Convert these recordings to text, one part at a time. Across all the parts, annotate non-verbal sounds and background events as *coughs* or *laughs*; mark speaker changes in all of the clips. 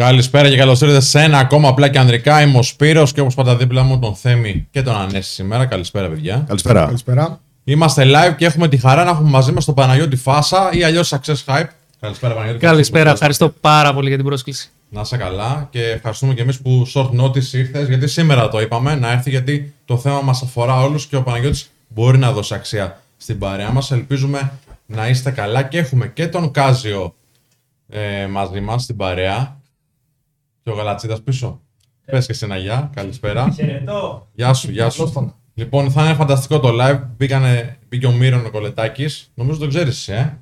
Speaker 1: Καλησπέρα και καλώς ήρθατε σε ένα ακόμα απλά και ανδρικά. Είμαι ο Σπύρος και όπως πάντα δίπλα μου τον Θέμη και τον Ανέση σήμερα. Καλησπέρα, παιδιά.
Speaker 2: Καλησπέρα.
Speaker 3: Καλησπέρα.
Speaker 1: Είμαστε live και έχουμε τη χαρά να έχουμε μαζί μας τον Παναγιώτη Φάσα ή αλλιώς Success Hype. Καλησπέρα, Παναγιώτη.
Speaker 4: Καλησπέρα, ευχαριστώ πάρα πολύ για την πρόσκληση.
Speaker 1: Να είσαι καλά και ευχαριστούμε και εμείς που short notice ήρθες, γιατί σήμερα το είπαμε να έρθει, γιατί το θέμα μας αφορά όλους και ο Παναγιώτης μπορεί να δώσει αξία στην παρέα μας. Ελπίζουμε να είστε καλά και έχουμε και τον Κάζιο ε, μαζί μας στην παρέα. Και ο Γαλατσίδας πίσω. Ε. Πες και εσύ ένα γεια, καλησπέρα.
Speaker 5: Χαιρετώ.
Speaker 1: Γεια σου, γεια σου.
Speaker 3: Καλώς
Speaker 1: Λοιπόν, θα είναι φανταστικό το live. Μπήκανε, μπήκε ο Μύρον ο Κολετάκης. Νομίζω το ξέρεις εσύ, ε.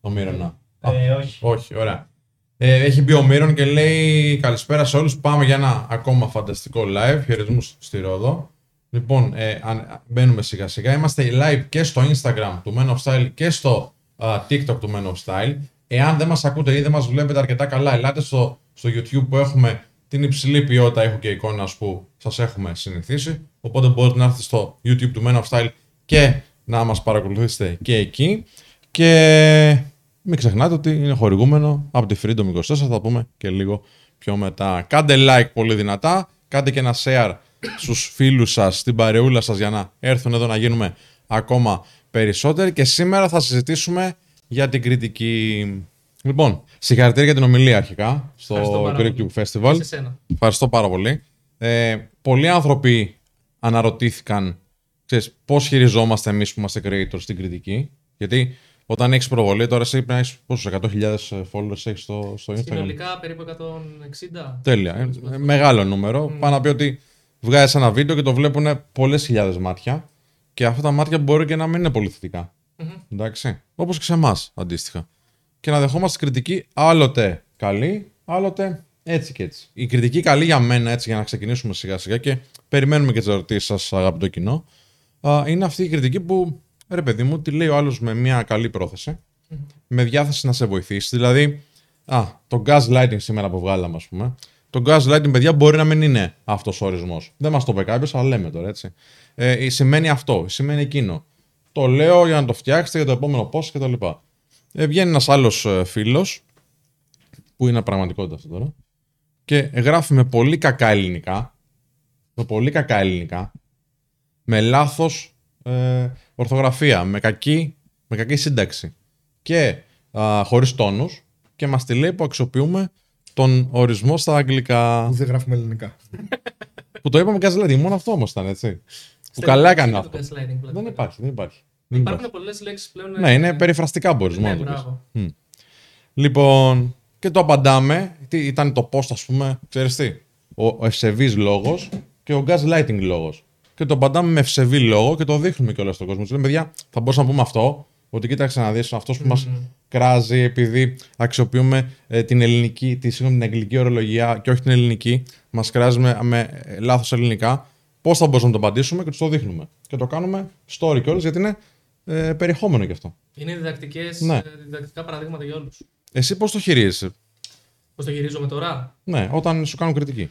Speaker 1: Το Μύρονα.
Speaker 5: Ε, όχι.
Speaker 1: Όχι, ωραία. Ε, έχει μπει ο Μύρον και λέει καλησπέρα σε όλους. Πάμε για ένα ακόμα φανταστικό live. Χαιρετισμούς στη Ρόδο. Λοιπόν, ε, αν, μπαίνουμε σιγά σιγά. Είμαστε live και στο Instagram του Men of Style και στο α, TikTok του Men of Style. Εάν δεν μας ακούτε ή δεν μας βλέπετε αρκετά καλά, ελάτε στο, στο YouTube που έχουμε την υψηλή ποιότητα ήχου και εικόνας που σας έχουμε συνηθίσει. Οπότε μπορείτε να έρθετε στο YouTube του Men of Style και να μας παρακολουθήσετε και εκεί. Και μην ξεχνάτε ότι είναι χορηγούμενο από τη Freedom 24, θα το πούμε και λίγο πιο μετά. Κάντε like πολύ δυνατά, κάντε και ένα share στους φίλους σας, στην παρεούλα σας για να έρθουν εδώ να γίνουμε ακόμα περισσότεροι και σήμερα θα συζητήσουμε για την κριτική. Λοιπόν, συγχαρητήρια για την ομιλία αρχικά
Speaker 4: Ευχαριστώ
Speaker 1: στο
Speaker 4: πάρα
Speaker 1: Greek
Speaker 4: πολύ.
Speaker 1: Cube Festival.
Speaker 4: Σε σένα.
Speaker 1: Ευχαριστώ πάρα πολύ. Ε, πολλοί άνθρωποι αναρωτήθηκαν ξέρεις, πώς χειριζόμαστε εμείς που είμαστε creators στην κριτική. Γιατί όταν έχεις προβολή, τώρα εσύ πρέπει να έχεις πόσους 100.000 followers έχεις στο, στο Instagram.
Speaker 4: Συνολικά περίπου 160.
Speaker 1: Τέλεια. Ε, ε, μεγάλο νούμερο. Πάνω να πει ότι βγάζει ένα βίντεο και το βλέπουν πολλές χιλιάδες μάτια. Και αυτά τα μάτια μπορεί και να μην είναι πολύ θετικά. Εντάξει. Όπως και σε εμάς αντίστοιχα. Και να δεχόμαστε κριτική άλλοτε καλή, άλλοτε έτσι και έτσι. Η κριτική καλή για μένα, έτσι για να ξεκινήσουμε σιγά σιγά και περιμένουμε και τις ερωτήσεις σας, αγαπητό κοινό, α, είναι αυτή η κριτική που, ρε παιδί μου, τη λέει ο άλλος με μια καλή πρόθεση, με διάθεση να σε βοηθήσει. Δηλαδή, α, το gaslighting σήμερα που βγάλαμε, ας πούμε. Το gaslighting, παιδιά, μπορεί να μην είναι αυτός ο ορισμός. Δεν μας το είπε κάποιος, αλλά λέμε τώρα έτσι. Ε, σημαίνει αυτό, σημαίνει εκείνο. Το λέω για να το φτιάξετε για το επόμενο post κτλ. Ε, βγαίνει ένας άλλος φίλος, που είναι πραγματικότητα αυτό τώρα, και γράφει με πολύ κακά ελληνικά. Με πολύ κακά ελληνικά. Με λάθος ε, ορθογραφία, με κακή, με κακή σύνταξη. Και α, χωρίς τόνους και μας τη λέει που αξιοποιούμε τον ορισμό στα αγγλικά.
Speaker 3: Που δεν γράφουμε ελληνικά.
Speaker 1: που το είπαμε gaslighting, μόνο αυτό όμως ήταν έτσι. που
Speaker 4: Στα
Speaker 1: καλά
Speaker 4: ελληνικά
Speaker 1: έκανε
Speaker 4: το
Speaker 1: αυτό.
Speaker 4: gaslighting, πλέον.
Speaker 1: Δεν υπάρχει, δεν υπάρχει. Δεν
Speaker 4: Υπάρχουν
Speaker 1: υπάρχει.
Speaker 4: πολλές λέξεις πλέον.
Speaker 1: Ναι, είναι
Speaker 4: ε,
Speaker 1: περιφραστικά μπορείς μόνο
Speaker 4: Ναι,
Speaker 1: να το πεις.
Speaker 4: μπράβο.
Speaker 1: Λοιπόν, και το απαντάμε. Τι ήταν το post, ας πούμε, ξέρεις τι; Ο, ο ευσεβής λόγος και ο gaslighting λόγος. Και το απαντάμε με ευσεβή λόγο και το δείχνουμε κιόλας στον κόσμο. Του λέμε, παιδιά, θα μπορούσαμε να πούμε αυτό, ότι κοίταξε να δεις αυτός που μας κράζει επειδή αξιοποιούμε ε, την ελληνική, τη, συγγνώμη, την αγγλική ορολογία και όχι την ελληνική, μας κράζει με, με ε, λάθος ελληνικά. Πώς θα μπορούσαμε να το απαντήσουμε και τους το δείχνουμε. Και το κάνουμε story κιόλας γιατί είναι ε, περιεχόμενο κι αυτό.
Speaker 4: Είναι διδακτικές,
Speaker 1: Ναι.
Speaker 4: ε, διδακτικά παραδείγματα για όλους.
Speaker 1: Εσύ πώς το χειρίζεσαι,
Speaker 4: Πώς το χειρίζομαι τώρα;
Speaker 1: ναι, όταν σου κάνουν κριτική.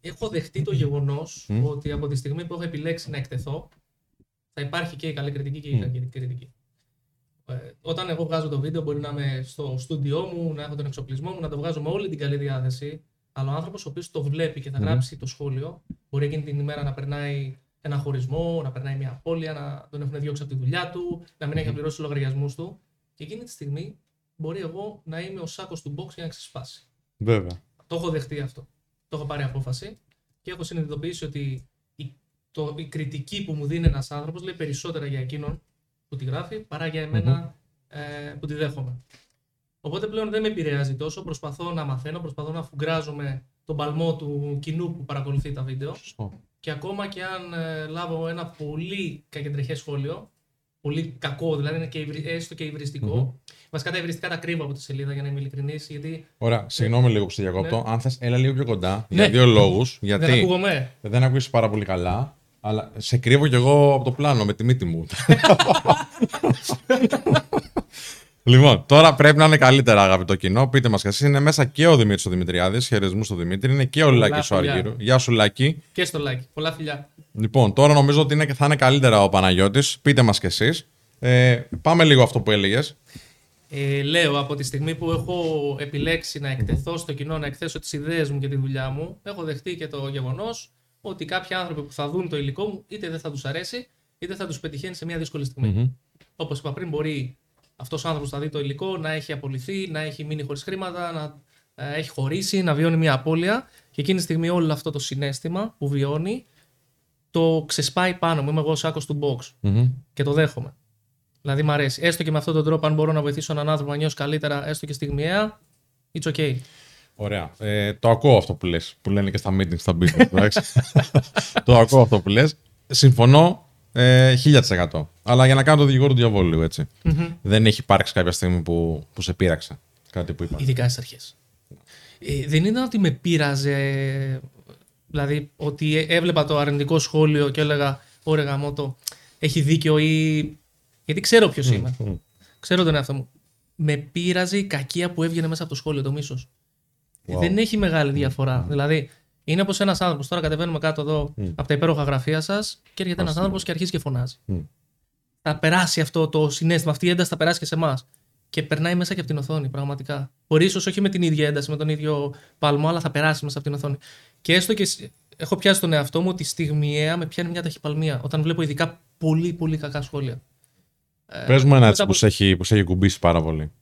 Speaker 4: Έχω δεχτεί το γεγονός
Speaker 1: Μμ.
Speaker 4: ότι από τη στιγμή που έχω επιλέξει να εκτεθώ, θα υπάρχει και η καλή κριτική και η
Speaker 1: Μμ.
Speaker 4: κακή κριτική. Ε, όταν εγώ βγάζω το βίντεο, μπορεί να είμαι στο στούντιό μου, να έχω τον εξοπλισμό μου, να το βγάζω με όλη την καλή διάθεση. Αλλά ο άνθρωπος ο οποίος το βλέπει και θα
Speaker 1: Μμμ.
Speaker 4: γράψει το σχόλιο, μπορεί εκείνη την ημέρα να περνάει ένα χωρισμό, να περνάει μια απώλεια, να τον έχουν διώξει από τη δουλειά του, να μην έχει πληρώσει τους λογαριασμούς του. Και εκείνη τη στιγμή μπορεί εγώ να είμαι ο σάκος του box για να ξεσπάσει.
Speaker 1: Βέβαια.
Speaker 4: Το έχω δεχτεί αυτό. Το έχω πάρει απόφαση και έχω συνειδητοποιήσει ότι η, το, η κριτική που μου δίνει ένας άνθρωπος λέει περισσότερα για εκείνον που τη γράφει παρά για εμενα ε, που τη δέχομαι. Οπότε πλέον δεν με επηρεάζει τόσο. Προσπαθώ να μαθαίνω, προσπαθώ να φουγκράζομαι τον παλμό του κοινού που παρακολουθεί τα βίντεο.
Speaker 1: Σωστό.
Speaker 4: Και ακόμα και αν ε, λάβω ένα πολύ κακεντρεχέ σχόλιο, πολύ κακό δηλαδή, είναι και υβρι- έστω και υβριστικό.
Speaker 1: Μμμ.
Speaker 4: Βασικά τα υβριστικά τα κρύβω από τη σελίδα για να είμαι ειλικρινής, γιατί
Speaker 1: Ωραία, συγγνώμη λίγο που σε διακόπτω.
Speaker 4: Ναι.
Speaker 1: Αν θες, έλα λίγο πιο κοντά.
Speaker 4: Ναι.
Speaker 1: Για δύο λόγους.
Speaker 4: δεν
Speaker 1: Γιατί
Speaker 4: ακούγομαι.
Speaker 1: δεν ακούσει πάρα πολύ καλά, αλλά σε κρύβω κι εγώ από το πλάνο με τη μύτη μου. *laughs* λοιπόν, τώρα πρέπει να είναι καλύτερα, αγαπητό κοινό. Πείτε μας και εσεί. Είναι μέσα και ο Δημήτρης ο Δημητριάδης. Χαιρετισμού στο Δημήτρη. Είναι και ο
Speaker 4: Πολλά
Speaker 1: Λάκης ο
Speaker 4: φιλιά.
Speaker 1: Αργύρου. Γεια σου, Λάκη.
Speaker 4: Και στο like. Πολλά φιλιά.
Speaker 1: Λοιπόν, τώρα νομίζω ότι είναι, θα είναι καλύτερα ο Παναγιώτης. Πείτε μας κι εσείς. Ε, πάμε λίγο αυτό που έλεγες.
Speaker 4: Ε, λέω από τη στιγμή που έχω επιλέξει να εκτεθώ στο κοινό, να εκθέσω τις ιδέες μου και τη δουλειά μου, έχω δεχτεί και το γεγονός ότι κάποιοι άνθρωποι που θα δουν το υλικό μου είτε δεν θα τους αρέσει, είτε θα τους πετυχαίνει σε μια δύσκολη στιγμή.
Speaker 1: Μμμ.
Speaker 4: Όπως είπα πριν, μπορεί αυτός ο άνθρωπος που θα δει το υλικό να έχει απολυθεί, να έχει μείνει χωρίς χρήματα, να ε, έχει χωρίσει, να βιώνει μια απώλεια. Και εκείνη τη στιγμή όλο αυτό το συνέστημα που βιώνει το ξεσπάει πάνω μου. Είμαι εγώ ο σάκος του box
Speaker 1: Μμμ.
Speaker 4: και το δέχομαι. Δηλαδή μου αρέσει. Έστω και με αυτόν τον τρόπο, αν μπορώ να βοηθήσω έναν άνθρωπο να νιώσει καλύτερα, έστω και στιγμιαία, it's okay.
Speaker 1: Ωραία. Ε, το ακούω αυτό που λες, που λένε και στα meetings, στα business, *laughs* εντάξει. το ακούω αυτό που λες. Συμφωνώ ε, 1000%. Αλλά για να κάνω το δικηγόρο του διαβόλου λίγο, έτσι. Δεν έχει υπάρξει κάποια στιγμή που, που σε πείραξε κάτι που είπα.
Speaker 4: Ειδικά στις αρχές. Ε, δεν ήταν ότι με πείραζε. Δηλαδή, ότι ε- έβλεπα το αρνητικό σχόλιο και έλεγα: Ωραία, γαμώτο, έχει δίκιο ή. Γιατί ξέρω ποιος είμαι.
Speaker 1: Μμ.
Speaker 4: Ξέρω τον εαυτό μου. Με πείραζε η κακία που έβγαινε μέσα από το σχόλιο, το μίσος.
Speaker 1: Wow.
Speaker 4: Δεν έχει μεγάλη διαφορά. Δηλαδή, είναι όπως ένας άνθρωπος. Τώρα κατεβαίνουμε κάτω εδώ από τα υπέροχα γραφεία σας και έρχεται ένας άνθρωπος και αρχίζει και φωνάζει.
Speaker 1: Μμ.
Speaker 4: Θα περάσει αυτό το συνέστημα, αυτή η ένταση θα περάσει και σε εμάς. Και περνάει μέσα και από την οθόνη, πραγματικά. Μπορεί ίσως όχι με την ίδια ένταση, με τον ίδιο παλμό, αλλά θα περάσει μέσα από την οθόνη. Και έστω και σ- έχω πιάσει τον εαυτό μου ότι στιγμιαία με πιάνει μια ταχυπαλμία όταν βλέπω ειδικά πολύ πολύ κακά σχόλια.
Speaker 1: Πες μου ένα έτσι
Speaker 4: μετά
Speaker 1: που σε, έχει, που σε έχει κουμπίσει πάρα πολύ.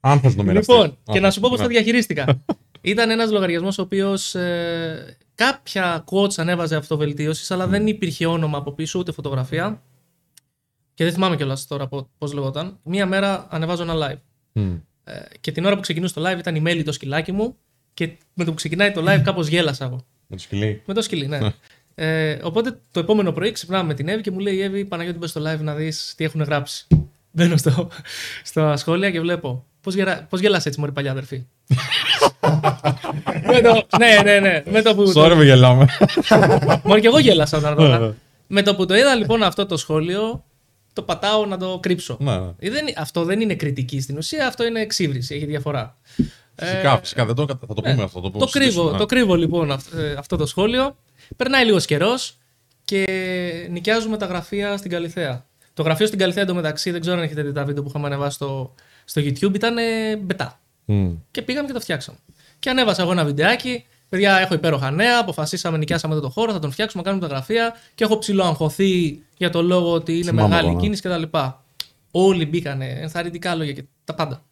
Speaker 1: Αν θες να το μοιραστείς.
Speaker 4: Λοιπόν, και
Speaker 1: Α,
Speaker 4: να σου πω πώς
Speaker 1: ναι.
Speaker 4: τα διαχειρίστηκα. *laughs* Ήταν ένας λογαριασμός ο οποίος ε, κάποια quotes ανέβαζε αυτοβελτίωσης, αλλά δεν υπήρχε όνομα από πίσω ούτε φωτογραφία. Και δεν θυμάμαι κιόλας τώρα πώς λεγόταν. Μία μέρα ανεβάζω ένα live.
Speaker 1: Μμ.
Speaker 4: Ε, και την ώρα που ξεκινούσε το live ήταν η μέλη το σκυλάκι μου. Και με το που ξεκινάει το live, κάπως γέλασα εγώ.
Speaker 1: Με το σκυλί.
Speaker 4: Με το σκυλί, ναι. ε, οπότε το επόμενο πρωί ξυπνάμε με την Εύη και μου λέει: Εύη, Παναγιώτη, μπες στο live να δεις τι έχουν γράψει. Μπαίνω στο, στα σχόλια και βλέπω. Πώς γερα... πώς γέλασες έτσι, Μωρή παλιά αδερφή; *laughs* με το... Ναι, ναι, ναι. Με το που.
Speaker 1: Sorry, με γελάμε.
Speaker 4: Μόνο και εγώ γέλασα όταν τώρα. με το που το είδα λοιπόν αυτό το σχόλιο, το πατάω να το κρύψω.
Speaker 1: Ναι, ναι.
Speaker 4: Ε, Δεν, αυτό δεν είναι κριτική στην ουσία, αυτό είναι εξύβριση, έχει διαφορά.
Speaker 1: Φυσικά, φυσικά. Δεν το, κατα- θα το πούμε αυτό. Το, πούμε
Speaker 4: Το
Speaker 1: στο
Speaker 4: κρύβω,
Speaker 1: συζητήσουμε,
Speaker 4: το κρύβω λοιπόν αυ- ε, αυτό το σχόλιο. Περνάει λίγος καιρός και νοικιάζουμε τα γραφεία στην Καλιθέα. Το γραφείο στην Καλιθέα εντωμεταξύ, δεν ξέρω αν έχετε δει τα βίντεο που είχαμε ανεβάσει στο, στο YouTube, ήταν ε, μπετά.
Speaker 1: ναι. Μμ.
Speaker 4: Και πήγαμε και το φτιάξαμε. Και ανέβασα εγώ ένα βιντεάκι. Παιδιά, έχω υπέροχα νέα. Αποφασίσαμε, νοικιάσαμε εδώ το χώρο, θα τον φτιάξουμε, να κάνουμε τα γραφεία. Και έχω ψηλοαγχωθεί για το λόγο ότι είναι
Speaker 1: Θυμάμαι
Speaker 4: μεγάλη
Speaker 1: εγώ, ναι.
Speaker 4: κίνηση κτλ. Όλοι μπήκανε ενθαρρυντικά λόγια και τα πάντα.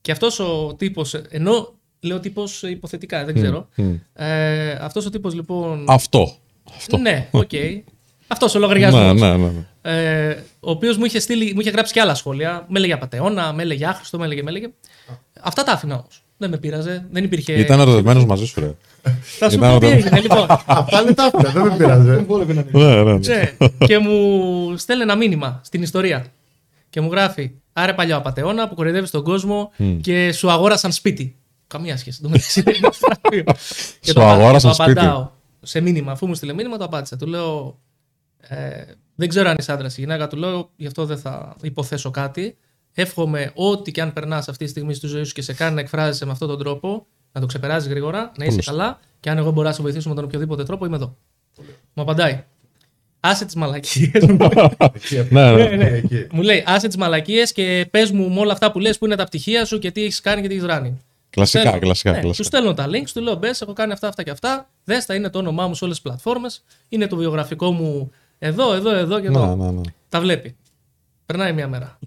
Speaker 4: Και αυτός ο τύπος, ενώ λέω τύπος υποθετικά, δεν ξέρω.
Speaker 1: μμ.
Speaker 4: Ε, αυτός ο τύπος λοιπόν.
Speaker 1: Αυτό. Αυτό.
Speaker 4: Ναι, οκ. Αυτός ο λογαριασμός.
Speaker 1: Ναι, ναι, ναι. ναι.
Speaker 4: Ε, ο οποίος μου, είχε στείλει- μου είχε γράψει και άλλα σχόλια. Με έλεγε απατεώνα, με έλεγε άχρηστο, με έλεγε, με έλεγε. Αυτά τα άφηνα όμως. Δεν με πείραζε, δεν υπήρχε.
Speaker 1: Ήταν ερωτευμένος μαζί σου, ρε.
Speaker 4: Θα σου
Speaker 1: ήταν
Speaker 4: πω τι
Speaker 1: ερωτευμένος.
Speaker 4: έγινε, λοιπόν.
Speaker 2: Πάλι τα άφηνα, δεν με πειράζει.
Speaker 1: Ναι, ναι, ναι.
Speaker 4: Ναι, και μου στέλνει ένα μήνυμα στην ιστορία. Και μου γράφει: Άρε παλιό απαταιώνα που κοροϊδεύεις τον κόσμο και σου αγόρασαν σπίτι. Καμία σχέση. Το μεταξύ δεν είναι γραφείο. *laughs* Και
Speaker 1: Σου
Speaker 4: το απα-
Speaker 1: αγόρασαν
Speaker 4: το
Speaker 1: σπίτι.
Speaker 4: απαντάω Σε μήνυμα, αφού μου στείλε μήνυμα, το απάντησα. Του λέω: ε, Δεν ξέρω αν είσαι άντρας ή γυναίκα. Του λέω: Γι' αυτό δεν θα υποθέσω κάτι. Εύχομαι ό,τι και αν περνάς αυτή τη στιγμή στη ζωή σου και σε κάνει να εκφράζεσαι με αυτόν τον τρόπο, να το ξεπεράσει γρήγορα, να είσαι
Speaker 1: Πολύ
Speaker 4: καλά και αν εγώ μπορώ να σε βοηθήσω με τον οποιοδήποτε τρόπο, είμαι εδώ. Μου απαντάει. Άσε τις μαλακίες. *laughs*
Speaker 1: Ναι, ναι.
Speaker 4: ναι.
Speaker 2: Εκεί.
Speaker 4: μου λέει, άσε τις μαλακίες και πες μου με όλα αυτά που λες που είναι τα πτυχία σου και τι έχεις κάνει και τι έχεις ράνει.
Speaker 1: Κλασικά,
Speaker 4: Στέλνω.
Speaker 1: κλασικά,
Speaker 4: Ναι,
Speaker 1: κλασικά.
Speaker 4: Τους στέλνω τα links, του λέω μπες, έχω κάνει αυτά, αυτά και αυτά. Δες τα είναι το όνομά μου σε όλες τις πλατφόρμες. Είναι το βιογραφικό μου εδώ, εδώ, εδώ και εδώ.
Speaker 1: Ναι, ναι, ναι.
Speaker 4: Τα βλέπει. Περνάει μια μέρα.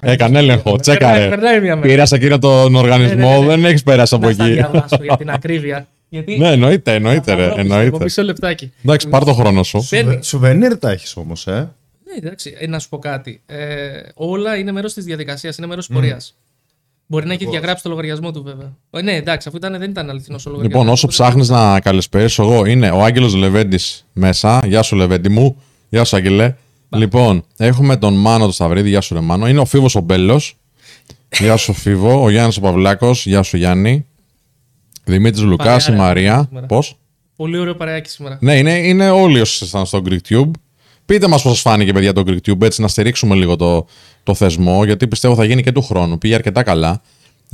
Speaker 1: Έκανε έλεγχο,
Speaker 4: Περνάει,
Speaker 1: τσέκαρε.
Speaker 4: περνάει μια μέρα.
Speaker 1: Πήρα σε εκείνο τον οργανισμό,
Speaker 4: Ναι, ναι, ναι.
Speaker 1: δεν έχεις περάσει από
Speaker 4: Να στα
Speaker 1: εκεί.
Speaker 4: διαβάσω για την ακρίβεια. Γιατί
Speaker 1: Ναι, εννοείται, εννοείται, ρε.
Speaker 4: από
Speaker 1: Εννοείται.
Speaker 4: Μισό λεπτάκι.
Speaker 1: Εντάξει, πάρ το χρόνο σου.
Speaker 4: Παίρνει-
Speaker 2: Σουβενίρ τα έχεις όμως, ε.
Speaker 4: Ναι, εντάξει, ε, να σου πω κάτι. Ε, όλα είναι μέρος της διαδικασίας, είναι μέρος της πορείας. Μπορεί να έχει διαγράψει το λογαριασμό του, βέβαια. Ε, ναι, εντάξει, αφού ήταν, δεν ήταν αληθινός ο λογαριασμός.
Speaker 1: Λοιπόν, όσο ψάχνεις να καλησπερίσω εγώ, είναι ο Άγγελος Λεβέντης μέσα. Γεια σου, Λεβέντη μου. Γεια σου, Άγγελε. Λοιπόν, έχουμε τον Μάνο του Σταυρίδη. Γεια σου, ρε Μάνο. Είναι ο Φίβος ο Μπέλος. Γεια σου, Φίβο. Ο Γιάννης ο Παυλάκος. Γεια σου, Γιάννη. Δημήτρης Λουκάς,
Speaker 4: Παρέα,
Speaker 1: η
Speaker 4: ρε,
Speaker 1: Μαρία.
Speaker 4: σήμερα.
Speaker 1: Πώς;
Speaker 4: Πολύ ωραίο παρεάκι σήμερα.
Speaker 1: Ναι, είναι, είναι όλοι όσοι ήσασταν στο GreekTube. Πείτε μας πώς σα φάνηκε, παιδιά, το GreekTube, έτσι να στηρίξουμε λίγο το, το θεσμό, γιατί πιστεύω θα γίνει και του χρόνου. Πήγε αρκετά καλά.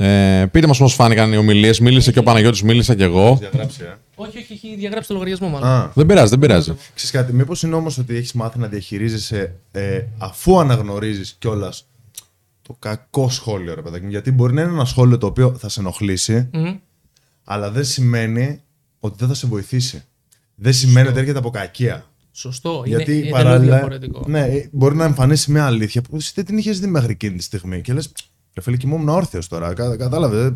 Speaker 1: Ε, πείτε μας πώς φάνηκαν οι ομιλίες. Μίλησε και ο Παναγιώτης, μίλησα και εγώ.
Speaker 2: Διαγράψει, ε.
Speaker 4: Όχι, όχι, έχει διαγράψει το λογαριασμό μάλλον.
Speaker 2: Α,
Speaker 1: Δεν πειράζει, δεν πειράζει.
Speaker 2: ξέρεις κάτι, μήπως είναι όμως ότι έχεις μάθει να διαχειρίζεσαι ε, αφού αναγνωρίζεις κιόλας το κακό σχόλιο, ρε παιδάκι μου. Γιατί μπορεί να είναι ένα σχόλιο το οποίο θα σε ενοχλήσει,
Speaker 4: Μμμ.
Speaker 2: αλλά δεν σημαίνει ότι δεν θα σε βοηθήσει. Δεν σημαίνει ότι έρχεται από κακία.
Speaker 4: Σωστό.
Speaker 2: Γιατί
Speaker 4: είναι εντελώς
Speaker 2: παράλληλα.
Speaker 4: διαφορετικό.
Speaker 2: Ναι, ε, μπορεί να εμφανίσει μια αλήθεια που εσύ δεν την είχες δει μέχρι εκείνη τη στιγμή. Και λες, ρε φίλε, κοιμόμουν όρθιος τώρα. Κα, Κατάλαβε.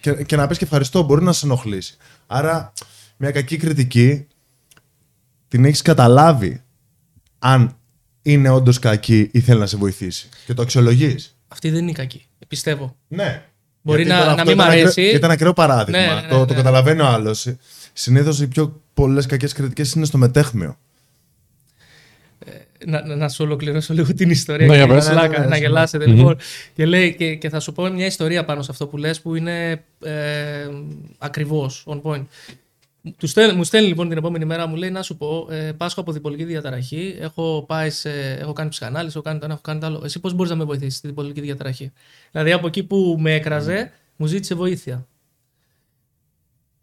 Speaker 2: Και, και να πεις και ευχαριστώ, μπορεί να σε ενοχλήσει. Άρα, μια κακή κριτική την έχεις καταλάβει αν είναι όντως κακή ή θέλει να σε βοηθήσει. Και το αξιολογείς.
Speaker 4: Αυτή δεν είναι κακή. Πιστεύω.
Speaker 2: Ναι.
Speaker 4: Μπορεί
Speaker 2: Γιατί
Speaker 4: να-
Speaker 2: τώρα
Speaker 4: να
Speaker 2: αυτό
Speaker 4: μην
Speaker 2: ήταν
Speaker 4: μ'
Speaker 2: ακραίο-
Speaker 4: αρέσει.
Speaker 2: Ήταν ακραίο παράδειγμα.
Speaker 4: Ναι, ναι, ναι,
Speaker 2: το, το
Speaker 4: ναι.
Speaker 2: καταλαβαίνει ο άλλος. Συνήθως οι πιο πολλές κακές κριτικές είναι στο μετέχμιο.
Speaker 4: Να, να, να σου ολοκληρώσω λίγο την ιστορία
Speaker 1: Ναι,
Speaker 4: και
Speaker 1: για
Speaker 4: να,
Speaker 1: πες.
Speaker 4: πλάκα,
Speaker 2: Ναι, ναι, ναι,
Speaker 4: να
Speaker 2: ναι.
Speaker 4: γελάσετε λοιπόν. Και, λέει, και, και θα σου πω μια ιστορία πάνω σε αυτό που λες που είναι ε, ακριβώς on point. Του στέλνει, μου στέλνει λοιπόν την επόμενη μέρα, μου λέει να σου πω, ε, πάσχω από διπολική διαταραχή, έχω, πάει σε, έχω κάνει ψυχανάλυση, έχω κάνει το ένα, έχω κάνει το άλλο. Εσύ πώς μπορείς να με βοηθήσεις στη διπολική διαταραχή; Δηλαδή από εκεί που με έκραζε, μου ζήτησε βοήθεια.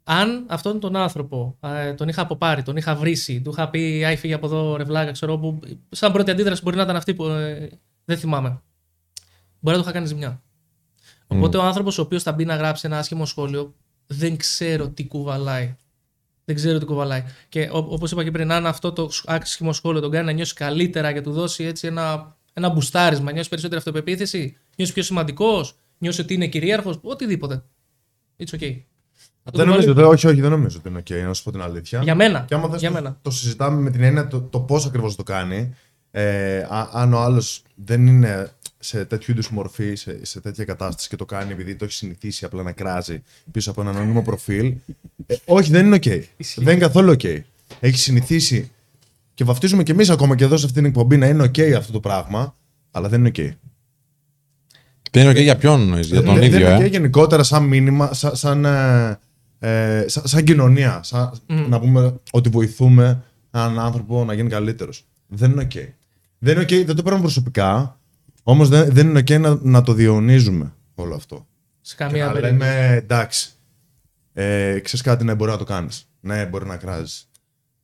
Speaker 4: Αν αυτόν τον άνθρωπο ε, τον είχα αποπάρει, τον είχα βρήσει, του είχα πει Άι, φύγε από εδώ, ρευλάκα, ξέρω που. Σαν πρώτη αντίδραση μπορεί να ήταν αυτή που. ε, δεν θυμάμαι. Μπορεί να του είχα κάνει ζημιά. Οπότε ο άνθρωπος ο οποίος θα μπει να γράψει ένα άσχημο σχόλιο, δεν ξέρω τι κουβαλάει. Δεν ξέρω τι κουβαλάει. Και όπως είπα και πριν, αν αυτό το άσχημο σχόλιο τον κάνει να νιώσει καλύτερα και του δώσει έτσι ένα, ένα μπουστάρισμα, νιώσει περισσότερη αυτοπεποίθηση, νιώσει πιο σημαντικός, νιώσει ότι είναι κυρίαρχος, οτιδήποτε. It's okay.
Speaker 2: Δεν νομίζω, δεν- όχι, όχι, δεν νομίζω ότι είναι OK, να σου πω την αλήθεια.
Speaker 4: Για μένα.
Speaker 2: Και άμα θες
Speaker 4: Για
Speaker 2: το,
Speaker 4: μένα.
Speaker 2: το συζητάμε με την έννοια το, το πώς ακριβώς το κάνει. Ε, α- αν ο άλλος δεν είναι σε τέτοιου είδους μορφή, σε, σε τέτοια κατάσταση και το κάνει επειδή το έχει συνηθίσει απλά να κράζει πίσω από ένα ανώνυμο προφίλ. Ε, όχι, δεν είναι OK. δεν είναι καθόλου OK. Έχει συνηθίσει και βαφτίζουμε κι εμείς ακόμα και εδώ σε αυτήν την εκπομπή να είναι OK αυτό το πράγμα, αλλά δεν είναι OK.
Speaker 1: Τι είναι και για ποιον εννοείς, για τον
Speaker 2: δεν,
Speaker 1: ίδιο,
Speaker 2: δεν είναι
Speaker 1: ε;
Speaker 2: OK γενικότερα σαν μήνυμα, σαν, σαν, ε, ε, σαν, σαν κοινωνία. Σαν, Να πούμε ότι βοηθούμε έναν άνθρωπο να γίνει καλύτερος. Δεν είναι OK. Δεν είναι OK, δεν το παίρνουμε προσωπικά. Όμως δεν, δεν είναι OK να, να το διονύζουμε όλο αυτό.
Speaker 4: Σε
Speaker 2: Και
Speaker 4: καμία
Speaker 2: να
Speaker 4: περίπτωση.
Speaker 2: λέμε εντάξει. Ε, ξέρεις κάτι, ναι, μπορεί να το κάνεις. Ναι, μπορεί να κράζεις.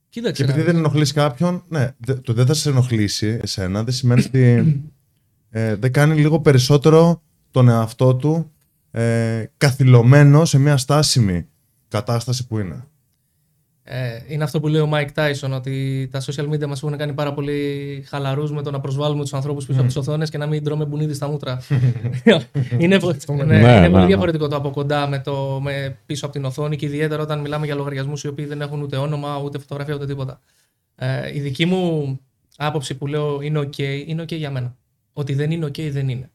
Speaker 2: Και
Speaker 4: Κοίταξε.
Speaker 2: επειδή
Speaker 4: να
Speaker 2: δεν ενοχλείς κάποιον, ναι, δε- το δεν θα σε ενοχλήσει εσένα, δεν σημαίνει ότι *clears throat* ε, δεν κάνει λίγο περισσότερο τον εαυτό του ε, καθυλωμένο σε μια στάσιμη κατάσταση που είναι.
Speaker 4: Ε, είναι αυτό που λέει ο Mike Tyson, ότι τα social media μας έχουν κάνει πάρα πολύ χαλαρούς με το να προσβάλλουμε τους ανθρώπους πίσω από τις οθόνες και να μην τρώμε μπουνίδι στα μούτρα. *laughs* *laughs* είναι πο- ναι,
Speaker 1: Ναι,
Speaker 4: είναι
Speaker 1: ναι,
Speaker 4: πολύ
Speaker 1: ναι.
Speaker 4: διαφορετικό το από κοντά με το με πίσω από την οθόνη και ιδιαίτερα όταν μιλάμε για λογαριασμούς οι οποίοι δεν έχουν ούτε όνομα, ούτε φωτογραφία, ούτε τίποτα. Ε, η δική μου άποψη που λέω είναι OK, είναι OK για μένα. Ότι δεν είναι OK, δεν είναι.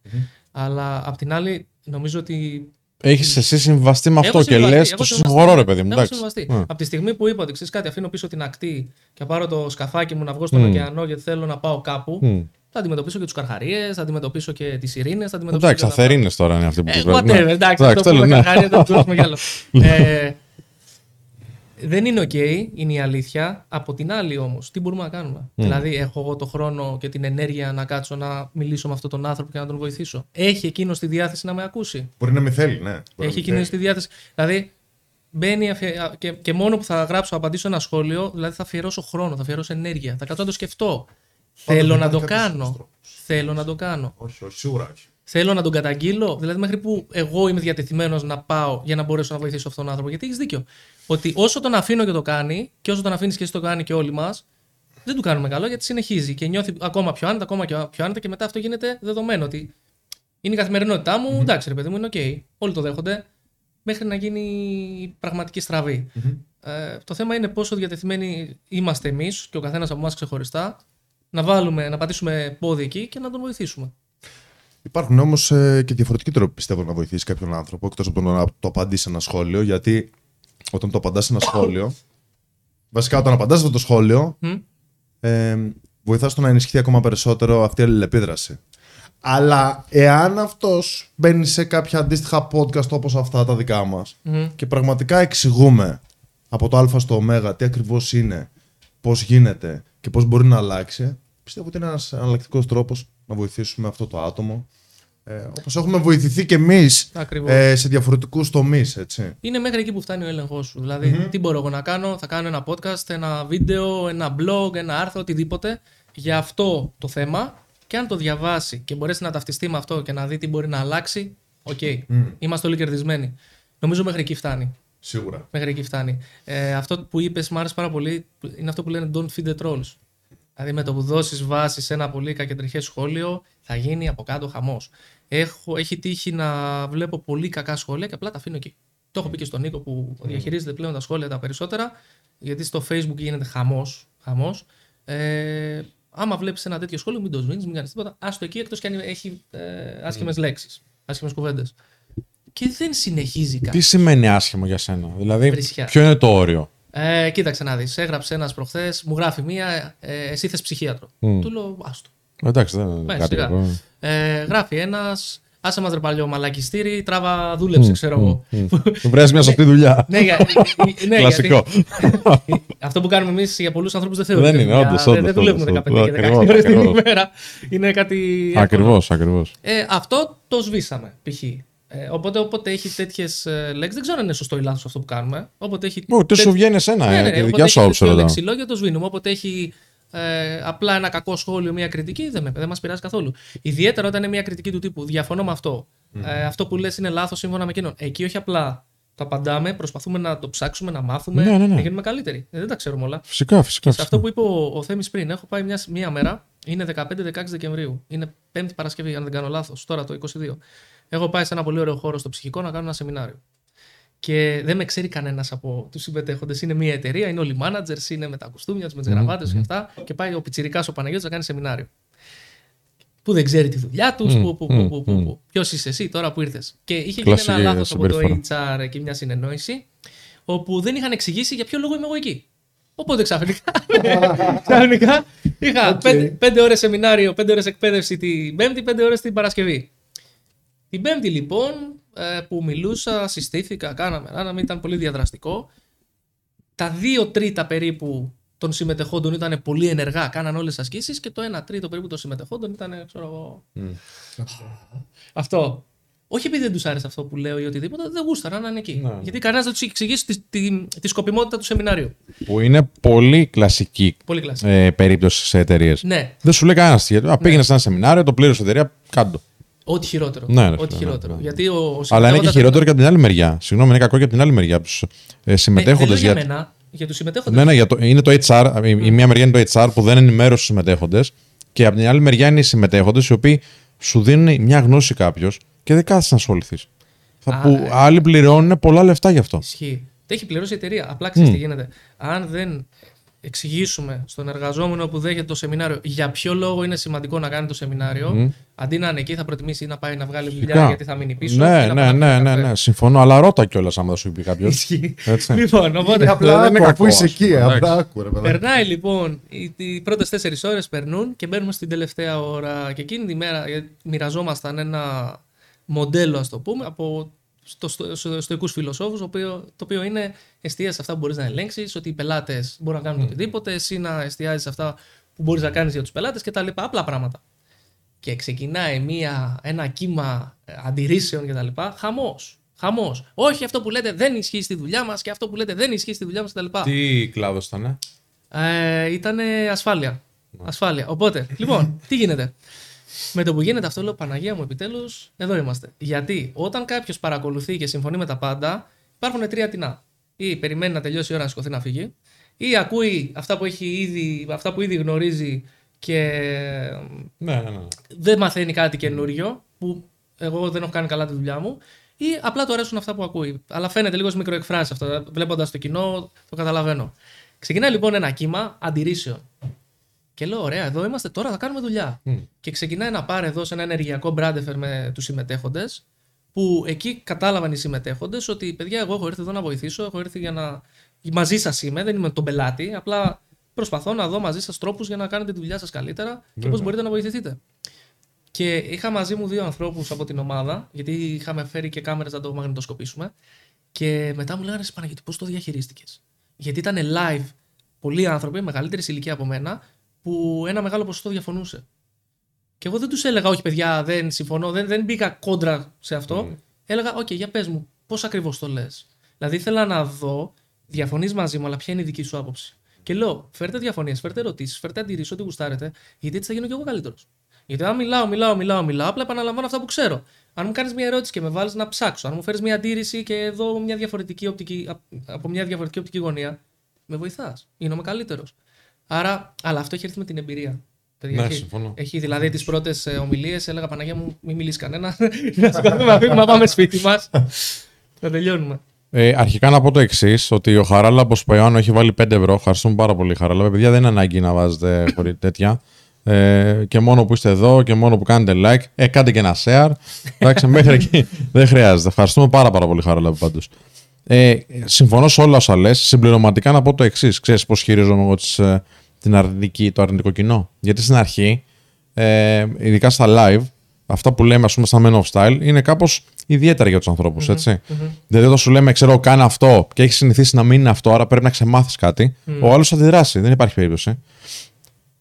Speaker 4: Αλλά απ' την άλλη, νομίζω ότι
Speaker 1: Έχεις εσύ συμβαστεί με αυτό
Speaker 4: Έχω
Speaker 1: και
Speaker 4: συμβαστεί,
Speaker 1: λες,
Speaker 4: έχω
Speaker 1: το
Speaker 4: συμβαστεί.
Speaker 1: συγχωρώ, ρε παιδί μου.
Speaker 4: Έχω
Speaker 1: εντάξει.
Speaker 4: συμβαστεί.
Speaker 1: Ναι.
Speaker 4: Από τη στιγμή που είπα ότι ξέρεις κάτι, αφήνω πίσω την ακτή και θα πάρω το σκαφάκι μου να βγω στον
Speaker 1: Μμ.
Speaker 4: ωκεανό γιατί θέλω να πάω κάπου,
Speaker 1: Μμ.
Speaker 4: θα αντιμετωπίσω και τους καρχαρίες, θα αντιμετωπίσω και τις ειρήνες, θα αντιμετωπίσω.
Speaker 1: Εντάξει,
Speaker 4: και τα-
Speaker 1: αθερίνες τώρα είναι αυτοί που
Speaker 4: Ε,
Speaker 1: τους
Speaker 4: whatever,
Speaker 1: βλέπουν. Ναι.
Speaker 4: εντάξει, αυτό που
Speaker 1: τέλος,
Speaker 4: με
Speaker 1: ναι.
Speaker 4: καρχαρία δεν το δώσουμε κι άλλο. Ε, δεν είναι OK, είναι η αλήθεια. Από την άλλη όμως, τι μπορούμε να κάνουμε; Δηλαδή, έχω εγώ το χρόνο και την ενέργεια να κάτσω να μιλήσω με αυτόν τον άνθρωπο και να τον βοηθήσω. Έχει εκείνο τη διάθεση να με ακούσει;
Speaker 2: Μπορεί να μην θέλει, ναι. Μπορεί να
Speaker 4: Έχει
Speaker 2: μην
Speaker 4: εκείνη
Speaker 2: θέλει.
Speaker 4: τη διάθεση. Δηλαδή, μπαίνει αφιε- α, και, και μόνο που θα γράψω, απαντήσω ένα σχόλιο, δηλαδή θα αφιερώσω χρόνο, θα αφιερώσω ενέργεια. Θα κάτσω να το σκεφτώ. Θέλω
Speaker 2: δεν
Speaker 4: να το
Speaker 2: υπάρχει κάποιος
Speaker 4: κάνω.
Speaker 2: άλλος τρόπος.
Speaker 4: Θέλω να το κάνω.
Speaker 2: Όχι, όχι, σίγουρα όχι.
Speaker 4: Θέλω να τον καταγγείλω. Δηλαδή, μέχρι που εγώ είμαι διατεθειμένος να πάω για να μπορέσω να βοηθήσω αυτόν τον άνθρωπο. Γιατί έχεις δίκιο. Ότι όσο τον αφήνω και το κάνει, και όσο τον αφήνεις και εσύ το κάνει και όλοι μας, δεν του κάνουμε καλό γιατί συνεχίζει και νιώθει ακόμα πιο άνετα, ακόμα και πιο άνετα και μετά αυτό γίνεται δεδομένο. Ότι είναι η καθημερινότητά μου, εντάξει ρε παιδί μου, είναι οκ. Όλοι το δέχονται. Μέχρι να γίνει η πραγματική στραβή. Ε, το θέμα είναι πόσο διατεθειμένοι είμαστε εμείς και ο καθένας από εμάς ξεχωριστά να βάλουμε, να πατήσουμε πόδι εκεί και να τον βοηθήσουμε.
Speaker 2: Υπάρχουν όμως ε, και διαφορετικοί τρόποι πιστεύω να βοηθήσει κάποιον άνθρωπο εκτός από το να το απαντήσει σε ένα σχόλιο. Γιατί όταν το απαντάς σε ένα σχόλιο. Βασικά, όταν απαντάς αυτό το σχόλιο,
Speaker 4: Μμ.
Speaker 2: ε, βοηθάς στο να ενισχυθεί ακόμα περισσότερο αυτή η αλληλεπίδραση. Αλλά εάν αυτός μπαίνει σε κάποια αντίστοιχα podcast όπως αυτά τα δικά μας
Speaker 4: Μμ.
Speaker 2: και πραγματικά εξηγούμε από το Α στο Ω τι ακριβώς είναι, πώς γίνεται και πώς μπορεί να αλλάξει, πιστεύω ότι είναι ένας εναλλακτικό τρόπος να βοηθήσουμε αυτό το άτομο. Ε, Όπως έχουμε βοηθηθεί κι εμείς
Speaker 4: Ακριβώς.
Speaker 2: ε, σε διαφορετικούς τομείς, έτσι.
Speaker 4: Είναι μέχρι εκεί που φτάνει ο έλεγχός σου. δηλαδη τι μπορώ εγώ να κάνω, θα κάνω ένα podcast, ένα βίντεο, ένα blog, ένα άρθρο, οτιδήποτε για αυτό το θέμα και αν το διαβάσει και μπορέσει να ταυτιστεί με αυτό και να δει τι μπορεί να αλλάξει, οκ. Είμαστε όλοι κερδισμένοι. Νομίζω μέχρι εκεί φτάνει.
Speaker 2: Σίγουρα.
Speaker 4: Μέχρι εκεί φτάνει. Ε, αυτό που είπες, μου άρεσε πάρα πολύ, είναι αυτό που λένε Don't feed the trolls. Δηλαδή, με το που δώσεις βάση σε ένα πολύ κακεντρεχέ σχόλιο, θα γίνει από κάτω χαμός. Έχει τύχει να βλέπω πολύ κακά σχόλια και απλά τα αφήνω εκεί. Το έχω πει και στον Νίκο που διαχειρίζεται πλέον τα σχόλια τα περισσότερα, γιατί στο Facebook γίνεται χαμός. Χαμός. Ε, άμα βλέπεις ένα τέτοιο σχόλιο, μην το σβήνεις, μην κάνεις τίποτα. Άστο εκεί εκτός και αν έχει ε, άσχημες mm. λέξεις, άσχημες κουβέντες. Και δεν συνεχίζει κάτι.
Speaker 1: Τι σημαίνει άσχημο για σένα, Δηλαδή,
Speaker 4: Βρισιά.
Speaker 1: ποιο είναι το όριο;
Speaker 4: Ε, κοίταξε να δεις. Έγραψε ένας προχθές, μου γράφει μία, ε, εσύ θες ψυχίατρο.
Speaker 1: Mm.
Speaker 4: Του λέω, άστο.
Speaker 1: Εντάξει, δεν είναι
Speaker 4: Πάει,
Speaker 1: κάτι
Speaker 4: σιγά.
Speaker 1: κακό.
Speaker 4: Ε, γράφει ένας, άσε μας ρε παλιό μαλακιστήρι, τράβα, δούλεψε, ξέρω εγώ.
Speaker 1: Βρες μια σωστή δουλειά. *laughs*
Speaker 4: ναι, για, ναι,
Speaker 1: Κλασικό.
Speaker 4: γιατί αυτό που κάνουμε εμείς για πολλούς ανθρώπους δεν θεωρείται.
Speaker 1: Δεν είναι,
Speaker 4: δουλειά.
Speaker 1: όντως,
Speaker 4: Δεν-
Speaker 1: όντως,
Speaker 4: Δεν δουλεύουμε
Speaker 1: όντως,
Speaker 4: 15 και 16
Speaker 1: ακριβώς,
Speaker 4: ώρες την
Speaker 1: ακριβώς.
Speaker 4: ημέρα. Είναι κάτι. εύκολο.
Speaker 1: Ακριβώς, ακριβώς.
Speaker 4: Ε, αυτό το σβήσαμε, π.χ. Ε, οπότε, όποτε έχει τέτοιες λέξεις, δεν ξέρω αν είναι σωστό ή λάθος αυτό που κάνουμε. Όποτε έχει.
Speaker 1: Όχι, τι σου
Speaker 4: τέτοι-
Speaker 1: βγαίνει εσένα,
Speaker 4: ναι,
Speaker 1: ε,
Speaker 4: ναι,
Speaker 1: τη
Speaker 4: όποτε
Speaker 1: δικιά
Speaker 4: έχει
Speaker 1: σου άποψη
Speaker 4: τέτοιο
Speaker 1: ρωτάω.
Speaker 4: λεξιλόγιο το σβήνουμε. Όποτε έχει ε, απλά ένα κακό σχόλιο, μια κριτική, δεν, με- δεν μας πειράζει καθόλου. Ιδιαίτερα όταν είναι μια κριτική του τύπου. Διαφωνώ με αυτό. Ε, αυτό που λες είναι λάθος σύμφωνα με εκείνον. Εκεί όχι απλά το απαντάμε, προσπαθούμε να το ψάξουμε, να μάθουμε,
Speaker 1: Ναι, ναι, ναι.
Speaker 4: να γίνουμε καλύτεροι. Ε, δεν τα ξέρουμε όλα.
Speaker 1: Φυσικά, φυσικά.
Speaker 4: Σε αυτό
Speaker 1: φυσικά.
Speaker 4: που είπε ο, ο Θέμης πριν, έχω πάει μια, μια μέρα, είναι 15-16 Δεκεμβρίου. Είναι Πέμπτη Παρασκευή, αν δεν κάνω λάθος, τώρα το 22. Έχω πάει σε ένα πολύ ωραίο χώρο στο ψυχικό να κάνω ένα σεμινάριο. Και δεν με ξέρει κανένας από τους συμμετέχοντε. Είναι μια εταιρεία, είναι όλοι managers, είναι με τα κουστούμια τους, με τις γραβάτες και αυτά. Και πάει ο Πιτσυρικά ο Παναγιώτης να κάνει σεμινάριο. Που δεν ξέρει τη δουλειά τους,
Speaker 1: Μμμ,
Speaker 4: που, που,
Speaker 1: μμμ,
Speaker 4: που, που,
Speaker 1: μμμ.
Speaker 4: που. Ποιος είσαι εσύ τώρα που ήρθες. Και είχε γίνει
Speaker 1: Κλασική
Speaker 4: ένα λάθος από το
Speaker 1: συμπεριφορά.
Speaker 4: HR και μια συνεννόηση, όπου δεν είχαν εξηγήσει για ποιο λόγο είμαι εγώ εκεί. Οπότε ξαφνικά, *laughs* ξαφνικά είχα πέντε, πέντε ώρες σεμινάριο, πέντε ώρες εκπαίδευση την Πέμπτη, πέντε ώρες την Παρασκευή. Την Πέμπτη λοιπόν ε, που μιλούσα, συστήθηκα, κάναμε, κάναμε, ήταν πολύ διαδραστικό. Τα δύο τρίτα περίπου των συμμετεχόντων ήταν πολύ ενεργά, κάναν όλες τις ασκήσεις και το ένα τρίτο περίπου των συμμετεχόντων ήταν, ξέρω εγώ, αυτό. Όχι επειδή δεν τους άρεσε αυτό που λέω ή οτιδήποτε, δεν γούσταραν να είναι εκεί.
Speaker 1: Ναι.
Speaker 4: Γιατί κανένας δεν τους είχε εξηγήσει τη, τη, τη σκοπιμότητα του σεμινάριου.
Speaker 1: Που είναι πολύ κλασική
Speaker 4: Πολύ κλασικό.
Speaker 1: ε, περίπτωση σε εταιρείες.
Speaker 4: Ναι,
Speaker 1: Δεν σου λέει κανένας τι. Α, πήγαινες σε ένα σεμινάριο, το πλήρωσε η εταιρεία, κάντο.
Speaker 4: Ό,τι χειρότερο.
Speaker 1: Ναι, ρε
Speaker 4: ό,τι
Speaker 1: φίλε,
Speaker 4: χειρότερο.
Speaker 1: ναι, ναι.
Speaker 4: Γιατί ο, ο
Speaker 1: Αλλά είναι και
Speaker 4: συμμετέχοντας-
Speaker 1: χειρότερο και από την άλλη μεριά. Συγγνώμη, είναι κακό και από την άλλη μεριά. Από του ε,
Speaker 4: Ναι,
Speaker 1: συμμετέχοντες.
Speaker 4: δεν λέω για
Speaker 1: για...
Speaker 4: μένα, για τους συμμετέχοντες.
Speaker 1: Ναι, ναι, για το, είναι το HR. Η, η μία μεριά είναι το HR που δεν ενημέρωσε τους συμμετέχοντες. Και από την άλλη μεριά είναι οι συμμετέχοντες οι οποίοι σου δίνουν μια γνώση κάποιος και δεν κάθεσαι να ασχοληθείς.
Speaker 4: Α,
Speaker 1: Που
Speaker 4: ε.
Speaker 1: άλλοι πληρώνουν πολλά λεφτά γι' αυτό.
Speaker 4: Ισχύει. Το έχει πληρώσει η εταιρεία. Απλά ξέρεις τι γίνεται. Αν δεν εξηγήσουμε στον εργαζόμενο που δέχεται το σεμινάριο για ποιο λόγο είναι σημαντικό να κάνει το σεμινάριο, αντί να είναι εκεί, θα προτιμήσει να πάει να βγάλει δουλειά
Speaker 1: Φυσικά.
Speaker 4: γιατί θα μείνει πίσω.
Speaker 1: Ναι,
Speaker 4: ή να
Speaker 1: ναι,
Speaker 4: πάει να
Speaker 1: ναι,
Speaker 4: πιει
Speaker 1: ναι,
Speaker 4: καφέ.
Speaker 1: ναι, συμφωνώ. Αλλά ρώτα κιόλας άμα δεν σου πει κάποιος.
Speaker 4: Ισχύει.
Speaker 1: Έτσι.
Speaker 4: Λοιπόν, οπότε.
Speaker 2: Απλά
Speaker 1: δεν είναι
Speaker 2: άκου, αφού
Speaker 1: κακό,
Speaker 2: είσαι
Speaker 1: ας πούμε,
Speaker 2: εκεί,
Speaker 1: εντάξει.
Speaker 2: απλά άκου, ρε παιδάκι.
Speaker 4: Περνάει λοιπόν, οι, οι πρώτες τέσσερις ώρες περνούν και μπαίνουμε στην τελευταία ώρα. Και εκείνη τη μέρα ε, μοιραζόμασταν ένα μοντέλο, ας το πούμε, από στο, στο, στο, στοικούς φιλοσόφους, το οποίο, το οποίο είναι εστία σε αυτά που μπορείς να ελέγξεις, ότι οι πελάτες μπορούν να κάνουν οτιδήποτε, εσύ να εστιάζεις σε αυτά που μπορείς να κάνεις για τους πελάτες και τα λοιπά, απλά πράγματα. Και ξεκινάει μια, ένα κύμα ε, αντιρρήσεων και τα λοιπά, χαμός. Χαμός. Όχι αυτό που λέτε δεν ισχύει στη δουλειά μας και αυτό που λέτε δεν ισχύει στη δουλειά μας και τα λοιπά.
Speaker 1: Τι κλάδος ήταν,
Speaker 4: Ε, ήταν ασφάλεια. Ασφάλεια. Οπότε, λοιπόν, *laughs* τι γίνεται; Με το που γίνεται αυτό, λέω Παναγία μου, επιτέλους, εδώ είμαστε. Γιατί όταν κάποιος παρακολουθεί και συμφωνεί με τα πάντα, υπάρχουν τρία τεινά. Ή περιμένει να τελειώσει η ώρα να σηκωθεί να φύγει, ή ακούει αυτά που, έχει ήδη, αυτά που ήδη γνωρίζει και
Speaker 1: Ναι, ναι, ναι.
Speaker 4: δεν μαθαίνει κάτι καινούριο, που εγώ δεν έχω κάνει καλά τη δουλειά μου, ή απλά του αρέσουν αυτά που ακούει. Αλλά φαίνεται λίγο μικροεκφράσεις αυτό. Βλέποντας το κοινό, το καταλαβαίνω. Ξεκινάει λοιπόν ένα κύμα αντιρρήσεων. Και λέω: Ωραία, εδώ είμαστε τώρα, θα κάνουμε δουλειά. Και ξεκινάει να πάρει εδώ σε ένα ενεργειακό μπράντεφερ με τους συμμετέχοντες, που εκεί κατάλαβαν οι συμμετέχοντες ότι παιδιά, εγώ έχω έρθει εδώ να βοηθήσω, έχω έρθει για να. Μαζί σας είμαι, δεν είμαι τον πελάτη. Απλά προσπαθώ να δω μαζί σας τρόπους για να κάνετε τη δουλειά σας καλύτερα και πώς μπορείτε να βοηθηθείτε. Και είχα μαζί μου δύο ανθρώπους από την ομάδα, γιατί είχαμε φέρει και κάμερες να το μαγνητοσκοπήσουμε. Και μετά μου λέγανε Παναγιώτη, πώς το διαχειρίστηκες; Γιατί ήταν live πολλοί άνθρωποι, μεγαλύτερη ηλικία από μένα, που ένα μεγάλο ποσοστό διαφωνούσε. Και εγώ δεν τους έλεγα, Όχι, παιδιά, δεν συμφωνώ, δεν, δεν μπήκα κόντρα σε αυτό. Έλεγα, Οκ, για πες μου, πώς ακριβώς το λες. Δηλαδή ήθελα να δω, διαφωνείς μαζί μου, αλλά ποια είναι η δική σου άποψη. Και λέω, φέρτε διαφωνίες, φέρτε ερωτήσεις, φέρτε αντιρρήσεις, ό,τι γουστάρετε, γιατί έτσι θα γίνω κι εγώ καλύτερος. Γιατί αν μιλάω, μιλάω, μιλάω, μιλάω, απλά επαναλαμβάνω αυτά που ξέρω. Αν μου κάνεις μια ερώτηση και με βάλεις να ψάξω, αν μου φέρεις μια αντίρρηση και δω μια διαφορετική οπτική, από μια διαφορετική οπτική γωνία, με βοηθάς. Γίνομαι καλύτερος. Άρα, αλλά αυτό έχει έρθει με την εμπειρία. Παιδιά,
Speaker 1: Ναι,
Speaker 4: έχει,
Speaker 1: συμφωνώ.
Speaker 4: έχει δηλαδή τις πρώτες ομιλίες, έλεγα Παναγία μου, μην μιλήσεις κανένα. *laughs* να σηκωθούμε να φύγουμε να πάμε σπίτι μας. *laughs* να τελειώνουμε.
Speaker 1: Ε, αρχικά να πω το εξής: Ότι ο Χαράλαμπος Παϊάνο έχει βάλει 5 ευρώ. Ευχαριστούμε πάρα πολύ, Χαράλαμπο. Παιδιά, δεν είναι ανάγκη να βάζετε *laughs* χωρί τέτοια. Ε, και μόνο που είστε εδώ και μόνο που κάνετε like, ε, κάντε και ένα share. Εντάξει, μέχρι εκεί δεν χρειάζεται. Ευχαριστούμε πάρα, πάρα πολύ, Χαράλαμπο πάντως. Ε, συμφωνώ σε όλα όσα λες. Συμπληρωματικά να πω το εξής: Ξέρεις πώς χειρίζομαι εγώ τις, ε, την αρνητική, το αρνητικό κοινό; Γιατί στην αρχή, ε, ειδικά στα live, αυτά που λέμε, ας πούμε, στα Men of Style, είναι κάπως ιδιαίτερα για τους ανθρώπους, έτσι. Δηλαδή, όταν σου λέμε, ξέρω, κάνε αυτό και έχεις συνηθίσει να μην είναι αυτό, άρα πρέπει να ξεμάθεις κάτι, ο άλλος θα αντιδράσει. Δεν υπάρχει περίπτωση.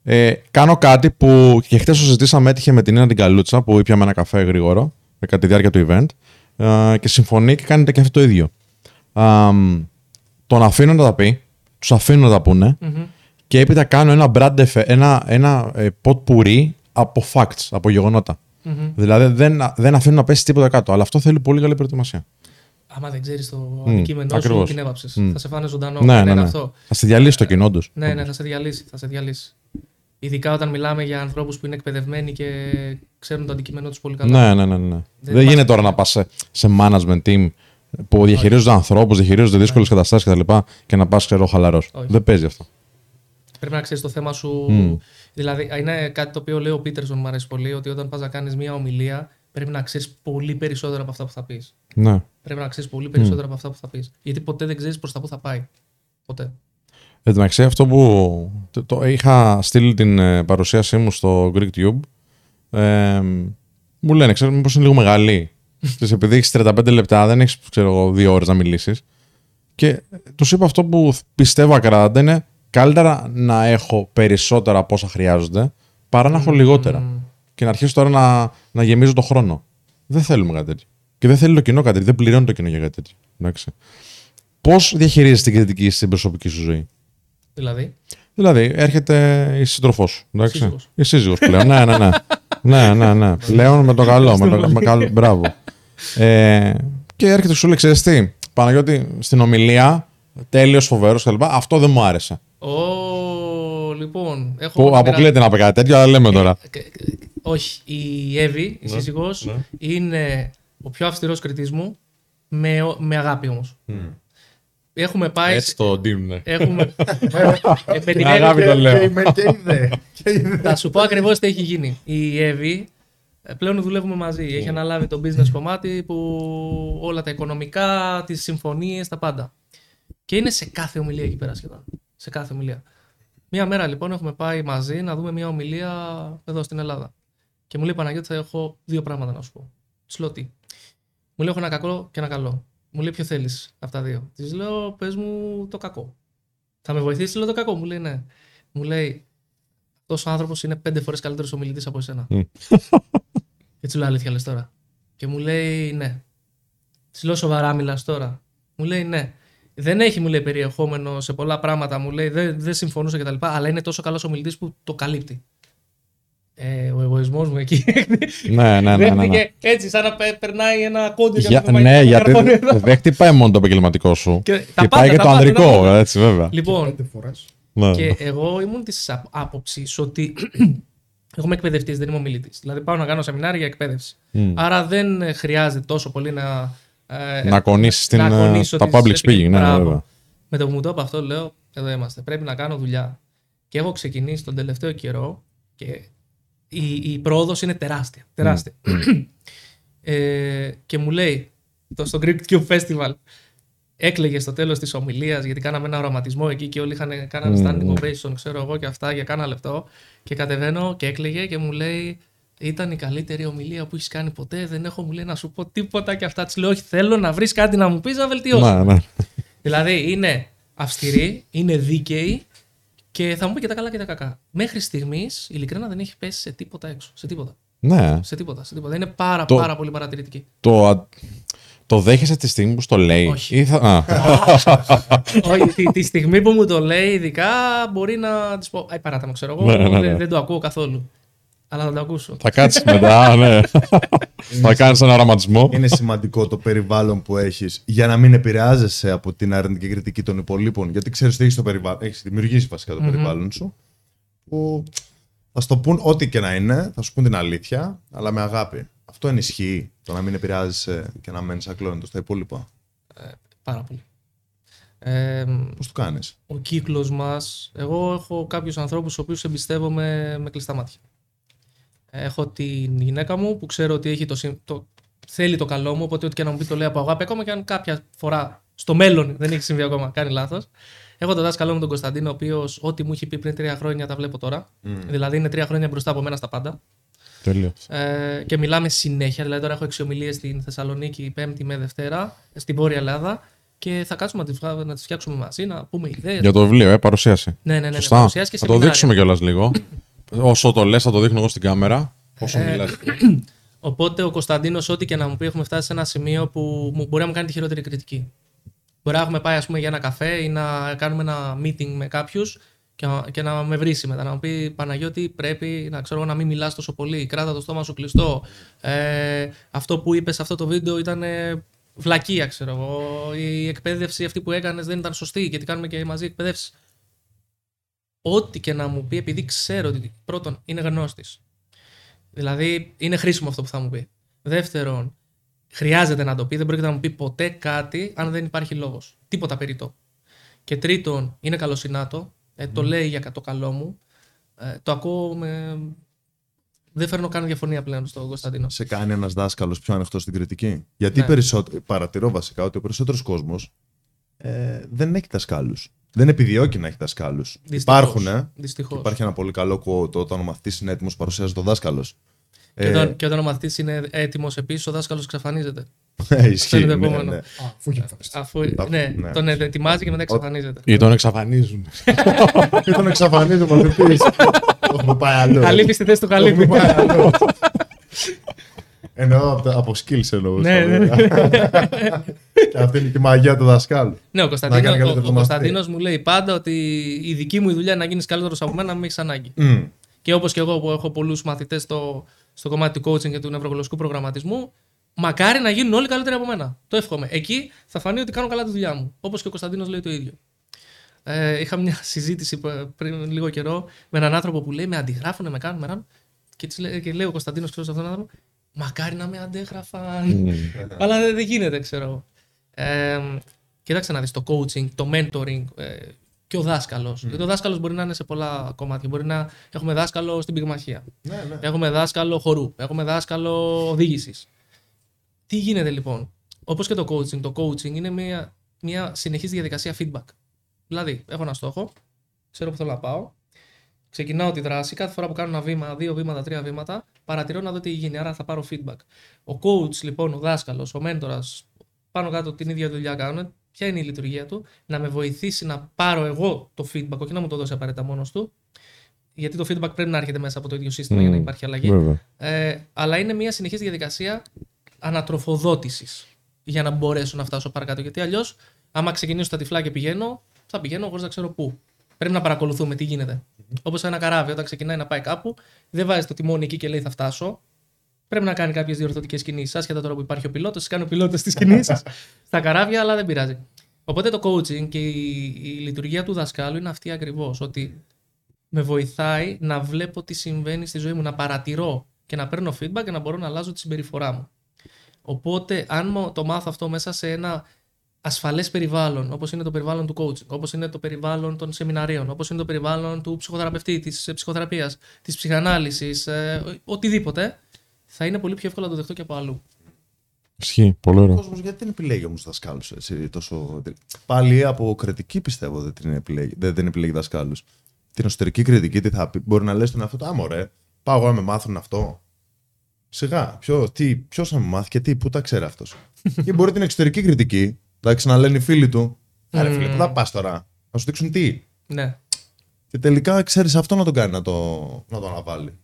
Speaker 1: Ε, κάνω κάτι που και χθε το συζητήσαμε, έτυχε με την Νίνα την Καλούτσα που ήπιαμε ένα καφέ γρήγορο κατά τη διάρκεια του event ε, και συμφωνεί και κάνετε και αυτό το ίδιο. Α, τον αφήνω να τα πει, τους αφήνω να τα πούνε και έπειτα κάνω ένα brand effe- ένα, ένα ε, pot pourri από facts, από γεγονότα. Δηλαδή δεν, δεν αφήνω να πέσει τίποτα κάτω. Αλλά αυτό θέλει πολύ καλή προετοιμασία.
Speaker 4: Άμα δεν ξέρεις το αντικείμενό σου,
Speaker 1: ακριβώς.
Speaker 4: την έβαψες. Θα σε φάνε ζωντανό.
Speaker 1: ναι,
Speaker 4: δεν
Speaker 1: ναι,
Speaker 4: είναι
Speaker 1: ναι.
Speaker 4: αυτό.
Speaker 1: Θα στη διαλύσει το κοινό τους.
Speaker 4: Ναι, ναι, θα σε διαλύσει. Θα σε διαλύσει. Ειδικά όταν μιλάμε για ανθρώπους που είναι εκπαιδευμένοι και ξέρουν το αντικείμενό τους πολύ καλά.
Speaker 1: Ναι, ναι, ναι. ναι. Δεν,
Speaker 4: μας-
Speaker 1: γίνεται τώρα να πας σε, σε management team που διαχειρίζονται ανθρώπους, διαχειρίζονται δύσκολες καταστάσεις κτλ. Και, και να πας, ξέρω, χαλαρός.
Speaker 4: Όχι.
Speaker 1: Δεν παίζει αυτό.
Speaker 4: Πρέπει να ξέρεις το θέμα σου.
Speaker 1: Μμ.
Speaker 4: Δηλαδή, είναι κάτι το οποίο λέει ο Πίτερσον, μου αρέσει πολύ, ότι όταν πας να κάνεις μια ομιλία, πρέπει να ξέρεις πολύ περισσότερα από αυτά που θα πεις.
Speaker 1: Ναι.
Speaker 4: Πρέπει να ξέρεις πολύ περισσότερα από αυτά που θα πεις. Γιατί ποτέ δεν ξέρεις προς τα που θα πάει. Ποτέ.
Speaker 1: Εν τω μεταξύ, αυτό που το, το- είχα στείλει την ε, παρουσίασή μου στο GreekTube, ε, μου λένε, ξέρω, μήπως είναι λίγο μεγάλη. Ξέρεις, επειδή έχεις 35 λεπτά, δεν έχεις, ξέρω εγώ, δύο ώρες να μιλήσεις. Και τους είπα αυτό που πιστεύω ακράτα είναι καλύτερα να έχω περισσότερα από όσα χρειάζονται παρά να έχω λιγότερα. Και να αρχίσω τώρα να, να γεμίζω το χρόνο. Δεν θέλουμε κάτι τέτοιο. Και δεν θέλει το κοινό κάτι τέτοιο. Δεν πληρώνει το κοινό για κάτι τέτοιο. Εντάξει. Πώς διαχειρίζεσαι την κριτική στην προσωπική σου ζωή;
Speaker 4: Δηλαδή,
Speaker 1: Δηλαδή, έρχεται η σύντροφός σου. Εντάξει.
Speaker 4: Σύζυγος.
Speaker 1: Η σύζυγος πλέον. ναι, ναι, ναι. *laughs* ναι, ναι, ναι. Πλέον με το καλό. με το, με καλό μπράβο. Ε, και έρχεται και σου λέει: Ξέρεις τι, Παναγιώτη, στην ομιλία, τέλειο, φοβερό κλπ. Αυτό δεν μου άρεσε.
Speaker 4: ο, λοιπόν, έχω
Speaker 1: Που
Speaker 4: μια
Speaker 1: αποκλείεται να πει κάτι τέτοιο, αλλά λέμε τώρα.
Speaker 4: Ε, ε, Όχι, η Εύη, η σύζυγός,
Speaker 1: ναι.
Speaker 4: είναι ο πιο αυστηρός κριτής μου, με, με αγάπη όμως. Έχουμε πάει...
Speaker 1: Έτσι το δίνουν.
Speaker 4: Έχουμε... Ε, με την
Speaker 1: Αγάπη
Speaker 4: Εύη-
Speaker 1: το λέω.
Speaker 2: Και είμαι και είδε. Και είδε.
Speaker 4: Θα σου πω ακριβώ τι έχει γίνει. Η Εύη, ε, πλέον δουλεύουμε μαζί. Έχει αναλάβει το business κομμάτι που όλα τα οικονομικά, τις συμφωνίες, τα πάντα. Και είναι σε κάθε ομιλία εκεί πέρα σχεδόν. Σε κάθε ομιλία. Μία μέρα λοιπόν έχουμε πάει μαζί να δούμε μία ομιλία εδώ στην Ελλάδα. Και μου λέει Παναγιώτη, θα έχω δύο πράγματα να σου πω. Της λέω τι; Μου λέει: Έχω ένα κακό και ένα καλό. Μου λέει: Ποιο θέλεις αυτά τα δύο; Της λέω: Πες μου το κακό. Θα με βοηθήσεις, λέω το κακό. Μου λέει: Ναι. Μου λέει: Αυτός ο άνθρωπος είναι πέντε φορές καλύτερος ομιλητής από εσένα. *laughs*
Speaker 1: Μμ.
Speaker 4: και τη λέω: Αλήθεια λες τώρα. Και μου λέει: Ναι. Της λέω: Σοβαρά μιλάς τώρα. Μου λέει: Ναι. Δεν έχει, μου λέει, περιεχόμενο σε πολλά πράγματα. Μου λέει: Δεν, δεν συμφωνούσα κτλ. Αλλά είναι τόσο καλός ομιλητής που το καλύπτει. Ε, ο εγωισμός μου εκεί.
Speaker 1: ναι, ναι, ναι. ναι, ναι.
Speaker 4: Δέχτηκε έτσι, σαν να πε- περνάει ένα κόντιο
Speaker 1: Για,
Speaker 4: το
Speaker 1: ναι,
Speaker 4: μαγικό
Speaker 1: γιατί
Speaker 4: καρφώνει εδώ.
Speaker 1: δεν χτυπάει μόνο το επαγγελματικό σου.
Speaker 4: Και τα
Speaker 1: Χτυπάει
Speaker 4: πάντα,
Speaker 1: και
Speaker 4: τα
Speaker 1: το
Speaker 4: πάντα, τα
Speaker 1: ανδρικό,
Speaker 4: πάντα.
Speaker 1: έτσι βέβαια.
Speaker 4: Λοιπόν,
Speaker 2: Πέντε φορές.
Speaker 1: Ναι.
Speaker 4: και εγώ ήμουν της άποψης ότι εγώ είμαι εκπαιδευτή, δεν είμαι ομιλητής. Δηλαδή πάω να κάνω σεμινάρια για εκπαίδευση.
Speaker 1: Μμ.
Speaker 4: Άρα δεν ε, χρειάζεται τόσο πολύ να. ε,
Speaker 1: Να κονίσεις την,
Speaker 4: να
Speaker 1: ε,
Speaker 4: κονίσω
Speaker 1: τα
Speaker 4: τις
Speaker 1: public
Speaker 4: επικοινωνίες.
Speaker 1: speaking, ναι, ναι,
Speaker 4: Μπράβο.
Speaker 1: βέβαια.
Speaker 4: Με το που μου το είπε αυτό, λέω: Εδώ είμαστε. Πρέπει να κάνω δουλειά. Και έχω ξεκινήσει τον τελευταίο καιρό και η, η πρόοδος είναι τεράστια. τεράστια. *clears throat* ε, και μου λέει το, στο Greek Cube Festival έκλαιγε στο τέλος της ομιλίας γιατί κάναμε ένα οραματισμό εκεί και όλοι είχαν κάνανε standing ovation, ξέρω εγώ και αυτά για κάνα λεπτό. Και κατεβαίνω και έκλαιγε και μου λέει. Ήταν η καλύτερη ομιλία που έχεις κάνει ποτέ. Δεν έχω, μου λέει, να σου πω τίποτα και αυτά. Της λέω: Όχι, θέλω να βρεις κάτι να μου πεις να βελτιώσω.
Speaker 1: Ναι, ναι.
Speaker 4: Δηλαδή είναι αυστηρή, είναι δίκαιη και θα μου πει και τα καλά και τα κακά. Μέχρι στιγμής, ειλικρινά δεν έχει πέσει σε τίποτα έξω. Σε τίποτα.
Speaker 1: ναι.
Speaker 4: Σε τίποτα. Σε τίποτα. Είναι πάρα,
Speaker 1: Το-
Speaker 4: πάρα πολύ παρατηρητική.
Speaker 1: Το, α- το δέχεσαι τη στιγμή που στο λέει.
Speaker 4: Όχι.
Speaker 1: Ή θα, α, *laughs*
Speaker 4: Όχι, τη, τη στιγμή που μου το λέει, ειδικά μπορεί να της πω. Αϊ, παράτα με, ξέρω εγώ.
Speaker 1: Ναι, ναι, ναι.
Speaker 4: Δεν, δεν το ακούω καθόλου. Αλλά θα το ακούσω.
Speaker 1: Θα κάτσεις μετά, ναι. θα κάνεις ένα οραματισμό.
Speaker 2: Είναι σημαντικό το περιβάλλον που έχεις για να μην επηρεάζεσαι από την αρνητική κριτική των υπολείπων. Γιατί ξέρεις ότι έχεις το περιβάλλον. Έχεις δημιουργήσει βασικά το περιβάλλον σου. Που θα σου το πούν ό,τι και να είναι, θα σου πούν την αλήθεια, αλλά με αγάπη. Αυτό ενισχύει το να μην επηρεάζεσαι και να μένεις ακλόνητος στα υπόλοιπα.
Speaker 4: Πάρα πολύ. Ε,
Speaker 2: Πώς το κάνεις;
Speaker 4: ο κύκλος μας, εγώ έχω κάποιους ανθρώπους στους οποίους εμπιστεύομαι με κλειστά μάτια. Έχω την γυναίκα μου που ξέρω ότι έχει το, συ- το, θέλει το καλό μου, οπότε ό,τι και να μου πει το λέει από αγάπη, ακόμα και αν κάποια φορά στο μέλλον δεν έχει συμβεί ακόμα, κάνει λάθος. Έχω τον δάσκαλό μου τον Κωνσταντίνο, ο οποίος ό,τι μου έχει πει πριν τρία χρόνια τα βλέπω τώρα. Δηλαδή είναι τρία χρόνια μπροστά από μένα στα πάντα.
Speaker 1: Τέλειος.
Speaker 4: Ε, και μιλάμε συνέχεια. Δηλαδή, τώρα έχω εξομιλίες στην Θεσσαλονίκη, Πέμπτη με Δευτέρα, στην Βόρεια Ελλάδα. Και θα κάτσουμε να τις, βγα- να τις φτιάξουμε μαζί, να πούμε ιδέες.
Speaker 1: Για το βιβλίο, ε, παρουσίαση.
Speaker 4: Ναι, ναι, ναι. ναι,
Speaker 1: Σωστά.
Speaker 4: παρουσιάσεις και
Speaker 1: θα το
Speaker 4: σεμινάρια.
Speaker 1: δείξουμε κιόλας λίγο. Όσο το λες, θα το δείχνω εγώ στην κάμερα. Όσο
Speaker 4: Ε,
Speaker 1: μιλάς. *clears throat*
Speaker 4: Οπότε ο Κωνσταντίνος, ό,τι και να μου πει, έχουμε φτάσει σε ένα σημείο που μου μπορεί να μου κάνει τη χειρότερη κριτική. Μπορεί να έχουμε πάει ας πούμε, για ένα καφέ ή να κάνουμε ένα meeting με κάποιους και, να- και να με βρήσει μετά. Να μου πει Παναγιώτη, πρέπει να ξέρω εγώ, να μην μιλάς τόσο πολύ. Κράτα το στόμα σου κλειστό. Ε, αυτό που είπες σε αυτό το βίντεο ήταν ε, βλακεία, ξέρω εγώ. Η εκπαίδευση αυτή που έκανες δεν ήταν σωστή, γιατί κάνουμε και μαζί εκπαιδεύσεις. Ό,τι και να μου πει, επειδή ξέρω ότι πρώτον είναι γνώστης. Δηλαδή είναι χρήσιμο αυτό που θα μου πει. Δεύτερον, χρειάζεται να το πει, δεν πρόκειται να μου πει ποτέ κάτι αν δεν υπάρχει λόγος. Τίποτα περιττό. Και τρίτον, είναι καλοσυνάτο, ε, το λέει για το καλό μου. Ε, το ακούω με... Δεν φέρνω καν διαφωνία πλέον στον Κωνσταντίνο.
Speaker 2: Σε κάνει ένας δάσκαλος πιο ανοιχτό στην κριτική; Γιατί
Speaker 4: Ναι.
Speaker 2: περισσότερο, παρατηρώ βασικά ότι ο περισσότερος κόσμος ε, δεν έχει δασκάλους. Δεν επιδιώκει να έχει δασκάλους. Υπάρχουν, ε.
Speaker 4: Δυστυχώς.
Speaker 2: Υπάρχει ένα πολύ καλό quote όταν ο μαθητής είναι έτοιμος, παρουσιάζει τον δάσκαλος.
Speaker 4: Και, όταν, και όταν ο μαθητής είναι έτοιμος επίσης, ο δάσκαλος εξαφανίζεται.
Speaker 2: Ε, ισχύει.
Speaker 4: Αυτό είναι το
Speaker 2: ναι,
Speaker 4: επόμενο.
Speaker 2: ναι.
Speaker 3: Α, αφού έχει εμφανιστεί.
Speaker 4: Αφού,
Speaker 2: Τα-
Speaker 4: ναι,
Speaker 2: ναι.
Speaker 4: τον ετοιμάζει και μετά εξαφανίζεται.
Speaker 1: Ή τον εξαφανίζουν. *laughs*
Speaker 2: Και τον εξαφανίζει ο μαθητή. Το έχουμε πάει αλλού.
Speaker 4: Καλύπτει στη θέση του
Speaker 2: Το έχουμε
Speaker 4: καλύπτει.
Speaker 2: πάει αλλού. Εννοώ από, τα- από skills εννοούσα.
Speaker 4: Ναι, ναι.
Speaker 2: Και αυτή είναι και η μαγεία του δασκάλου.
Speaker 4: Ναι, ο
Speaker 2: Να
Speaker 4: Κωνσταντίνο
Speaker 2: κάνει καλύτερο
Speaker 4: ο,
Speaker 2: το
Speaker 4: ο
Speaker 2: μαθητή.
Speaker 4: Κωνσταντίνος μου λέει πάντα ότι η δική μου δουλειά είναι να γίνεις καλύτερος από μένα, να μην έχεις ανάγκη.
Speaker 2: Μμ.
Speaker 4: Και όπως και εγώ που έχω πολλούς μαθητές στο, στο κομμάτι του coaching και του νευρογλωσσικού προγραμματισμού, μακάρι να γίνουν όλοι καλύτεροι από μένα. Το εύχομαι. Εκεί θα φανεί ότι κάνω καλά τη δουλειά μου. Όπως και ο Κωνσταντίνος λέει το ίδιο. Ε, είχα μια συζήτηση π- πριν λίγο καιρό με έναν άνθρωπο που λέει με αντιγράφουνε, με κάνουν, με κάνουν. Και, της λέει, και λέει ο Κωνσταντίνος, ξέρω σε αυτόν τον άνθρωπο, Μακάρι να με αντέγραφαν. Αλλά δεν, δεν γίνεται, ξέρω εγώ. Ε, κοίταξε να δεις το coaching, το mentoring ε, και ο δάσκαλος. Γιατί ο δάσκαλος μπορεί να είναι σε πολλά κομμάτια. Μπορεί να έχουμε δάσκαλο στην πυγμαχία.
Speaker 2: Ναι, ναι.
Speaker 4: Έχουμε δάσκαλο χορού. Έχουμε δάσκαλο οδήγησης. Τι γίνεται λοιπόν; Όπως και το coaching, το coaching είναι μια, μια συνεχής διαδικασία feedback. Δηλαδή, έχω ένα στόχο, ξέρω που θέλω να πάω, ξεκινάω τη δράση, κάθε φορά που κάνω ένα βήμα, δύο βήματα, τρία βήματα, παρατηρώ να δω τι γίνει, άρα θα πάρω feedback. Ο coach, λοιπόν, ο δάσκαλος, ο μέντορας, πάνω κάτω την ίδια δουλειά κάνουν, ποια είναι η λειτουργία του, να με βοηθήσει να πάρω εγώ το feedback, όχι να μου το δώσει απαραίτητα μόνος του, γιατί το feedback πρέπει να έρχεται μέσα από το ίδιο σύστημα για να υπάρχει αλλαγή.
Speaker 1: Βέβαια.
Speaker 4: Ε, αλλά είναι μια συνεχής διαδικασία ανατροφοδότησης για να μπορέσω να φτάσω παρακάτω. Γιατί αλλιώς, άμα ξεκινήσω στα τυφλά και πηγαίνω, θα πηγαίνω χωρίς να ξέρω πού. Πρέπει να παρακολουθούμε τι γίνεται. Όπως ένα καράβι, όταν ξεκινάει να πάει κάπου, δεν βάζει το τιμόνι εκεί και λέει θα φτάσω. Πρέπει να κάνει κάποιες διορθωτικές κινήσεις. Άσχετα τώρα που υπάρχει ο πιλότος, κάνει ο πιλότος τι κινήσεις *laughs* στα καράβια, αλλά δεν πειράζει. Οπότε το coaching και η, η λειτουργία του δασκάλου είναι αυτή ακριβώς. Ότι με βοηθάει να βλέπω τι συμβαίνει στη ζωή μου, να παρατηρώ και να παίρνω feedback και να μπορώ να αλλάζω τη συμπεριφορά μου. Οπότε, αν μου το μάθω αυτό μέσα σε ένα ασφαλές περιβάλλον, όπως είναι το περιβάλλον του coaching, όπως είναι το περιβάλλον των σεμιναρίων, όπως είναι το περιβάλλον του ψυχοθεραπευτή, της ε, ψυχοθεραπείας, της ψυχανάλυσης, ε, οτιδήποτε, θα είναι πολύ πιο εύκολο να το δεχτώ και από αλλού.
Speaker 1: Ισχύει. Πολύ
Speaker 2: Ο
Speaker 1: ωραίο.
Speaker 2: κόσμος γιατί δεν επιλέγει όμως δασκάλους έτσι τόσο. Πάλι από κριτική πιστεύω δεν, την επιλέγει, δεν, δεν επιλέγει δασκάλους. Την εσωτερική κριτική τι θα πει, μπορεί να λες στον εαυτό του, Α, μωρέ, πάω εγώ να με μάθουν αυτό. Σιγά, ποιο, τι, ποιος να με μάθει και τι, πού τα ξέρει αυτός. Ή μπορεί την εξωτερική κριτική, εντάξει, να λένε οι φίλοι του, Άρα φίλε, πού θα πας τώρα, να σου δείξουν τι.
Speaker 4: Ναι.
Speaker 2: Και τελικά ξέρεις αυτό να τον κάνει να το, να το αναβάλει.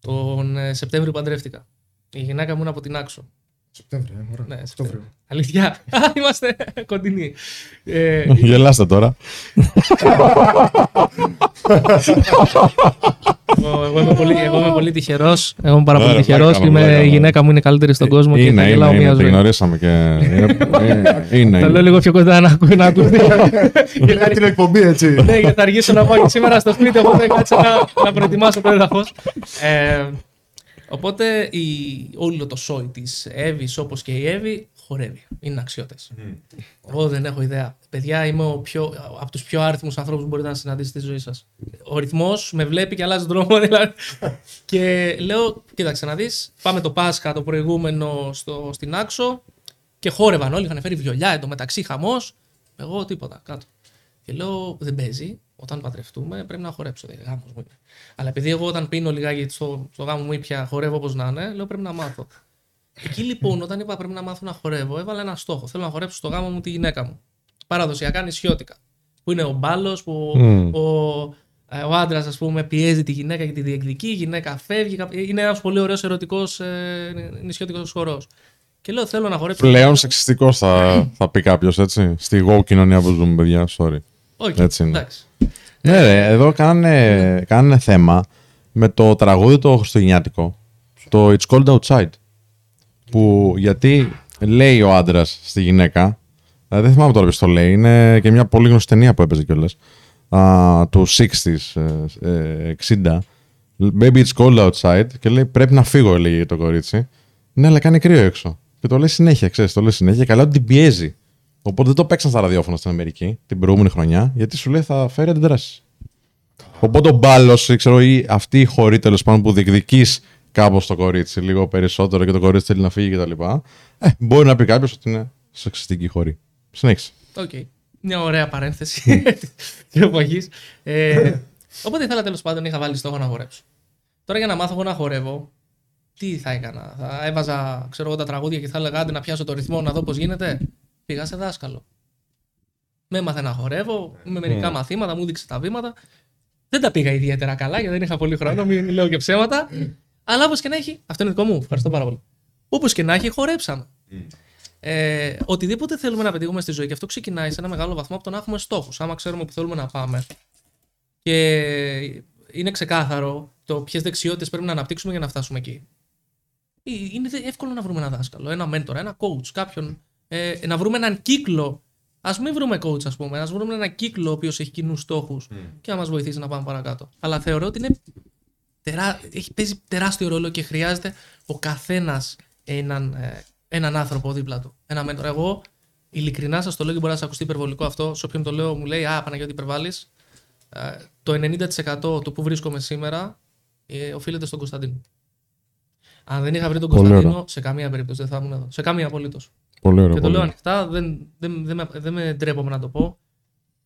Speaker 4: Τον ε, Σεπτέμβριο παντρεύτηκα. Η γυναίκα μου είναι από την Άξο.
Speaker 3: Σεπτέμβριο, ε, ωραία.
Speaker 4: Ναι,
Speaker 3: Οκτώβριο.
Speaker 4: Αλήθεια. *laughs* Α, Είμαστε κοντινοί. Ε, *laughs*
Speaker 1: Γελάστε τώρα.
Speaker 4: εγώ, εγώ είμαι πολύ, εγώ είμαι πολύ τυχερός. Εγώ είμαι πάρα
Speaker 1: Ναι,
Speaker 4: πολύ
Speaker 1: ρε,
Speaker 4: τυχερό.
Speaker 1: πλάκα,
Speaker 4: Είμαι,
Speaker 1: πλάκα,
Speaker 4: η
Speaker 1: ναι.
Speaker 4: γυναίκα μου είναι καλύτερη στον κόσμο και
Speaker 1: Είναι,
Speaker 4: θα
Speaker 1: είναι,
Speaker 4: γελάω
Speaker 1: είναι,
Speaker 4: μία
Speaker 1: τη
Speaker 4: ζωής.
Speaker 1: γνωρίσαμε και. *laughs* είναι- Είναι,
Speaker 4: Το λέω
Speaker 1: είναι.
Speaker 4: λίγο πιο κοντά να ακούει να ακούει.
Speaker 2: Για την εκπομπή, έτσι.
Speaker 4: Ναι, γιατί θα αργήσω να πάω και σήμερα στο σπίτι, οπότε κάτσε να, να προετοιμάσω το έδαφος. Ε, οπότε η, όλο το σόι της Εύης, όπως και η Εύη, χορεύει. Είναι αξιώτε. Εγώ δεν έχω ιδέα. Παιδιά, είμαι ο πιο, από τους πιο άριθμους ανθρώπους που μπορείτε να συναντήσετε στη ζωή σας. Ο ρυθμός με βλέπει και αλλάζει δρόμο. *laughs* Δηλαδή. και λέω, κοίταξε να δεις, πάμε το Πάσχα το προηγούμενο στο, στην Άξο και χόρευαν όλοι. Είχαν φέρει βιολιά εντωμεταξύ χαμός. Εγώ τίποτα κάτω. Και λέω, δεν παίζει. Όταν παντρευτούμε πρέπει να χορέψω. Δεν γάμος μου είναι. Αλλά επειδή εγώ όταν πίνω λιγάκι στο, στο γάμο μου ήπια χορεύω όπως να είναι, λέω πρέπει να μάθω. Εκεί λοιπόν, όταν είπα πρέπει να μάθω να χορεύω, έβαλα ένα στόχο. Θέλω να χορέψω στο γάμο μου τη γυναίκα μου. Παραδοσιακά νησιώτικα. Που είναι ο μπάλος, που
Speaker 1: Μμμ.
Speaker 4: ο, ε, ο άντρας, ας πούμε, πιέζει τη γυναίκα και τη διεκδικεί, η γυναίκα φεύγει. κάπου- Είναι ένας πολύ ωραίος ερωτικός ε, νησιώτικος χορός. Και λέω, θέλω να χορέψω.
Speaker 1: Πλέον σεξιστικός θα, θα πει κάποιος, έτσι; Στη go κοινωνία που ζούμε, παιδιά. Sorry.
Speaker 4: Όχι,
Speaker 1: έτσι είναι.
Speaker 4: εντάξει.
Speaker 1: Ναι, ρε, εδώ κάνανε, κάνανε θέμα με το τραγούδι το χριστουγεννιάτικο. Το It's Cold Outside. Που γιατί λέει ο άντρας στη γυναίκα. ε, δεν θυμάμαι τώρα ποιος το λέει. Είναι και μια πολύ γνωστή ταινία που έπαιζε κιόλας. του 60s, ε, ε, 60. Baby it's cold outside. Και λέει πρέπει να φύγω, λέει το κορίτσι. Ναι, αλλά κάνει κρύο έξω. Και το λέει συνέχεια, ξέρεις, το λέει συνέχεια. Καλά ότι την πιέζει. Οπότε δεν το παίξαν στα ραδιόφωνα στην Αμερική την προηγούμενη χρονιά, γιατί σου λέει θα φέρει αντιδράσεις. Οπότε ο μπάλος, ξέρω, ή αυτή η χωρή τέλος πάντων που διεκδικείς κάπως το κορίτσι λίγο περισσότερο και το κορίτσι θέλει να φύγει κτλ. Ε, μπορεί να πει κάποιος ότι είναι σεξιστική χωρή. Συνέχισε.
Speaker 4: Οκ. Μια ωραία παρένθεση *laughs* της εποχής. Ε, οπότε ήθελα τέλος πάντων, είχα βάλει στόχο να χορέψω. Τώρα για να μάθω εγώ να χορεύω, τι θα έκανα; Θα έβαζα ξέρω εγώ, τα τραγούδια και θα έλεγα άντε να πιάσω το ρυθμό να δω πώς γίνεται. Πήγα σε δάσκαλο. Με έμαθε να χορεύω, με μερικά μαθήματα, μου δείξε τα βήματα. Δεν τα πήγα ιδιαίτερα καλά γιατί δεν είχα πολύ χρόνο, μην λέω και ψέματα. Αλλά όπως και να έχει, αυτό είναι δικό μου. Ευχαριστώ πάρα πολύ. Όπως και να έχει, χορέψαμε. Ε, οτιδήποτε θέλουμε να πετύχουμε στη ζωή και αυτό ξεκινάει σε ένα μεγάλο βαθμό από το να έχουμε στόχους. Άμα ξέρουμε που θέλουμε να πάμε και είναι ξεκάθαρο το ποιες δεξιότητες πρέπει να αναπτύξουμε για να φτάσουμε εκεί. Ε, Είναι δε- εύκολο να βρούμε ένα δάσκαλο, ένα μέντορα, ένα coach, κάποιον. Ε, να βρούμε έναν κύκλο. Α μην βρούμε coach, ας πούμε. Α βρούμε έναν κύκλο ο οποίος έχει κοινούς στόχους και να μας βοηθήσει να πάμε παρακάτω. Αλλά θεωρώ ότι είναι τερά... έχει, παίζει τεράστιο ρόλο και χρειάζεται ο καθένας έναν, ε, έναν άνθρωπο δίπλα του. Ένα μέντορα. Εγώ ειλικρινά σας το λέω και μπορεί να σας ακουστεί υπερβολικό αυτό. Σε όποιον το λέω μου λέει Α, Παναγιώτη, υπερβάλλεις. Ε, το 90% του που βρίσκομαι σήμερα ε, οφείλεται στον Κωνσταντίνο. Αν δεν είχα βρει τον
Speaker 1: Πολύ
Speaker 4: Κωνσταντίνο,
Speaker 1: ωραίο.
Speaker 4: σε καμία περίπτωση δεν θα ήμουν εδώ. Σε καμία απολύτως.
Speaker 1: Πολύ ωραίο.
Speaker 4: Και το
Speaker 1: πολύ
Speaker 4: λέω
Speaker 1: ωραίο.
Speaker 4: ανοιχτά, δεν, δεν, δεν, με, δεν με ντρέπομαι να το πω.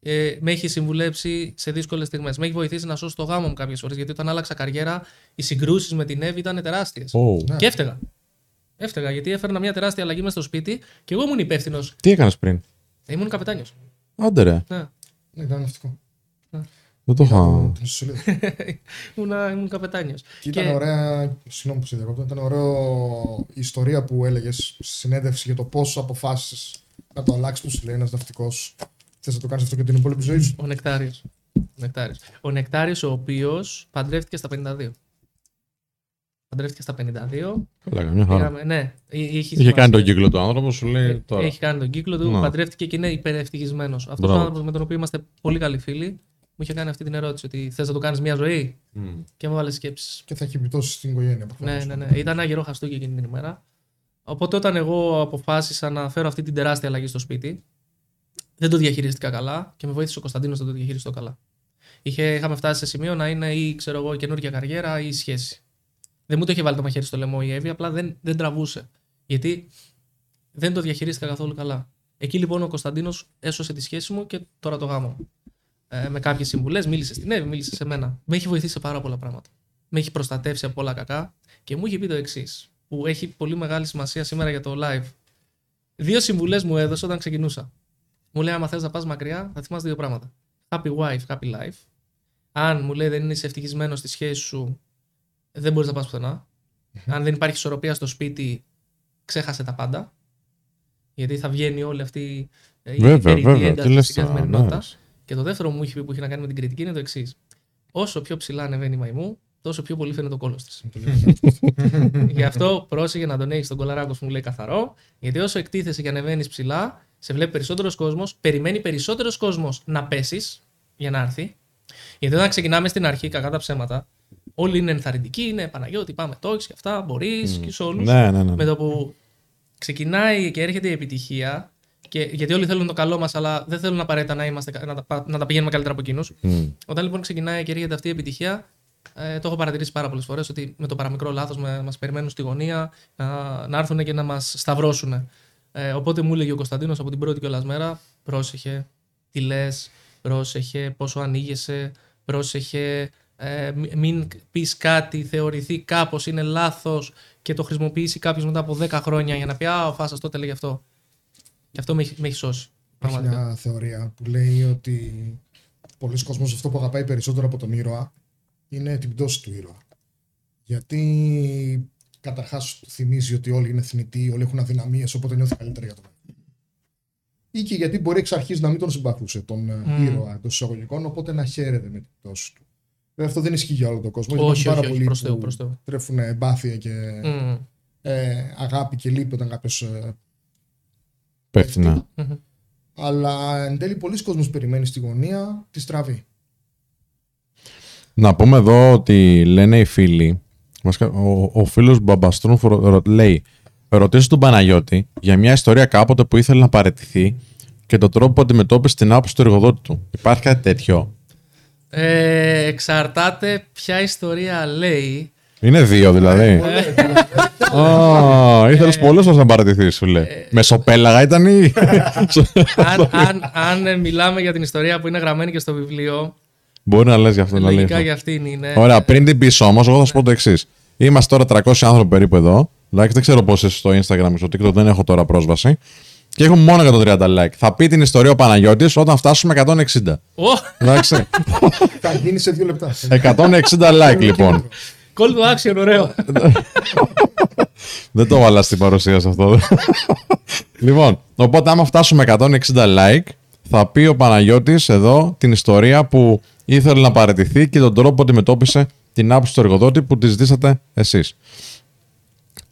Speaker 4: Ε, με έχει συμβουλέψει σε δύσκολες στιγμές. Με έχει βοηθήσει να σώσω το γάμο μου κάποιες φορές. Γιατί όταν άλλαξα καριέρα, οι συγκρούσεις με την Εύη ήταν τεράστιες.
Speaker 1: Ω,
Speaker 4: Και έφταιγα. Έφταιγα γιατί έφερνα μια τεράστια αλλαγή μέσα στο σπίτι και εγώ ήμουν υπεύθυνος.
Speaker 1: Τι έκανες πριν;
Speaker 4: Ήμουν καπετάνιος.
Speaker 1: Άντε ρε.
Speaker 4: Ναι.
Speaker 3: Ναι, ήταν ναυτικό.
Speaker 1: Δεν το είχα.
Speaker 3: Την σωσολίδα.
Speaker 4: ήμουν, ήμουν καπετάνιος.
Speaker 3: Και ήταν ωραία. Συγγνώμη που σε διακόπτω. Ήταν ωραίο η ιστορία που έλεγες στη συνέντευξη για το πώ αποφάσισες να το αλλάξεις που σου λέει ένας ναυτικός. Θες να το κάνεις αυτό και την υπόλοιπη ζωή σου.
Speaker 4: Ο Νεκτάριος. Νεκτάριος. Ο Νεκτάριος ο οποίος παντρεύτηκε στα 52. Παντρεύτηκε στα 52.
Speaker 1: Καλά, καμιά χαρά.
Speaker 4: Πήγαμε, ναι, εί- είχε,
Speaker 1: Είχε
Speaker 4: σημασία.
Speaker 1: κάνει τον κύκλο του άνθρωπο, σου λέει τώρα.
Speaker 4: Έχει κάνει τον κύκλο του,
Speaker 1: Ναι.
Speaker 4: παντρεύτηκε και είναι υπερευτυχισμένος. Αυτός ο
Speaker 1: Μπράβο.
Speaker 4: άνθρωπος με τον οποίο είμαστε πολύ καλοί φίλοι μου είχε κάνει αυτή την ερώτηση: Ότι θες να το κάνεις μια ζωή;
Speaker 1: Μμ.
Speaker 4: Και μου έβαλες σκέψεις.
Speaker 3: Και θα έχει επιπτώσεις στην οικογένεια. προφανώς.
Speaker 4: Ναι, ναι, ναι. Ήταν ένα γερό χαστούκι εκείνη την ημέρα. Οπότε όταν εγώ αποφάσισα να φέρω αυτή την τεράστια αλλαγή στο σπίτι, δεν το διαχειριστήκα καλά και με βοήθησε ο Κωνσταντίνος να το διαχειριστώ καλά. Είχε, είχαμε φτάσει σε σημείο να είναι ή ξέρω εγώ, καινούργια καριέρα ή σχέση. Δεν μου το είχε βάλει το μαχαίρι στο λαιμό η Εύη, απλά δεν, δεν τραβούσε. Γιατί δεν το διαχειρίστηκα καθόλου καλά. Εκεί λοιπόν ο Κωνσταντίνος έσωσε τη σχέση μου και τώρα το γάμο μου. Ε, με κάποιες συμβουλές, μίλησες στην Εύη, μίλησες σε μένα. Με έχει βοηθήσει σε πάρα πολλά πράγματα. Με έχει προστατεύσει από πολλά κακά και μου είχε πει το εξής, που έχει πολύ μεγάλη σημασία σήμερα για το live. Δύο συμβουλές μου έδωσε όταν ξεκινούσα. Μου λέει: Άμα θες να πας μακριά, θα θυμάσαι δύο πράγματα. Happy wife, happy life. Αν μου λέει δεν είσαι ευτυχισμένος στη σχέση σου, δεν μπορείς να πας πουθενά. Αν δεν υπάρχει ισορροπία στο σπίτι, ξέχασε τα πάντα. Γιατί θα βγαίνει όλη αυτή ε, η
Speaker 1: Βέβαια,
Speaker 4: περιττή
Speaker 1: βέβαια.
Speaker 4: ένταση
Speaker 1: Τι λες
Speaker 4: στην
Speaker 1: τώρα,
Speaker 4: καθημερινότητα.
Speaker 1: ναι.
Speaker 4: Και το δεύτερο μου είχε πει που είχε να κάνει με την κριτική είναι το εξής. Όσο πιο ψηλά ανεβαίνει η μαϊμού, τόσο πιο πολύ φαίνεται το κόλος της. *laughs* Γι' αυτό πρόσεχε να τον έχεις τον κολαράκος που μου λέει καθαρό, γιατί όσο εκτίθεσαι και ανεβαίνεις ψηλά, σε βλέπει περισσότερος κόσμος, περιμένει περισσότερος κόσμος να πέσεις για να έρθει. Γιατί όταν ξεκινάμε στην αρχή, κακά τα ψέματα, όλοι είναι ενθαρρυντικοί, είναι Παναγιώτη, πάμε το έχεις και αυτά, μπορείς και σε όλους.
Speaker 1: Ναι, ναι, ναι.
Speaker 4: Με το που ξεκινάει και έρχεται η επιτυχία, και, γιατί όλοι θέλουν το καλό μας, αλλά δεν θέλουν απαραίτητα να, είμαστε, να, τα, να τα πηγαίνουμε καλύτερα από εκείνους.
Speaker 1: Μμ.
Speaker 4: Όταν λοιπόν ξεκινάει και έρχεται αυτή η επιτυχία, ε, το έχω παρατηρήσει πάρα πολλές φορές ότι με το παραμικρό λάθος μας περιμένουν στη γωνία να, να έρθουν και να μας σταυρώσουν. Ε, οπότε μου έλεγε ο Κωνσταντίνος από την πρώτη κιόλας μέρα: Πρόσεχε, τι λες, πρόσεχε πόσο ανοίγεσαι, πρόσεχε. Ε, μη- μην πεις κάτι, θεωρηθεί κάπως είναι λάθος και το χρησιμοποιήσει κάποιος μετά από 10 χρόνια για να πει Α, ο Φάσας τότε λέγε αυτό. Και αυτό με έχει, με έχει σώσει.
Speaker 3: Υπάρχει
Speaker 4: Πραγματικά.
Speaker 3: μια θεωρία που λέει ότι πολλοί κόσμος αυτό που αγαπάει περισσότερο από τον ήρωα είναι την πτώση του ήρωα. Γιατί καταρχάς του θυμίζει ότι όλοι είναι θνητοί, όλοι έχουν αδυναμίες, οπότε νιώθει καλύτερα για τον έρωτα. Ή και γιατί μπορεί εξ αρχής να μην τον συμπαθούσε τον ε,
Speaker 4: Μμμ.
Speaker 3: ήρωα εντός εισαγωγικών, οπότε να χαίρεται με την πτώση του. Βέβαια αυτό δεν ισχύει για όλο τον κόσμο.
Speaker 4: Όχι,
Speaker 3: Υπάρχουν
Speaker 4: όχι,
Speaker 3: πάρα
Speaker 4: όχι,
Speaker 3: πολλοί
Speaker 4: προς Θεού,
Speaker 3: που
Speaker 4: προς Θεού.
Speaker 3: τρέφουν εμπάθεια και
Speaker 4: Μμμ.
Speaker 3: ε, αγάπη και λύπη όταν κάποιος ε,
Speaker 1: Πέφτει, ναι.
Speaker 4: Μμμ.
Speaker 3: αλλά εν τέλει πολλοί κόσμος περιμένει στη γωνία τη στραβή.
Speaker 1: Να πούμε εδώ ότι λένε οι φίλοι. βασικά, Ο, ο φίλος Μπαμπαστρούν λέει: Ρωτήστε τον Παναγιώτη για μια ιστορία κάποτε που ήθελε να παραιτηθεί και τον τρόπο που αντιμετώπισε την άποψη του εργοδότη του. Υπάρχει κάτι τέτοιο;
Speaker 4: Ε, εξαρτάται ποια ιστορία λέει.
Speaker 1: Είναι δύο δηλαδή. Α, ήθελες πολλές φορές να παραιτηθεί, σου λέει. Μεσοπέλαγα ήταν ή.
Speaker 4: αν, αν, αν ε, μιλάμε για την ιστορία που είναι γραμμένη και στο βιβλίο,
Speaker 1: Μπορεί να λες γι' αυτό. να λέει
Speaker 4: λογικά
Speaker 1: αυτό.
Speaker 4: για αυτήν είναι.
Speaker 1: Ωραία, πριν την πεις όμως, εγώ θα σου πω το εξής. Είμαστε τώρα 300 άνθρωποι περίπου εδώ. Like, δεν ξέρω πώς είσαι στο Instagram ή στο TikTok, δεν έχω τώρα πρόσβαση. Και έχουμε μόνο 130 like. Θα πει την ιστορία ο Παναγιώτης όταν φτάσουμε 160.
Speaker 4: Ω,
Speaker 1: Εντάξει.
Speaker 3: Θα γίνει σε δύο λεπτά.
Speaker 1: 160 like λοιπόν. *laughs*
Speaker 4: call to action, ωραίο. *laughs*
Speaker 1: δεν το βάλα στην παρουσίαση αυτό. λοιπόν, οπότε άμα φτάσουμε 160 like, θα πει ο Παναγιώτης εδώ την ιστορία που ήθελε να παραιτηθεί και τον τρόπο που αντιμετώπισε την άποψη του εργοδότη που τη ζητήσατε εσείς.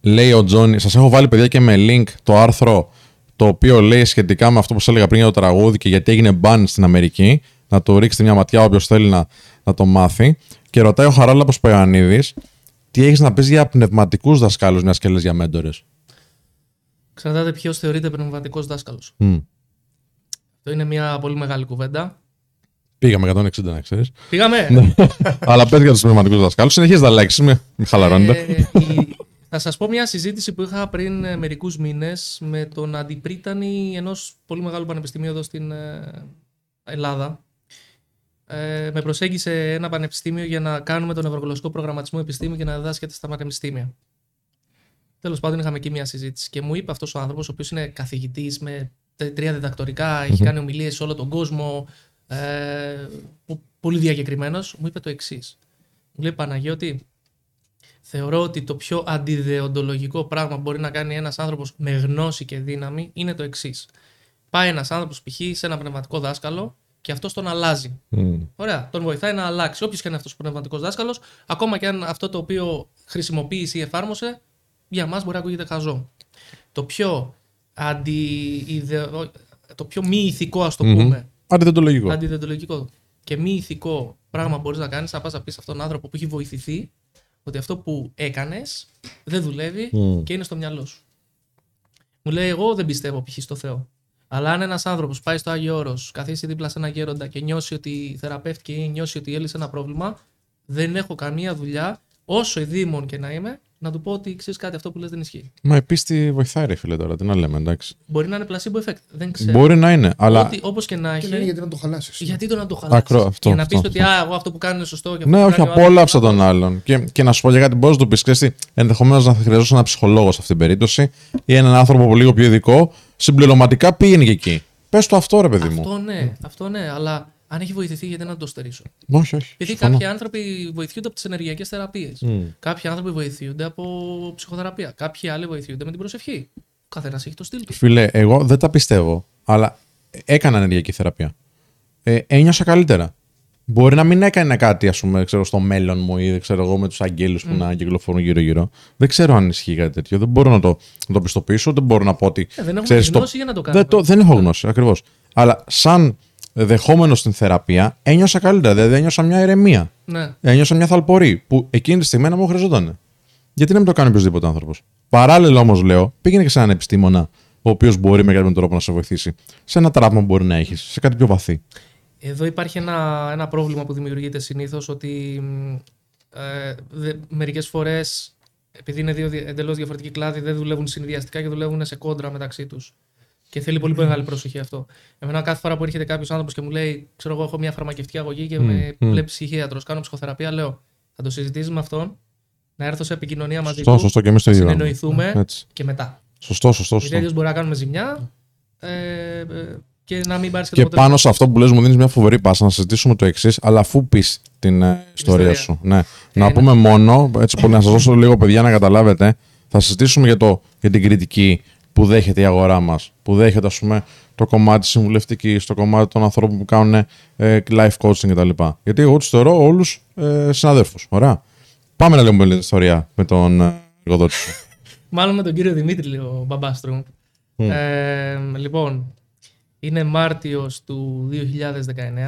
Speaker 1: Λέει ο Τζόνι, σας έχω βάλει παιδιά και με link το άρθρο το οποίο λέει σχετικά με αυτό που σας έλεγα πριν για το τραγούδι και γιατί έγινε ban στην Αμερική. Να το ρίξετε μια ματιά όποιος θέλει να, να το μάθει. Και ρωτάει ο Χαράλαμπος Παϊωαννίδης τι έχεις να πεις για πνευματικούς δασκάλους μιας και λες για μέντορες;
Speaker 4: Εξαρτάται ποιος θεωρείται πνευματικός δάσκαλος.
Speaker 1: Μμ.
Speaker 4: Αυτό είναι μια πολύ μεγάλη κουβέντα.
Speaker 1: Πήγαμε 160 να ξέρεις.
Speaker 4: Πήγαμε.
Speaker 1: Αλλά πες για τους πνευματικούς δασκάλους. Συνεχίζεις τα likes, μην μην χαλαρώνετε.
Speaker 4: Ε, η- θα σας πω μια συζήτηση που είχα πριν ε, μερικούς μήνες με τον αντιπρίτανη ενός πολύ μεγάλου πανεπιστημίου εδώ στην ε, Ελλάδα. Ε, με προσέγγισε ένα πανεπιστήμιο για να κάνουμε τον ευρωγλωσσικό προγραμματισμό επιστήμη και να διδάσκεται στα πανεπιστήμια. Τέλος πάντων, είχαμε εκεί μια συζήτηση και μου είπε αυτός ο άνθρωπος, ο οποίος είναι καθηγητής με τε- τρία διδακτορικά, έχει κάνει ομιλίες σε όλο τον κόσμο, ε, πο- πολύ διακεκριμένος, μου είπε το εξής. Μου λέει Παναγιώτη, θεωρώ ότι το πιο αντιδεοντολογικό πράγμα που μπορεί να κάνει ένας άνθρωπος με γνώση και δύναμη είναι το εξής. Πάει ένας άνθρωπος, π.χ., σε ένα πνευματικό δάσκαλο και αυτό τον αλλάζει.
Speaker 1: Μμ.
Speaker 4: Ωραία, τον βοηθάει να αλλάξει. Όποιος και αν είναι αυτός ο πνευματικός δάσκαλος, ακόμα και αν αυτό το οποίο χρησιμοποίησε ή εφάρμοσε, για μας μπορεί να ακούγεται χαζό. Το πιο, αντι... το πιο μη ηθικό, ας το
Speaker 1: Μμμ.
Speaker 4: πούμε,
Speaker 1: Αντιδεντολογικό.
Speaker 4: αντιδεντολογικό και μη ηθικό πράγμα μπορείς να κάνεις, να πας να πεις σε αυτόν τον άνθρωπο που έχει βοηθηθεί ότι αυτό που έκανες δεν δουλεύει
Speaker 1: Μμ.
Speaker 4: και είναι στο μυαλό σου. Μου λέει: Εγώ δεν πιστεύω π.χ. στο Θεό. Αλλά αν ένας άνθρωπος πάει στο Άγιο Όρος, καθίσει δίπλα σε ένα γέροντα και νιώσει ότι θεραπεύτηκε ή νιώσει ότι έλυσε ένα πρόβλημα, δεν έχω καμία δουλειά, όσο ειδήμων και να είμαι, να του πω ότι ξέρεις κάτι, αυτό που λες δεν ισχύει.
Speaker 1: Μα η πίστη βοηθάει, ρε φίλε τώρα. Τι να λέμε, εντάξει.
Speaker 4: Μπορεί να είναι placebo effect. Δεν ξέρω.
Speaker 1: Μπορεί να είναι, αλλά.
Speaker 4: Ότι όπως και να
Speaker 3: Και να είναι
Speaker 4: έχει.
Speaker 3: γιατί να το χαλάσεις.
Speaker 4: Γιατί το να το χαλάσεις;
Speaker 1: Ακρό, αυτό,
Speaker 4: Για να
Speaker 1: αυτό,
Speaker 4: πει ότι
Speaker 1: αυτό.
Speaker 4: α, εγώ αυτό που κάνω είναι σωστό. Και αυτό
Speaker 1: Ναι,
Speaker 4: που
Speaker 1: όχι,
Speaker 4: κάνει ο άλλος
Speaker 1: απόλαυσα
Speaker 4: είναι
Speaker 1: τον άλλον. Και, και να σου πω για κάτι, μπορείς να του πεις: Ξέρετε, ενδεχομένως να χρειαζόταν ένα ψυχολόγο σε αυτήν την περίπτωση ή έναν άνθρωπο που λίγο πιο ειδικό. Συμπληρωματικά πήγαινε και εκεί. Πες το αυτό, ρε παιδί μου.
Speaker 4: Αυτό ναι, αυτό ναι, αλλά Αν έχει βοηθηθεί, γιατί να το στερήσω.
Speaker 1: Όχι, όχι.
Speaker 4: Γιατί
Speaker 1: συμφωνώ.
Speaker 4: κάποιοι άνθρωποι βοηθούνται από τις ενεργειακές θεραπείες.
Speaker 1: Μμ.
Speaker 4: Κάποιοι άνθρωποι βοηθούνται από ψυχοθεραπεία. Κάποιοι άλλοι βοηθούνται με την προσευχή. Ο καθένας έχει το στυλ του.
Speaker 1: Φίλε, εγώ δεν τα πιστεύω, αλλά έκανα ενεργειακή θεραπεία. Ε, ένιωσα καλύτερα. Μπορεί να μην έκανε κάτι, ας πούμε, ξέρω, στο μέλλον μου ή δεν ξέρω εγώ με τους αγγέλους που να κυκλοφορούν γύρω-γύρω. Δεν ξέρω αν ισχύει κάτι τέτοιο. Δεν μπορώ να το, να το πιστοποιήσω, δεν μπορώ να πω ότι.
Speaker 4: Ε, δεν έχουμε
Speaker 1: ξέρεις,
Speaker 4: τη
Speaker 1: το-
Speaker 4: γνώση για να το κάνουμε.
Speaker 1: Δεν, το, δεν έχω γνώση, ακριβώς. Αλλά σαν δεχόμενος στην θεραπεία, ένιωσα καλύτερα. Δηλαδή, ένιωσα μια ηρεμία.
Speaker 4: Ναι.
Speaker 1: Ένιωσα μια θαλπορή που εκείνη τη στιγμή να μου χρειαζόταν. Γιατί να μην το κάνει οποιοδήποτε άνθρωπος. Παράλληλα όμως, λέω, πήγαινε και σε έναν επιστήμονα, ο οποίος μπορεί με κάποιον τρόπο να σε βοηθήσει. Σε ένα τραύμα που μπορεί να έχεις, σε κάτι πιο βαθύ.
Speaker 4: Εδώ υπάρχει ένα, ένα πρόβλημα που δημιουργείται συνήθως ότι μ, ε, δε, μερικές φορές επειδή είναι δύο εντελώς διαφορετικοί κλάδοι δεν δουλεύουν συνδυαστικά και δουλεύουν σε κόντρα μεταξύ τους. Και θέλει πολύ μεγάλη προσοχή αυτό. Εμένα κάθε φορά που έρχεται κάποιος άνθρωπος και μου λέει, ξέρω εγώ, έχω μια φαρμακευτική αγωγή και με
Speaker 1: μμ.
Speaker 4: βλέπει ψυχίατρος, κάνω ψυχοθεραπεία, λέω, θα το συζητήσει με αυτόν, να έρθω σε επικοινωνία μαζί
Speaker 1: Σωστό,
Speaker 4: του,
Speaker 1: σωστό και εμείς το ίδιο. κάνουμε.
Speaker 4: συνεννοηθούμε
Speaker 1: Έτσι.
Speaker 4: και μετά.
Speaker 1: Σωστό, σωστό.
Speaker 4: Γιατί
Speaker 1: σωστό.
Speaker 4: αλλιώς μπορεί να κάνουμε ζημιά ε, ε, και να μην πάρεις και,
Speaker 1: Και
Speaker 4: το
Speaker 1: πάνω σε αυτό που λες μου δίνεις μια φοβερή πάσα να συζητήσουμε το εξής, αλλά αφού πεις την ε, ιστορία
Speaker 4: ιστορία.
Speaker 1: σου. Ναι. να
Speaker 4: ναι.
Speaker 1: πούμε μόνο, έτσι πολύ να σας δώσω λίγο παιδιά να καταλάβετε, θα συζητήσουμε για, το, για την κριτική που δέχεται η αγορά μας. Που δέχεται, ας πούμε, το κομμάτι συμβουλευτική, το κομμάτι των ανθρώπων που κάνουν ε, life coaching κτλ. Γιατί εγώ τους θεωρώ όλους ε, συναδέλφους. Ωραία. Πάμε να λέμε την ιστορία με τον ε, εργοδότη σου. *laughs*
Speaker 4: Μάλλον με τον κύριο Δημήτρη, λέει ο μπαμπάστρου. Ε, λοιπόν, είναι Μάρτιος του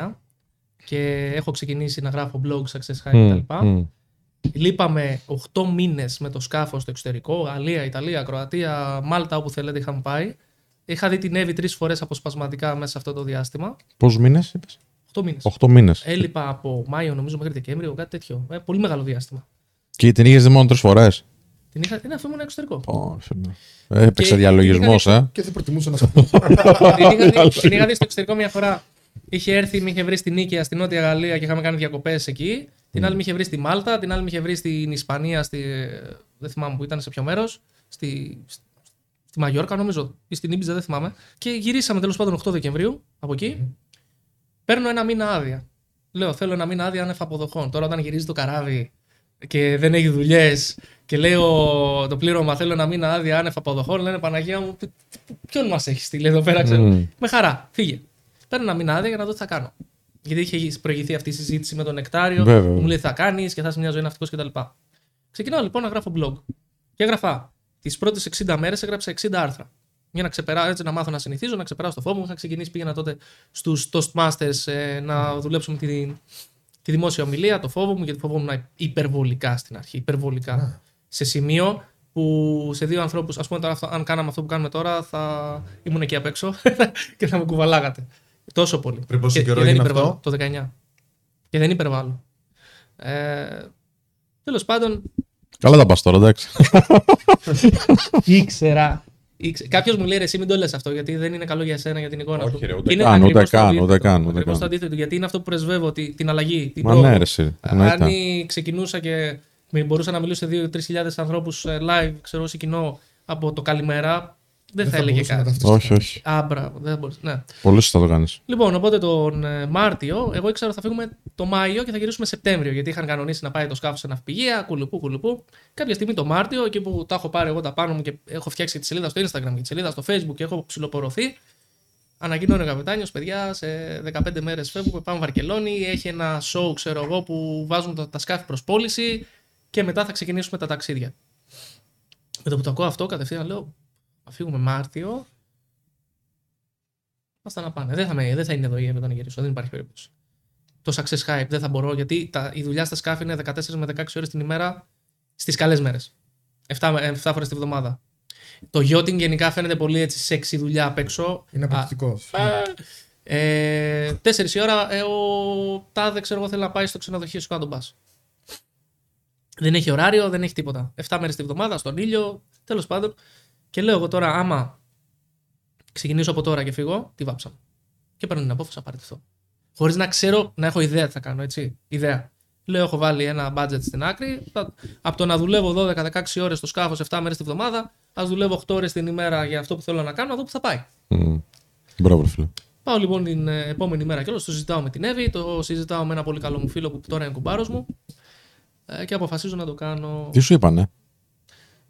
Speaker 4: 2019 και έχω ξεκινήσει να γράφω blog, success high
Speaker 1: Μμ,
Speaker 4: κτλ.
Speaker 1: μμ.
Speaker 4: Λείπαμε 8 μήνες με το σκάφος στο εξωτερικό, Γαλλία, Ιταλία, Κροατία, Μάλτα, όπου θέλετε είχαμε πάει. Είχα δει την Εύη τρεις φορές αποσπασματικά μέσα σε αυτό το διάστημα.
Speaker 1: Πόσους μήνες είπες,
Speaker 4: 8 μήνες.
Speaker 1: 8 μήνες.
Speaker 4: Έλειπα από Μάιο νομίζω μέχρι Δεκέμβριο, κάτι τέτοιο. Ε, πολύ μεγάλο διάστημα.
Speaker 1: Και την είχες δει μόνο τρεις φορές;
Speaker 4: Την είχα, είναι αυτό ήμουν εξωτερικό.
Speaker 1: Έπαιξε
Speaker 4: Και-
Speaker 1: διαλογισμός,
Speaker 4: είχα-
Speaker 1: ε.
Speaker 3: Και δεν προτιμούσα να σου πω. *laughs*
Speaker 4: την, είχα δει, την είχα δει στο εξωτερικό μια φορά. Είχε έρθει, με είχε βρει στην Νίκαια, στη Νότια Γαλλία και είχαμε κάνει διακοπές εκεί. Την άλλη με είχε βρει στη Μάλτα, την άλλη με είχε βρει στην Ισπανία, στη, δεν θυμάμαι που ήταν σε ποιο μέρος. Στη, στη Μαγιόρκα, νομίζω, ή στην Ήμπιζα, δεν θυμάμαι. Και γυρίσαμε τέλος πάντων 8 Δεκεμβρίου από εκεί. Παίρνω ένα μήνα άδεια. Λέω, θέλω ένα μήνα άδεια άνευ αποδοχών. Τώρα, όταν γυρίζει το καράβι και δεν έχει δουλειές και λέω το πλήρωμα, θέλω ένα μήνα άδεια άνευ αποδοχών, λένε Παναγία μου, ποι- ποιον μας έχεις στείλει εδώ πέρα, ξέρω.
Speaker 1: Μμ.
Speaker 4: Με χαρά, φύγε. Παίρνω ένα μήνα άδεια για να δω τι θα κάνω. Γιατί είχε προηγηθεί αυτή η συζήτηση με τον Νεκτάριο,
Speaker 1: Βέβαια.
Speaker 4: που μου λέει τι θα κάνεις και θα είσαι μια ζωή ναυτικός κτλ. Ξεκινάω λοιπόν να γράφω blog. Και έγραφα τις πρώτες 60 μέρες, έγραψα 60 άρθρα. Για να ξεπεράσω, έτσι να μάθω να συνηθίζω, να ξεπεράσω το φόβο μου. Είχα ξεκινήσει, πήγαινα τότε στους Toastmasters ε, να δουλέψουμε τη, τη δημόσια ομιλία, το φόβο μου, γιατί φοβόμουν υπερβολικά στην αρχή. Υπερβολικά. Σε σημείο που σε δύο ανθρώπους, ας πούμε, τώρα, αυτό- αν κάναμε αυτό που κάνουμε τώρα, θα ήμουν εκεί απ' έξω *laughs* και θα με κουβαλάγατε. Τόσο πολύ.
Speaker 2: Πριν πόσο
Speaker 4: Και-
Speaker 2: καιρό
Speaker 4: και δεν
Speaker 2: έγινε
Speaker 4: υπερβάλλω.
Speaker 2: αυτό;
Speaker 4: Το 19. Και δεν υπερβάλλω. Ε, Τέλος πάντων,
Speaker 1: Καλά τα πας τώρα, εντάξει. *laughs*
Speaker 4: ήξερα. ήξερα. Κάποιος μου λέει ρε, εσύ μην το λες αυτό γιατί δεν είναι καλό για σένα, για την εικόνα
Speaker 1: Όχι,
Speaker 4: σου.
Speaker 1: ρε, ούτε
Speaker 4: Και είναι
Speaker 1: καν,
Speaker 4: ακριβώς
Speaker 1: ούτε
Speaker 4: το
Speaker 1: καν,
Speaker 4: αντίθετο.
Speaker 1: ούτε καν, ούτε
Speaker 4: Ακριβώς
Speaker 1: καν.
Speaker 4: το αντίθετο, γιατί είναι αυτό που πρεσβεύω, τη- την αλλαγή. Την
Speaker 1: Μα
Speaker 4: πρόοδο.
Speaker 1: ναι, ρε, εσύ.
Speaker 4: Αν
Speaker 1: εννοείται.
Speaker 4: ξεκινούσα και με μπορούσα να μιλήσω σε 2-3 χιλιάδες ανθρώπους live, ξέρω, σε κοινό από το καλημέρα, δεν, θα, έλεγε
Speaker 3: μπορούσα να
Speaker 4: κάτι.
Speaker 3: ταυτιστώ.
Speaker 1: Όχι, όχι.
Speaker 4: Α, μπράβο, δεν θα μπορούσα. Ναι.
Speaker 1: Πολύ σωστά το κάνεις.
Speaker 4: Λοιπόν, οπότε τον ε, Μάρτιο, εγώ ήξερα ότι θα φύγουμε το Μάιο και θα γυρίσουμε Σεπτέμβριο. Γιατί είχαν κανονίσει να πάει το σκάφος σε ναυπηγεία, κουλουπού, κουλουπού. Κάποια στιγμή το Μάρτιο, εκεί που τα έχω πάρει εγώ τα πάνω μου και έχω φτιάξει τη σελίδα στο Instagram και τη σελίδα στο Facebook και έχω ψηλοπορωθεί, ανακοινώνει ο καπετάνιος, παιδιά, σε 15 μέρες φεύγουμε, πάμε Βαρκελόνη. Έχει ένα show, ξέρω εγώ, που βάζουν τα, τα σκάφη προς πώληση και μετά θα ξεκινήσουμε τα ταξίδια. Με το που το ακούω αυτό, κατευθείαν λέω: Θα φύγουμε Μάρτιο, Άστα να πάνε. Δεν θα, με, δεν θα είναι εδώ η Εύη όταν γυρίσω. Δεν υπάρχει περίπτωση. Το success hype δεν θα μπορώ γιατί τα, η δουλειά στα σκάφη είναι 14 με 16 ώρες την ημέρα στις καλές μέρες. 7, 7 φορές τη βδομάδα. Το yachting γενικά φαίνεται πολύ έτσι σεξι δουλειά απ' έξω.
Speaker 3: Είναι
Speaker 4: Α,
Speaker 3: απαιτητικό.
Speaker 4: ε, 4 η ώρα ε, ο τάδε ξέρω εγώ θέλει να πάει στο ξενοδοχείο σου να τον πα. Δεν έχει ωράριο, δεν έχει τίποτα. 7 μέρες τη βδομάδα, στον ήλιο, τέλος πάντων. Και λέω εγώ τώρα, άμα ξεκινήσω από τώρα και φύγω, τι βάψα. Και παίρνω την απόφαση να παραιτηθώ. Χωρίς να ξέρω, να έχω ιδέα τι θα κάνω, έτσι. Ιδέα. Λέω, έχω βάλει ένα budget στην άκρη. Θα- Από το να δουλεύω 12-16 ώρες στο σκάφος 7 μέρες τη βδομάδα, ας δουλεύω 8 ώρες την ημέρα για αυτό που θέλω να κάνω, να δω που θα πάει.
Speaker 1: Μμ. Μπράβο, ρε φίλε.
Speaker 4: Πάω λοιπόν την ε, επόμενη μέρα κιόλας, το συζητάω με την Εύη, το συζητάω με ένα πολύ καλό μου φίλο που τώρα είναι κουμπάρος μου ε, και αποφασίζω να το κάνω.
Speaker 1: Τι σου είπανε;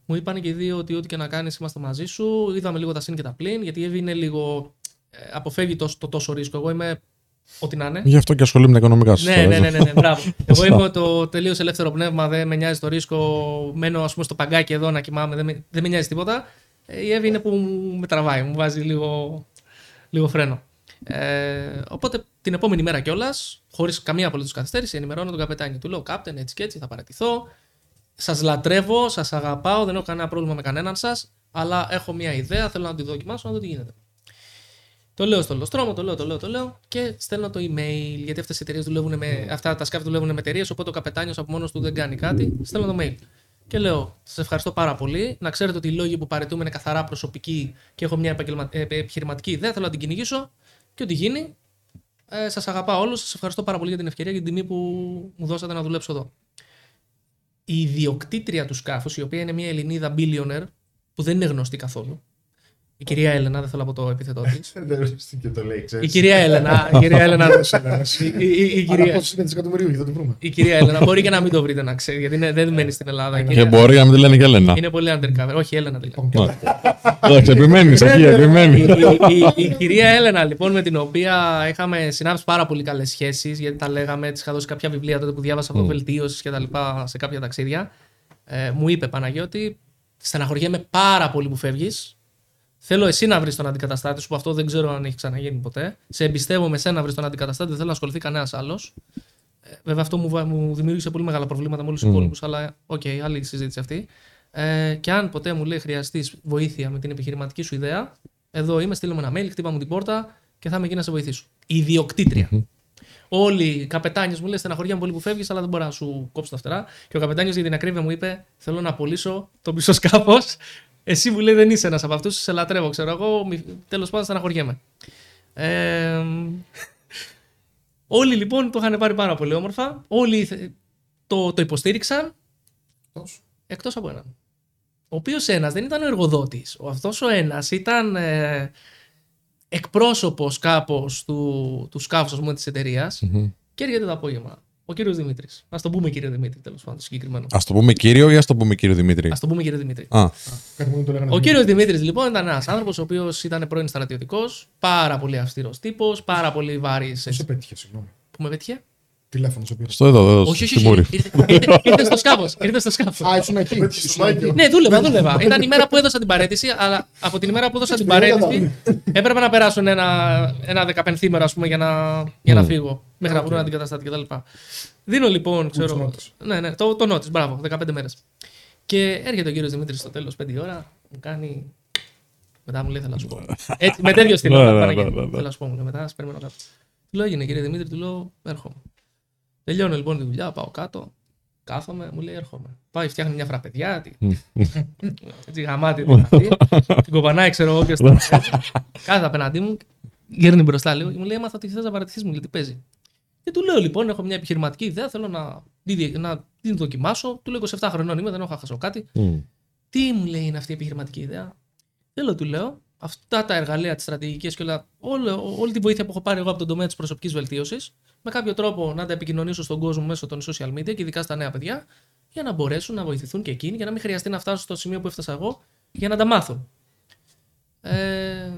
Speaker 4: Μου είπαν και οι δύο ότι ό,τι και να κάνεις είμαστε μαζί σου. Είδαμε λίγο τα συν και τα πλήν, γιατί η Εύη είναι λίγο. ε, αποφεύγει το, το τόσο ρίσκο. Εγώ είμαι ό,τι να είναι.
Speaker 1: Γι' αυτό και ασχολούμαι με τα οικονομικά σου.
Speaker 4: Ναι, ναι, ναι, ναι, ναι, μπράβο. *laughs* Εγώ είμαι το τελείως ελεύθερο πνεύμα, δεν με νοιάζει το ρίσκο. Μένω ας πούμε, στο παγκάκι εδώ να κοιμάμαι, δεν με, δεν με νοιάζει τίποτα. Ε, Η Εύη είναι που με τραβάει, μου βάζει λίγο, λίγο φρένο. Ε, οπότε την επόμενη μέρα κιόλας, χωρίς καμία απολύτως καθυστέρηση, ενημερώνω τον καπετάνιο. Του λέω: Κάπτεν, έτσι και έτσι, θα παρατηθώ. Σας λατρεύω, σας αγαπάω, δεν έχω κανένα πρόβλημα με κανέναν σας, αλλά έχω μια ιδέα, θέλω να τη δοκιμάσω, να δω τι γίνεται. Το λέω στο Λοστρόμο, το λέω, το λέω, το λέω και στέλνω το email. Γιατί αυτές οι εταιρείες δουλεύουν με. Αυτά τα σκάφη δουλεύουν με εταιρείες, οπότε ο καπετάνιος από μόνος του δεν κάνει κάτι. Στέλνω το mail. Και λέω: Σας ευχαριστώ πάρα πολύ. Να ξέρετε ότι οι λόγοι που παρετούμε είναι καθαρά προσωπικοί και έχω μια επαγγελμα... ε, επιχειρηματική ιδέα. Θέλω να την κυνηγήσω και ό,τι γίνει. Ε, σας αγαπάω όλους. Σας ευχαριστώ πάρα πολύ για την ευκαιρία και την τιμή που μου δώσατε να δουλέψω εδώ. Η ιδιοκτήτρια του σκάφους, η οποία είναι μια Ελληνίδα billionaire, που δεν είναι γνωστή καθόλου. Η κυρία Έλενα, δεν θέλω από το επίθετό της. *laughs*
Speaker 2: Δεν και το λέει,
Speaker 4: Η
Speaker 2: ξέρεις.
Speaker 4: κυρία Έλενα. Η κυρία Έλενα. η, η, η,
Speaker 3: Αλλά
Speaker 4: κυρία,
Speaker 3: πόσο είναι δισεκατομμυρίου, θα το βρούμε.
Speaker 4: η κυρία Έλενα. Μπορεί και να μην το βρείτε να ξέρει, γιατί είναι, δεν μένει στην Ελλάδα. Η
Speaker 1: Και
Speaker 4: κυρία-
Speaker 1: μπορεί να μην τη λένε και Έλενα.
Speaker 4: είναι πολύ undercover. Όχι, Έλενα τελικά.
Speaker 3: Λοιπόν,
Speaker 1: Εντάξει, επιμένεις, εκεί,
Speaker 4: η,
Speaker 1: επιμένεις.
Speaker 4: η- η κυρία Έλενα, λοιπόν, με την οποία είχαμε συνάψει πάρα πολύ καλές σχέσεις, γιατί τα λέγαμε, της είχα δώσει κάποια βιβλία τότε που διάβασα αυτοβελτίωση και τα λοιπά σε κάποια ταξίδια. Ε, μου είπε Παναγιώτη, στεναχωριέμαι πάρα πολύ που φεύγεις. Θέλω εσύ να βρεις τον αντικαταστάτη σου, που αυτό δεν ξέρω αν έχει ξαναγίνει ποτέ. Σε εμπιστεύομαι με σένα να βρεις τον αντικαταστάτη, δεν θέλω να ασχοληθεί κανένας άλλος. Ε, βέβαια, αυτό μου, βα- μου δημιούργησε πολύ μεγάλα προβλήματα με όλους τους υπόλοιπους, αλλά οκ, άλλη συζήτηση αυτή. Ε, και αν ποτέ μου λέει χρειαστείς βοήθεια με την επιχειρηματική σου ιδέα, εδώ είμαι, στείλε μου ένα mail, χτύπα μου την πόρτα και θα είμαι εκεί να σε βοηθήσω. Η ιδιοκτήτρια. Όλοι οι καπετάνιες μου λένε στεναχωριέμαι πολύ που φεύγεις, αλλά δεν μπορώ να σου κόψω τα φτερά. Και ο καπετάνιος για την ακρίβεια μου είπε: Θέλω να απολύσω τον πίσω σκάφος. Εσύ μου λέει δεν είσαι ένας από αυτούς, σε λατρεύω, ξέρω εγώ. Τέλος πάντων στεναχωριέμαι. Ε, όλοι λοιπόν το είχαν πάρει πάρα πολύ όμορφα. Όλοι θε- το, το υποστήριξαν
Speaker 3: Τόσο.
Speaker 4: εκτός από έναν. Ο οποίος ένας δεν ήταν ο εργοδότη. Αυτός ο ένας ήταν ε, εκπρόσωπος κάπως του, του σκάφους, ας πούμε, της εταιρείας. Και έρχεται το απόγευμα. Ο κύριος Δημήτρης. Α το πούμε κύριο Δημήτρη, τέλος πάντων, συγκεκριμένο.
Speaker 1: Α το πούμε κύριο ή ας το πούμε κύριο Δημήτρη;
Speaker 4: Α το πούμε κύριο Δημήτρη.
Speaker 1: Α,
Speaker 3: Κάτι μου το λέγανε.
Speaker 4: Ο κύριος Δημήτρης λοιπόν ήταν ένας άνθρωπος ο οποίος ήταν πρώην στρατιωτικός, πάρα πολύ αυστηρός τύπος, πάρα πολύ βάρης.
Speaker 3: Πώ σε πέτυχε, συγγνώμη.
Speaker 4: Που με πέτυχε;
Speaker 3: Τηλέφωνος σε πήρε.
Speaker 1: στο εδώ, εδώ,
Speaker 4: Όχι, όχι,
Speaker 1: στη
Speaker 4: όχι.
Speaker 1: Μούρη.
Speaker 4: Ήρθε, ήρθε, ήρθε στο σκάφος. Ήρθε στο σκάφος.
Speaker 3: Α, ήσουν εκεί.
Speaker 2: Πέτυχε στο
Speaker 3: Ήσουν εκεί.
Speaker 2: Μάικιο.
Speaker 4: Ναι, δούλευα, δούλευα. Ήταν η μέρα που έδωσα την παρέτηση, αλλά από την ημέρα που έδωσα την παρέτηση έπρεπε να περάσουν ένα, ένα δεκαπενθήμερο, ας πούμε, για να, για να φύγω. Μέχρι να βρουν αντικαταστάτη κτλ. Δίνω λοιπόν, ξέρω.
Speaker 3: νότες.
Speaker 4: Ναι, ναι, το, το νότης, μπράβο, 15 μέρες. Και έρχεται ο κύριος Δημήτρης στο τέλος 5 η ώρα, μου κάνει. Μετά μου λέει, θέλω να σου πω. Έτσι, με τέτοιο στυλ.
Speaker 1: Ναι,
Speaker 4: όταν
Speaker 1: ναι,
Speaker 4: πάνε
Speaker 1: ναι,
Speaker 4: και-
Speaker 1: ναι, ναι.
Speaker 4: Θέλω να σου πω, μου λέει, μετά, σε περιμένω κάτω. Του λέω, έγινε κύριε Δημήτρη, του λέω, έρχομαι. Τελειώνω λοιπόν τη δουλειά, πάω κάτω, κάθομαι, μου λέει, έρχομαι. Πάει, φτιάχνει μια φραπεδιά, τη- έτσι γαμάτι την αυτή, την κοπανάει, ξέρω εγώ, και στο. Κάθε απέναντί μου, γέρνει μπροστά λίγο και μου λέει: Έμαθα ότι θες να παρατηθείς, μου λέει τι παίζει. Και του λέω λοιπόν: Έχω μια επιχειρηματική ιδέα, θέλω να, τη δι- να την δοκιμάσω. Του λέω 27 χρονών είμαι, δεν έχω χάσω κάτι.
Speaker 1: Μμ.
Speaker 4: Τι μου λέει είναι αυτή η επιχειρηματική ιδέα; Θέλω, του λέω, αυτά τα εργαλεία, τις στρατηγικές και όλα, όλο, όλη τη βοήθεια που έχω πάρει εγώ από τον τομέα της προσωπικής βελτίωσης, με κάποιο τρόπο να τα επικοινωνήσω στον κόσμο μέσω των social media και ειδικά στα νέα παιδιά, για να μπορέσουν να βοηθηθούν και εκείνοι, για να μην χρειαστεί να φτάσουν στο σημείο που έφτασα εγώ για να τα μάθουν. Ε,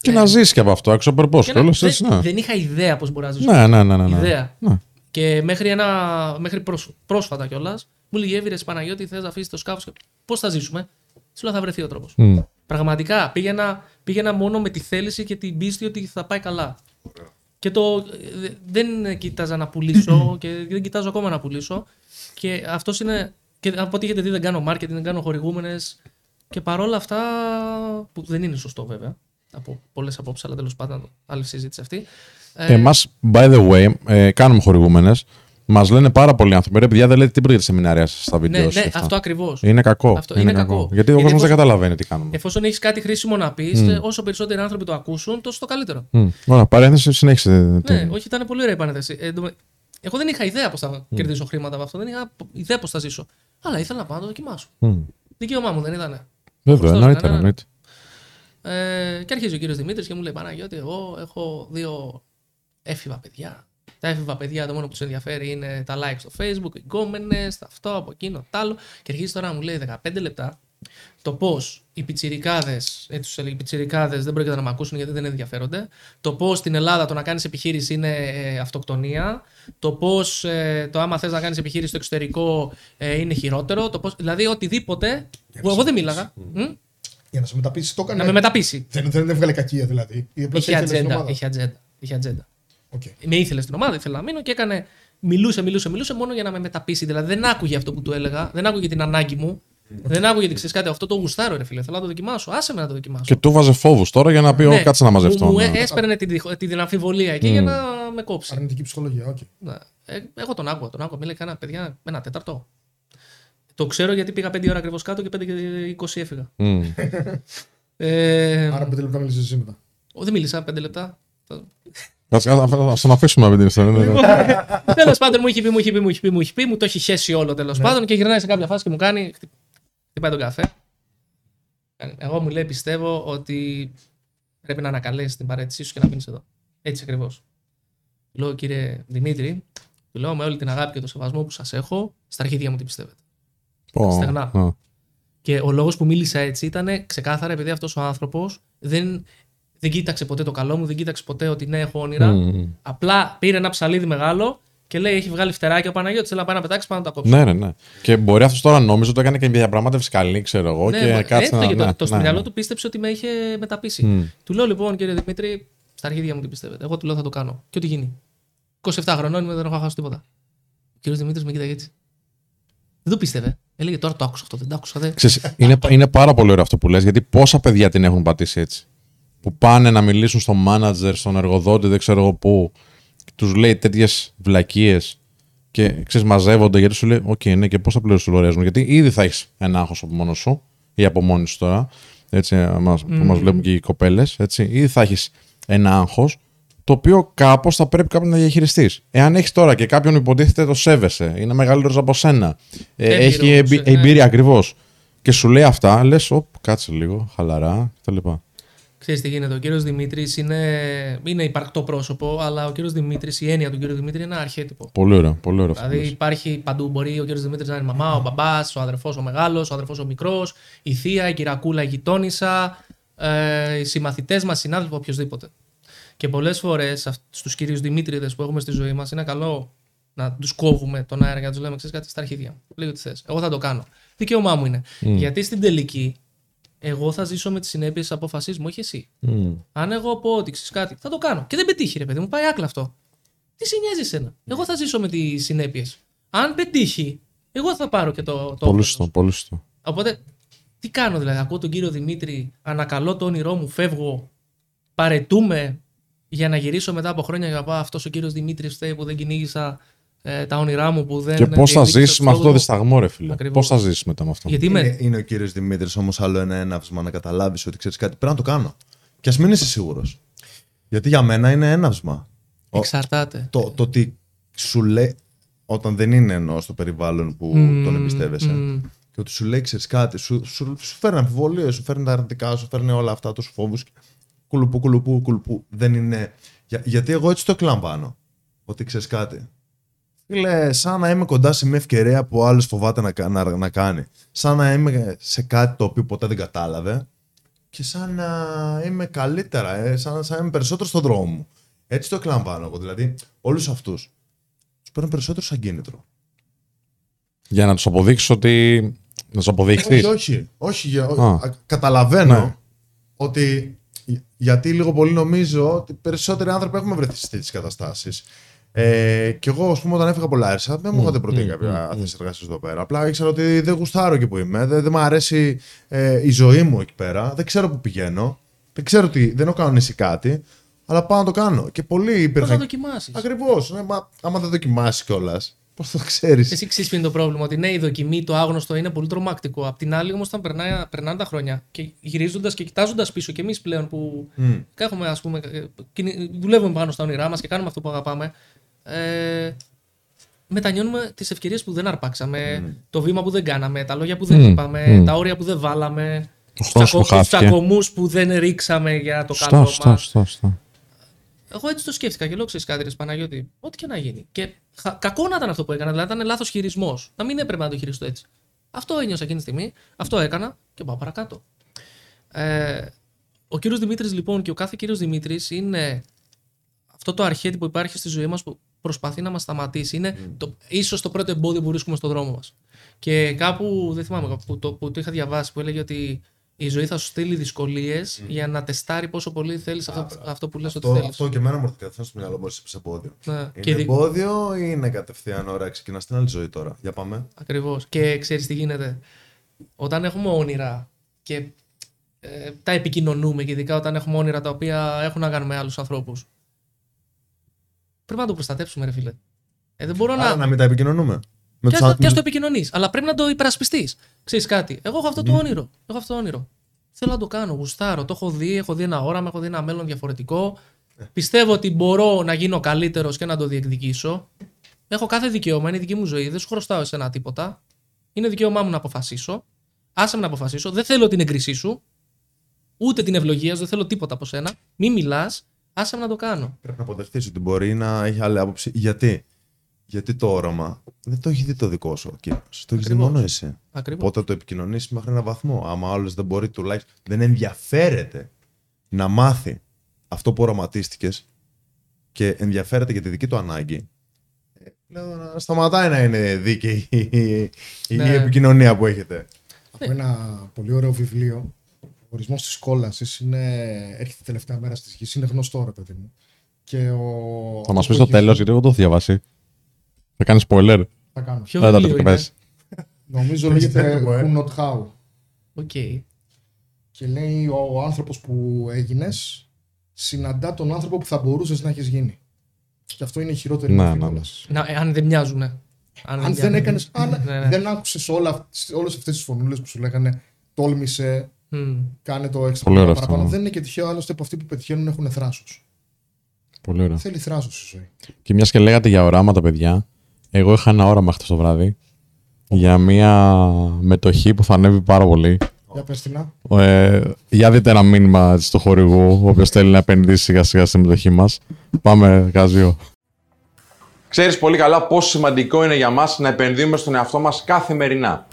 Speaker 1: Και να ζήσει και από αυτό, έξω από
Speaker 4: και να-
Speaker 1: κιόλας,
Speaker 4: δεν,
Speaker 1: έτσι, ναι.
Speaker 4: δεν είχα ιδέα πώς μπορεί να ζήσω.
Speaker 1: Ναι, ναι, ναι, ναι, ναι.
Speaker 4: Ιδέα.
Speaker 1: Ναι.
Speaker 4: Και μέχρι, ένα, μέχρι προσ- πρόσφατα κιόλας, μου λέει Εύηρε Παναγιώτη, θες να αφήσεις το σκάφος. Πώς θα ζήσουμε; Σου λέω θα βρεθεί ο τρόπος.
Speaker 1: Μμ.
Speaker 4: Πραγματικά πήγαινα, πήγαινα μόνο με τη θέληση και την πίστη ότι θα πάει καλά. Και το, ε, δεν κοίταζα να πουλήσω *clears throat* και δεν κοιτάζω ακόμα να πουλήσω. Και αυτός είναι. Και από ό,τι έχετε δει, δεν κάνω marketing, δεν κάνω χορηγούμενες. Και παρόλα αυτά. που δεν είναι σωστό βέβαια. Από πολλές απόψεις, αλλά τέλος πάντων άλλη συζήτηση αυτή. Ε,
Speaker 1: Εμάς, by the way, ε, κάνουμε χορηγούμενες. Μας λένε πάρα πολλοί άνθρωποι. Ρε, παιδιά, δεν λέτε τίποτα για τα σεμινάρια σας στα
Speaker 4: ναι,
Speaker 1: βίντεο.
Speaker 4: ναι, αυτό ακριβώς.
Speaker 1: Είναι κακό.
Speaker 4: Αυτό είναι κακό.
Speaker 1: Γιατί ο
Speaker 4: Γιατί
Speaker 1: κόσμος δεν
Speaker 4: εφόσον-
Speaker 1: καταλαβαίνει τι κάνουμε.
Speaker 4: Εφόσον έχεις κάτι χρήσιμο να πεις, όσο περισσότεροι άνθρωποι το ακούσουν, τόσο το καλύτερο.
Speaker 1: Μμ. Ωραία, παρένθεση, συνέχισε.
Speaker 4: Ναι, όχι, ήταν πολύ ωραία η επανέθεση. Ε, εντω- εγώ δεν είχα ιδέα πώς θα κερδίσω χρήματα από αυτό. Δεν είχα ιδέα πώς θα ζήσω. Αλλά ήθελα να πάω να το δοκιμάσω.
Speaker 1: Μμ.
Speaker 4: Δικαίωμά μου δεν ήταν.
Speaker 1: Βέβαια,
Speaker 4: Σωστός,
Speaker 1: εννοείται.
Speaker 4: ναι, ναι.
Speaker 1: εννοείται.
Speaker 4: Ε, και αρχίζει ο κύριος Δημήτρης και μου λέει Παναγιώτη, εγώ έχω δύο έφηβα παιδιά. Τα έφηβα παιδιά το μόνο που τους ενδιαφέρει είναι τα like στο facebook, οι γκόμενε, αυτό, από εκείνο, τ' άλλο. Και αρχίζει τώρα να μου λέει 15 λεπτά το πώς οι πιτσιρικάδες, έτσι τους έλεγε, οι πιτσιρικάδες δεν πρόκειται να με ακούσουν γιατί δεν ενδιαφέρονται. Το πώς στην Ελλάδα το να κάνεις επιχείρηση είναι ε, αυτοκτονία. Το πώς ε, το άμα θες να κάνεις επιχείρηση στο εξωτερικό ε, είναι χειρότερο. Το πώς, δηλαδή οτιδήποτε. που εγώ δεν μίλαγα. Μ;
Speaker 3: Για να σε μεταπείσει το έκανε.
Speaker 4: Να με μεταπείσει.
Speaker 3: Δεν, δεν έβγαλε κακία δηλαδή. Ή απλώς
Speaker 4: Είχε
Speaker 3: ήθελε στην
Speaker 4: ατζέντα.
Speaker 3: ομάδα.
Speaker 4: Είχε ατζέντα. Είχε ατζέντα.
Speaker 3: Οκ.
Speaker 4: Με ήθελε στην ομάδα, ήθελε να μείνω και έκανε. Μιλούσε, μιλούσε, μιλούσε μόνο για να με μεταπείσει. Δηλαδή δεν άκουγε αυτό που του έλεγα, δεν άκουγε την ανάγκη μου. Δεν άκουγε ότι ξέρεις κάτι, αυτό το γουστάρω, ρε φίλε. Θέλω να το δοκιμάσω. Άσε με να το δοκιμάσω.
Speaker 1: Και του βάζε φόβους τώρα για να πει:
Speaker 4: Ναι,
Speaker 1: «Ω, Κάτσε να μαζευτώ.
Speaker 4: Μου, μου
Speaker 1: ναι».
Speaker 4: ε- έσπαιρνε τη, διχο- τη δυναμφιβολία εκεί για να με κόψει.
Speaker 3: Αρνητική ψυχολογία, οκ.
Speaker 4: Ναι. Ε, εγώ τον άκουγα, τον άκουγα. Μίλε κανένα παιδιά, ένα τέταρτο. Το ξέρω γιατί πήγα 5 ώρα ακριβώς κάτω και 5 και 20 έφυγα.
Speaker 1: Μμ.
Speaker 4: Ε,
Speaker 3: Άρα πέντε λεπτά μίλησες εσύ μετά.
Speaker 4: ο, δεν μίλησα 5 λεπτά.
Speaker 1: Κάτσε, α α- ας τον αφήσουμε με την ιστορία. ναι, ναι. *laughs*
Speaker 4: τέλος πάντων μου είχε πει, μου είχε πει, μου είχε πει, μου είχε πει, μου το έχει χέσει όλο τέλος πάντων και γυρνάει σε κάποια φάση και μου κάνει. χτυ- Χτυπάει τον καφέ. Εγώ μου λέει πιστεύω ότι πρέπει να ανακαλέσεις την παρέτησή σου και να μείνεις εδώ. Έτσι ακριβώς. Λέω κύριε Δημήτρη, του λέω με όλη την αγάπη και το σεβασμό που σας έχω, στα αρχίδια μου τι πιστεύετε.
Speaker 1: Πω,
Speaker 4: Στεγνά.
Speaker 1: α.
Speaker 4: Και ο λόγος που μίλησα έτσι ήταν ξεκάθαρα επειδή αυτός ο άνθρωπος δεν, δεν κοίταξε ποτέ το καλό μου, δεν κοίταξε ποτέ ότι ναι, έχω όνειρα.
Speaker 1: Μμ.
Speaker 4: Απλά πήρε ένα ψαλίδι μεγάλο και λέει: Έχει βγάλει φτεράκια ο Παναγιώτης. Θέλει να πάει να πετάξεις πάνω να τα κόψει.
Speaker 1: Ναι, ναι, ναι. Και μπορεί αυτός τώρα νόμιζε ότι έκανε και μια διαπραγμάτευση καλή, ξέρω εγώ.
Speaker 4: Ναι,
Speaker 1: και
Speaker 4: μα-
Speaker 1: κάτσε
Speaker 4: έτσι
Speaker 1: να.
Speaker 4: το, το,
Speaker 1: ναι,
Speaker 4: το, στο
Speaker 1: ναι,
Speaker 4: μυαλό
Speaker 1: ναι.
Speaker 4: του πίστεψε ότι με είχε μεταπίσει.
Speaker 1: Μμ.
Speaker 4: Του λέω λοιπόν, κύριε Δημήτρη, στα αρχίδια μου τι πιστεύετε; Εγώ του λέω θα το κάνω. Και ό,τι γίνει. 27 χρονών είμαι, δεν έχω χάσει τίποτα. Ο κύριος Δημήτρης με κοίταγε έτσι. Δεν το πίστευε. Έλεγε τώρα το άκουσα αυτό, δεν το άκουσα. Δεν...
Speaker 1: Ξέρεις, είναι, είναι πάρα πολύ ωραίο αυτό που λες, γιατί πόσα παιδιά την έχουν πατήσει έτσι. Που πάνε να μιλήσουν στον μάνατζερ, στον εργοδότη, δεν ξέρω εγώ πού. Τους λέει τέτοιες βλακίες και ξέρεις, μαζεύονται γιατί σου λέει: Οκ, ναι, και πώς θα πληρώσεις το λογαριασμό. Γιατί ήδη θα έχεις ένα άγχος από μόνος σου ή από μόνη σου τώρα. Έτσι, μας, που μας βλέπουν και οι κοπέλες. Ήδη θα έχεις ένα άγχος το οποίο κάπως θα πρέπει κάποιο να διαχειριστείς. Εάν έχεις τώρα και κάποιον που υποτίθεται το σέβεσαι, είναι μεγαλύτερος από σένα, ε,
Speaker 4: Έμπειρος,
Speaker 1: έχει εμπει-
Speaker 4: ναι.
Speaker 1: εμπειρία ακριβώς. Και σου λέει αυτά, λες, κάτσε λίγο, χαλαρά κτλ.
Speaker 4: Ξέρεις τι γίνεται. Ο κύριος Δημήτρης είναι, είναι υπαρκτό πρόσωπο, αλλά ο κύριος Δημήτρης, η έννοια του κύριου Δημήτρη είναι ένα αρχέτυπο.
Speaker 1: Πολύ ωραίο, πολύ ωραίο αυτό. που
Speaker 4: Δηλαδή
Speaker 1: λες.
Speaker 4: υπάρχει παντού. Μπορεί ο κύριος Δημήτρης να είναι η μαμά, ο μπαμπάς, ο αδερφός ο μεγάλος, ο αδερφός ο μικρός, η θεία, η κυρακούλα, η γειτόνισσα, ε, οι συμμαθητές μας, συνάδελφοι, οποιοδήποτε. Και πολλές φορές αυ- στους κυρίους Δημήτριδες που έχουμε στη ζωή μας είναι καλό να τους κόβουμε τον αέρα και να τους λέμε ξέρεις κάτι στα αρχίδια μου. Λέει ό,τι θες. Εγώ θα το κάνω. Δικαίωμά μου είναι. Γιατί στην τελική εγώ θα ζήσω με τις συνέπειες της απόφασής μου, όχι εσύ.
Speaker 1: Μμ.
Speaker 4: Αν εγώ πω ότι ξέρεις κάτι, θα το κάνω. Και δεν πετύχει, ρε παιδί μου, πάει άκλα αυτό. Τι σε νοιάζει εσένα; Εγώ θα ζήσω με τις συνέπειες. Αν πετύχει, εγώ θα πάρω και το. το
Speaker 1: Πολύ
Speaker 4: όφελος.
Speaker 1: σωστό, πολύ σωστό.
Speaker 4: Οπότε, τι κάνω δηλαδή; Ακούω τον κύριο Δημήτρη, ανακαλώ το όνειρό μου, φεύγω, παρετούμε για να γυρίσω μετά από χρόνια για να πάω. Αυτός ο κύριος Δημήτρης φταίει που δεν κυνήγησα ε, τα όνειρά μου, που δεν.
Speaker 1: Και πώς θα
Speaker 4: διεκδίκησα
Speaker 1: ζήσει
Speaker 4: τους
Speaker 1: με αυτό το
Speaker 4: στόχους μου.
Speaker 1: δισταγμό, ρε φίλε.
Speaker 4: Ακριβώς.
Speaker 1: Πώς θα ζήσει μετά με αυτό.
Speaker 4: Γιατί είμαι.
Speaker 2: Είναι, είναι ο κύριος Δημήτρης όμως άλλο ένα έναυσμα να καταλάβεις ότι ξέρεις κάτι. Πρέπει να το κάνω. Και ας μην είσαι σίγουρος. Γιατί για μένα είναι έναυσμα. Ο-
Speaker 4: Εξαρτάται.
Speaker 2: το, το ότι σου λέει. Όταν δεν είναι εννοώ στο περιβάλλον που
Speaker 4: Μμμ,
Speaker 2: τον εμπιστεύεσαι.
Speaker 4: μμμ.
Speaker 2: Και ότι σου λέει, ξέρεις κάτι, σου, σου, σου φέρνει αμφιβολίες, σου φέρνει τα αρνητικά, σου φέρνει όλα αυτά, τους φόβους. Κουλουπού, κουλουπού, κουλουπού. Δεν είναι. Για, γιατί εγώ έτσι το εκλαμβάνω. Ότι ξέρεις κάτι. Φίλε, σαν να είμαι κοντά σε μια ευκαιρία που ο άλλος φοβάται να, κα- να, να κάνει. Σαν να είμαι σε κάτι το οποίο ποτέ δεν κατάλαβε. Και σαν να είμαι καλύτερα, ε, σαν, σαν να είμαι περισσότερο στον δρόμο μου. Έτσι το εκλαμβάνω εγώ. Δηλαδή, όλους αυτούς τους παίρνω περισσότερο σαν κίνητρο.
Speaker 1: Για να τους αποδείξει ότι. Να τους αποδείξεις.
Speaker 2: Όχι, όχι. όχι για,
Speaker 1: Α.
Speaker 2: α, καταλαβαίνω
Speaker 1: Ναι.
Speaker 2: ότι. Γιατί λίγο πολύ νομίζω ότι περισσότεροι άνθρωποι έχουμε βρεθεί σε τέτοιε καταστάσεις. Ε, και εγώ, ας πούμε, όταν έφυγα από Λάρισα, δεν μου είχατε προτείνει κάποια θέση εργασίας εδώ πέρα. Απλά ήξερα ότι δεν γουστάρω εκεί που είμαι. Δεν, δεν μου αρέσει ε, η ζωή μου εκεί πέρα. Δεν ξέρω πού πηγαίνω. Δεν ξέρω τι. Δεν έχω κανονίσει κάτι. Αλλά πάω να το κάνω. Και πολλοί
Speaker 4: Πώς θα
Speaker 2: υπήρχαν.
Speaker 4: δοκιμάσεις;
Speaker 2: Ακριβώς. Ναι, μα άμα δεν δοκιμάσεις κιόλας, πώς το ξέρεις;
Speaker 4: Εσύ ξέρεις ποιο είναι το πρόβλημα. Ότι ναι, η δοκιμή, το άγνωστο είναι πολύ τρομακτικό. Απ' την άλλη, όμως, όταν περνάει, περνάνε τα χρόνια και γυρίζοντας και κοιτάζοντας πίσω και εμείς πλέον που έχουμε, ας πούμε, ε, κινη- δουλεύουμε πάνω στα όνειρά μας και κάνουμε αυτό που αγαπάμε, ε, μετανιώνουμε τις ευκαιρίες που δεν αρπάξαμε, το βήμα που δεν κάναμε, τα λόγια που δεν
Speaker 1: Μμ,
Speaker 4: είπαμε,
Speaker 1: μμ.
Speaker 4: τα όρια που δεν βάλαμε.
Speaker 1: Ο χρόνος που χάθηκε.
Speaker 4: τσακωμούς που δεν ρίξαμε για το
Speaker 1: Σωστά,
Speaker 4: καλό
Speaker 1: σωστά,
Speaker 4: μας.
Speaker 1: σωστά, σωστά.
Speaker 4: Εγώ έτσι το σκέφτηκα και λέω ξέρεις κάτι, ρε Παναγιώτη, ό,τι και να γίνει. Και χα- κακό να ήταν αυτό που έκανα, δηλαδή ήταν λάθος χειρισμός. Να μην έπρεπε να το χειριστώ έτσι. Αυτό ένιωσα εκείνη τη στιγμή, αυτό έκανα και πάω παρακάτω. Ε, ο κύριος Δημήτρης λοιπόν και ο κάθε κύριος Δημήτρης είναι αυτό το αρχέτυπο που υπάρχει στη ζωή μας που προσπαθεί να μας σταματήσει. Είναι το, ίσως το πρώτο εμπόδιο που βρίσκουμε στον δρόμο μας. Και κάπου, δεν θυμάμαι, που το, που το είχα διαβάσει που έλεγε ότι η ζωή θα σου στείλει δυσκολίες για να τεστάρει πόσο πολύ θέλεις αυτό, αυτό που λες ότι
Speaker 2: Αυτό,
Speaker 4: θέλεις.
Speaker 2: αυτό και εμένα μου έρχεται καθένα στο μυαλό μου σε εμπόδιο.
Speaker 4: Ναι.
Speaker 2: Είναι
Speaker 4: Και δι-
Speaker 2: εμπόδιο ή είναι κατευθείαν ώρα, ξεκινάς την άλλη ζωή τώρα; Για πάμε.
Speaker 4: Ακριβώς. Και ξέρεις τι γίνεται. Όταν έχουμε όνειρα και ε, τα επικοινωνούμε, και ειδικά όταν έχουμε όνειρα τα οποία έχουν να κάνουν με άλλους ανθρώπους. Πρέπει να το προστατέψουμε, ρε φίλε. Ε, δεν μπορώ
Speaker 2: Άρα
Speaker 4: να.
Speaker 2: να μην τα επικοινωνούμε. Με
Speaker 4: Και
Speaker 2: τους
Speaker 4: ας
Speaker 2: α-
Speaker 4: το, και ας το επικοινωνείς. Αλλά πρέπει να το υπερασπιστείς. Ξέρεις κάτι. Εγώ έχω αυτό το όνειρο. Έχω αυτό το όνειρο. Θέλω να το κάνω. Γουστάρω. Το έχω δει. Έχω δει ένα όραμα. Έχω δει ένα μέλλον διαφορετικό. Πιστεύω ότι μπορώ να γίνω καλύτερος και να το διεκδικήσω. Έχω κάθε δικαίωμα. Είναι η δική μου ζωή. Δεν σου χρωστάω εσένα τίποτα. Είναι δικαίωμά μου να αποφασίσω. Άσε με να αποφασίσω. Δεν θέλω την έγκρισή σου. Ούτε την ευλογία σου. Δεν θέλω τίποτα από σένα. Μην μιλάς. Άσε με να το κάνω.
Speaker 2: Πρέπει να αποδεχτείς ότι μπορεί να έχει άλλη άποψη. Γιατί; Γιατί το όραμα δεν το έχει δει το δικό σου ο κύριος. Το έχεις δει
Speaker 4: Ακριβώς.
Speaker 2: μόνο εσύ.
Speaker 4: Ακριβώς.
Speaker 2: Οπότε το επικοινωνήσεις μέχρι έναν βαθμό. Άμα άλλος δεν μπορεί τουλάχιστον. δεν ενδιαφέρεται να μάθει αυτό που οραματίστηκες και ενδιαφέρεται για τη δική του ανάγκη. ε, Λέω να σταματάει να είναι δίκαιη η, η
Speaker 4: Ναι.
Speaker 2: επικοινωνία που έχετε.
Speaker 3: Από ένα πολύ ωραίο βιβλίο. Ο ορισμό της κόλασης είναι. Έρχεται τελευταία μέρα τη γη. Είναι γνωστό, ρε παιδί μου. Και ο...
Speaker 1: Θα μας
Speaker 3: αυτό
Speaker 1: πεις
Speaker 3: που
Speaker 1: στο τέλος,
Speaker 3: έχει-
Speaker 1: γιατί εγώ το έχω διαβάσει. Θα κάνεις spoiler.
Speaker 3: Θα κάνω.
Speaker 4: Ποιο
Speaker 1: Δεν θα
Speaker 4: βιβλίο
Speaker 1: το
Speaker 4: είναι;
Speaker 1: πες.
Speaker 3: Νομίζω *laughs*
Speaker 2: Δεν
Speaker 3: λέγεται
Speaker 2: ξέρω, ε.
Speaker 3: Who Not How.
Speaker 4: Οκ.
Speaker 3: Και λέει ο άνθρωπος που έγινες συναντά τον άνθρωπο που θα μπορούσες να έχεις γίνει. Και αυτό είναι η χειρότερη
Speaker 1: Ναι,
Speaker 3: μορφή
Speaker 1: ναι, ναι.
Speaker 3: κόλασης.
Speaker 4: Να, ε, αν δεν μοιάζουν. Αν,
Speaker 3: Αν δεν
Speaker 4: μοιάζουν.
Speaker 3: έκανε. Αν
Speaker 4: Ναι, ναι.
Speaker 3: δεν άκουσες όλες αυτές τις φωνούλες που σου λέγανε τόλμησε,
Speaker 4: Μμ.
Speaker 3: κάνε το έξω
Speaker 1: Πολύ ωραίο αυτό,
Speaker 3: παραπάνω.
Speaker 1: ναι.
Speaker 3: Δεν είναι και τυχαίο άλλωστε που αυτοί που πετυχαίνουν έχουν θράσος.
Speaker 1: Πολύ ωραία.
Speaker 3: Θέλει θράσος στη ζωή.
Speaker 1: Και μιας και λέγατε για οράματα, παιδιά, εγώ είχα ένα όραμα χτες το βράδυ για μια μετοχή που θα ανέβει πάρα πολύ.
Speaker 3: Για πες την να.
Speaker 1: Ε, για δείτε ένα μήνυμα στο χορηγού, όποιο θέλει να επενδύσει σιγά σιγά στη μετοχή μας. Πάμε, Καζίο. Ξέρεις πολύ καλά πόσο σημαντικό είναι για μας να επενδύουμε στον εαυτό μας καθημερινά.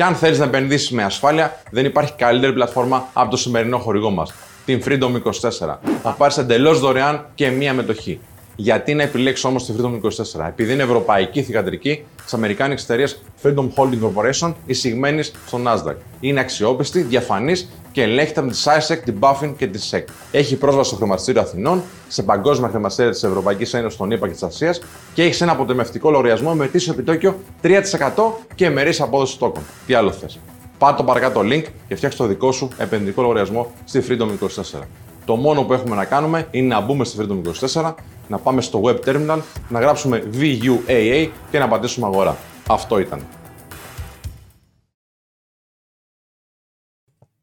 Speaker 1: Και αν θέλεις να επενδύσεις με ασφάλεια, δεν υπάρχει καλύτερη πλατφόρμα από το σημερινό χορηγό μας, την Freedom 24. Θα πάρεις εντελώς δωρεάν και μία μετοχή. Γιατί να επιλέξει όμως τη Freedom 24, επειδή είναι ευρωπαϊκή θηγατρική της Αμερικάνικης εταιρείας Freedom Holding Corporation, εισηγμένη στο Nasdaq. Είναι αξιόπιστη, διαφανής και ελέγχεται από τη SISEC, την Buffin και τη SEC. Έχει πρόσβαση στο χρηματιστήριο Αθηνών, σε παγκόσμια χρηματιστήρια της Ευρωπαϊκής Ένωσης, των ΗΠΑ και της Ασίας και έχει ένα αποτεμευτικό λογαριασμό με ετήσιο επιτόκιο 3% και μερής απόδοσης τόκων. Τι άλλο θες; Πάρε το παρακάτω link και φτιάξε το δικό σου επενδυτικό λογαριασμό στη Freedom 24. Το μόνο που έχουμε να κάνουμε είναι να μπούμε στη Freedom 24, να πάμε στο web terminal, να γράψουμε VUAA και να πατήσουμε αγορά. Αυτό ήταν.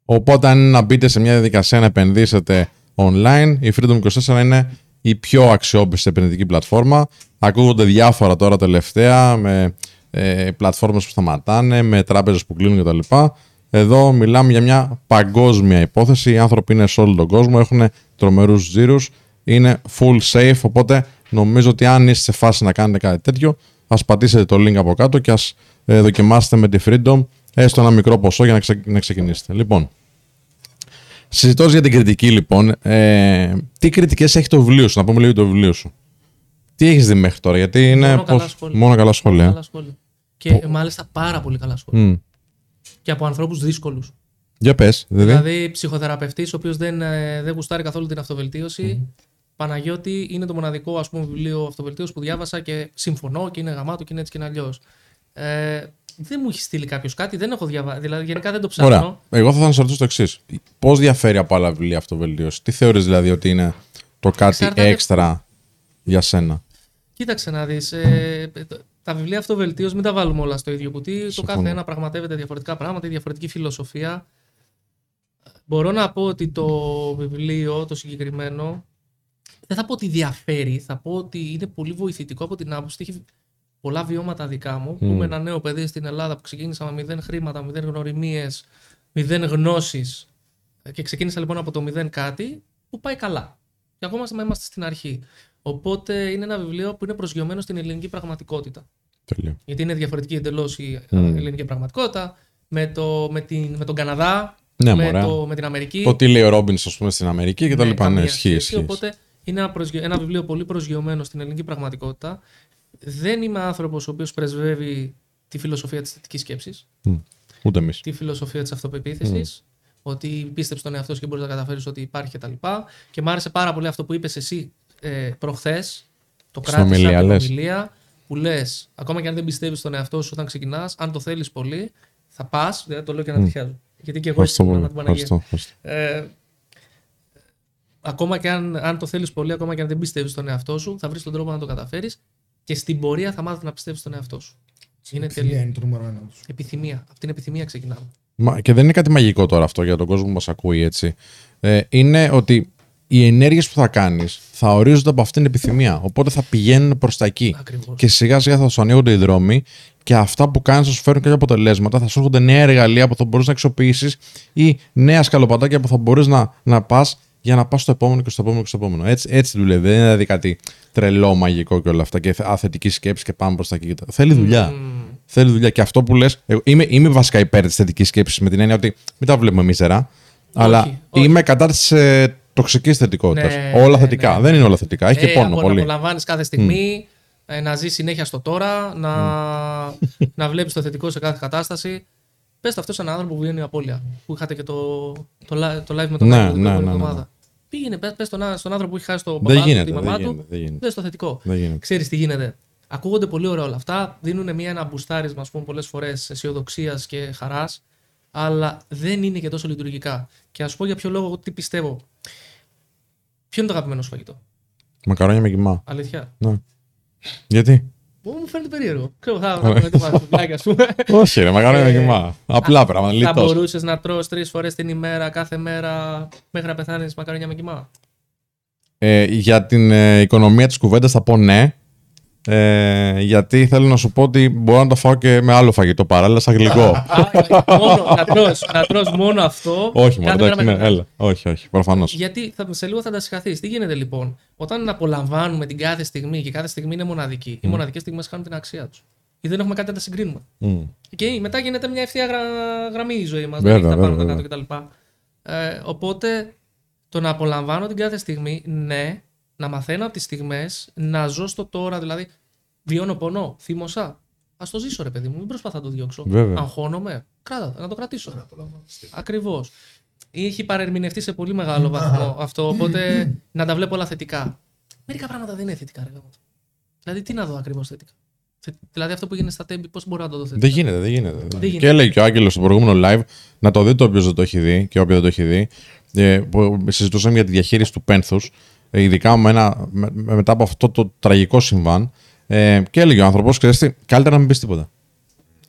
Speaker 1: Οπότε αν είναι να μπείτε σε μια διαδικασία να επενδύσετε online, η Freedom 24 είναι η πιο αξιόπιστη επενδυτική πλατφόρμα. Ακούγονται διάφορα τώρα τελευταία με ε, πλατφόρμες που σταματάνε, με τράπεζες που κλείνουν κτλ. Εδώ μιλάμε για μια παγκόσμια υπόθεση. Οι άνθρωποι είναι σε όλο τον κόσμο, έχουν τρομερούς ζήρους, είναι full safe, οπότε νομίζω ότι αν είστε σε φάση να κάνετε κάτι τέτοιο, ας πατήσετε το link από κάτω και ας ε, δοκιμάσετε με τη Freedom έστω ένα μικρό ποσό για να, ξε- να ξεκινήσετε. Λοιπόν, συζητώ για την κριτική λοιπόν. Ε, τι κριτικές έχει το βιβλίο σου, να πούμε λίγο το βιβλίο σου. Τι έχεις δει μέχρι τώρα, γιατί είναι
Speaker 4: Μόνο καλά
Speaker 1: πώς-
Speaker 4: σχόλια.
Speaker 1: μόνο καλά σχόλια.
Speaker 4: Καλά σχόλια. Και μάλιστα πάρα πολύ καλά σχόλια.
Speaker 1: Μμ.
Speaker 4: Και από ανθρώπους δύσκολους.
Speaker 1: Για πες, δηλαδή.
Speaker 4: Δηλαδή, ψυχοθεραπευτής, ο οποίος δεν, ε, δεν γουστάρει καθόλου την αυτοβελτίωση. Παναγιώτη είναι το μοναδικό ας πούμε, βιβλίο αυτοβελτίωση που διάβασα και συμφωνώ και είναι γαμάτο και είναι έτσι και είναι αλλιώς. Ε, δεν μου έχει στείλει κάποιος κάτι, δεν έχω διαβάσει. Δηλαδή, γενικά δεν το ψάχνω.
Speaker 1: Ωραία. Εγώ θα ήθελα να σε ρωτήσω το εξής. Πώς διαφέρει από άλλα βιβλία αυτοβελτίωση, Τι θεωρείς δηλαδή ότι είναι το κάτι
Speaker 4: Εξαρτάται-
Speaker 1: έξτρα για σένα;
Speaker 4: Κοίταξε να δεις. Ε, το- τα βιβλία αυτοβελτίωση μην τα βάλουμε όλα στο ίδιο κουτί. Το
Speaker 1: Συμφωνώ.
Speaker 4: κάθε ένα πραγματεύεται διαφορετικά πράγματα, η διαφορετική φιλοσοφία. Μπορώ να πω ότι το βιβλίο, το συγκεκριμένο, δεν θα πω ότι διαφέρει. Θα πω ότι είναι πολύ βοηθητικό από την άποψη ότι έχει πολλά βιώματα δικά μου. Που είμαι ένα νέο παιδί στην Ελλάδα που ξεκίνησα με μηδέν χρήματα, μηδέν γνωριμίες, μηδέν γνώσεις. Και ξεκίνησα λοιπόν από το μηδέν κάτι που πάει καλά. Και ακόμα είμαστε στην αρχή. Οπότε είναι ένα βιβλίο που είναι προσγειωμένο στην ελληνική πραγματικότητα.
Speaker 1: Τέλειο.
Speaker 4: Γιατί είναι διαφορετική εντελώς η
Speaker 1: Μμ.
Speaker 4: ελληνική πραγματικότητα. Με, το, με, την, με τον Καναδά,
Speaker 1: Ναι,
Speaker 4: με,
Speaker 1: μωρέ.
Speaker 4: το, με την Αμερική.
Speaker 1: Το τι λέει ο Ρόμπινς, ας πούμε, στην Αμερική και τα
Speaker 4: Ναι,
Speaker 1: λοιπά. Ναι,
Speaker 4: καμία
Speaker 1: ισχύει,
Speaker 4: σχέση.
Speaker 1: ισχύει.
Speaker 4: Οπότε είναι ένα, προσγεω- ένα βιβλίο πολύ προσγειωμένο στην ελληνική πραγματικότητα. Δεν είμαι άνθρωπος ο οποίος πρεσβεύει τη φιλοσοφία της θετικής σκέψης,
Speaker 1: Μμ. Ούτε εμείς.
Speaker 4: τη φιλοσοφία της αυτοπεποίθησης. Ότι πίστεψε τον εαυτό σου και μπορείς να καταφέρεις ότι υπάρχει κτλ. Και, και μου άρεσε πάρα πολύ αυτό που είπες εσύ ε, προχθές. Το
Speaker 1: Στην
Speaker 4: κράτησα
Speaker 1: ομιλία,
Speaker 4: από την
Speaker 1: λες.
Speaker 4: ομιλία που λες, ακόμα και αν δεν πιστεύεις στον εαυτό σου όταν ξεκινάς, αν το θέλεις πολύ, θα πας. Δηλαδή το λέω και να τυχιάζω. Γιατί και εγώ
Speaker 1: Ευχαριστώ
Speaker 4: έτσι
Speaker 1: πολύ.
Speaker 4: την Παναγία.
Speaker 1: Ευχαριστώ, ευχαριστώ.
Speaker 4: Ε, ακόμα και αν, αν το θέλεις πολύ, ακόμα και αν δεν πιστεύεις στον εαυτό σου, θα βρεις τον τρόπο να το καταφέρεις και στην πορεία θα μάθεις να πιστεύεις στον εαυτό σου. Είναι
Speaker 3: Επιθυμία
Speaker 4: τελείως.
Speaker 3: είναι το νούμερο ένα τους.
Speaker 4: Επιθυμία. Από την επιθυμία ξεκινάμε.
Speaker 1: Μα, και δεν είναι κάτι μαγικό τώρα αυτό για τον κόσμο που μας ακούει έτσι. Ε, είναι ότι οι ενέργειες που θα κάνεις θα ορίζονται από αυτήν την επιθυμία. Οπότε θα πηγαίνουν προς τα εκεί.
Speaker 4: Ακριβώς.
Speaker 1: Και σιγά σιγά θα σου ανοίγονται οι δρόμοι και αυτά που κάνεις θα σου φέρουν κάποια αποτελέσματα. Θα σου έρχονται νέα εργαλεία που θα μπορείς να αξιοποιήσεις ή νέα σκαλοπατάκια που θα μπορείς να, να πας για να πας στο επόμενο και στο επόμενο και στο επόμενο. Έτσι, έτσι δουλεύει. Δεν είναι δηλαδή κάτι τρελό, μαγικό και όλα αυτά και αθετική σκέψη και πάμε προς τα εκεί. Θέλει δουλειά. Θέλει δουλειά. Και αυτό που λες, είμαι, είμαι βασικά υπέρ της θετικής σκέψης με την έννοια ότι μην τα βλέπουμε μίζερα. αλλά
Speaker 4: όχι.
Speaker 1: είμαι κατά της ε, τοξικής θετικότητας.
Speaker 4: Ναι,
Speaker 1: όλα
Speaker 4: ναι,
Speaker 1: θετικά.
Speaker 4: ναι.
Speaker 1: Δεν είναι όλα θετικά. Έχει και πόνο
Speaker 4: απο-
Speaker 1: πολύ.
Speaker 4: Να απολαμβάνεις κάθε στιγμή, ε, να ζεις συνέχεια στο τώρα, να, να βλέπεις το θετικό σε κάθε κατάσταση. Πες το αυτό σε έναν άνθρωπο που βγαίνει η απώλεια. Που είχατε και το, το, li- το live με τον
Speaker 1: Ναι,
Speaker 4: Άγγελο την
Speaker 1: ναι,
Speaker 4: προηγούμενη
Speaker 1: ναι, ναι,
Speaker 4: εβδομάδα. Πήγαινε, πες στον, α- στον άνθρωπο που έχει χάσει το
Speaker 1: Δεν
Speaker 4: παπά του,
Speaker 1: γίνεται,
Speaker 4: τη
Speaker 1: δεν
Speaker 4: μαμά
Speaker 1: γίνεται,
Speaker 4: του.
Speaker 1: δεν γίνεται.
Speaker 4: Δες το θετικό.
Speaker 1: Δεν γίνεται.
Speaker 4: Ξέρεις τι γίνεται. Ακούγονται πολύ ωραία όλα αυτά. Δίνουν μια ένα μπουστάρισμα, ας πούμε, πολλές φορές αισιοδοξίας και χαράς. Αλλά δεν είναι και τόσο λειτουργικά. Και να σου πω για ποιο λόγο, εγώ τι πιστεύω. Ποιο είναι το αγαπημένο σου φαγητό;
Speaker 1: Μακαρόνια με κοιμά.
Speaker 4: Αλήθεια;
Speaker 1: Ναι. Γιατί;
Speaker 4: Μου μου φαίνεται περίεργο. Ξέρω, θα θα το βάζω στο πλάκι, ας πούμε.
Speaker 1: Όχι, ρε, μακαρόνια με
Speaker 4: Ε,
Speaker 1: κοιμά. Απλά πράγματα.
Speaker 4: Θα
Speaker 1: Λιτός.
Speaker 4: μπορούσες να τρως τρεις φορές την ημέρα, κάθε μέρα, μέχρι να πεθάνεις μακαρόνια με κοιμά;
Speaker 1: Ε, για την ε, οικονομία της κουβέντας θα πω ναι. Ε, γιατί θέλω να σου πω ότι μπορώ να το φάω και με άλλο φαγητό παράλληλα, σαν γλυκό.
Speaker 4: Α, μόνο, να τρως, να τρως μόνο αυτό.
Speaker 1: όχι, μόνο
Speaker 4: κάθε μέρα
Speaker 1: εντάξει, ναι,
Speaker 4: μέχρι-
Speaker 1: έλα. Όχι, όχι, προφανώς.
Speaker 4: Γιατί θα, σε λίγο θα τα συγχαθεί. Τι γίνεται λοιπόν, όταν απολαμβάνουμε την κάθε στιγμή και κάθε στιγμή είναι μοναδική, οι μοναδικέ στιγμέ χάνουν την αξία τους. Ή δεν έχουμε κάτι να τα συγκρίνουμε. Και μετά γίνεται μια ευθεία γρα- γραμμή η ζωή μας.
Speaker 1: Βέβαια,
Speaker 4: Δεν έχει τα πάνω
Speaker 1: βέβαια,
Speaker 4: τα κάτω κτλ. Ε, οπότε το να απολαμβάνω την κάθε στιγμή, ναι, να μαθαίνω από τις στιγμές, να ζω στο τώρα, δηλαδή βιώνω πονό, θύμωσα. Α το ζήσω, ρε παιδί μου, μην προσπαθώ να το διώξω.
Speaker 1: Βέβαια.
Speaker 4: Αγχώνομαι, κράτα, να το κρατήσω. Ακριβώς. Έχει παρερμηνευτεί σε πολύ μεγάλο βαθμό αυτό, οπότε να τα βλέπω όλα θετικά. Μερικά πράγματα δεν είναι θετικά, ρε γάμο. Δηλαδή, τι να δω ακριβώς θετικά; Θε- Δηλαδή, αυτό που γίνεται στα τέμπη, πώς μπορώ να το δω θετικά;
Speaker 1: Δεν γίνεται, δεν γίνεται.
Speaker 4: γίνεται.
Speaker 1: Και έλεγε και ο Άγγελος στο προηγούμενο live να το δείτε όποιος δεν το έχει δει και όποιο δεν το έχει δει. Ε, που συζητούσαμε για τη διαχείριση του πένθους, ε, ειδικά με ένα, με- με- μετά από αυτό το τραγικό συμβάν. Ε, και έλεγε ο άνθρωπος, ξέρεις τι, καλύτερα να μην πεις τίποτα.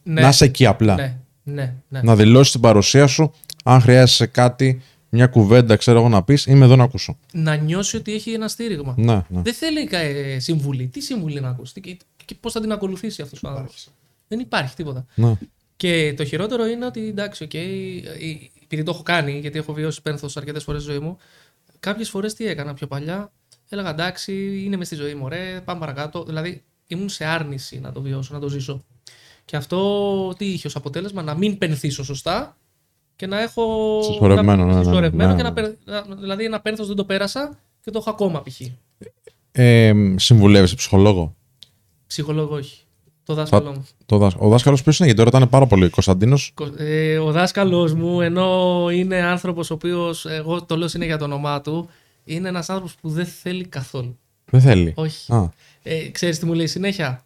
Speaker 4: Ναι,
Speaker 1: Να είσαι εκεί απλά.
Speaker 4: ναι, ναι, ναι.
Speaker 1: Να δηλώσεις την παρουσία σου. Αν χρειάζεσαι κάτι, μια κουβέντα, ξέρω εγώ να πεις, είμαι εδώ να ακούσω.
Speaker 4: Να νιώσει ότι έχει ένα στήριγμα.
Speaker 1: Ναι, ναι.
Speaker 4: Δεν θέλει ε, συμβουλή. Τι συμβουλή να ακούσει και, και πώς θα την ακολουθήσει αυτός ο άνθρωπος. Δεν υπάρχει τίποτα.
Speaker 1: ναι.
Speaker 4: Και το χειρότερο είναι ότι εντάξει, οκ, ε, επειδή το έχω κάνει, γιατί έχω βιώσει πένθος αρκετές φορές στη ζωή μου, κάποιες φορές τι έκανα πιο παλιά. Έλεγα εντάξει, είναι μες στη ζωή μου, ωραία, πάμε παρακάτω. Δηλαδή ήμουν σε άρνηση να το βιώσω, να το ζήσω. Και αυτό τι είχε ως αποτέλεσμα, να μην πενθήσω σωστά και να έχω.
Speaker 1: Συσσωρευμένο, ναι, ναι, ναι,
Speaker 4: συσσωρευμένο
Speaker 1: ναι,
Speaker 4: και
Speaker 1: ναι.
Speaker 4: να, περ- να- δηλαδή ένα πένθος δεν το πέρασα και το έχω ακόμα π.χ.
Speaker 1: Ε, Συμβουλεύει ψυχολόγο;
Speaker 4: Ψυχολόγο όχι. Το δάσκαλό μου.
Speaker 1: Το δάσ... Ο δάσκαλος ποιος είναι, γιατί ρωτάνε πάρα πολύ. Κωνσταντίνος.
Speaker 4: Κο- Ε, ο δάσκαλος μου, ενώ είναι άνθρωπος ο οποίος, εγώ το λέω συνέχεια το όνομά του, είναι ένας άνθρωπος που δεν θέλει καθόλου.
Speaker 1: Δεν θέλει.
Speaker 4: Όχι.
Speaker 1: Α,
Speaker 4: Ε, ξέρεις τι μου λέει συνέχεια;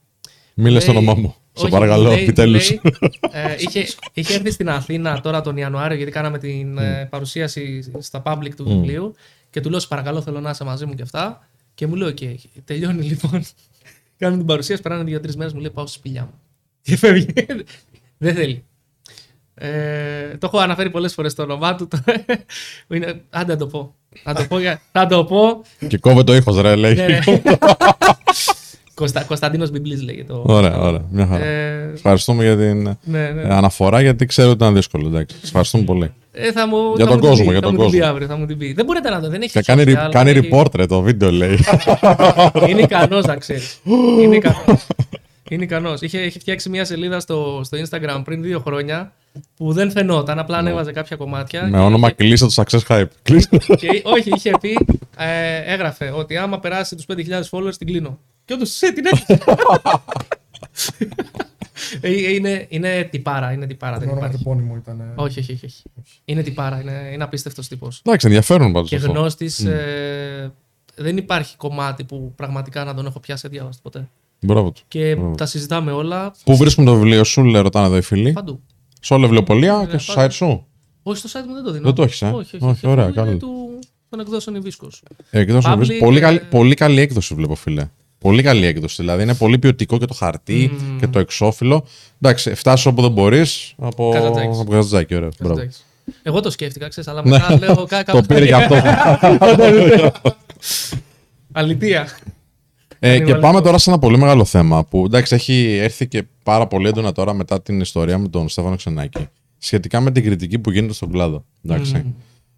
Speaker 1: μίλα στο
Speaker 4: Λέει-
Speaker 1: όνομά μου. Σε
Speaker 4: όχι,
Speaker 1: παρακαλώ,
Speaker 4: μου λέει- μου
Speaker 1: επιτέλου.
Speaker 4: λέει, ε, είχε, είχε έρθει στην Αθήνα τώρα τον Ιανουάριο, γιατί κάναμε την ε, παρουσίαση στα Public του βιβλίου. Και του λέω: «Σε παρακαλώ, θέλω να είσαι μαζί μου και αυτά. Και μου λέει: Οκ, τελειώνει λοιπόν. Κάνουμε την παρουσίαση, περνάνε δύο-τρεις μέρες, μου λέει: Πάω στη σπηλιά μου. *laughs* Και φεύγει. Δεν θέλει. Ε, το έχω αναφέρει πολλές φορές το όνομά του. Το- *laughs* Είναι, άντε να το πω. Να το πω, για- θα το πω.
Speaker 1: Και κόβε το ήχος, ρε, λέει.
Speaker 4: Ναι, ναι. *laughs* Κωνστα, Κωνσταντίνος Μπιμπλής λέγεται. το-
Speaker 1: Ωραία, ωραία. Μια χαρά.
Speaker 4: Ε,
Speaker 1: Ευχαριστούμε για την
Speaker 4: ναι, ναι.
Speaker 1: ε, αναφορά γιατί ξέρω ότι ήταν δύσκολο. Εντάξει. Σας ευχαριστούμε πολύ.
Speaker 4: Ε, θα μου,
Speaker 1: Για
Speaker 4: θα
Speaker 1: τον
Speaker 4: μου την
Speaker 1: κόσμο,
Speaker 4: πει,
Speaker 1: για
Speaker 4: θα
Speaker 1: τον
Speaker 4: μου την πει
Speaker 1: κόσμο.
Speaker 4: αύριο, θα μου την πει. Δεν μπορείτε να το, δεν έχει
Speaker 1: Και κάνει,
Speaker 4: social,
Speaker 1: re- κάνει
Speaker 4: έχει-
Speaker 1: report ρε, το βίντεο λέει. *laughs*
Speaker 4: Είναι ικανός, να ξέρεις. Είναι ικανός. Είναι ικανός. Είχε, είχε φτιάξει μια σελίδα στο, στο Instagram πριν δύο χρόνια που δεν φαινόταν. Απλά ανέβαζε κάποια κομμάτια.
Speaker 1: Με
Speaker 4: και
Speaker 1: όνομα
Speaker 4: είχε-
Speaker 1: κλείσε το success hype. Κλείσε.
Speaker 4: και, όχι, είχε πει, ε, έγραφε ότι άμα περάσει τους 5.000 followers την κλείνω. Και όντως, σε την έκλεισε. *laughs* Ε, είναι, είναι τυπάρα, είναι τυπάρα.
Speaker 3: Το
Speaker 4: Δεν
Speaker 3: όνομα
Speaker 4: υπάρχει.
Speaker 3: τεπώνυμο ήταν. ε,
Speaker 4: Όχι, όχι, όχι, όχι. Είναι τυπάρα, είναι, είναι απίστευτος τύπος.
Speaker 1: Εντάξει, ενδιαφέρον πάντως
Speaker 4: Και
Speaker 1: αυτό.
Speaker 4: γνώστης. Ε, δεν υπάρχει κομμάτι που πραγματικά να τον έχω πιάσει αδιάβαστο ποτέ.
Speaker 1: Μπράβο του.
Speaker 4: Και
Speaker 1: Μπράβο.
Speaker 4: τα συζητάμε όλα
Speaker 1: Πού βρίσκουν το βιβλίο σου, λέει, ρωτάνε εδώ οι φίλοι.
Speaker 4: παντού.
Speaker 1: Σε όλα βιβλιοπολία
Speaker 4: Ναι,
Speaker 1: και στο
Speaker 4: παντού.
Speaker 1: site σου.
Speaker 4: Όχι, στο site μου δεν το δίνω.
Speaker 1: Δεν το έχεις, ε;
Speaker 4: Όχι, όχι.
Speaker 1: Όχι,
Speaker 4: όχι.
Speaker 1: ωραία,
Speaker 4: Αυτό
Speaker 1: καλό.
Speaker 4: Είναι του, των εκδόσεων Ιβίσκο.
Speaker 1: Εκδόση
Speaker 4: Public,
Speaker 1: νομίζω. Πολύ,
Speaker 4: ε,
Speaker 1: καλή, πολύ καλή έκδοση βλέπω, φίλε. Πολύ καλή έκδοση. Δηλαδή είναι πολύ ποιοτικό και το χαρτί
Speaker 4: Μμμ.
Speaker 1: και το εξώφυλλο. Εντάξει, φτάσει όπου δεν μπορείς από
Speaker 4: Καζατζάκης.
Speaker 1: από Καζατζάκη. Ωραία. Μπράβο.
Speaker 4: Εγώ το σκέφτηκα, ξέρεις, αλλά μετά λέω κα-
Speaker 1: Το πήρε για αυτό. *laughs*
Speaker 4: Αλητία.
Speaker 1: Ε,
Speaker 4: Είναι
Speaker 1: και πάμε
Speaker 4: βαλικό.
Speaker 1: τώρα σε ένα πολύ μεγάλο θέμα που εντάξει έχει έρθει και πάρα πολύ έντονα τώρα μετά την ιστορία με τον Στέφανο Ξενάκη. Σχετικά με την κριτική που γίνεται στον κλάδο. Εντάξει.
Speaker 4: Μμμ.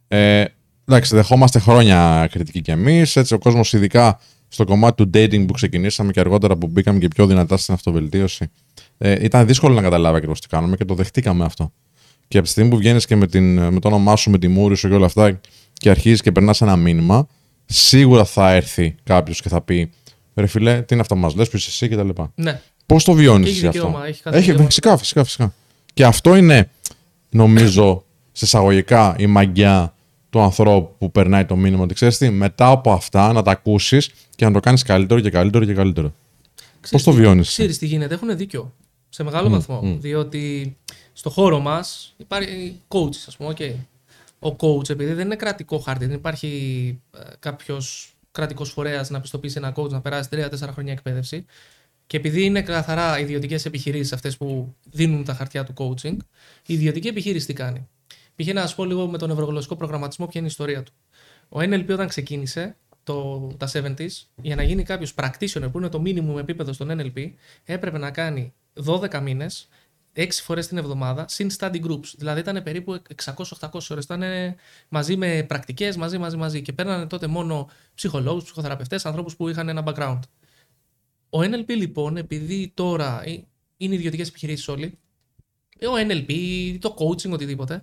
Speaker 1: Ε, εντάξει, δεχόμαστε χρόνια κριτική κι εμείς. Έτσι, ο κόσμος, ειδικά στο κομμάτι του dating που ξεκινήσαμε και αργότερα που μπήκαμε και πιο δυνατά στην αυτοβελτίωση, ε, ήταν δύσκολο να καταλάβει ακριβώς τι κάνουμε και το δεχτήκαμε αυτό. Και από τη στιγμή που βγαίνεις και με, την, με το όνομά σου, με τη μούρη σου και όλα αυτά και αρχίζεις και περνάς ένα μήνυμα, σίγουρα θα έρθει κάποιος και θα πει Ρε φιλέ, τι είναι αυτά που μας λες, ποιο είσαι εσύ κτλ.
Speaker 4: Ναι.
Speaker 1: Πώς το βιώνεις
Speaker 4: Και έχει
Speaker 1: εσύ αυτό;
Speaker 4: δικαίωμα, έχει κάθε
Speaker 1: έχει,
Speaker 4: δικαίωμα.
Speaker 1: φυσικά, φυσικά, φυσικά. Και αυτό είναι, νομίζω, σε εισαγωγικά η μαγιά του ανθρώπου που περνάει το μήνυμα. Ότι ξέρεις τι, μετά από αυτά να τα ακούσεις και να το κάνεις καλύτερο και καλύτερο και καλύτερο. Πώς
Speaker 4: Ξέρεις
Speaker 1: το
Speaker 4: τι-
Speaker 1: βιώνεις.
Speaker 4: Ξέρεις τι γίνεται, έχουν δίκιο. Σε μεγάλο βαθμό. Διότι στο χώρο μας υπάρχει coach, ας πούμε. Okay. Ο coach, επειδή δεν είναι κρατικό χάρτη, δεν υπάρχει ε, κάποιος κρατικός φορέας να πιστοποιήσει ένα coach να περάσει 3-4 χρόνια εκπαίδευση. Και επειδή είναι καθαρά ιδιωτικές επιχειρήσεις αυτές που δίνουν τα χαρτιά του coaching, η ιδιωτική επιχείρηση τι κάνει; Πήγε να σα πω λίγο με τον νευρογλωσσικό προγραμματισμό ποια είναι η ιστορία του. Ο NLP όταν ξεκίνησε το, τα 70s, για να γίνει κάποιος practitioner που είναι το minimum επίπεδο στον NLP, έπρεπε να κάνει 12 μήνες, 6 φορές την εβδομάδα, συν study groups. Δηλαδή ήταν περίπου 600-800 ώρες. Ήταν μαζί με πρακτικές, μαζί, μαζί, μαζί. Και παίρνανε τότε μόνο ψυχολόγους, ψυχοθεραπευτές, ανθρώπους που είχαν ένα background. Ο NLP λοιπόν, επειδή τώρα ε, είναι ιδιωτικές επιχειρήσεις όλοι, ε, ο NLP, το coaching, οτιδήποτε,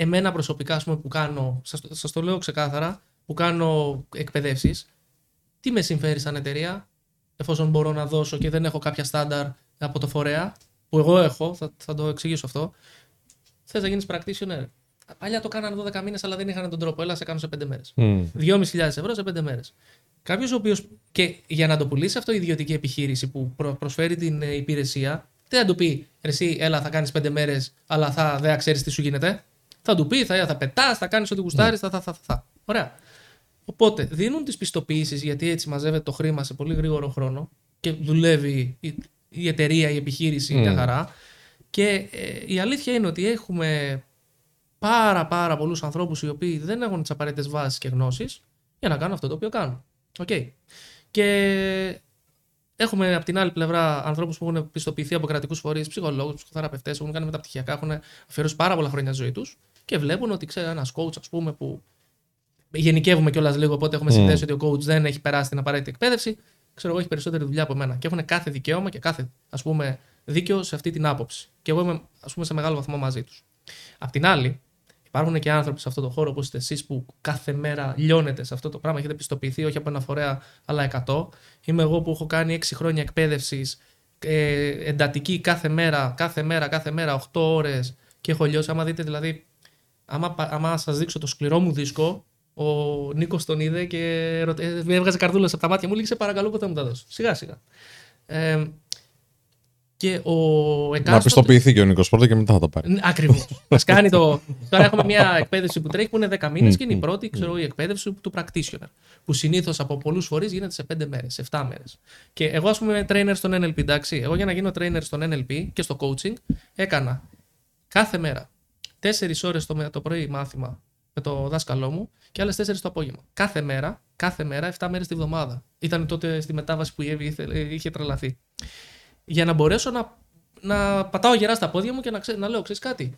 Speaker 4: εμένα προσωπικά ας πούμε, που κάνω, σας, το- σας το λέω ξεκάθαρα, που κάνω εκπαιδεύσεις, τι με συμφέρει σαν εταιρεία, εφόσον μπορώ να δώσω και δεν έχω κάποια στάνταρ από το φορέα, που εγώ έχω, θα, θα το εξηγήσω αυτό. Θες να γίνεις practitioner. Παλιά το κάνανε 12 μήνες, αλλά δεν είχαν τον τρόπο. Έλα, σε κάνω σε 5 μέρες. 2.500 ευρώ σε 5 μέρες. Κάποιος ο οποίος. και για να το πουλήσει αυτό η ιδιωτική επιχείρηση που προ- προσφέρει την ε, υπηρεσία, δεν θα του πει εσύ, έλα, θα κάνεις 5 μέρες, αλλά θα, δεν ξέρεις τι σου γίνεται. Θα του πει, θα, θα πετάς, θα κάνεις ό,τι γουστάρεις, θα, θα, θα, θα, θα. Ωραία. Οπότε δίνουν τις πιστοποιήσεις γιατί έτσι μαζεύεται το χρήμα σε πολύ γρήγορο χρόνο και δουλεύει η, η εταιρεία, η επιχείρηση μια χαρά. Και ε, η αλήθεια είναι ότι έχουμε πάρα πάρα πολλούς ανθρώπους οι οποίοι δεν έχουν τις απαραίτητες βάσεις και γνώσεις για να κάνουν αυτό το οποίο κάνουν. Okay. Και έχουμε από την άλλη πλευρά ανθρώπους που έχουν πιστοποιηθεί από κρατικούς φορείς, ψυχολόγους, ψυχοθεραπευτές, έχουν κάνει μεταπτυχιακά, έχουν αφιερώσει πάρα πολλά χρόνια ζωή τους και βλέπουν ότι ξέρει ένας coach, ας πούμε, που γενικεύουμε κιόλας λίγο, οπότε έχουμε συνδέσει ότι ο coach δεν έχει περάσει την απαραίτητη εκπαίδευση. Ξέρω εγώ, έχει περισσότερη δουλειά από μένα. Και έχουν κάθε δικαίωμα και κάθε ας πούμε, δίκαιο σε αυτή την άποψη. Και εγώ είμαι ας πούμε, σε μεγάλο βαθμό μαζί τους. Απ' την άλλη, υπάρχουν και άνθρωποι σε αυτό το χώρο όπως είστε εσείς που κάθε μέρα λιώνετε σε αυτό το πράγμα. Έχετε πιστοποιηθεί όχι από ένα φορέα, αλλά 100. Είμαι εγώ που έχω κάνει 6 χρόνια εκπαίδευσης ε, εντατική κάθε μέρα, κάθε μέρα, κάθε μέρα, 8 ώρες και έχω λιώσει. Άμα δείτε δηλαδή, άμα, πα- άμα σας δείξω το σκληρό μου δίσκο, ο Νίκος τον είδε και ρωτε- ε, έβγαζε καρδούλα από τα μάτια μου. Λέει, σε παρακαλώ, ποτέ μου τα δώσω. Σιγά σιγά. Ε, και ο
Speaker 1: Να
Speaker 4: εκάστοτε...
Speaker 1: πιστοποιηθεί και ο Νίκος πρώτα και μετά θα τα πάρει.
Speaker 4: Ακριβώς. Α κάνει το. Τώρα έχουμε μια *laughs* εκπαίδευση που τρέχει που είναι 10 μήνες και είναι η πρώτη, ξέρω, η εκπαίδευση του practitioner. Που συνήθως από πολλούς φορείς γίνεται σε 5 μέρες, σε 7 μέρες. Και εγώ, ας πούμε, είμαι trainer στον NLP, εντάξει. Εγώ για να γίνω trainer στον NLP και στο coaching έκανα κάθε μέρα 4 ώρες το, με- το πρωί μάθημα με το δάσκαλό μου και άλλες 4 το απόγευμα. Κάθε μέρα, κάθε μέρα, 7 μέρες τη βδομάδα. Ήταν τότε στη μετάβαση που η Εύη ήθε- είχε τρελαθεί. Για να μπορέσω να, να πατάω γερά στα πόδια μου και να, ξέ, να λέω: Ξέρεις κάτι.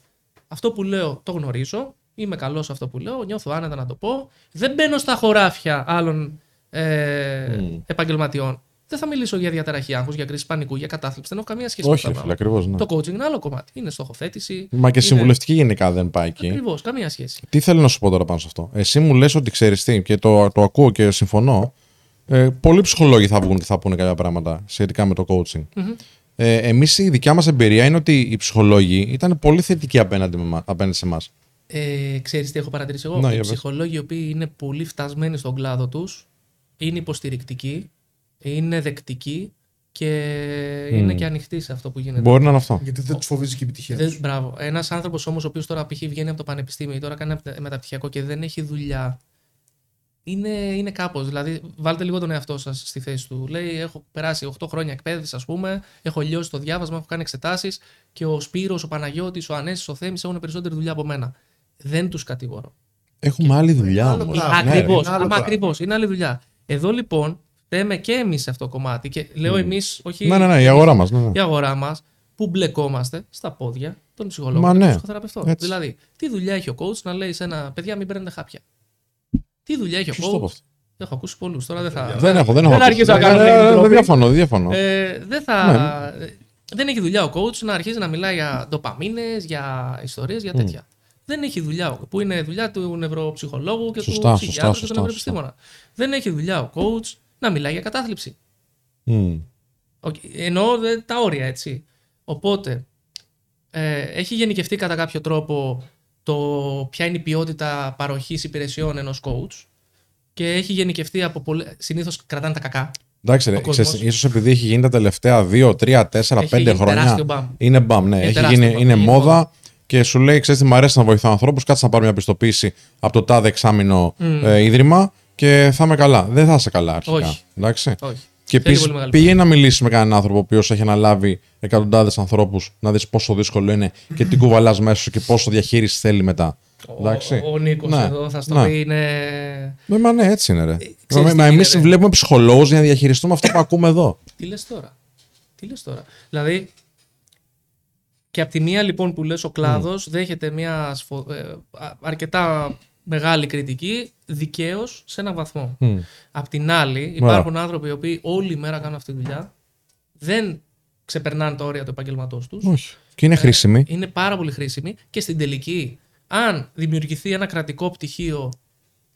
Speaker 4: Αυτό που λέω το γνωρίζω. Είμαι καλός σε αυτό που λέω. Νιώθω άνετα να το πω. Δεν μπαίνω στα χωράφια άλλων ε, επαγγελματιών. Δεν θα μιλήσω για διαταραχή άγχους, για κρίση πανικού, για κατάθλιψη. Δεν έχω καμία σχέση
Speaker 1: Όχι,
Speaker 4: με
Speaker 1: ρε
Speaker 4: αυτά.
Speaker 1: φίλε, ακριβώς. Ναι.
Speaker 4: Το coaching είναι άλλο κομμάτι. Είναι στοχοθέτηση.
Speaker 1: Μα και
Speaker 4: είναι-
Speaker 1: συμβουλευτική γενικά δεν πάει εκεί.
Speaker 4: Ακριβώς, καμία σχέση.
Speaker 1: Τι θέλω να σου πω τώρα πάνω σε αυτό. Εσύ μου λες ότι ξέρεις τι και το, το ακούω και συμφωνώ. Ε, πολλοί ψυχολόγοι θα βγουν και θα πούνε κάποια πράγματα σχετικά με το coaching. Ε, Εμείς η δικιά μας εμπειρία είναι ότι οι ψυχολόγοι ήταν πολύ θετικοί απέναντι, με μα- απέναντι σε εμάς.
Speaker 4: Ε, ξέρεις τι έχω παρατηρήσει εγώ;
Speaker 1: Να,
Speaker 4: οι
Speaker 1: για πες.
Speaker 4: ψυχολόγοι οι οποίοι είναι πολύ φτασμένοι στον κλάδο τους, είναι υποστηρικτικοί, είναι δεκτικοί και είναι και ανοιχτοί σε αυτό που γίνεται.
Speaker 1: Μπορεί να είναι αυτό.
Speaker 3: Γιατί δεν τους φοβίζει και η επιτυχία
Speaker 4: Δεν,
Speaker 3: τους.
Speaker 4: μπράβο. Ένας άνθρωπος όμως ο οποίος τώρα π.χ. βγαίνει από το πανεπιστήμιο ή τώρα κάνει μεταπτυχιακό και δεν έχει δουλειά. Είναι, είναι κάπως. Δηλαδή, βάλτε λίγο τον εαυτό σας στη θέση του. Λέει: Έχω περάσει 8 χρόνια εκπαίδευσης, ας πούμε. Έχω λιώσει το διάβασμα, έχω κάνει εξετάσεις και ο Σπύρος, ο Παναγιώτης, ο Ανέσης, ο Θέμης έχουν περισσότερη δουλειά από μένα. Δεν τους κατηγορώ.
Speaker 1: Έχουμε άλλη δουλειά
Speaker 2: άλλο
Speaker 1: όμως.
Speaker 2: πράγμα. Ναι,
Speaker 4: Ακριβώς.
Speaker 2: είναι άλλο πράγμα.
Speaker 4: Ακριβώς. Είναι άλλη δουλειά. Εδώ λοιπόν θέμε και εμείς σε αυτό το κομμάτι. Και λέω εμείς, όχι.
Speaker 1: Ναι, ναι, ναι, η αγορά μας. Ναι, ναι.
Speaker 4: η αγορά μας που μπλεκόμαστε στα πόδια των ψυχολόγων
Speaker 1: Μα
Speaker 4: και των
Speaker 1: ναι,
Speaker 4: ψυχοθεραπευτών.
Speaker 1: έτσι.
Speaker 4: Δηλαδή, τι δουλειά έχει ο coach να λέει σε ένα παιδιά μην παίρνετε χάπια. Τι δουλειά έχει ο
Speaker 1: Ποιος το είπε
Speaker 4: coach.
Speaker 1: αυτό;
Speaker 4: Έχω ακούσει πολλούς. Τώρα δεν θα.
Speaker 1: Δεν έχω, δεν έχω.
Speaker 4: Δεν αρχίζω να
Speaker 1: ακούσει.
Speaker 4: κάνω
Speaker 1: Ε,
Speaker 4: name
Speaker 1: ε,
Speaker 4: dropping.
Speaker 1: Δεν διαφωνώ, δεν διαφωνώ.
Speaker 4: Ε, δεν θα. Δεν έχει δουλειά ο coach να αρχίζει να μιλάει για ντοπαμίνες, για ιστορίες, για τέτοια. Δεν έχει δουλειά. Που είναι δουλειά του νευροψυχολόγου και
Speaker 1: Σωστά,
Speaker 4: του
Speaker 1: σωστά,
Speaker 4: ψυχιάτρου και του
Speaker 1: σωστά,
Speaker 4: νευροεπιστήμονα. Δεν έχει δουλειά ο coach να μιλάει για κατάθλιψη.
Speaker 1: Μμ.
Speaker 4: Οκ, Εννοώ δε, τα όρια, έτσι. Οπότε, ε, έχει γενικευτεί κατά κάποιο τρόπο το ποια είναι η ποιότητα παροχής υπηρεσιών ενός coach και έχει γενικευτεί από πολλέ... συνήθως κρατάνε τα κακά.
Speaker 1: Εντάξει, ρε,
Speaker 4: Ο κόσμος.
Speaker 1: ξέρεις, ίσως επειδή έχει γίνει τα τελευταία 2, 3, 4, 5
Speaker 4: Έχει γίνει
Speaker 1: χρόνια.
Speaker 4: τεράστιο μπαμ.
Speaker 1: Είναι μπαμ, ναι.
Speaker 4: Είναι
Speaker 1: έχει
Speaker 4: τεράστιο
Speaker 1: γίνει,
Speaker 4: μπαμ.
Speaker 1: είναι
Speaker 4: Είναι
Speaker 1: μόδα
Speaker 4: μόδα.
Speaker 1: και σου λέει: Ξέρεις τι, μου αρέσει να βοηθάω ανθρώπους. Κάτσε να πάρω μια πιστοποίηση από το τάδε εξάμεινο ε, ίδρυμα και θα είμαι καλά. Δεν θα είσαι καλά αρχικά.
Speaker 4: Όχι.
Speaker 1: Εντάξει.
Speaker 4: Όχι.
Speaker 1: Και
Speaker 4: Θέλει
Speaker 1: επίση
Speaker 4: πολύ μεγάλη
Speaker 1: πήγαινε να μιλήσει με κανέναν άνθρωπο ο οποίος έχει αναλάβει εκατοντάδες ανθρώπους να δεις πόσο δύσκολο είναι και τι κουβαλάς μέσα σου και πόσο διαχείριση θέλει μετά. Εντάξει.
Speaker 4: Ο, ο Νίκος
Speaker 1: Ναι.
Speaker 4: εδώ θα στο
Speaker 1: Ναι.
Speaker 4: πει είναι...
Speaker 1: Ναι, μα ναι, έτσι είναι, ρε.
Speaker 4: ξέρεις
Speaker 1: Μα,
Speaker 4: τι
Speaker 1: μα εμείς
Speaker 4: γίνεται.
Speaker 1: βλέπουμε ψυχολόγους για να διαχειριστούμε αυτό που ακούμε εδώ.
Speaker 4: Τι λες τώρα; Τι λες τώρα; Δηλαδή, και από τη μία λοιπόν που λες ο κλάδος δέχεται μια σφο- ε, α- αρκετά μεγάλη κριτική δικαίως σε έναν βαθμό.
Speaker 1: Μμ.
Speaker 4: Απ' την άλλη υπάρχουν άνθρωποι οι οποίοι όλη μέρα κάνουν αυτή τη δουλειά, δεν ξεπερνάνε τα όρια του επαγγελματός τους.
Speaker 1: Όχι. Και είναι χρήσιμη.
Speaker 4: Είναι πάρα πολύ χρήσιμη και στην τελική, αν δημιουργηθεί ένα κρατικό πτυχίο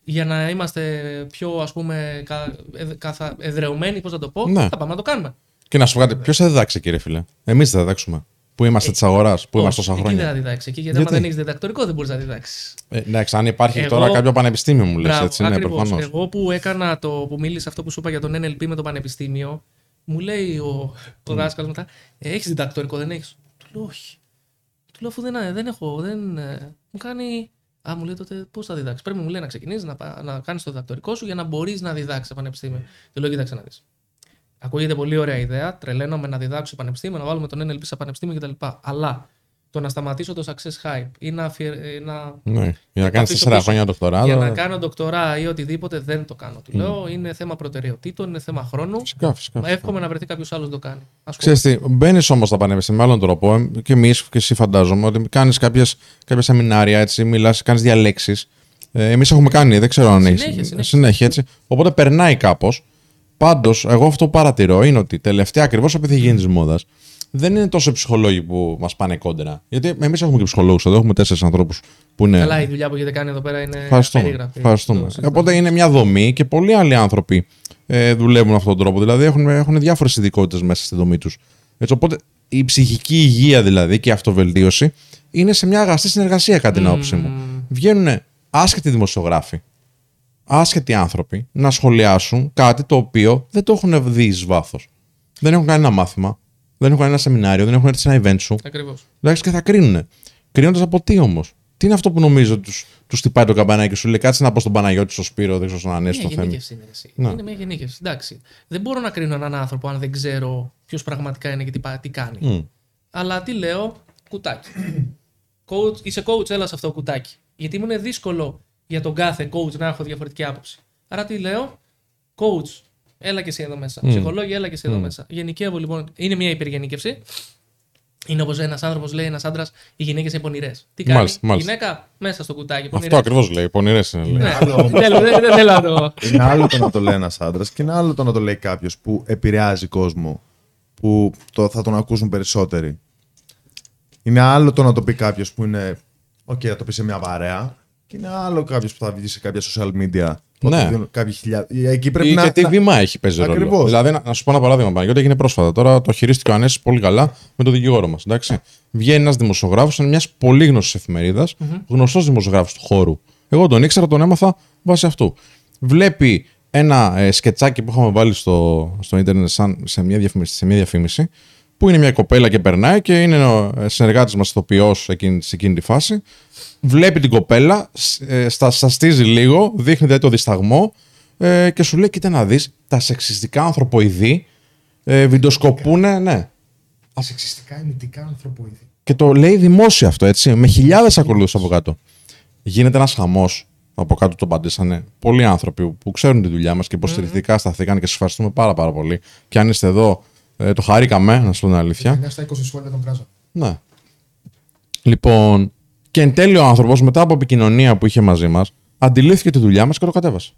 Speaker 4: για να είμαστε πιο ας πούμε κα, ε, καθα, εδρεωμένοι, πώς να το πω,
Speaker 1: Ναι.
Speaker 4: θα πάμε να το κάνουμε.
Speaker 1: Και να σου πω κάτι, ποιος θα διδάξει, κύριε φίλε; Εμείς θα διδάξουμε. Που είμαστε της αγοράς, που είμαστε τόσα
Speaker 4: Ε, Εκεί δεν θα
Speaker 1: χρόνια.
Speaker 4: διδάξεις. Εκεί, γιατί,
Speaker 1: Γιατί;
Speaker 4: άμα δεν έχεις διδακτορικό, δεν μπορείς να διδάξεις.
Speaker 1: Ε, εντάξει, αν υπάρχει
Speaker 4: Εγώ-
Speaker 1: τώρα κάποιο πανεπιστήμιο, μου λες έτσι. Ναι, προφανώς.
Speaker 4: Εγώ που έκανα το που μίλησα αυτό που σου είπα για τον NLP με το πανεπιστήμιο, μου λέει ο, ο δάσκαλος μετά, ε, έχεις διδακτορικό, δεν έχεις; Του λέω όχι. Του λέω αφού δεν, δεν έχω, δεν. ε, Μου κάνει. Α, μου λέει τότε πώς θα διδάξεις; Πρέπει μου λέει να ξεκινήσεις να, πα- να κάνεις το διδακτορικό σου για να μπορείς να διδάξεις σε πανεπιστήμιο. Του λέω, κοίταξε να δεις. Ακούγεται πολύ ωραία ιδέα. Τρελαίνομαι να διδάξω σε πανεπιστήμιο, να βάλουμε τον NLP σε πανεπιστήμιο κτλ. Αλλά το να σταματήσω το success hype ή να, αφιε- ε, να
Speaker 1: Ναι. Για να κάνει
Speaker 4: αφήσω
Speaker 1: τέσσερα
Speaker 4: πίσω.
Speaker 1: χρόνια δοκτοράδο.
Speaker 4: για να κάνω ντοκτορά ή οτιδήποτε δεν το κάνω. Του λέω είναι θέμα προτεραιοτήτων, είναι θέμα χρόνου.
Speaker 1: Φυσικά, φυσικά.
Speaker 4: Μα εύχομαι να βρεθεί κάποιος άλλος να το κάνει. Ας πούμε.
Speaker 1: Ξέρεις τι, μπαίνεις όμως στα πανεπιστήμια με άλλον τρόπο ε, και εμείς και εσύ φαντάζομαι ότι κάνεις κάποια σεμινάρια, έτσι, μιλάς, κάνεις διαλέξεις. Ε, εμείς έχουμε κάνει, δεν ξέρω αν έχει.
Speaker 4: Συνέχεια, συνέχεια.
Speaker 1: συνέχεια έτσι. Οπότε περνάει κάπως. Πάντως, εγώ αυτό που παρατηρώ είναι ότι τελευταία ακριβώς επειδή έχει γίνει της μόδας, δεν είναι τόσο οι ψυχολόγοι που μας πάνε κόντρα. Γιατί εμείς έχουμε και ψυχολόγους εδώ, έχουμε τέσσερις ανθρώπους που είναι.
Speaker 4: Καλά, η δουλειά που έχετε κάνει εδώ πέρα είναι
Speaker 1: Ευχαριστούμε.
Speaker 4: απερίγραπτη.
Speaker 1: Ευχαριστούμε.
Speaker 4: Το συζητάμε.
Speaker 1: Οπότε είναι μια δομή και πολλοί άλλοι άνθρωποι ε, δουλεύουν με αυτόν τον τρόπο. Δηλαδή έχουν, έχουν διάφορες ειδικότητες μέσα στη δομή τους. Οπότε η ψυχική υγεία δηλαδή και η αυτοβελτίωση είναι σε μια αγαστή συνεργασία κατά την άποψή μου. Βγαίνουν άσχετοι δημοσιογράφοι, άσχετοι άνθρωποι να σχολιάσουν κάτι το οποίο δεν το έχουν δει εις βάθος. Δεν έχουν κάνει ένα μάθημα, δεν έχουν κάνει ένα σεμινάριο, δεν έχουν έρθει σε ένα event σου.
Speaker 4: Ακριβώς.
Speaker 1: Εντάξει, και θα κρίνουν. Κρίνοντας από τι όμως; Τι είναι αυτό που νομίζω ότι τους, τους χτυπάει το καμπανάκι και σου; Λέει κάτσε να πω στον Παναγιώτη, στον Σπύρο, δεν ξέρω στον Ανέστη,
Speaker 4: Μια
Speaker 1: στον Θέμη.
Speaker 4: γενίκευση είναι. Εσύ.
Speaker 1: Ναι.
Speaker 4: Είναι μια γενίκευση. Εντάξει. Δεν μπορώ να κρίνω έναν άνθρωπο αν δεν ξέρω ποιος πραγματικά είναι και τι, πα- τι κάνει.
Speaker 1: Μμ.
Speaker 4: Αλλά τι λέω, κουτάκι. coach, είσαι coach, έλα σε αυτό το κουτάκι. Γιατί μου είναι δύσκολο για τον κάθε coach να έχω διαφορετική άποψη. Άρα τι λέω, coach, έλα και εσύ εδώ μέσα.
Speaker 1: Μμ.
Speaker 4: Ψυχολόγοι, έλα και εσύ εδώ
Speaker 1: Μμ.
Speaker 4: μέσα. Γενικεύω λοιπόν, είναι μια υπεργενίκευση. Είναι όπως ένας άνθρωπος λέει, ένας άντρας, οι γυναίκες είναι πονηρές. Τι κάνει,
Speaker 1: Μάλιστα,
Speaker 4: η
Speaker 1: μάλιστα.
Speaker 4: γυναίκα μέσα στο κουτάκι.
Speaker 1: Αυτό
Speaker 4: πονηρές.
Speaker 1: ακριβώς λέει. Πονηρές είναι. λέει.
Speaker 4: Ναι,
Speaker 2: Άλλο όμως. *laughs*
Speaker 4: θέλω, δεν, δεν θέλω να το.
Speaker 2: Είναι άλλο το να το λέει ένας άντρας και είναι άλλο το να το λέει κάποιος που επηρεάζει κόσμο, που το, θα τον ακούσουν περισσότεροι. Είναι άλλο το να το πει κάποιος που είναι. Οκ, θα το πει σε μια παρέα. Και είναι άλλο κάποιος που θα βγει σε κάποια social media. που θα
Speaker 1: Ναι.
Speaker 2: του δίνουν κάποιοι χιλιάδες. Εκεί πρέπει
Speaker 1: Ή
Speaker 2: να.
Speaker 1: και τι
Speaker 2: να-
Speaker 1: βήμα έχει παίζει ρόλο.
Speaker 2: Ακριβώς.
Speaker 1: Δηλαδή, να, να σου πω ένα παράδειγμα, Παναγιώτη, έγινε πρόσφατα. Τώρα το χειρίστηκε ο Ανέσης πολύ καλά με τον δικηγόρο μας. Βγαίνει ένας δημοσιογράφος μιας πολύ γνωστής εφημερίδας, γνωστός δημοσιογράφος του χώρου. Εγώ τον ήξερα, τον έμαθα βάσει αυτού. Βλέπει ένα ε, σκετσάκι που είχαμε βάλει στο, στο ίντερνετ σαν σε μια, διαφήμιση, σε μια διαφήμιση, που είναι μια κοπέλα και περνάει και είναι ο συνεργάτης μας ηθοποιός εκείνη, σε εκείνη τη φάση. Βλέπει την κοπέλα, σ- ε, στα, σαστίζει λίγο, δείχνει δηλαδή το δισταγμό ε, και σου λέει: Κοίτα να δεις, τα σεξιστικά ανθρωποειδή ε, βιντεοσκοπούνε, ναι.
Speaker 3: Σεξιστικά ημιτικά ανθρωποειδή.
Speaker 1: Και το λέει δημόσια αυτό, έτσι, με χιλιάδες ακολούθους από κάτω. Γίνεται ένας χαμός. Από κάτω του απαντήσανε πολλοί άνθρωποι που- που ξέρουν τη δουλειά μας και υποστηρικτικά σταθήκαν και σας ευχαριστούμε πάρα, πάρα πολύ. Και αν είστε εδώ, ε, το χαρήκαμε, να σου πω την αλήθεια.
Speaker 3: 9 στα 20 σχόλια τον κράζαν.
Speaker 1: Ναι. Λοιπόν, και εν τέλει ο άνθρωπος μετά από επικοινωνία που είχε μαζί μας, αντιλήφθηκε τη δουλειά μας και το κατέβασε.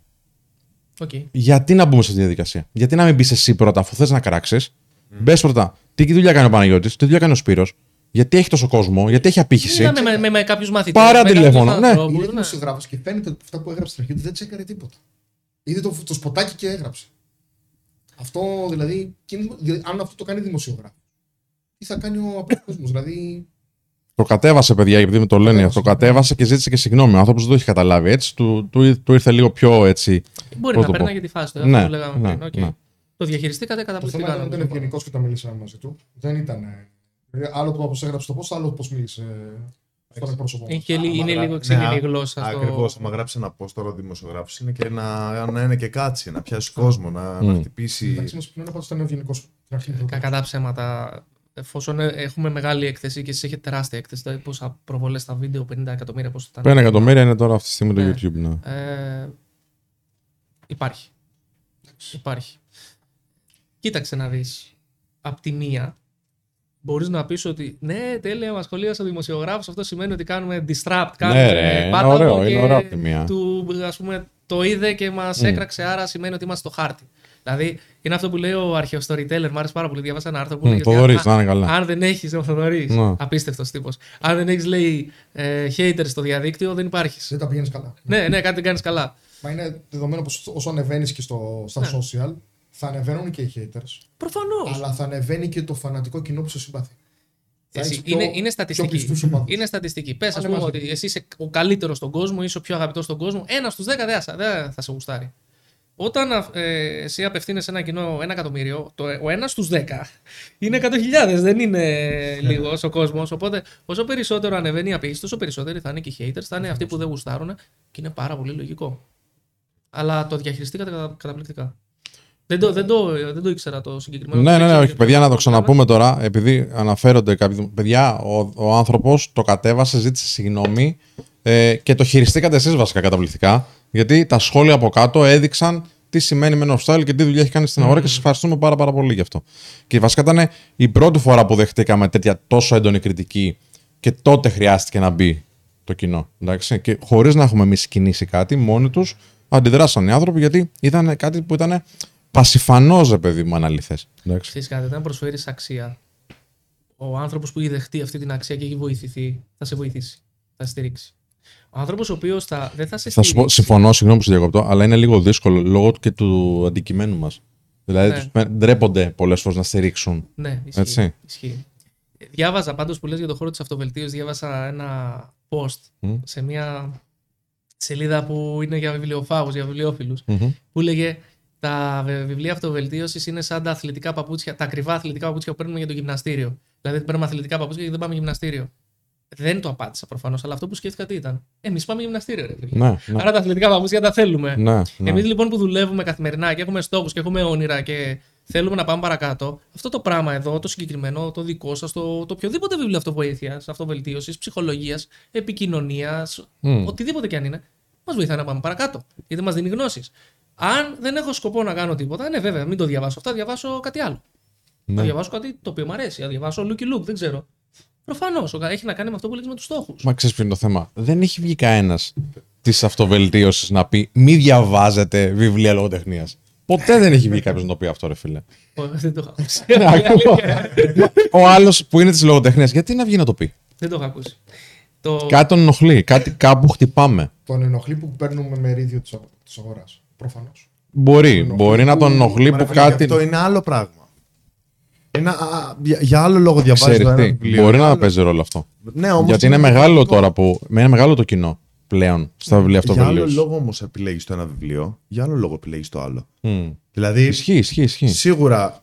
Speaker 4: Οκ.
Speaker 1: Γιατί να μπούμε σε αυτή τη διαδικασία; Γιατί να μην μπεις εσύ πρώτα, αφού θες να κράξεις. Μπες πρώτα. Τι δουλειά κάνει ο Παναγιώτης, τι δουλειά κάνει ο Σπύρος, γιατί έχει τόσο κόσμο, γιατί έχει απήχηση.
Speaker 4: Είδαμε με, με, με κάποιους μαθητές.
Speaker 1: Πάρε τηλέφωνο, ναι.
Speaker 3: Είναι δημοσιογράφο και φαίνεται από αυτά που έγραψε στην αρχή ότι δεν τσέκαρε τίποτα. Είδε το, το σποτάκι και έγραψε. Αυτό δηλαδή, και είναι- δηλαδή, αν αυτό το κάνει δημοσιογράφος, τι θα κάνει ο απλός κόσμος. Δηλαδή,
Speaker 1: Το κατέβασε, παιδιά, επειδή με το λένε
Speaker 3: Κατέβασε,
Speaker 1: αυτό. Κατέβασε και ζήτησε και συγγνώμη. Ο άνθρωπος δεν το έχει καταλάβει έτσι. Του, του, του ήρθε λίγο πιο έτσι.
Speaker 4: Μπορεί
Speaker 1: Πώς
Speaker 4: να
Speaker 1: το
Speaker 4: περνάει
Speaker 1: πω.
Speaker 4: για τη φάση του.
Speaker 1: Ναι,
Speaker 4: αυτό που λέγαμε
Speaker 1: ναι,
Speaker 4: πριν. οκ.
Speaker 1: ναι.
Speaker 4: Το διαχειριστήκατε
Speaker 3: το θέμα
Speaker 4: καταπληκτικά.
Speaker 3: δεν ήταν
Speaker 4: νομίζω.
Speaker 3: ευγενικό και τα μιλήσαμε μαζί του. Δεν ήταν. ε, δηλαδή, άλλο το πώ έγραψε το πώ, άλλο πώς μίλησε στον εκπρόσωπο.
Speaker 4: Είναι, και, λι-
Speaker 2: Άμα
Speaker 4: είναι
Speaker 2: γρα-
Speaker 4: λίγο
Speaker 2: ναι,
Speaker 4: ξύλινη η
Speaker 2: α-
Speaker 4: γλώσσα. στο-
Speaker 2: Ακριβώς. Άμα γράψει ένα post τώρα ο δημοσιογράφος είναι και να, να είναι και κάτσει, να πιάσει κόσμο, να, να
Speaker 1: Μμ.
Speaker 2: χτυπήσει.
Speaker 3: Εντάξει, μας πλέον πάντως ήταν ευγενικό. Στην αρχή δεν το
Speaker 4: Κακά τα ψέματα. Εφόσον ε- έχουμε μεγάλη έκθεση και εσείς έχετε τεράστια έκθεση, δηλαδή πόσα προβολές στα βίντεο, 50 εκατομμύρια, πόσο ήταν.
Speaker 1: 5 εκατομμύρια είναι τώρα αυτή τη στιγμή το
Speaker 4: Ναι.
Speaker 1: YouTube. Ναι.
Speaker 4: Ε, υπάρχει. Υπάρχει. Κοίταξε να δεις. Απ' τη μία, μπορείς να πεις ότι ναι, τέλεια, μας σχολίασε ο δημοσιογράφος, αυτό σημαίνει ότι κάνουμε disrupt, κάνουμε
Speaker 1: Ναι, ρε, είναι
Speaker 4: πάταγο
Speaker 1: ωραίο,
Speaker 4: και
Speaker 1: είναι ωραίο απ' τη μία.
Speaker 4: Του, ας πούμε, το είδε και μας
Speaker 1: Μμ.
Speaker 4: έκραξε, άρα σημαίνει ότι είμαστε στο χάρτη. Δηλαδή, είναι αυτό που λέει ο αρχαίο storyteller, μου άρεσε πάρα πολύ. Διάβασα ένα άρθρο που
Speaker 1: Μμ,
Speaker 4: λέει. ότι
Speaker 1: Θοδωρής,
Speaker 4: αν-
Speaker 1: να είναι καλά.
Speaker 4: Αν δεν έχεις, ο Θοδωρής.
Speaker 1: Ναι.
Speaker 4: Απίστευτος τύπος. Αν δεν έχεις, λέει, ε, haters στο διαδίκτυο, δεν υπάρχεις.
Speaker 3: Δεν τα πηγαίνεις καλά.
Speaker 4: ναι, ναι, κάτι δεν κάνεις καλά.
Speaker 3: Μα είναι δεδομένο πως όσο ανεβαίνεις και στο, στα
Speaker 4: Ναι.
Speaker 3: social, θα ανεβαίνουν και οι haters.
Speaker 4: Προφανώς.
Speaker 3: Αλλά θα ανεβαίνει και το φανατικό κοινό που σε συμπαθεί. Θα
Speaker 4: Εσύ,
Speaker 3: έχεις πιο-
Speaker 4: είναι, είναι
Speaker 3: πιο
Speaker 4: στατιστική.
Speaker 3: πιστούς οπαδούς.
Speaker 4: Είναι στατιστική. Πες, ας
Speaker 3: Πάνε
Speaker 4: πούμε,
Speaker 3: μαζί.
Speaker 4: ότι εσύ είσαι ο καλύτερος στον κόσμο, είσαι ο πιο αγαπητός στον κόσμο. Ένας στους 10 δεν θα- δεν θα σε γουστάρει. Όταν α, ε, εσύ απευθύνεσαι σε ένα κοινό ένα εκατομμύριο, το, ο ένας στους 10 είναι 100.000, δεν είναι λίγος ο κόσμος. Οπότε, όσο περισσότερο ανεβαίνει η απήχηση, τόσο περισσότεροι θα είναι και οι haters, θα είναι αυτοί που δεν γουστάρουν και είναι πάρα πολύ λογικό. Αλλά το διαχειριστήκατε κατα- καταπληκτικά. Δεν το, δεν, το, δεν το ήξερα το συγκεκριμένο.
Speaker 1: Ναι,
Speaker 4: Δεν
Speaker 1: ναι, ναι,
Speaker 4: ήξερα
Speaker 1: όχι,
Speaker 4: και
Speaker 1: παιδιά, να το
Speaker 4: πράγμα.
Speaker 1: ξαναπούμε τώρα, επειδή αναφέρονται κάποιοι. Παιδιά, ο, ο άνθρωπος το κατέβασε, ζήτησε συγγνώμη ε, και το χειριστήκατε εσείς βασικά καταπληκτικά. Γιατί τα σχόλια από κάτω έδειξαν τι σημαίνει Men of Style και τι δουλειά έχει κάνει στην αγορά και σας ευχαριστούμε πάρα, πάρα πολύ γι' αυτό. Και βασικά ήταν η πρώτη φορά που δεχτήκαμε τέτοια τόσο έντονη κριτική και τότε χρειάστηκε να μπει το κοινό. Εντάξει; Και χωρίς να έχουμε εμείς κινήσει κάτι, μόνοι τους αντιδράσαν οι άνθρωποι γιατί ήταν κάτι που ήταν πασιφανός, ρε παιδί μου, αν αληθές. Εντάξει.
Speaker 4: Ξέρεις κάτι, όταν προσφέρεις αξία, ο άνθρωπος που έχει δεχτεί αυτή την αξία και έχει βοηθηθεί, θα σε βοηθήσει. Θα σε στηρίξει. Ο άνθρωπος ο οποίος θα, δεν θα σε
Speaker 1: Θα σου πω,
Speaker 4: στηρίξει.
Speaker 1: συμφωνώ, συγγνώμη που σε διακοπτώ, αλλά είναι λίγο δύσκολο λόγω και του αντικειμένου μας. Δηλαδή,
Speaker 4: Ναι.
Speaker 1: τους φαι- ντρέπονται πολλές φορές να στηρίξουν.
Speaker 4: Ναι, ισχύει.
Speaker 1: Έτσι.
Speaker 4: ισχύει. Διάβαζα πάντως που λες για το χώρο της αυτοβελτίωσης, διάβασα ένα post
Speaker 1: Μμ.
Speaker 4: σε μια σελίδα που είναι για βιβλιοφάγους, για βιβλιοφίλους,
Speaker 1: Μμμ.
Speaker 4: που λέγε τα βε- βιβλία αυτοβελτίωσης είναι σαν τα αθλητικά παπούτσια, τα ακριβά αθλητικά παπούτσια που παίρνουμε για το γυμναστήριο. Δηλαδή, παίρνουμε αθλητικά παπούτσια και δεν πάμε γυμναστήριο. Δεν το απάντησα προφανώς, αλλά αυτό που σκέφτηκα τι ήταν. Εμείς πάμε γυμναστήριο, ρε παιδιά.
Speaker 1: Ναι, ναι.
Speaker 4: Άρα τα αθλητικά παπούτσια τα θέλουμε.
Speaker 1: ναι, ναι.
Speaker 4: Εμείς λοιπόν που δουλεύουμε καθημερινά και έχουμε στόχους και έχουμε όνειρα και θέλουμε να πάμε παρακάτω, αυτό το πράγμα εδώ, το συγκεκριμένο, το δικό σας, το, το οποιοδήποτε βιβλίο αυτοβοήθεια, αυτοβελτίωσης, ψυχολογίας, επικοινωνίας,
Speaker 1: Μμ.
Speaker 4: οτιδήποτε κι αν είναι, μας βοηθάει να πάμε παρακάτω. Γιατί μας δίνει γνώσεις. Αν δεν έχω σκοπό να κάνω τίποτα, ναι, βέβαια, μην το διαβάσω αυτό, θα διαβάσω κάτι άλλο. Θα
Speaker 1: Ναι.
Speaker 4: διαβάσω κάτι το οποίο μου αρέσει. Θα διαβάσω Lucky Luke, δεν ξέρω. Προφανώς. Έχει να κάνει με αυτό που λέει με τους στόχους.
Speaker 1: Μα ξέρεις ποιο είναι το θέμα. Δεν έχει βγει κανένας της αυτοβελτίωσης να πει μη διαβάζετε βιβλία λογοτεχνίας. Ποτέ δεν έχει βγει κάποιος να το πει αυτό, ρε φίλε.
Speaker 4: Δεν το έχω ακούσει.
Speaker 1: Ναι, ακόμα. Ο άλλος που είναι της λογοτεχνίας, γιατί να βγει να το πει;
Speaker 4: Δεν το έχω ακούσει. Το...
Speaker 1: Κάτι τον ενοχλεί, κάτι κάπου χτυπάμε.
Speaker 3: Τον ενοχλεί που παίρνουμε μερίδιο της αγοράς. Προφανώς.
Speaker 1: Μπορεί,
Speaker 3: ενοχλεί
Speaker 1: μπορεί να τον
Speaker 3: που-
Speaker 1: ενοχλεί
Speaker 2: Μα ρε
Speaker 1: που
Speaker 2: φίλε,
Speaker 1: κάτι.
Speaker 2: Αυτό είναι άλλο πράγμα. Είναι, α, α, για, για άλλο λόγο διαβάζεις
Speaker 1: Ξέρεις
Speaker 2: το ένα
Speaker 1: τι,
Speaker 2: βιβλίο.
Speaker 1: μπορεί
Speaker 2: για
Speaker 1: να
Speaker 2: άλλο-
Speaker 1: παίζει ρόλο αυτό.
Speaker 2: Ναι, όμως
Speaker 1: Γιατί είναι
Speaker 2: είναι
Speaker 1: μεγάλο
Speaker 2: διαφορετικό.
Speaker 1: τώρα που. Είναι μεγάλο το κοινό πλέον στα βιβλία
Speaker 2: Για άλλο
Speaker 1: αυτοβελτίωση.
Speaker 2: λόγο όμως επιλέγεις το ένα βιβλίο, για άλλο λόγο επιλέγεις το άλλο.
Speaker 1: Μμ.
Speaker 2: Δηλαδή,
Speaker 1: Ισχύει, ισχύει, ισχύει.
Speaker 2: σίγουρα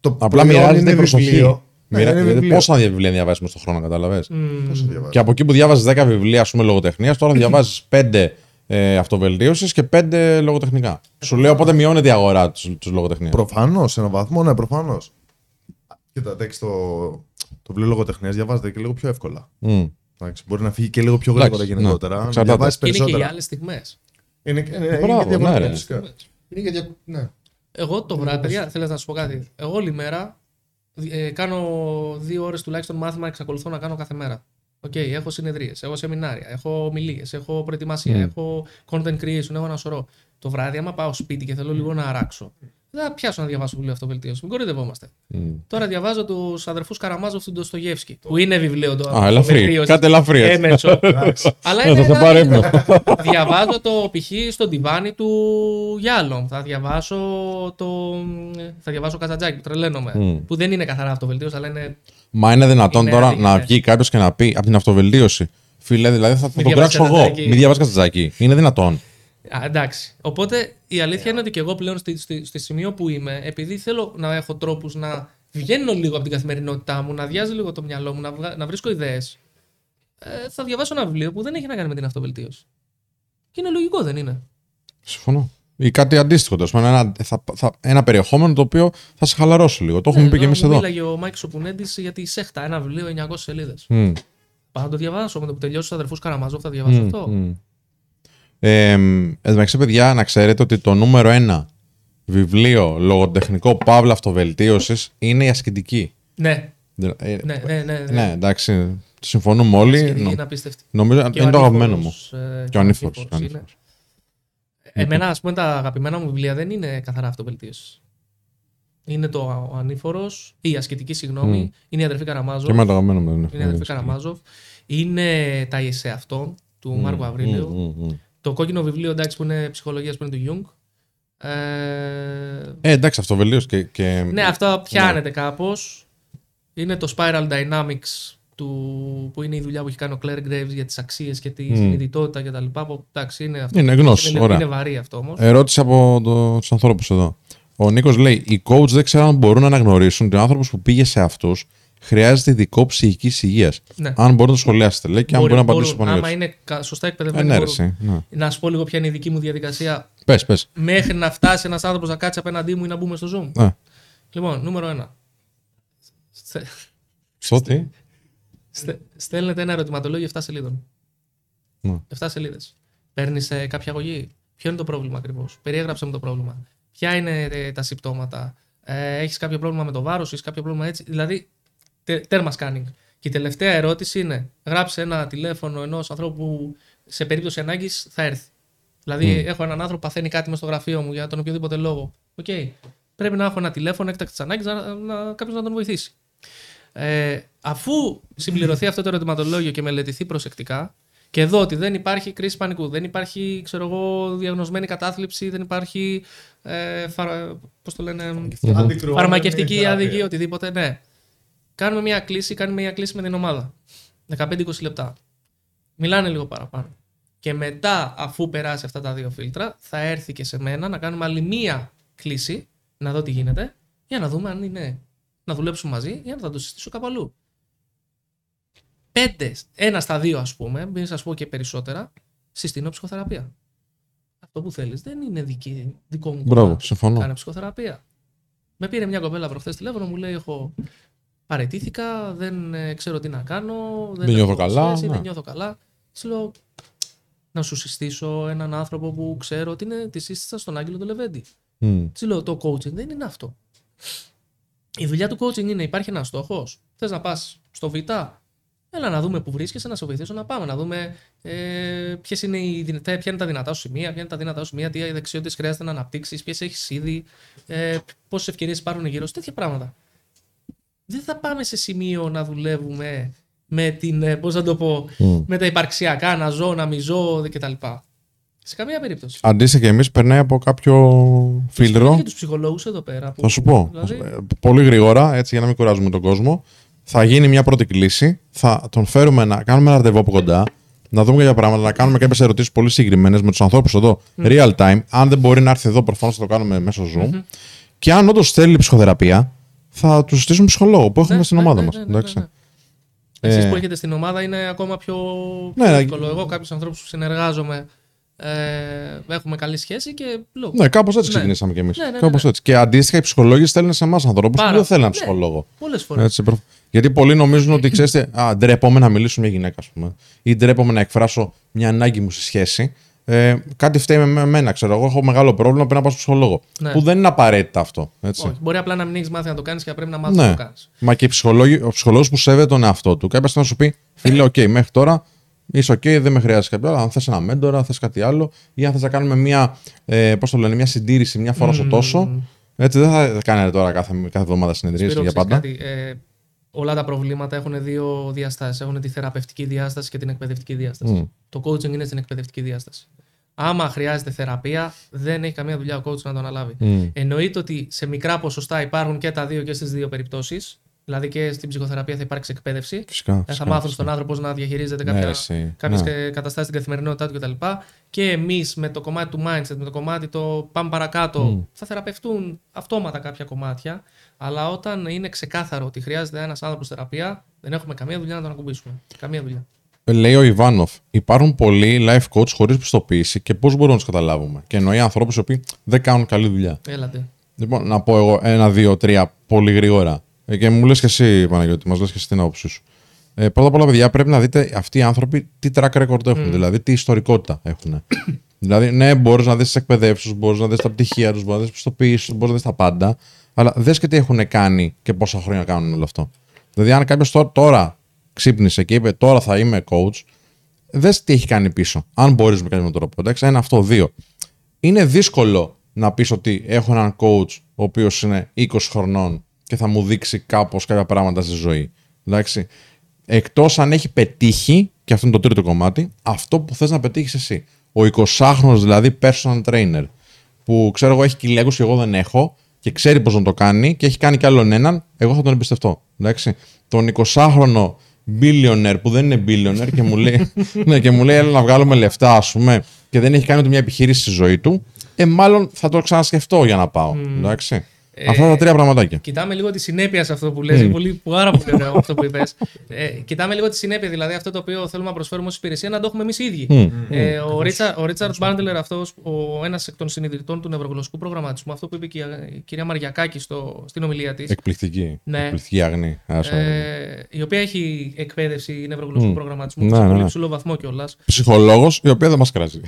Speaker 2: το
Speaker 1: Απλά
Speaker 2: προϊόν
Speaker 1: μοιράζεται
Speaker 2: είναι
Speaker 1: η προσοχή.
Speaker 2: βιβλίο. Ναι,
Speaker 1: Μοιρα-
Speaker 2: είναι
Speaker 1: δηλαδή,
Speaker 2: βιβλίο.
Speaker 1: Πόσα βιβλία διαβάζεις μέσα στον χρόνο, κατάλαβες;
Speaker 2: Πόσο διαβάζεις.
Speaker 1: Και από εκεί που διάβαζες 10 βιβλία, ας πούμε, λογοτεχνίας, τώρα διαβάζεις *clears throat* 5 ε, αυτοβελτίωσης και 5 λογοτεχνικά. Σου λέω οπότε μειώνεται η αγορά τους λογοτεχνία.
Speaker 2: Προφανώς, σε έναν βαθμό, ναι, προφανώς. Κοίτα, εντάξει, το, το βιβλίο λογοτεχνία διαβάζεται και λίγο πιο εύκολα.
Speaker 1: Μμ.
Speaker 2: Εντάξει, μπορεί να φύγει και λίγο πιο
Speaker 1: Εντάξει,
Speaker 2: γρήγορα
Speaker 1: ναι,
Speaker 2: γενικότερα.
Speaker 1: εξαρτάται.
Speaker 2: διαβάζεις
Speaker 4: Και είναι και οι
Speaker 2: περισσότερα.
Speaker 4: άλλες στιγμές.
Speaker 2: Είναι, είναι, είναι,
Speaker 1: Μπράβο,
Speaker 2: και διαφορετικά,
Speaker 1: ναι, ρε.
Speaker 2: φυσικά.
Speaker 3: Είναι για δια... ναι.
Speaker 4: Εγώ το βράδυ, παιδιά, θέλω να σας πω κάτι. Εγώ όλη μέρα ε, κάνω δύο ώρες τουλάχιστον μάθημα, εξακολουθώ να κάνω κάθε μέρα. Οκ, έχω συνεδρίες, έχω σεμινάρια, έχω ομιλίες, έχω προετοιμασία,
Speaker 1: Μμ.
Speaker 4: έχω content creation, έχω ένα σωρό. Το βράδυ, άμα πάω σπίτι και θέλω λίγο να αράξω, δεν θα πιάσω να διαβάσω βιβλίο αυτοβελτίωσης. Μην κοροϊδευόμαστε.
Speaker 1: Μμ.
Speaker 4: Τώρα διαβάζω τους αδερφούς Καραμάζοφ του Ντοστογεύσκη. Που είναι βιβλίο το
Speaker 1: Α, ελαφρύ.
Speaker 4: αυτοβελτίωσης.
Speaker 1: Κάτι ελαφρύ. έτσι.
Speaker 4: Έμεσο. *laughs* Αλλά
Speaker 1: Ε,
Speaker 4: είναι
Speaker 1: Θα σε
Speaker 4: ένα-
Speaker 1: πάρω ύπνο.
Speaker 4: διαβάζω το π.χ. στο τιβάνι του Γιάλομ. Θα διαβάσω το. Θα διαβάσω Καζατζάκη που τρελαίνομαι.
Speaker 1: Μμ.
Speaker 4: Που δεν είναι καθαρά αυτοβελτίωση, αλλά είναι.
Speaker 1: Μα είναι δυνατόν
Speaker 4: Είναι
Speaker 1: τώρα
Speaker 4: αδίκη,
Speaker 1: να
Speaker 4: ναι.
Speaker 1: βγει κάποιος και να πει από την αυτοβελτίωση. Φίλε, δηλαδή θα, θα
Speaker 4: Μη
Speaker 1: τον
Speaker 4: διαβάζεις
Speaker 1: κράξω εγώ.
Speaker 4: Κατζατζάκη.
Speaker 1: Μην διαβάζει κατζάκι. Είναι δυνατόν.
Speaker 4: Α, εντάξει. Οπότε η αλήθεια είναι ότι και εγώ πλέον στη, στη, στη σημείο που είμαι, επειδή θέλω να έχω τρόπους να βγαίνω λίγο από την καθημερινότητά μου, να διάζει λίγο το μυαλό μου, να, βγα- να βρίσκω ιδέες, ε, θα διαβάσω ένα βιβλίο που δεν έχει να κάνει με την αυτοβελτίωση. Και είναι λογικό, δεν είναι.
Speaker 1: Συμφωνώ. Ή κάτι αντίστοιχο. τέλος πάντων, Ένα, θα, θα, ένα περιεχόμενο το οποίο θα σε χαλαρώσει λίγο. Το έχουμε πει και εμείς
Speaker 4: μου
Speaker 1: εδώ.
Speaker 4: Μίλαγε ο Μάικ Σοπουνέντη για τη Σέχτα, ένα βιβλίο 900 σελίδες.
Speaker 1: Μμ.
Speaker 4: Πάω να το διαβάσω. Με το που τελειώσει τους αδερφούς Καραμάζοφ θα διαβάσω
Speaker 1: Μμ,
Speaker 4: αυτό.
Speaker 1: μμ. Ε, εν τω μεταξύ, παιδιά, να ξέρετε ότι το νούμερο ένα βιβλίο λογοτεχνικό παύλα αυτοβελτίωσης είναι η ασκητική.
Speaker 4: Ναι,
Speaker 1: Ε, ε,
Speaker 4: ναι, ναι. ναι, ναι.
Speaker 1: ναι, εντάξει. Το συμφωνούμε όλοι.
Speaker 4: Σχετική
Speaker 1: Νο-
Speaker 4: είναι απίστευτη.
Speaker 1: νομίζω
Speaker 4: Και
Speaker 1: είναι
Speaker 4: ο
Speaker 1: το αγαπημένο μου.
Speaker 4: Ανήφορος, ε,
Speaker 1: Και ο ανήφορος,
Speaker 4: Ανήφορος
Speaker 1: ο
Speaker 4: είναι.
Speaker 1: ανήφορος.
Speaker 4: Εμένα, ας πούμε, τα αγαπημένα μου βιβλία δεν είναι καθαρά αυτοβελτίωσης. Είναι το ο Ανήφορο, ή η ασκητική, συγγνώμη.
Speaker 1: Μμ.
Speaker 4: Είναι η αδερφή Καραμάζοφ.
Speaker 1: Και με το αγαπημένο μου. δεν έχω
Speaker 4: Είναι η αδερφή
Speaker 1: ασκητική.
Speaker 4: Καραμάζοφ. Είναι τα Ιεσέ αυτό του
Speaker 1: Μμ,
Speaker 4: Μάρκου Αβρίλιου.
Speaker 1: μμ, μμ, μμ.
Speaker 4: Το κόκκινο βιβλίο εντάξει που είναι ψυχολογίας που είναι του Jung. Ε,
Speaker 1: Ε, εντάξει, αυτοβελτίωση και. και...
Speaker 4: Ναι, αυτό πιάνεται κάπως. Είναι το Spiral Dynamics του, που είναι η δουλειά που έχει κάνει ο Claire Graves για τις αξίες και τη
Speaker 1: Μμ.
Speaker 4: συνειδητότητα κτλ. που, Εντάξει, είναι αυτό.
Speaker 1: Είναι γνώση.
Speaker 4: είναι,
Speaker 1: Ωραία.
Speaker 4: είναι βαρύ αυτό όμως.
Speaker 1: Ερώτηση από το, τους ανθρώπους εδώ. Ο Νίκος λέει: Οι coach δεν ξέρουν αν μπορούν να αναγνωρίσουν ότι ο άνθρωπος που πήγε σε αυτούς χρειάζεται ειδικό ψυχικής υγείας.
Speaker 4: Ναι.
Speaker 1: Αν μπορούν να το σχολιάσετε, λέει, και αν μπορεί να απαντήσει
Speaker 4: μπορούν,
Speaker 1: πάνω
Speaker 4: άμα είναι κα- σωστά
Speaker 1: Ε,
Speaker 4: εκπαιδευμένοι.
Speaker 1: ναι, ρε,
Speaker 4: μπορούν.
Speaker 1: εσύ, ναι.
Speaker 4: Να σου πω λίγο ποια είναι η δική μου διαδικασία
Speaker 1: Πες, πες.
Speaker 4: μέχρι να φτάσει ένας άνθρωπος να κάτσει απέναντί μου ή να μπούμε στο Zoom.
Speaker 1: Ε,
Speaker 4: Λοιπόν, νούμερο ένα. Στε-
Speaker 1: στο τι;
Speaker 4: στε- Στέλνετε ένα ερωτηματολόγιο 7 σελίδων.
Speaker 1: Ναι.
Speaker 4: 7 σελίδες. Παίρνεις κάποια αγωγή; Ποιο είναι το πρόβλημα ακριβώς; Περιέγραψε μου το πρόβλημα. Ποια είναι ε, τα συμπτώματα; Ε, έχεις κάποιο πρόβλημα με το βάρος, έχεις κάποιο πρόβλημα έτσι; Δηλαδή, τε, τέρμα scanning. Και η τελευταία ερώτηση είναι: γράψε ένα τηλέφωνο ενός ανθρώπου που σε περίπτωση ανάγκης θα έρθει. Δηλαδή, έχω έναν άνθρωπο που παθαίνει κάτι μες στο γραφείο μου για τον οποιοδήποτε λόγο. Οκ. Πρέπει να έχω ένα τηλέφωνο έκτακτης ανάγκης να, να, κάποιος να τον βοηθήσει. Ε, αφού συμπληρωθεί αυτό το ερωτηματολόγιο και μελετηθεί προσεκτικά, και δω ότι δεν υπάρχει κρίση πανικού, δεν υπάρχει ξέρω εγώ, διαγνωσμένη κατάθλιψη, δεν υπάρχει ε, φαρα... πώς το λένε,
Speaker 2: Αντικρουόμενη
Speaker 4: φαρμακευτική
Speaker 2: θεραπεία.
Speaker 4: αδικία, οτιδήποτε, ναι. Κάνουμε μια κλήση, κάνουμε μια κλήση με την ομάδα. 15-20 λεπτά. Μιλάνε λίγο παραπάνω. Και μετά, αφού περάσει αυτά τα δύο φίλτρα, θα έρθει και σε μένα να κάνουμε άλλη μία κλίση, να δω τι γίνεται, για να δούμε αν είναι να δουλέψουμε μαζί ή αν θα το συστήσω κάπου αλλού. Πέντε, ένα στα δύο, ας πούμε, μην σας πω και περισσότερα, συστήνω ψυχοθεραπεία. Αυτό που θέλεις δεν είναι δική, δικό μου
Speaker 1: Μπράβο,
Speaker 4: κομμάτι.
Speaker 1: συμφωνώ.
Speaker 4: Κάνε ψυχοθεραπεία. Με πήρε μια κοπέλα προχθές τηλέφωνο, μου λέει: Έχω παρετήθηκα, δεν ε, ξέρω τι να κάνω.
Speaker 1: Δεν νιώθω
Speaker 4: έχω
Speaker 1: καλά,
Speaker 4: σχέση,
Speaker 1: ναι.
Speaker 4: Δεν νιώθω καλά. Τη λέω: να σου συστήσω έναν άνθρωπο που ξέρω ότι είναι τη σύστησα στον Άγγελο του Λεβέντη.
Speaker 1: Μμ.
Speaker 4: Τι λέω, το coaching δεν είναι αυτό. Η δουλειά του coaching είναι υπάρχει ένας στόχος. Θες να πας στο Β, έλα να δούμε που βρίσκεσαι, να σε βοηθήσω να πάμε. Να δούμε ε, ποιες είναι οι, δυνα- ποια είναι τα δυνατά σου σημεία, ποια είναι τα δυνατά σου σημεία, τι δεξιότητες χρειάζεται να αναπτύξεις, ποιες έχεις ήδη, ε, πόσες ευκαιρίες υπάρχουν γύρω σου, τέτοια πράγματα. Δεν θα πάμε σε σημείο να δουλεύουμε με την, ε, πώς να το πω,
Speaker 1: Μμ.
Speaker 4: με τα υπαρξιακά, να ζω, να μη ζω κτλ. Σε καμία περίπτωση.
Speaker 1: Αντίστοιχα και εμείς περνάει από κάποιο φίλτρο.
Speaker 4: Και τους ψυχολόγους εδώ πέρα. που-
Speaker 1: Θα σου πω.
Speaker 4: Δηλαδή,
Speaker 1: Ε, Πολύ γρήγορα, έτσι για να μην κουράζουμε τον κόσμο. Θα γίνει μια πρώτη κλίση. Θα τον φέρουμε να κάνουμε ένα ραντεβού από κοντά. Να δούμε κάποια πράγματα, να κάνουμε κάποιες ερωτήσεις πολύ συγκεκριμένες με τους ανθρώπους εδώ, real time. Αν δεν μπορεί να έρθει εδώ, προφανώς θα το κάνουμε μέσω Zoom. Και αν όντως θέλει ψυχοθεραπεία, θα τους ζητήσουμε ψυχολόγο που έχουμε
Speaker 4: Ναι,
Speaker 1: στην
Speaker 4: ναι,
Speaker 1: ομάδα
Speaker 4: ναι,
Speaker 1: μας.
Speaker 4: ναι, ναι, ναι, ναι.
Speaker 1: Ε,
Speaker 4: Εσείς που έχετε στην ομάδα είναι ακόμα πιο,
Speaker 1: Ναι,
Speaker 4: πιο
Speaker 1: ναι.
Speaker 4: εύκολο. Εγώ κάποιους ανθρώπους που συνεργάζομαι ε, έχουμε καλή σχέση και λέω.
Speaker 1: Ναι, κάπως έτσι
Speaker 4: Ναι.
Speaker 1: ξεκινήσαμε κι εμείς.
Speaker 4: Ναι, ναι, ναι,
Speaker 1: Κάπως
Speaker 4: ναι.
Speaker 1: έτσι. Και αντίστοιχα, οι ψυχολόγοι στέλνουν σε εμάς ανθρώπους που
Speaker 4: Πάρα-
Speaker 1: δεν θέλουν ένα
Speaker 4: ναι.
Speaker 1: ψυχολόγο.
Speaker 4: Πολλές φορές.
Speaker 1: Έτσι, προ- Γιατί πολλοί νομίζουν ότι ξέρετε, α, ντρέπομαι να μιλήσω με μια γυναίκα, ας πούμε. Ή ντρέπομαι να εκφράσω μια ανάγκη μου στη σχέση. Ε, κάτι φταίει με με εμένα, ξέρω εγώ. Έχω μεγάλο πρόβλημα, πρέπει να πάω στο ψυχολόγο.
Speaker 4: Ναι.
Speaker 1: Που δεν είναι απαραίτητα αυτό. Έτσι.
Speaker 4: Όχι, μπορεί απλά να μην έχεις μάθει να το κάνεις και να πρέπει να μάθεις
Speaker 1: Ναι.
Speaker 4: να το κάνεις.
Speaker 1: Μα και οι ψυχολόγοι- ο ψυχολόγος που σέβεται τον εαυτό του, κάποια στιγμή θα σου πει: Φίλε, οκ, μέχρι τώρα είσαι οκ, δεν με χρειάζεσαι κάποιο άλλο. Αν θες ένα μέντορα, θες κάτι άλλο, ή αν θες να κάνουμε μια, ε, πώς το λένε, μια συντήρηση μια φορά στο τόσο. Έτσι, δεν θα κάνετε τώρα κάθε, κάθε εβδομάδα συνεδρίες
Speaker 4: Σπύρο,
Speaker 1: για
Speaker 4: ξέρεις
Speaker 1: πάντα.
Speaker 4: κάτι, ε, όλα τα προβλήματα έχουν δύο διαστάσεις. Έχουν τη θεραπευτική διάσταση και την εκπαιδευτική διάσταση.
Speaker 1: Μμ.
Speaker 4: Το coaching είναι στην εκπαιδευτική διάσταση. Άμα χρειάζεται θεραπεία, δεν έχει καμία δουλειά ο coach να το αναλάβει.
Speaker 1: Μμ.
Speaker 4: Εννοείται ότι σε μικρά ποσοστά υπάρχουν και τα δύο και στις δύο περιπτώσεις. Δηλαδή και στην ψυχοθεραπεία θα υπάρξει εκπαίδευση.
Speaker 1: Φυσικά.
Speaker 4: Ε, θα
Speaker 1: φυσικά,
Speaker 4: μάθουν
Speaker 1: φυσικά.
Speaker 4: στον άνθρωπο πώς να διαχειρίζεται
Speaker 1: Ναι,
Speaker 4: κάποια,
Speaker 1: εσύ.
Speaker 4: κάποιες
Speaker 1: Ναι.
Speaker 4: κα- καταστάσεις στην καθημερινότητά του κτλ. Και εμείς με το κομμάτι του mindset, με το κομμάτι το πάμε παρακάτω, θα θεραπευτούν αυτόματα κάποια κομμάτια. Αλλά όταν είναι ξεκάθαρο ότι χρειάζεται ένας άνθρωπος θεραπεία, δεν έχουμε καμία δουλειά να τον ακουμπήσουμε. Καμία δουλειά.
Speaker 1: Λέει ο Ιβάνοφ, υπάρχουν πολλοί life coach χωρίς πιστοποίηση και πώς μπορούμε να τους καταλάβουμε. Και εννοεί ανθρώπους οι οποίοι δεν κάνουν καλή δουλειά.
Speaker 4: Έλατε.
Speaker 1: Λοιπόν, να πω εγώ ένα, δύο, τρία πολύ γρήγορα. Ε, και μου λες και εσύ, Παναγιώτη, μας λες και εσύ την άποψή σου. Ε, πρώτα απ' όλα, παιδιά, πρέπει να δείτε αυτοί οι άνθρωποι τι track record έχουν, δηλαδή τι ιστορικότητα έχουν. *coughs* δηλαδή, ναι, μπορείς να δεις τις εκπαιδεύσεις του, μπορείς να δεις τα πτυχία τους, μπορείς να δεις τις πιστοποιήσει του, μπορείς να δεις τα πάντα. Αλλά δες και τι έχουν κάνει και πόσα χρόνια κάνουν όλο αυτό. Δηλαδή, αν κάποιος τώρα, τώρα ξύπνησε και είπε τώρα θα είμαι coach, δες τι έχει κάνει πίσω. Αν μπορείς με κάποιο τρόπο. Εντάξει, ένα αυτό. Δύο. Είναι δύσκολο να πεις ότι έχω έναν coach ο οποίος είναι 20 χρονών και θα μου δείξει κάπως κάποια πράγματα στη ζωή. Εντάξει. Εκτός αν έχει πετύχει, και αυτό είναι το τρίτο κομμάτι, αυτό που θες να πετύχεις εσύ. Ο 20χρονο δηλαδή personal trainer, που ξέρω εγώ έχει κυλέγους και εγώ δεν έχω, και ξέρει πώς να το κάνει, και έχει κάνει κι άλλον έναν, εγώ θα τον εμπιστευτώ. Εντάξει. Τον 20χρονο billionaire που δεν είναι billionaire και μου λέει, *laughs* ναι, και μου λέει έλα να βγάλουμε λεφτά, ας πούμε, και δεν έχει κάνει ούτε μια επιχείρηση στη ζωή του, ε, μάλλον θα το ξανασκεφτώ για να πάω. Εντάξει. Αυτά τα τρία πραγματάκια.
Speaker 4: Κοιτάμε λίγο τη συνέπεια σε αυτό που λες. Είναι πολύ πάρα πολύ ωραίο αυτό που είπες. Ε, κοιτάμε λίγο τη συνέπεια, δηλαδή αυτό το οποίο θέλουμε να προσφέρουμε ως υπηρεσία να το έχουμε εμείς οι ίδιοι. Ε, ο, Ρίτσα, ο Ρίτσαρτ Μπάντλερ, αυτός, ένας εκ των συνειδητών του νευρογλωσσικού προγραμματισμού, αυτό που είπε και η, η κυρία Μαριακάκη στο, στην ομιλία της.
Speaker 1: Εκπληκτική.
Speaker 4: Ναι.
Speaker 1: Εκπληκτική αγνή. Άσε.
Speaker 4: Ε, η οποία έχει εκπαίδευση νευρογλωσσικού προγραμματισμού
Speaker 1: Ναι,
Speaker 4: σε
Speaker 1: ναι,
Speaker 4: πολύ
Speaker 1: ναι.
Speaker 4: ψηλό βαθμό κιόλας.
Speaker 1: Ψυχολόγος, η οποία δεν μας κράζει.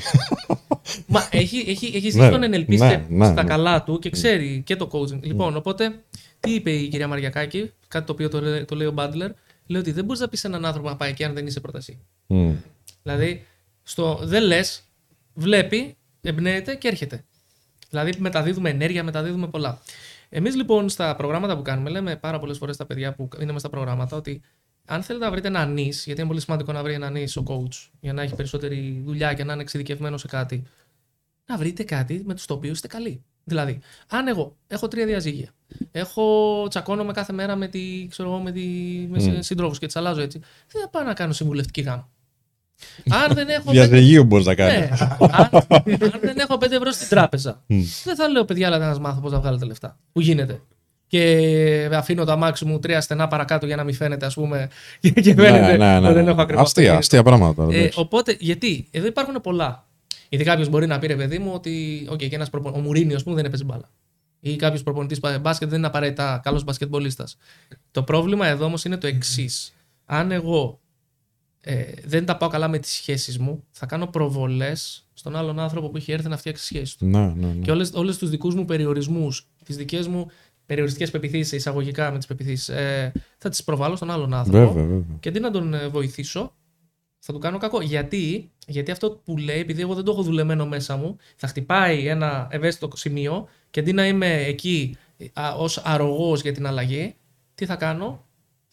Speaker 4: Μα έχει, έχει, έχει ζήσει
Speaker 1: Ναι,
Speaker 4: τον NLP
Speaker 1: ναι,
Speaker 4: σε-
Speaker 1: ναι,
Speaker 4: στα
Speaker 1: ναι.
Speaker 4: καλά του και ξέρει και το coaching. Λοιπόν, οπότε, τι είπε η κυρία Μαριακάκη, κάτι το οποίο το, λέ- το λέει ο Μπάντλερ, λέει ότι δεν μπορείς να πεις σε έναν άνθρωπο να πάει εκεί αν δεν είσαι πρόταση.
Speaker 1: Μμ.
Speaker 4: Δηλαδή, στο, δεν λες, βλέπει, εμπνέεται και έρχεται. Δηλαδή, μεταδίδουμε ενέργεια, μεταδίδουμε πολλά. Εμείς λοιπόν στα προγράμματα που κάνουμε, λέμε πάρα πολλές φορές στα παιδιά που είναι μέσα στα προγράμματα ότι αν θέλετε να βρείτε ένα νη, γιατί είναι πολύ σημαντικό να βρει ένα νη ο coach για να έχει περισσότερη δουλειά και να είναι εξειδικευμένος σε κάτι, να βρείτε κάτι με το οποίο είστε καλοί. Δηλαδή, αν εγώ έχω τρία διαζύγια, έχω τσακώνομαι κάθε μέρα με, τη, ξέρω, εγώ, με, τη, με mm. συντρόφους και τις αλλάζω έτσι, δεν θα πάω να κάνω συμβουλευτική γάμο. Αν δεν έχω. πέντε- *laughs*
Speaker 1: Διαζυγίου μπορείς να κάνεις.
Speaker 4: ναι. αν, αν δεν έχω 5 ευρώ στην τράπεζα, δεν θα λέω παιδιά, αλλά να σας μάθω πώς να βγάλετε λεφτά. Που γίνεται. Και αφήνω το αμάξι μου τρία στενά παρακάτω για να μην φαίνεται, ας πούμε. *laughs* Και, και φαίνεται ότι δεν έχω ακριβώς.
Speaker 1: Αστεία, αστεία πράγματα.
Speaker 4: Ε,
Speaker 1: εντάξει.
Speaker 4: οπότε, γιατί, εδώ υπάρχουν πολλά. Γιατί κάποιος μπορεί να πει ρε παιδί μου ότι okay, και ένας προπο... ο Μουρίνιο, ας πούμε, δεν έπαιζε μπάλα. Ή κάποιος προπονητής μπάσκετ δεν είναι απαραίτητα καλός μπασκετμπολίστας. Το πρόβλημα εδώ όμως είναι το εξής. Αν εγώ ε, δεν τα πάω καλά με τις σχέσεις μου, θα κάνω προβολές στον άλλον άνθρωπο που έχει έρθει να φτιάξει τη σχέση του.
Speaker 1: Ναι, ναι, ναι.
Speaker 4: Και όλες, όλες τους δικούς μου περιορισμούς, τις δικές μου περιοριστικές πεπιθήσεις, εισαγωγικά με τις πεπιθήσεις, ε, θα τις προβάλλω στον άλλον άνθρωπο.
Speaker 1: Βέβαια, βέβαια.
Speaker 4: Και αντί να τον ε, βοηθήσω, θα του κάνω κακό. Γιατί, γιατί αυτό που λέει, επειδή εγώ δεν το έχω δουλεμένο μέσα μου, θα χτυπάει ένα ευαίσθητο σημείο και αντί να είμαι εκεί α, ως αρρωγός για την αλλαγή, τι θα κάνω,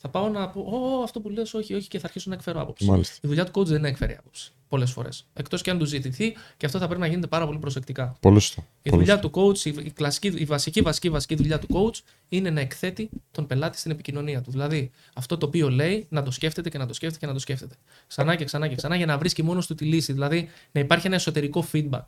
Speaker 4: θα πάω να πω, Ω, αυτό που λες, όχι, όχι, και θα αρχίσω να εκφέρω άποψη.
Speaker 1: Μάλιστα.
Speaker 4: Η δουλειά του coach δεν είναι να εκφέρει άποψη. Πολλές φορές. Εκτός και αν του ζητηθεί, και αυτό θα πρέπει να γίνεται πάρα πολύ προσεκτικά.
Speaker 1: Πολύ σωστό.
Speaker 4: Η
Speaker 1: Πολύ
Speaker 4: δουλειά του coach, η, η, κλασική, η βασική, βασική, βασική δουλειά του coach είναι να εκθέτει τον πελάτη στην επικοινωνία του. Δηλαδή, αυτό το οποίο λέει, να το σκέφτεται και να το σκέφτεται και να το σκέφτεται. Ξανά και ξανά και ξανά για να βρίσκει μόνος του τη λύση. Δηλαδή, να υπάρχει ένα εσωτερικό feedback.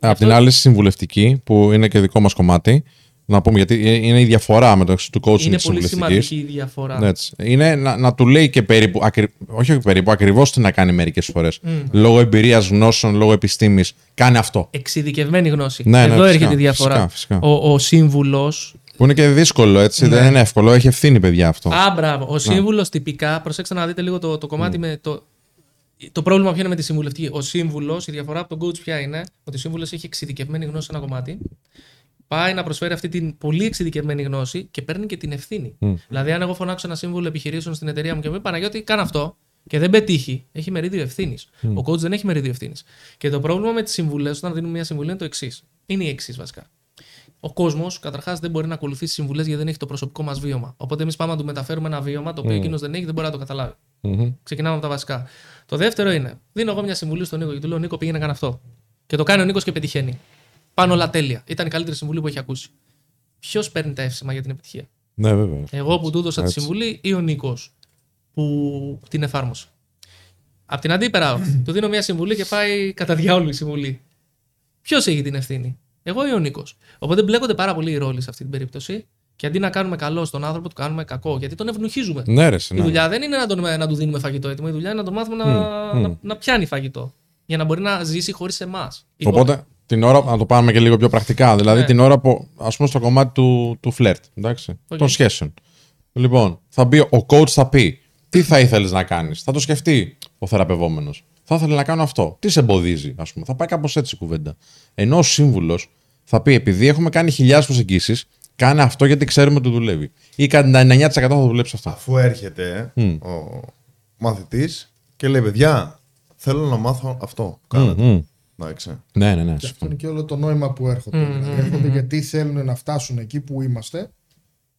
Speaker 1: Απ' την άλλη, συμβουλευτική, που είναι και δικό μας κομμάτι, να πούμε γιατί είναι η διαφορά μεταξύ του coaching
Speaker 4: είναι
Speaker 1: και
Speaker 4: πολύ
Speaker 1: τη
Speaker 4: σημαντική
Speaker 1: συμβουλευτική.
Speaker 4: η διαφορά.
Speaker 1: Ναι, έτσι. Είναι να, να του λέει και περίπου, ακρι... όχι περίπου, ακριβώς τι να κάνει μερικές φορές. Λόγω εμπειρίας γνώσεων, λόγω επιστήμης. Κάνε αυτό.
Speaker 4: Εξειδικευμένη γνώση.
Speaker 1: Ναι, ναι,
Speaker 4: Εδώ
Speaker 1: φυσικά,
Speaker 4: έρχεται η διαφορά.
Speaker 1: φυσικά, φυσικά.
Speaker 4: Ο, ο σύμβουλος.
Speaker 1: Που είναι και δύσκολο, έτσι. Δεν είναι εύκολο. Έχει ευθύνη, παιδιά αυτό.
Speaker 4: Α, μπράβο. Ο σύμβουλος τυπικά, προσέξτε να δείτε λίγο το, το κομμάτι με το. Το πρόβλημα ποιο είναι με τη συμβουλευτική. Ο σύμβουλος, η διαφορά από τον coach ποια είναι, ότι ο σύμβουλος έχει εξειδικευμένη γνώση σε ένα κομμάτι. Πάει να προσφέρει αυτή την πολύ εξειδικευμένη γνώση και παίρνει και την ευθύνη. Δηλαδή, αν εγώ φωνάξω ένα σύμβουλο επιχειρήσεων στην εταιρεία μου και μου πει Παναγιώτη, κάνε αυτό και δεν πετύχει, έχει μερίδιο ευθύνης. Ο coach δεν έχει μερίδιο ευθύνης. Και το πρόβλημα με τις συμβουλές, όταν δίνουμε μια συμβουλή, είναι το εξής. Είναι η εξής βασικά. Ο κόσμος καταρχάς δεν μπορεί να ακολουθήσει συμβουλές γιατί δεν έχει το προσωπικό μας βίωμα. Οπότε εμείς πάμε να του μεταφέρουμε ένα βίωμα το οποίο εκείνος δεν έχει, δεν μπορεί να το καταλάβει.
Speaker 1: Μμμ.
Speaker 4: Ξεκινάμε από τα βασικά. Το δεύτερο είναι, δίνω εγώ μια συμβουλή στον Νίκο και του λέω: Νίκο, πήγαινε κάνε αυτό. Και το κάνει ο Νίκος και πετυχαίνει. Πάνε όλα τέλεια. Ήταν η καλύτερη συμβουλή που έχει ακούσει. Ποιος παίρνει τα εύσημα για την επιτυχία;
Speaker 1: Ναι, βέβαια.
Speaker 4: Εγώ που του έδωσα τη
Speaker 1: Έτσι.
Speaker 4: συμβουλή ή ο Νίκος που την εφάρμοσε. Απ' την αντίπερα, *clears throat* του δίνω μια συμβουλή και πάει κατά διάολο η συμβουλή. Ποιος έχει την ευθύνη, εγώ ή ο Νίκος. Οπότε μπλέκονται πάρα πολύ οι ρόλοι σε αυτή την περίπτωση και αντί να κάνουμε καλό στον άνθρωπο, του κάνουμε κακό. Γιατί τον ευνουχίζουμε.
Speaker 1: Ναι, ρε,
Speaker 4: Η
Speaker 1: ναι.
Speaker 4: δουλειά δεν είναι να, τον, να του δίνουμε φαγητό έτοιμο. Η δουλειά είναι να τον μάθουμε να,
Speaker 1: μμ.
Speaker 4: να, να πιάνει φαγητό. Για να μπορεί να ζήσει χωρίς εμάς.
Speaker 1: Οπότε την ώρα, να το πάμε και λίγο πιο πρακτικά. Δηλαδή
Speaker 4: Ναι.
Speaker 1: την ώρα που, ας πούμε, στο κομμάτι του, του φλερτ, εντάξει,
Speaker 4: Οκ.
Speaker 1: των σχέσεων. Λοιπόν, θα μπει, ο coach θα πει, τι θα ήθελες να κάνεις; Θα το σκεφτεί ο θεραπευόμενος. Θα ήθελε να κάνω αυτό. Τι σε εμποδίζει, ας πούμε; Θα πάει κάπως έτσι η κουβέντα. Ενώ ο σύμβουλος θα πει, επειδή έχουμε κάνει χιλιάδες προσεγγίσεις, κάνε αυτό γιατί ξέρουμε ότι δουλεύει. Ή κατά 99% θα δουλέψει αυτό.
Speaker 2: Αφού έρχεται ο μαθητής και λέει: Παιδιά, θέλω να μάθω αυτό. Κάνετε.
Speaker 1: Μμμ.
Speaker 2: Εντάξει.
Speaker 1: Ναι, ναι, ναι.
Speaker 3: Και αυτό είναι και όλο το νόημα που έρχονται. Δηλαδή, έρχονται γιατί θέλουν να φτάσουν εκεί που είμαστε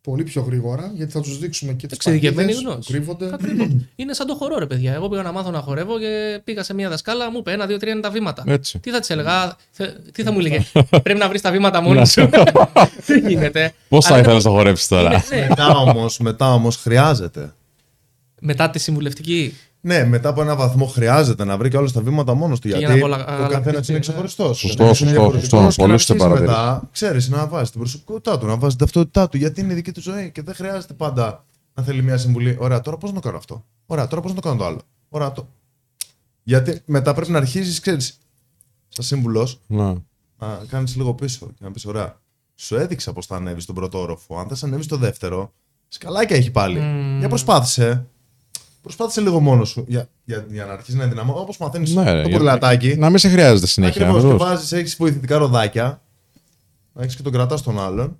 Speaker 3: πολύ πιο γρήγορα, γιατί θα τους δείξουμε και τις
Speaker 4: Εξειδικευμένη
Speaker 3: παγίδες που
Speaker 4: γνώση.
Speaker 3: κρύβονται.
Speaker 4: Ακριβώς. *clears throat* είναι σαν το χορό, ρε παιδιά. Εγώ πήγα να μάθω να χορεύω και πήγα σε μια δασκάλα, μου είπε ένα, δύο, τρία είναι τα βήματα.
Speaker 1: Έτσι.
Speaker 4: Τι θα της έλεγα, θε- τι θα μου έλεγε; *laughs* Πρέπει να βρεις τα βήματα μόνος σου. *laughs* Δεν γίνεται;
Speaker 1: Πώς θα
Speaker 4: Αλλά
Speaker 1: ήθελες
Speaker 4: είναι-
Speaker 1: να το χορέψεις τώρα;
Speaker 4: είναι- ναι.
Speaker 2: μετά όμως μετά όμως χρειάζεται.
Speaker 4: Μετά τη συμβουλευτική.
Speaker 2: Ναι, μετά από ένα βαθμό χρειάζεται να βρει και όλα τα βήματα μόνος του.
Speaker 4: για
Speaker 2: Γιατί
Speaker 4: να απολα-
Speaker 2: ο καθένας
Speaker 4: αγαπήσει,
Speaker 2: είναι
Speaker 4: ναι.
Speaker 2: ξεχωριστός.
Speaker 1: Σωστό, σωστό, σωστό. Πολύ σωστή παρατήρηση.
Speaker 2: Μετά ξέρεις να βάζει την προσωπικότητά του, να βάζει την ταυτότητά του, γιατί είναι η δική του ζωή και δεν χρειάζεται πάντα να θέλει μια συμβουλή. Ωραία, τώρα πώς να το κάνω αυτό; Ωραία, τώρα πώς να το κάνω το άλλο; Ωραία, το. Γιατί μετά πρέπει να αρχίσει, ξέρεις, σαν σύμβουλος,
Speaker 1: Ναι.
Speaker 2: να κάνεις λίγο πίσω και να πεις: Ωραία, σου έδειξα πώ θα ανέβεις στον πρώτο όροφο. Αν θα ανέβεις στο δεύτερο, σκαλάκια έχει πάλι. Για προσπάθησε. Προσπάθησε λίγο μόνος σου για, για, για να αρχίσει να ενδυναμώ. Όπως μαθαίνεις
Speaker 1: Ναι, ρε,
Speaker 2: το
Speaker 1: για-
Speaker 2: πουρλατάκι.
Speaker 1: Να μην σε χρειάζεται συνέχεια.
Speaker 2: Ακριβώς. Και
Speaker 1: ακριβώς.
Speaker 2: βάζεις, έχεις βοηθητικά ροδάκια. Να έχεις και τον κρατάς τον άλλον.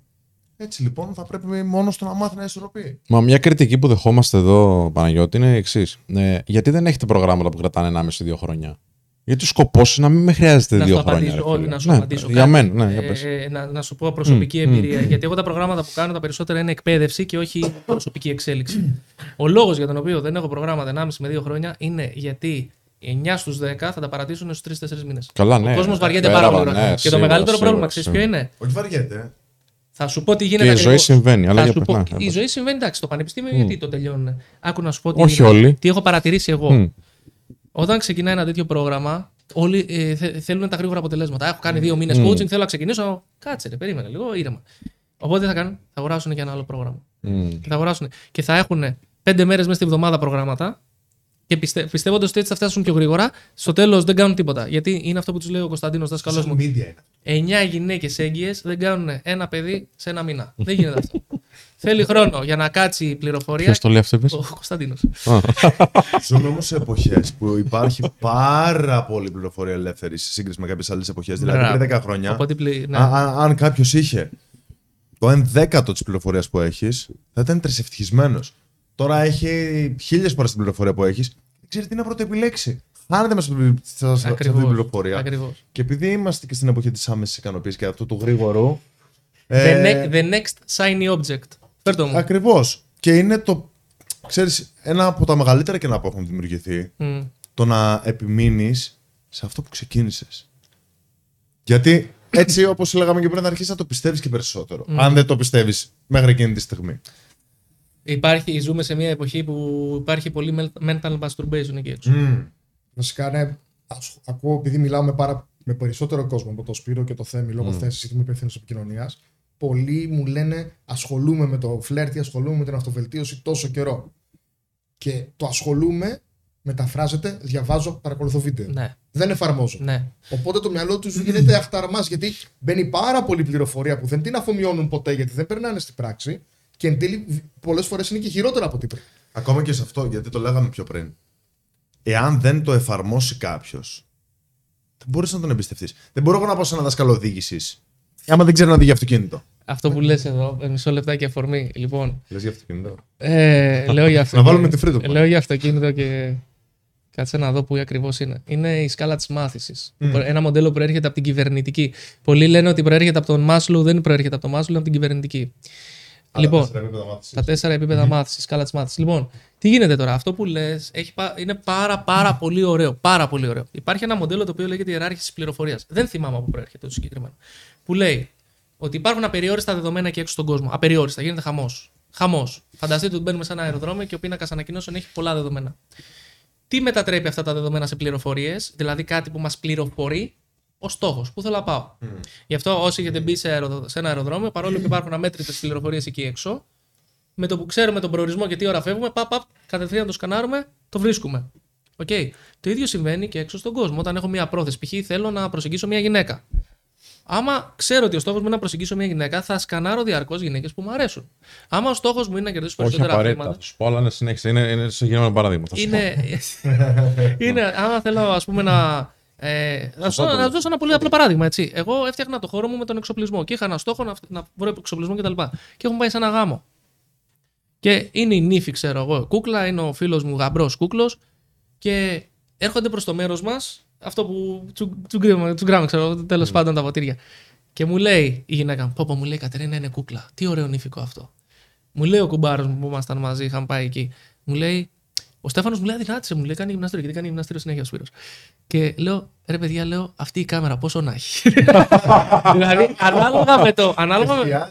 Speaker 2: Έτσι λοιπόν θα πρέπει μόνος του να μάθει να ισορροπεί.
Speaker 1: Μα μια κριτική που δεχόμαστε εδώ, Παναγιώτη, είναι η εξής. Ε, γιατί δεν έχετε προγράμματα που κρατάνε 1,5-2 χρόνια; Γιατί ο σκοπός είναι να μην με χρειάζεται
Speaker 4: Να
Speaker 1: δύο
Speaker 4: σου
Speaker 1: χρόνια.
Speaker 4: απαντήσω,
Speaker 1: ρε
Speaker 4: όχι,
Speaker 1: φίλε.
Speaker 4: να σου
Speaker 1: ναι,
Speaker 4: απαντήσω.
Speaker 1: Για
Speaker 4: κάτι.
Speaker 1: μένα, ναι, για πες.
Speaker 4: Ε, ε, να, να σου πω προσωπική εμπειρία. Γιατί εγώ τα προγράμματα που κάνω τα περισσότερα είναι εκπαίδευση και όχι προσωπική εξέλιξη. Ο λόγος για τον οποίο δεν έχω προγράμματα 1,5 με 2 χρόνια είναι γιατί 9 στους 10 θα τα παρατήσουν στους 3-4 μήνες.
Speaker 1: Καλά, ναι.
Speaker 4: Ο κόσμο βαριέται
Speaker 1: Πέρα,
Speaker 4: πάρα πολύ.
Speaker 1: ναι,
Speaker 4: γρήγορα. και το
Speaker 1: σίγουρα,
Speaker 4: μεγαλύτερο
Speaker 1: σίγουρα,
Speaker 4: πρόβλημα, ξέρεις ποιο
Speaker 1: σίγουρα.
Speaker 4: είναι;
Speaker 2: Όχι βαριέται.
Speaker 4: Θα σου πω τι γίνεται.
Speaker 1: Και η ζωή
Speaker 4: ακριβώς.
Speaker 1: συμβαίνει, αλλά
Speaker 4: Θα
Speaker 1: για
Speaker 4: σου
Speaker 1: πες,
Speaker 4: πω-
Speaker 1: ναι,
Speaker 4: η
Speaker 1: πες.
Speaker 4: ζωή συμβαίνει, εντάξει, το πανεπιστήμιο γιατί το τελειώνουν. Άκου να σου πω τι,
Speaker 1: Όχι
Speaker 4: είναι-
Speaker 1: όλοι.
Speaker 4: τι έχω παρατηρήσει εγώ.
Speaker 1: Μμ.
Speaker 4: Όταν ξεκινάει ένα τέτοιο πρόγραμμα, όλοι ε, θε- θέλουν τα γρήγορα αποτελέσματα. Έχω κάνει δύο μήνες coaching, θέλω να ξεκινήσω. Κάτσε, ρε, περίμενε λίγο, ήρεμα. Οπότε τι θα κάνουν, θα αγοράσουν και ένα άλλο πρόγραμμα.
Speaker 1: Μμ.
Speaker 4: Και θα αγοράσουν και θα έχουν πέντε μέρες μέσα στη βδομάδα προγράμματα και πιστε, πιστεύοντας ότι έτσι θα φτάσουν πιο γρήγορα, στο τέλος δεν κάνουν τίποτα. Γιατί είναι αυτό που τους λέει ο Κωνσταντίνος δάσκαλός μου.
Speaker 2: media είναι.
Speaker 4: Εννιά γυναίκες έγκυες δεν κάνουν ένα παιδί σε ένα μήνα. δεν γίνεται αυτό. *laughs* Θέλει χρόνο για να κάτσει η πληροφορία.
Speaker 1: Ποιος το λέει αυτό, είπες;
Speaker 4: Ο Κωνσταντίνος.
Speaker 2: Ζούμε όμω σε εποχές που υπάρχει πάρα πολύ πληροφορία ελεύθερης σε σύγκριση με κάποιες άλλες εποχές. Δηλαδή
Speaker 4: Μπράβο.
Speaker 2: πριν 10 χρόνια,
Speaker 4: Οπότε πλη- ναι.
Speaker 2: α- α- αν κάποιος είχε το 1 δέκατο της πληροφορίας που έχεις, θα ήταν τρισευτυχισμένος. Τώρα έχει χίλιες φορές την πληροφορία που έχεις, δεν ξέρει τι να πρωτοεπιλέξει. Χάνεται μέσα στην- σε σε αυτή την πληροφορία.
Speaker 4: Ακριβώς.
Speaker 2: Και επειδή είμαστε και στην εποχή της άμεσης ικανοποίησης και αυτού του γρήγορου.
Speaker 4: The,
Speaker 2: Ε,
Speaker 4: ne- the next shiny object. Φέρτο μου.
Speaker 2: Ακριβώς. Και είναι το. Ξέρεις, ένα από τα μεγαλύτερα κενά που έχουν δημιουργηθεί
Speaker 4: Μμ.
Speaker 2: το να επιμείνεις σε αυτό που ξεκίνησες. Γιατί έτσι, όπως λέγαμε και πριν, θα αρχίσεις να το πιστεύεις και περισσότερο. Αν δεν το πιστεύεις μέχρι εκείνη τη στιγμή.
Speaker 4: Υπάρχει, ζούμε σε μια εποχή που υπάρχει πολύ mental masturbation εκεί έξω.
Speaker 3: Βασικά, ναι, ασχ- ακούω επειδή μιλάω με, πάρα, με περισσότερο κόσμο από το Σπύρο και το Θέμη λόγω mm. θέση είμαι υπεύθυνος επικοινωνίας. Πολλοί μου λένε ασχολούμαι με το φλερτι, ασχολούμαι με την αυτοβελτίωση τόσο καιρό. Και το ασχολούμαι μεταφράζεται, διαβάζω, παρακολουθώ βίντεο.
Speaker 4: Ναι,
Speaker 3: Δεν εφαρμόζω.
Speaker 4: ναι.
Speaker 3: Οπότε το μυαλό τους γίνεται αχταρμάς γιατί μπαίνει πάρα πολλή πληροφορία που δεν την αφομοιώνουν ποτέ γιατί δεν περνάνε στην πράξη και εν τέλει πολλές φορές είναι και χειρότερα από ό,τι πριν.
Speaker 2: Ακόμα και σε αυτό, γιατί το λέγαμε πιο πριν. Εάν δεν το εφαρμόσει κάποιος, δεν μπορείς να τον εμπιστευτείς. Δεν μπορώ εγώ να πάω σε ένα δάσκαλο οδήγηση, άμα δεν ξέρει να οδηγεί αυτοκίνητο.
Speaker 4: Αυτό που λες εδώ, ε, μισό λεπτάκι αφορμή. Λοιπόν,
Speaker 2: Λες για αυτοκίνητο.
Speaker 4: ε, λέω για
Speaker 2: Να βάλουμε τη φρύτο.
Speaker 4: Λέω για αυτοκίνητο και κάτσε να δω που ακριβώς είναι. Είναι η σκάλα της μάθησης. Ένα μοντέλο που προέρχεται από την κυβερνητική. Πολλοί λένε ότι προέρχεται από τον Μάσλου, δεν προέρχεται από τον Μάσλου, είναι από την κυβερνητική. λοιπόν, τα τέσσερα επίπεδα μάθησης, σκάλα της μάθησης. Λοιπόν, τι γίνεται τώρα; Αυτό που λες είναι πάρα, πάρα πολύ ωραίο. Πάρα πολύ ωραίο. Υπάρχει ένα μοντέλο το οποίο λέγεται ιεράρχηση πληροφορίας. Δεν θυμάμαι από πού προέρχεται το συγκεκριμένο. Που λέει ότι υπάρχουν απεριόριστα δεδομένα και έξω στον κόσμο. Απεριόριστα, γίνεται χαμός. Χαμός. Φανταστείτε ότι μπαίνουμε σε ένα αεροδρόμιο και ο πίνακας ανακοινώσεων έχει πολλά δεδομένα. Τι μετατρέπει αυτά τα δεδομένα σε πληροφορίες, δηλαδή κάτι που μας πληροφορεί ο στόχος. Πού θέλω να πάω. Γι' αυτό όσοι έχετε μπει σε, αεροδο- σε ένα αεροδρόμιο, παρόλο που υπάρχουν αμέτρητες πληροφορίες εκεί έξω, με το που ξέρουμε τον προορισμό και τι ώρα φεύγουμε, παπ, παπ, κατευθείαν το σκανάρουμε, το βρίσκουμε. Οκ. Το ίδιο συμβαίνει και έξω στον κόσμο. Όταν έχω μια πρόθεση, π.χ. θέλω να προσεγγίσω μια γυναίκα. Άμα ξέρω ότι ο στόχος μου είναι να προσεγγίσω μια γυναίκα, θα σκανάρω διαρκώς γυναίκες που μου αρέσουν. Άμα ο στόχος μου είναι να κερδίσω
Speaker 1: Όχι
Speaker 4: περισσότερα
Speaker 1: απαραίτητα.
Speaker 4: χρήματα.
Speaker 1: Θα σου πω, αλλά είναι συνέχιση. Είναι, είναι γενικευμένο παράδειγμα. Θα σου πω.
Speaker 4: Είναι, *laughs* είναι, άμα θέλω ας πούμε να. Ε, να, σου, να σου δώσω ένα πολύ απλό παράδειγμα. Έτσι. Εγώ έφτιαχνα το χώρο μου με τον εξοπλισμό και είχα ένα στόχο να, να βρω εξοπλισμό κτλ. Και, και έχουμε πάει σε ένα γάμο. Και είναι η νύφη, ξέρω εγώ, κούκλα, είναι ο φίλος μου γαμπρός κούκλος. Και έρχονται προς το μέρος μας, αυτό που τσουγκράμε, ξέρω τέλος πάντων τα ποτήρια. Και μου λέει η γυναίκα, Πόπο μου λέει η Κατερίνα είναι κούκλα. Τι ωραίο νύφικο αυτό. Μου λέει ο κουμπάρος μου που ήμασταν μαζί, είχαν πάει εκεί. Μου λέει, ο Στέφανος μου λέει αδυνάτησε, μου λέει κάνει γυμναστήριο γιατί κάνει γυμναστήριο συνέχεια ο Σπύρος. Και λέω, ρε παιδιά, λέω αυτή η κάμερα πόσο να έχει. *laughs* δηλαδή, ανάλογα με το. Ανάλογα με...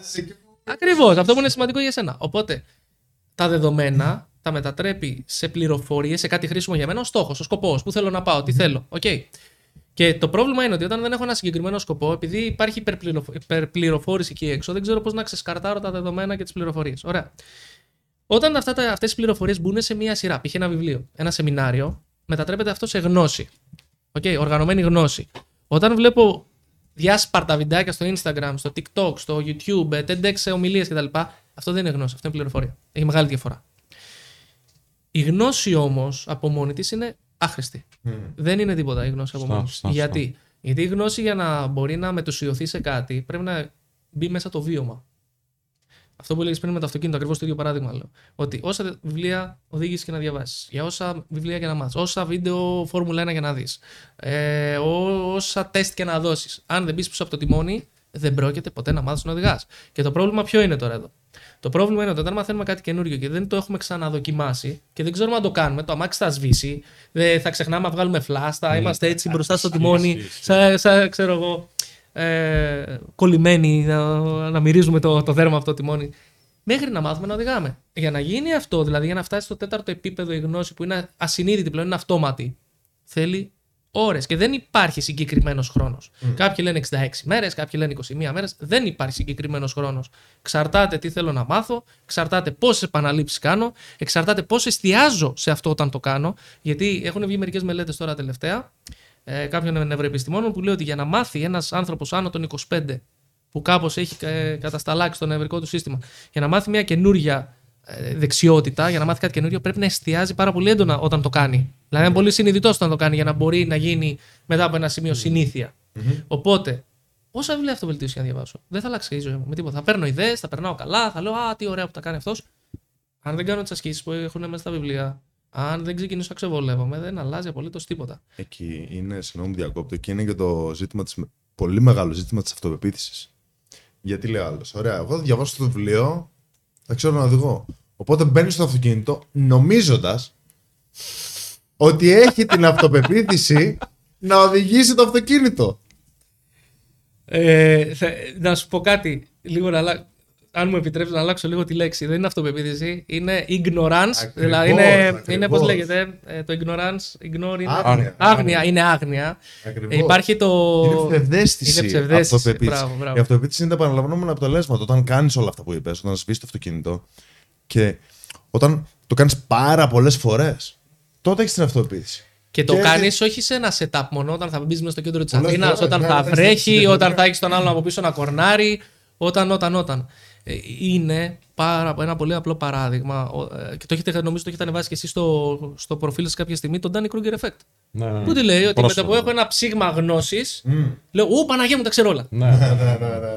Speaker 4: Ακριβώς, αυτό που είναι σημαντικό για σένα. Οπότε, τα δεδομένα τα μετατρέπει σε πληροφορίες, σε κάτι χρήσιμο για μένα, ο στόχος, ο σκοπός, που θέλω να πάω, τι θέλω. Okay. Και το πρόβλημα είναι ότι όταν δεν έχω ένα συγκεκριμένο σκοπό, επειδή υπάρχει υπερπληροφ- υπερπληροφόρηση εκεί έξω, δεν ξέρω πώς να ξεσκαρτάρω τα δεδομένα και τις πληροφορίες. Ωραία. Όταν αυτά τα, αυτές οι πληροφορίες μπουν σε μία σειρά, π.χ. ένα βιβλίο, ένα σεμινάριο, μετατρέπεται αυτό σε γνώση. Okay, οργανωμένη γνώση. Όταν βλέπω διάσπαρτα βιντεάκια στο Instagram, στο TikTok, στο YouTube, TEDx σε ομιλίες κτλ. Αυτό δεν είναι γνώση, αυτό είναι πληροφορία. Έχει μεγάλη διαφορά. Η γνώση όμως από μόνη της είναι άχρηστη. Δεν είναι τίποτα η γνώση από
Speaker 1: Σωστά,
Speaker 4: μόνη της.
Speaker 1: σωστά, σωστά.
Speaker 4: Γιατί; Γιατί η γνώση για να μπορεί να μετουσιωθεί σε κάτι πρέπει να μπει μέσα το βίωμα. Αυτό που έλεγες πριν με το αυτοκίνητο, ακριβώς το ίδιο παράδειγμα λέω. Ότι όσα βιβλία οδήγησε και να διαβάσεις, για όσα βιβλία και να μάθεις, όσα βίντεο Φόρμουλα 1 και να δεις, ε, ό- όσα τεστ και να δώσεις, αν δεν μπεις πίσω από το τιμόνι, δεν πρόκειται ποτέ να μάθεις να οδηγάς. Και το πρόβλημα ποιο είναι τώρα εδώ; Το πρόβλημα είναι ότι όταν μαθαίνουμε κάτι καινούριο και δεν το έχουμε ξαναδοκιμάσει και δεν ξέρουμε αν το κάνουμε, το αμάξι θα σβήσει, δεν θα ξεχνάμε να βγάλουμε φλάσ, θα είμαστε έτσι μπροστά στο τιμόνι, σαν, σαν ξέρω εγώ, ε, κολλημένοι να, να μυρίζουμε το, το δέρμα αυτό το τιμόνι. Μέχρι να μάθουμε να οδηγάμε. Για να γίνει αυτό, δηλαδή για να φτάσει στο τέταρτο επίπεδο η γνώση που είναι ασυνείδητη πλέον, είναι αυτόματη, θέλει ώρες και δεν υπάρχει συγκεκριμένος χρόνος. Κάποιοι λένε 66 μέρες, κάποιοι λένε 21 μέρες. Δεν υπάρχει συγκεκριμένος χρόνος. Εξαρτάται τι θέλω να μάθω, εξαρτάται πόσε επαναλήψεις κάνω, εξαρτάται πώς εστιάζω σε αυτό όταν το κάνω. Γιατί έχουν βγει μερικές μελέτες τώρα τελευταία ε, κάποιων νευροεπιστημόνων που λέει ότι για να μάθει ένας άνθρωπος άνω των 25 που κάπως έχει ε, κατασταλάξει το νευρικό του σύστημα, για να μάθει μια καινούρια ε, δεξιότητα, για να μάθει κάτι καινούριο, πρέπει να εστιάζει πάρα πολύ έντονα όταν το κάνει. Δηλαδή, να είναι πολύ συνειδητό όταν το κάνει για να μπορεί να γίνει μετά από ένα σημείο συνήθεια. Οπότε, όσα βιβλία αυτοβελτίωση και να διαβάσω, δεν θα αλλάξει η ζωή μου με τίποτα. Θα παίρνω ιδέες, θα περνάω καλά, θα λέω Α, τι ωραία που τα κάνει αυτός. Αν δεν κάνω τις ασκήσεις που έχουν μέσα στα βιβλία, αν δεν ξεκινήσω να ξεβολεύομαι, δεν αλλάζει απολύτως τίποτα.
Speaker 2: Εκεί είναι, συγγνώμη που διακόπτω, εκεί είναι και το ζήτημα της, πολύ μεγάλο ζήτημα της αυτοπεποίθησης. Γιατί λέει άλλος, ωραία, εγώ θα διαβάσω το βιβλίο, θα ξέρω να οδηγώ. Οπότε μπαίνεις στο αυτοκίνητο νομίζοντας ότι έχει την αυτοπεποίθηση να οδηγήσει το αυτοκίνητο.
Speaker 4: Ε, θα, να σου πω κάτι, λίγο να, αλλα- αν μου επιτρέψεις να αλλάξω λίγο τη λέξη. Δεν είναι αυτοπεποίθηση, είναι ignorance.
Speaker 2: Ακριβώς,
Speaker 4: δηλαδή είναι,
Speaker 2: ακριβώς.
Speaker 4: είναι πώς λέγεται, ε, το ignorance, ignore είναι
Speaker 2: Άγνοια.
Speaker 4: άγνοια, είναι άγνοια.
Speaker 2: Ακριβώς.
Speaker 4: Ε, υπάρχει το.
Speaker 2: Είναι ψευδέστηση.
Speaker 4: Είναι ψευδέστηση,
Speaker 2: αυτοπεποίθηση.
Speaker 4: μπράβο, μπράβο.
Speaker 2: Η αυτοπεποίθηση είναι τα επαναλαμβανόμενα αποτελέσματα. Όταν κάνεις όλα αυτά που είπες, όταν σβήσεις το αυτοκίνητο και όταν το κάνεις πάρα πολλές φορές, τότε έχεις την αυτοπεποίθηση.
Speaker 4: Και το
Speaker 2: Και
Speaker 4: κάνεις
Speaker 2: έχει-
Speaker 4: όχι σε ένα setup μόνο όταν θα μπεις μέσα στο κέντρο της
Speaker 2: Πολλές
Speaker 4: Αθήνας,
Speaker 2: φορές,
Speaker 4: όταν
Speaker 2: ναι,
Speaker 4: θα
Speaker 2: ναι,
Speaker 4: βρέχει,
Speaker 2: στην
Speaker 4: όταν
Speaker 2: ταινία.
Speaker 4: θα έχεις τον άλλον από πίσω να κορνάρει, όταν, όταν, όταν. Ε, Είναι πάρα, ένα πολύ απλό παράδειγμα ο- ε, και το έχετε, νομίζω το έχετε ανεβάσει και εσείς στο, στο προφίλ σας κάποια στιγμή, τον Danny Kruger Effect.
Speaker 1: Ναι, ναι, ναι.
Speaker 4: Που τι λέει, ότι με το
Speaker 1: Πρόσφατα.
Speaker 4: που έχω ένα ψήγμα γνώσης, λέω Ου, Παναγία μου τα ξέρω όλα.
Speaker 1: Ναι.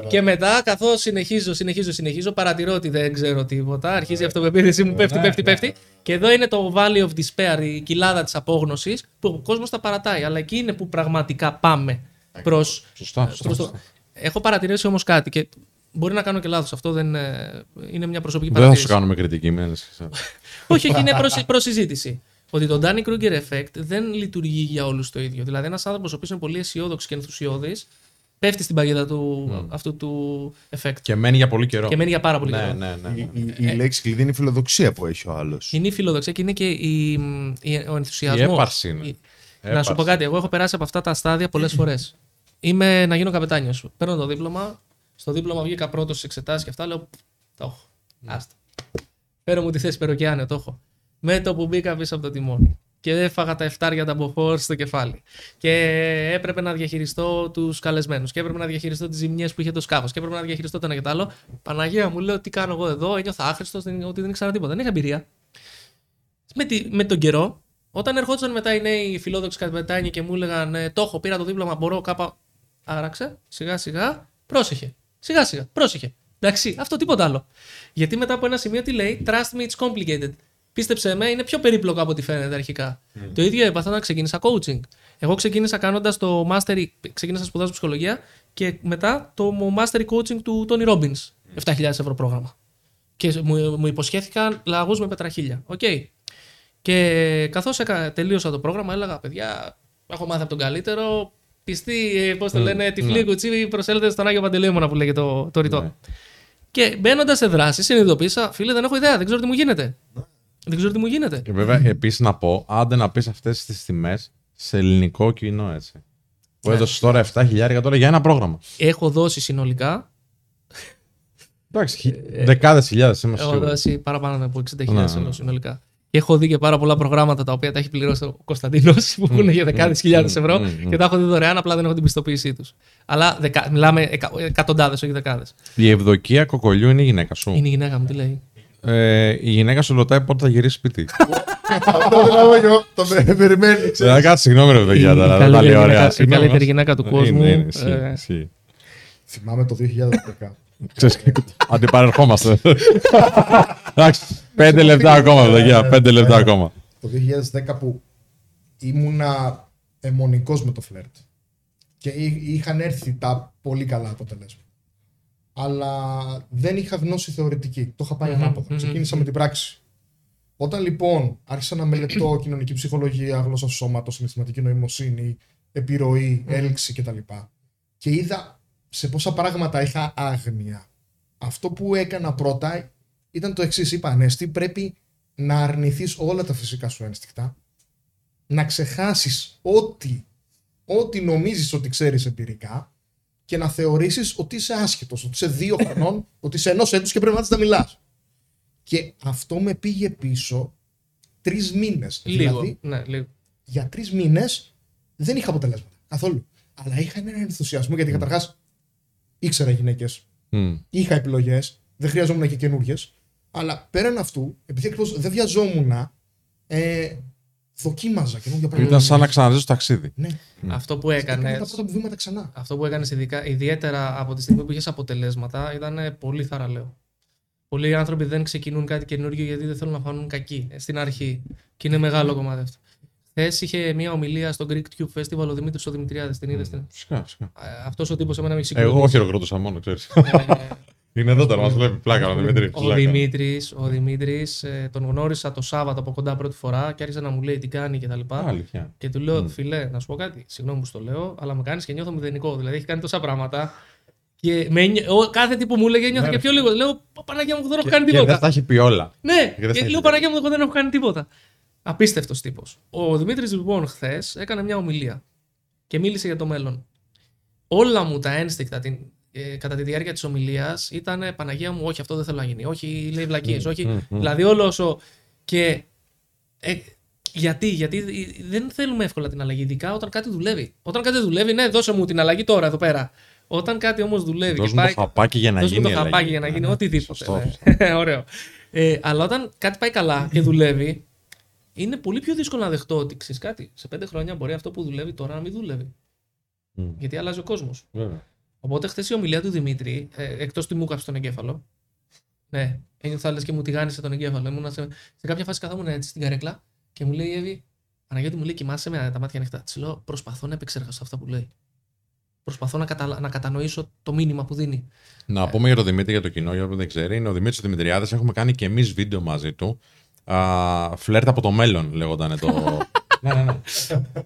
Speaker 4: Και μετά, καθώς συνεχίζω, συνεχίζω, συνεχίζω, παρατηρώ ότι δεν ξέρω τίποτα. Αρχίζει η αυτοπεποίθηση μου, πέφτει,
Speaker 1: Ναι,
Speaker 4: πέφτει,
Speaker 1: ναι,
Speaker 4: πέφτει. Και εδώ είναι το Valley of Despair, η κοιλάδα της απόγνωσης, που ο κόσμος τα παρατάει. Αλλά εκεί είναι που πραγματικά πάμε προ.
Speaker 1: Σωστά. σωστά,
Speaker 4: το...
Speaker 1: σωστά.
Speaker 4: Έχω παρατηρήσει όμως κάτι και μπορεί να κάνω και λάθος. Αυτό δεν ε, είναι μια προσωπική
Speaker 1: Δεν θα σου
Speaker 4: παρατήρηση.
Speaker 1: κάνουμε κριτική. μην ανησυχείς. *laughs*
Speaker 4: όχι, όχι, είναι προς, προς συζήτηση. Ότι το Danny Kruger effect δεν λειτουργεί για όλους το ίδιο. Δηλαδή, ένας άνθρωπος ο οποίος είναι πολύ αισιόδοξος και ενθουσιώδης, πέφτει στην παγίδα του, αυτού του effect.
Speaker 1: Και μένει για πολύ καιρό.
Speaker 4: Και μένει για πάρα πολύ
Speaker 1: Ναι,
Speaker 4: καιρό.
Speaker 1: ναι, ναι.
Speaker 2: Η, η, η λέξη κλειδί είναι η φιλοδοξία που έχει ο άλλος.
Speaker 4: Είναι η φιλοδοξία και είναι και η, η, ο ενθουσιασμός.
Speaker 1: Η έπαρση είναι.
Speaker 4: Να σου πω κάτι, εγώ έχω περάσει από αυτά τα στάδια πολλές *clears throat* φορές. Είμαι να γίνω καπετάνιος. Παίρνω το δίπλωμα. Στο δίπλωμα βγήκα πρώτος στις εξετάσεις και αυτά. Λέω, το έχω. Άστα. Φέρω μου τη θέση περοκιάνιο, το έχω. Με το που μπήκα πίσω από το τιμόνι. Και έφαγα τα εφτάρια τα μποφόρ στο κεφάλι. Και έπρεπε να διαχειριστώ τους καλεσμένους. Και έπρεπε να διαχειριστώ τις ζημιές που είχε το σκάφος. Και έπρεπε να διαχειριστώ το ένα και το άλλο. Παναγία μου, λέω τι κάνω εγώ εδώ. Ένιωθα άχρηστος, ότι δεν ήξερα τίποτα. Δεν είχα εμπειρία. Με, τη, με τον καιρό, όταν ερχόντουσαν μετά οι νέοι φιλόδοξοι καπετάνοι και μου έλεγαν ε, Το έχω, πήρα το δίπλωμα, μπορώ κάπα. Άραξε, σιγά σιγά, πρόσεχε. Σιγά σιγά, πρόσεχε. Εντάξει, αυτό τίποτα άλλο. Γιατί μετά από ένα σημείο τι λέει, Trust me, it's complicated. Πίστεψε με, είναι πιο περίπλοκο από ό,τι φαίνεται αρχικά. Το ίδιο έπαθα να ξεκίνησα coaching. Εγώ ξεκίνησα κάνοντας το mastery, ξεκίνησα να σπουδάζω ψυχολογία και μετά το mastery coaching του Tony Robbins. 7.000 ευρώ πρόγραμμα. Και μου, μου υποσχέθηκαν λαγούς με πετραχίλια. Οκ. Και καθώς τελείωσα το πρόγραμμα, έλεγα: Παιδιά, έχω μάθει από τον καλύτερο. Πιστή, πώς το λένε, τυφλή κουτσί, προσέλθετε στον Άγιο Παντελεήμονα που λέγεται το, το ρητό.
Speaker 1: Ναι.
Speaker 4: Και μπαίνοντας σε δράση, συνειδητοποίησα: Φίλε, δεν έχω ιδέα, δεν ξέρω τι μου γίνεται. Δεν ξέρω τι μου γίνεται.
Speaker 1: Και βέβαια, επίσης να πω, άντε να πεις αυτές τις τιμές σε ελληνικό κοινό έτσι. Που
Speaker 4: Ναι.
Speaker 1: έδωσες τώρα 7.000 τώρα για ένα πρόγραμμα.
Speaker 4: Έχω δώσει συνολικά,
Speaker 1: Εντάξει, δεκάδες χιλιάδες είμαστε
Speaker 4: έχω
Speaker 1: σίγουροι.
Speaker 4: δώσει παραπάνω από 60.000
Speaker 1: Ναι, ναι.
Speaker 4: ευρώ συνολικά. Και έχω δει και πάρα πολλά προγράμματα τα οποία τα έχει πληρώσει ο Κωνσταντίνος που έχουν για δεκάδε χιλιάδες ευρώ
Speaker 1: μ, μ.
Speaker 4: και τα έχω δει δωρεάν, απλά δεν έχω την πιστοποίησή τους. Αλλά δεκα... μιλάμε εκα... εκατοντάδες, όχι δεκάδες.
Speaker 1: Η Ευδοκία Κοκολιού είναι η γυναίκα σου;
Speaker 4: Είναι η γυναίκα μου, τι λέει;
Speaker 1: Ε, η γυναίκα σου ρωτάει πότε θα γυρίσει σπίτι.
Speaker 2: Αυτό δεν εγώ. Το με- περιμένεις. ξέρεις.
Speaker 1: Ε, Κάτσε, συγγνώμη, ρε
Speaker 4: Η
Speaker 1: παιδιά. τώρα, δεν τα
Speaker 4: καλύτερη
Speaker 1: λέει ωραία.
Speaker 4: γυναίκα- η
Speaker 1: Συγγνώμη,
Speaker 4: καλύτερη
Speaker 1: μας.
Speaker 4: γυναίκα του
Speaker 1: Είναι,
Speaker 4: κόσμου.
Speaker 1: είναι, ισχύει,
Speaker 4: ε,
Speaker 1: ισχύει.
Speaker 3: Θυμάμαι το 2010.
Speaker 1: Ξέρεις, Αντιπαρερχόμαστε. Εντάξει, πέντε λεπτά ακόμα, παιδιά. Πέντε λεπτά ακόμα.
Speaker 3: το 2010 που ήμουνα αιμονικός με το φλερτ. Και εί- είχαν έρθει τα πολύ καλά αποτελέσματα. Αλλά δεν είχα γνώση θεωρητική. Το είχα πάει
Speaker 4: Μμμ,
Speaker 3: ανάποδα.
Speaker 4: μμμ,
Speaker 3: Ξεκίνησα
Speaker 4: μμμ.
Speaker 3: με την πράξη. Όταν λοιπόν άρχισα να μελετώ κοινωνική ψυχολογία, γλώσσα του σώματος, συναισθηματική νοημοσύνη, επιρροή, έλξη κτλ. Και είδα σε πόσα πράγματα είχα άγνοια. Αυτό που έκανα πρώτα ήταν το εξής. Είπα, Ανέστη, πρέπει να αρνηθείς όλα τα φυσικά σου ένστικτα, να ξεχάσεις ό,τι, ό,τι νομίζεις ότι ξέρεις εμπειρικά και να θεωρήσεις ότι είσαι άσχετος, ότι είσαι δύο *laughs* χρονών, ότι είσαι ενός έτους και πρέπει να της να μιλάς. Και αυτό με πήγε πίσω τρεις μήνες.
Speaker 4: Λίγο.
Speaker 3: Δηλαδή,
Speaker 4: Ναι, λίγο.
Speaker 3: για τρεις μήνες δεν είχα αποτελέσματα. Καθόλου. Αλλά είχα έναν ενθουσιασμό γιατί καταρχάς ήξερα γυναίκες.
Speaker 1: Μμ.
Speaker 3: Είχα επιλογές. Δεν χρειαζόμουν και καινούριες. Αλλά πέραν αυτού, επειδή ακριβώς δεν βιαζόμουν, ε, δοκίμαζα καινούργια πράγματα.
Speaker 1: Ήταν σαν να ξαναζήσει το ταξίδι.
Speaker 3: Ναι,
Speaker 4: Αυτό που
Speaker 3: θα έκανα
Speaker 4: έκανε.
Speaker 3: τα πρώτα μου βήματα ξανά.
Speaker 4: Αυτό που έκανες ιδιαίτερα από τη στιγμή που είχες αποτελέσματα ήταν ε, πολύ θαραλέο. Πολλοί άνθρωποι δεν ξεκινούν κάτι καινούργιο γιατί δεν θέλουν να φανούν κακοί ε, στην αρχή. Και είναι μεγάλο κομμάτι αυτό. Χθες είχε μια ομιλία στο Greek Tube Festival ο Δημήτρης ο Δημητριάδης. Την είδες.
Speaker 1: Φυσικά, φυσικά.
Speaker 4: Αυτός ο τύπος εμένα με έχει
Speaker 1: Εγώ χειροκροτούσα μόνο, ξέρεις. *laughs* Είναι εδώ τώρα, μας βλέπει πλάκα ο Δημήτρη.
Speaker 4: Ο Δημήτρης, ο Δημήτρης, ε, τον γνώρισα το Σάββατο από κοντά πρώτη φορά και άρχισε να μου λέει τι κάνει κτλ.
Speaker 1: Αλήθεια.
Speaker 4: Και του λέω, φιλέ, να σου πω κάτι. Συγγνώμη που στο λέω, αλλά με κάνεις και νιώθω μηδενικό. Δηλαδή έχει κάνει τόσα πράγματα. Και με, νιώ- ο, κάθε τι που μου έλεγε νιώθω
Speaker 1: Ναι,
Speaker 4: και
Speaker 1: ρε.
Speaker 4: πιο λίγο. Λέω, Παναγία μου, δεν έχω κάνει
Speaker 1: Και
Speaker 4: τίποτα.
Speaker 1: δεν τα έχει πει όλα.
Speaker 4: Ναι,
Speaker 1: δεν
Speaker 4: και
Speaker 1: θα
Speaker 4: λέω
Speaker 1: έχει
Speaker 4: Παναγία μου, εγώ δεν έχω κάνει τίποτα. Απίστευτος τύπος. Ο Δημήτρης λοιπόν χθες έκανε μια ομιλία και μίλησε για το μέλλον. Όλα μου τα ένστικτα την, ε, κατά τη διάρκεια της ομιλίας ήταν Παναγία μου, όχι, αυτό δεν θέλω να γίνει. Όχι, λέει βλακίες. όχι.
Speaker 1: μμ, μμ.
Speaker 4: Δηλαδή όλο όσο. Και. Ε, γιατί, γιατί δεν θέλουμε εύκολα την αλλαγή, ειδικά όταν κάτι δουλεύει. Όταν κάτι δουλεύει, ναι, δώσε μου την αλλαγή τώρα εδώ πέρα. Όταν κάτι όμως δουλεύει.
Speaker 1: Δώσ'
Speaker 4: και
Speaker 1: μου το
Speaker 4: πάει,
Speaker 1: χαπάκι για να
Speaker 4: Δώσ' μου
Speaker 1: γίνει.
Speaker 4: το
Speaker 1: η αλλαγή.
Speaker 4: χαπάκι για να γίνει
Speaker 1: Ναι, ναι.
Speaker 4: οτιδήποτε.
Speaker 1: Σωστό.
Speaker 4: ναι. *laughs* Ωραίο. Ε, αλλά όταν κάτι πάει καλά και δουλεύει, είναι πολύ πιο δύσκολο να δεχτώ ότι ξέρεις κάτι. Σε πέντε χρόνια μπορεί αυτό που δουλεύει τώρα να μην δουλεύει.
Speaker 1: Μμ.
Speaker 4: Γιατί αλλάζει ο κόσμος.
Speaker 1: Βέβαια.
Speaker 4: Οπότε χθες η ομιλία του Δημήτρη, ε, εκτός ότι μου κάψε τον εγκέφαλο. Ναι, ένιωθα λες και μου τηγάνισε τον εγκέφαλο. Ήμουνα σε, σε κάποια φάση καθόμουν έτσι στην καρέκλα και μου λέει η Εύη, Παναγιώτη μου λέει κοιμάσαι με τα μάτια ανοιχτά. Της λέω προσπαθώ να επεξεργαστώ αυτά που λέει. Προσπαθώ να, καταλα... να κατανοήσω το μήνυμα που δίνει.
Speaker 1: Να πούμε για τον Δημήτρη για το κοινό, για όποιον δεν ξέρει. Είναι ο Δημήτρης ο Δημητριάδης. Έχουμε κάνει και εμείς βίντεο μαζί του. Α, φλερτ από το μέλλον, λέγονταν το. *laughs* ναι, ναι, ναι.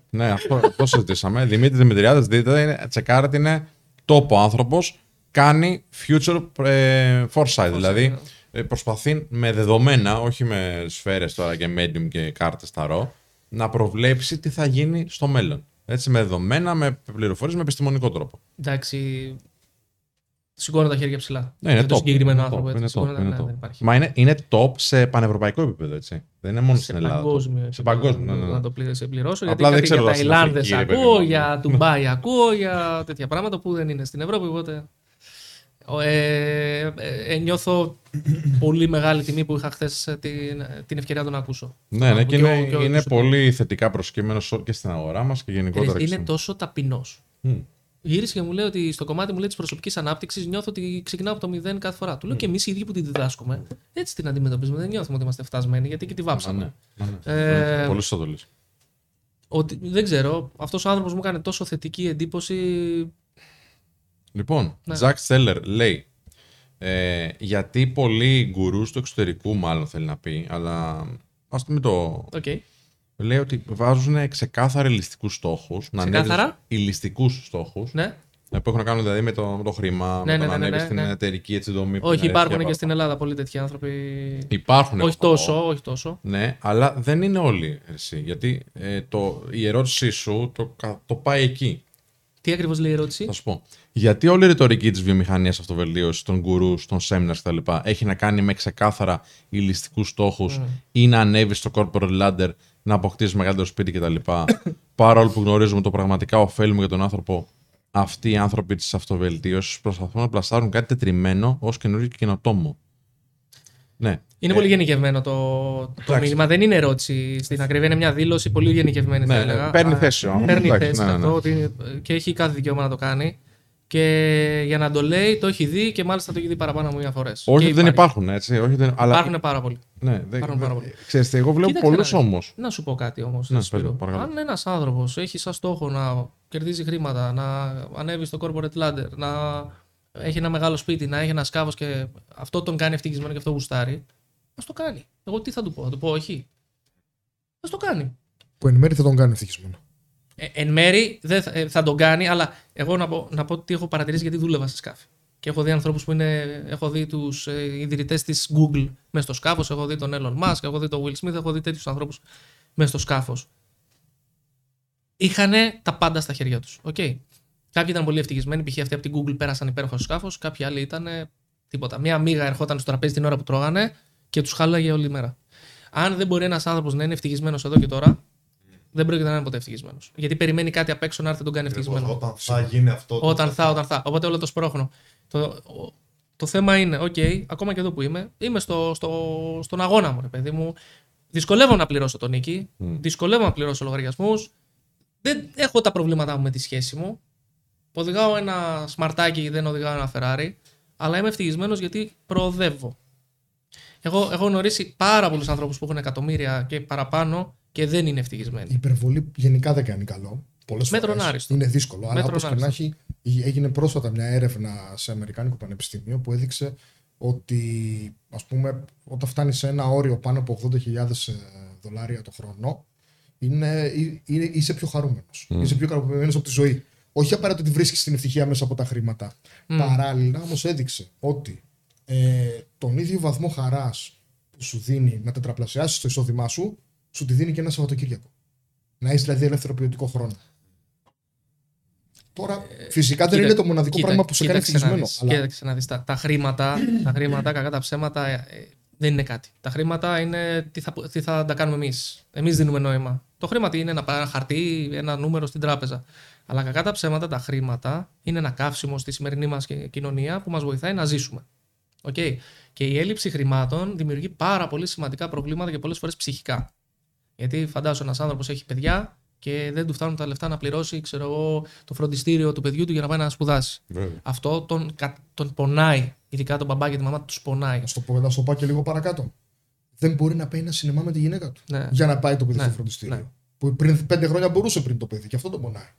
Speaker 1: ναι, αυτό, αυτό συζητήσαμε. Δημήτρης Δημητριάδης, δείτε, είναι, τσεκάρετε, είναι τόπο άνθρωπος. Κάνει future ε, foresight, δηλαδή
Speaker 4: ναι.
Speaker 1: ε, προσπαθεί με δεδομένα, όχι με σφαίρες τώρα και medium και κάρτες ταρό, να προβλέψει τι θα γίνει στο μέλλον. Έτσι, με δεδομένα, με πληροφορίες, με επιστημονικό τρόπο.
Speaker 4: Εντάξει. Σηκώνω τα χέρια ψηλά.
Speaker 1: Ναι, είναι
Speaker 4: για το
Speaker 1: top.
Speaker 4: συγκεκριμένο
Speaker 1: Είναι top,
Speaker 4: άνθρωπο. έτσι.
Speaker 1: είναι top,
Speaker 4: Σηκώνω τα-
Speaker 1: είναι
Speaker 4: ναι,
Speaker 1: top.
Speaker 4: δεν υπάρχει.
Speaker 1: Μα είναι, είναι top σε πανευρωπαϊκό επίπεδο, έτσι. Δεν είναι μόνο
Speaker 4: σε
Speaker 1: στην Ελλάδα.
Speaker 4: παγκόσμιο.
Speaker 1: Σε παγκόσμιο, ναι, ναι, ναι.
Speaker 4: Να το πλη- σε πληρώσω.
Speaker 1: Απλά δεν
Speaker 4: γιατί
Speaker 1: ξέρω
Speaker 4: κάτι για
Speaker 1: τώρα στην
Speaker 4: Ταϊλάνδες
Speaker 1: Αφρική, ρε παιδί
Speaker 4: ακούω,
Speaker 1: μου.
Speaker 4: για *laughs* Ντουμπάι ακούω, για τέτοια πράγματα που δεν είναι στην Ευρώπη. Οπότε ε, ε, ε, νιώθω πολύ μεγάλη τιμή που είχα χθες την, την ευκαιρία να τον ακούσω.
Speaker 1: Ναι, ναι, και
Speaker 4: Και ο-
Speaker 1: είναι,
Speaker 4: και ο-
Speaker 1: είναι
Speaker 4: και ο-
Speaker 1: πολύ θετικά προσκύμενο και στην αγορά μας και γενικότερα.
Speaker 4: Είναι
Speaker 1: και στην-
Speaker 4: τόσο ταπεινός.
Speaker 1: Μμ.
Speaker 4: Γύρισε και μου λέει ότι στο κομμάτι μου λέει της προσωπικής ανάπτυξης νιώθω ότι ξεκινάω από το μηδέν κάθε φορά. Του λέω και εμείς οι ίδιοι που τη διδάσκουμε, έτσι την αντιμετωπίζουμε. Δεν νιώθουμε ότι είμαστε φτασμένοι γιατί και τη
Speaker 1: Α,
Speaker 4: βάψαμε.
Speaker 1: ναι, ναι, ναι.
Speaker 4: Ε,
Speaker 1: Πολύ σωστό το λες.
Speaker 4: Ότι, δεν ξέρω, αυτός ο άνθρωπος μου έκανε τόσο θετική εντύπωση.
Speaker 1: Λοιπόν,
Speaker 4: Ναι.
Speaker 1: Jack Steller λέει ε, γιατί πολλοί γκουρούς του εξωτερικού, μάλλον θέλει να πει, αλλά ας μην το.
Speaker 4: Οκ.
Speaker 1: Λέει ότι βάζουν ξεκάθαρα υλιστικούς στόχους.
Speaker 4: Ξεκάθαρα;
Speaker 1: υλιστικούς στόχους.
Speaker 4: Ναι.
Speaker 1: Που έχουν να κάνουν δηλαδή με το, με το χρήμα,
Speaker 4: Ναι,
Speaker 1: με το
Speaker 4: ναι,
Speaker 1: να
Speaker 4: ναι, ναι,
Speaker 1: ανέβεις
Speaker 4: ναι,
Speaker 1: στην
Speaker 4: ναι.
Speaker 1: εταιρική έτσι δομή. που
Speaker 4: Όχι,
Speaker 1: είναι
Speaker 4: υπάρχουν
Speaker 1: εύκολα.
Speaker 4: και στην Ελλάδα πολλοί τέτοιοι άνθρωποι.
Speaker 1: Υπάρχουν.
Speaker 4: όχι
Speaker 1: εγώ.
Speaker 4: τόσο, όχι τόσο.
Speaker 1: Ναι, αλλά δεν είναι όλοι εσύ. Γιατί ε, το, η ερώτησή σου το, κα- το πάει εκεί.
Speaker 4: Τι ακριβώς λέει η ερώτηση;
Speaker 1: Θα σου πω. Γιατί όλη η ρητορική της βιομηχανίας αυτοβελτίωσης, των γκουρούς, των seminars κτλ. έχει να κάνει με ξεκάθαρα ηλιστικού στόχους ή να ανέβεις στο corporate ladder, να αποκτήσεις μεγαλύτερο σπίτι κτλ. *coughs* Παρόλο που γνωρίζουμε το πραγματικά ωφέλιμο για τον άνθρωπο, αυτοί οι άνθρωποι της αυτοβελτίωσης προσπαθούν να πλασάρουν κάτι τετριμένο ως καινούργιο και καινοτόμο. Ναι.
Speaker 4: Είναι πολύ γενικευμένο το, το
Speaker 1: εντάξει.
Speaker 4: μήνυμα. Δεν είναι ερώτηση στην ακρίβεια. Είναι μια δήλωση πολύ γενικευμένη, θα
Speaker 1: Ναι,
Speaker 4: έλεγα.
Speaker 1: ναι, παίρνει
Speaker 4: Α,
Speaker 1: θέση ο άνθρωπος.
Speaker 4: Παίρνει
Speaker 1: Εντάξει,
Speaker 4: θέση
Speaker 1: ναι, ναι,
Speaker 4: αυτό
Speaker 1: ναι.
Speaker 4: ότι- και έχει κάθε δικαίωμα να το κάνει. Και για να το λέει, το έχει δει και μάλιστα το έχει δει παραπάνω από μία φορές.
Speaker 1: Όχι, δεν υπάρχουν έτσι. Όχι, δεν, αλλά,
Speaker 4: Υπάρχουν πάρα πολλοί.
Speaker 1: Ναι, δεν,
Speaker 4: Υπάρχουν πάρα πολλοί.
Speaker 1: Ξέρετε, εγώ βλέπω
Speaker 4: Κοίταξε
Speaker 1: πολλούς
Speaker 4: να δεις.
Speaker 1: όμως.
Speaker 4: Να σου πω κάτι όμως.
Speaker 1: Ναι, πες μου, παρακαλώ.
Speaker 4: Αν ένας άνθρωπος έχει σαν στόχο να κερδίζει χρήματα, να ανέβει στο corporate ladder, να έχει ένα μεγάλο σπίτι, να έχει ένα σκάφος και αυτό τον κάνει ευτυχισμένο και αυτό γουστάρει, ας το κάνει. Εγώ τι θα του πω, θα του πω όχι. Α το κάνει.
Speaker 3: Που εν μέρει θα τον κάνει ευτυχισμένο.
Speaker 4: Ε, εν μέρη δεν θα, ε, θα τον κάνει, αλλά εγώ να πω, να πω τι έχω παρατηρήσει γιατί δούλευα σε σκάφη. Και έχω δει ανθρώπους που είναι. Έχω δει τους ε, ιδρυτές της Google μέσα στο σκάφος, έχω δει τον Elon Musk, έχω δει τον Will Smith, έχω δει τέτοιους ανθρώπους μέσα στο σκάφος. Είχαν τα πάντα στα χέρια τους. Okay. Κάποιοι ήταν πολύ ευτυχισμένοι, π.χ. αυτοί από την Google πέρασαν υπέροχο σκάφος, κάποιοι άλλοι ήταν τίποτα. Μία μίγα ερχόταν στο τραπέζι την ώρα που τρώγανε και τους χάλαγε όλη μέρα. Αν δεν μπορεί ένας άνθρωπος να είναι ευτυχισμένος εδώ και τώρα, δεν πρόκειται να είναι ποτέ ευτυχισμένος. Γιατί περιμένει κάτι απ' έξω να έρθει να τον κάνει ευτυχισμένο.
Speaker 2: Όταν θα γίνει αυτό. το-
Speaker 4: Όταν θα, όταν θα. Οπότε όλο το σπρώχνω. Το, ο- το θέμα είναι, οκ, ακόμα και εδώ που είμαι, είμαι στο, στο, στον αγώνα μου, ρε παιδί μου. Δυσκολεύω να πληρώσω το νοίκι. Δυσκολεύω να πληρώσω λογαριασμούς. Δεν έχω τα προβλήματά μου με τη σχέση μου. Οδηγάω ένα σμαρτάκι, δεν οδηγάω ένα Ferrari. Αλλά είμαι ευτυχισμένος γιατί προοδεύω. Εγώ έχω γνωρίσει πάρα πολλούς ανθρώπους που έχουν εκατομμύρια και παραπάνω και δεν είναι ευτυχισμένοι.
Speaker 3: Η υπερβολή γενικά δεν κάνει καλό. Πολλές
Speaker 4: Μέτρον
Speaker 3: φορές
Speaker 4: άριστο.
Speaker 3: Είναι δύσκολο. Αλλά
Speaker 4: Μέτρον
Speaker 3: όπως και να
Speaker 4: άριστο.
Speaker 3: έχει, έγινε πρόσφατα μια έρευνα σε Αμερικάνικο Πανεπιστήμιο που έδειξε ότι ας πούμε, όταν φτάνει σε ένα όριο πάνω από 80.000 δολάρια το χρόνο, είναι, είναι, είσαι πιο χαρούμενος. Είσαι πιο ικανοποιημένος από τη ζωή. Όχι απαραίτητα ότι βρίσκεις την ευτυχία μέσα από τα χρήματα. Παράλληλα όμως έδειξε ότι ε, τον ίδιο βαθμό χαράς που σου δίνει να τετραπλασιάσεις το εισόδημά σου, σου τη δίνει και ένα Σαββατοκύριακο. Να έχεις δηλαδή ελεύθερο ποιοτικό χρόνο. Τώρα, φυσικά δεν
Speaker 4: Κοίτα-
Speaker 3: είναι το μοναδικό
Speaker 4: κοίτα-
Speaker 3: πράγμα που σε κάνει
Speaker 4: κοίταξε να
Speaker 3: ευτυχισμένο.
Speaker 4: δεις,
Speaker 3: Αλλά
Speaker 4: Κοίταξε να δεις, τα, τα χρήματα, τα χρήματα, κακά τα ψέματα, ε, ε, δεν είναι κάτι. Τα χρήματα είναι τι θα, τι θα τα κάνουμε εμείς. Εμείς δίνουμε νόημα. Το χρήμα τι είναι ένα, πα- ένα χαρτί, ένα νούμερο στην τράπεζα. Αλλά κακά τα ψέματα, τα χρήματα είναι ένα καύσιμο στη σημερινή μας κι- κοινωνία που μας βοηθάει να ζήσουμε. Okay. Και η έλλειψη χρημάτων δημιουργεί πάρα πολύ σημαντικά προβλήματα και πολλές φορές ψυχικά. Γιατί φαντάσου ένας άνθρωπος έχει παιδιά και δεν του φτάνουν τα λεφτά να πληρώσει ξέρω εγώ, το φροντιστήριο του παιδιού του για να πάει να σπουδάσει.
Speaker 1: Βέβαια.
Speaker 4: Αυτό τον, κα- τον πονάει. Ειδικά τον μπαμπά και τη μαμά τους πονάει.
Speaker 3: να στο πω, να στο πάω και λίγο παρακάτω. Δεν μπορεί να πάει ένα σινεμά με τη γυναίκα του.
Speaker 4: Ναι.
Speaker 3: Για να πάει το παιδί
Speaker 4: Ναι,
Speaker 3: στο φροντιστήριο.
Speaker 4: ναι.
Speaker 3: Που πριν πέντε χρόνια μπορούσε πριν το παιδί και αυτό τον πονάει.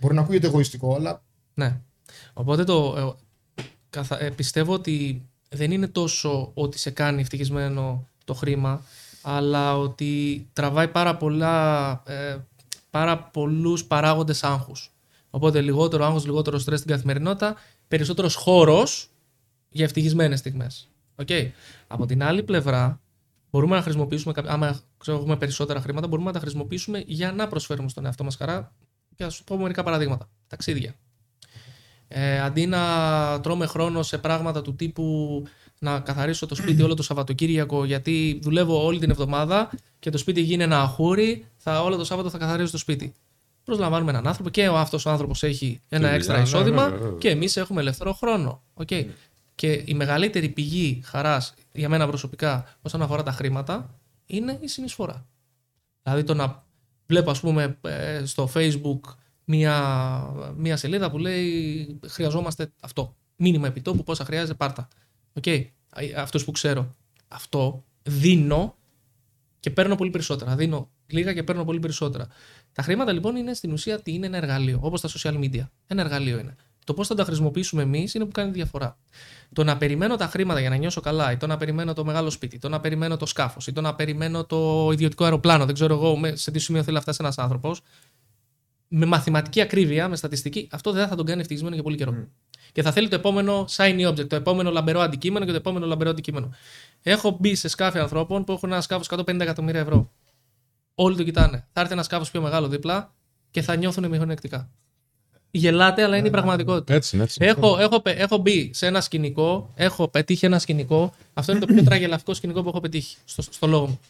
Speaker 3: Μπορεί να ακούγεται εγωιστικό, αλλά
Speaker 4: Ναι. Οπότε το, ε, καθα- ε, πιστεύω ότι δεν είναι τόσο ότι σε κάνει ευτυχισμένο το χρήμα, αλλά ότι τραβάει πάρα, πολλά, ε, πάρα πολλούς παράγοντες άγχους. Οπότε λιγότερο άγχος, λιγότερο στρες στην καθημερινότητα, περισσότερος χώρος για ευτυχισμένες στιγμές. Okay. Από την άλλη πλευρά, μπορούμε να χρησιμοποιήσουμε, κάποιο- άμα ξέρω, έχουμε περισσότερα χρήματα, μπορούμε να τα χρησιμοποιήσουμε για να προσφέρουμε στον εαυτό μας χαρά. Και θα σου πω μερικά παραδείγματα. Ταξίδια. Ε, αντί να τρώμε χρόνο σε πράγματα του τύπου να καθαρίσω το σπίτι όλο το Σαββατοκύριακο γιατί δουλεύω όλη την εβδομάδα και το σπίτι γίνει ένα αχούρι, θα, όλο το Σάββατο θα καθαρίζω το σπίτι. Προσλαμβάνουμε έναν άνθρωπο και ο αυτός ο άνθρωπος έχει ένα
Speaker 1: δουλειά,
Speaker 4: έξτρα
Speaker 1: ναι,
Speaker 4: εισόδημα
Speaker 1: βέβαια, βέβαια.
Speaker 4: και εμείς έχουμε ελεύθερο χρόνο. Okay. Και η μεγαλύτερη πηγή χαράς για μένα προσωπικά όσον αφορά τα χρήματα είναι η συνεισφορά. Δηλαδή το να βλέπω ας πούμε ε, στο facebook μία, μία σελίδα που λέει χρειαζόμαστε αυτό. Μήνυμα επιτόπου πόσα χρειάζεται πάρτα. Οκ. Αυτούς που ξέρω. Αυτό δίνω και παίρνω πολύ περισσότερα. Δίνω λίγα και παίρνω πολύ περισσότερα. Τα χρήματα λοιπόν είναι στην ουσία τι είναι ένα εργαλείο, όπως τα social media. Ένα εργαλείο είναι. Το πώς θα τα χρησιμοποιήσουμε εμείς είναι που κάνει τη διαφορά. Το να περιμένω τα χρήματα για να νιώσω καλά, ή το να περιμένω το μεγάλο σπίτι, το να περιμένω το σκάφος, ή το να περιμένω το ιδιωτικό αεροπλάνο, δεν ξέρω εγώ με- σε τι σημείο θέλει να φτάσει ένας άνθρωπος, με μαθηματική ακρίβεια, με στατιστική, αυτό δεν θα τον κάνει ευτυχισμένο για πολύ καιρό. Και θα θέλει το επόμενο shiny object, το επόμενο λαμπερό αντικείμενο και το επόμενο λαμπερό αντικείμενο. Έχω μπει σε σκάφη ανθρώπων που έχουν ένα σκάφος 150 εκατομμύρια ευρώ. Όλοι το κοιτάνε. Θα έρθει ένα σκάφος πιο μεγάλο δίπλα και θα νιώθουν μειονεκτικά. Γελάτε, αλλά είναι η πραγματικότητα.
Speaker 1: Έτσι είναι, έτσι.
Speaker 4: Έχω, έχω, πε- έχω μπει σε ένα σκηνικό, έχω πετύχει ένα σκηνικό. Αυτό είναι το πιο τραγελαφικό σκηνικό που έχω πετύχει στο, στο λόγο μου.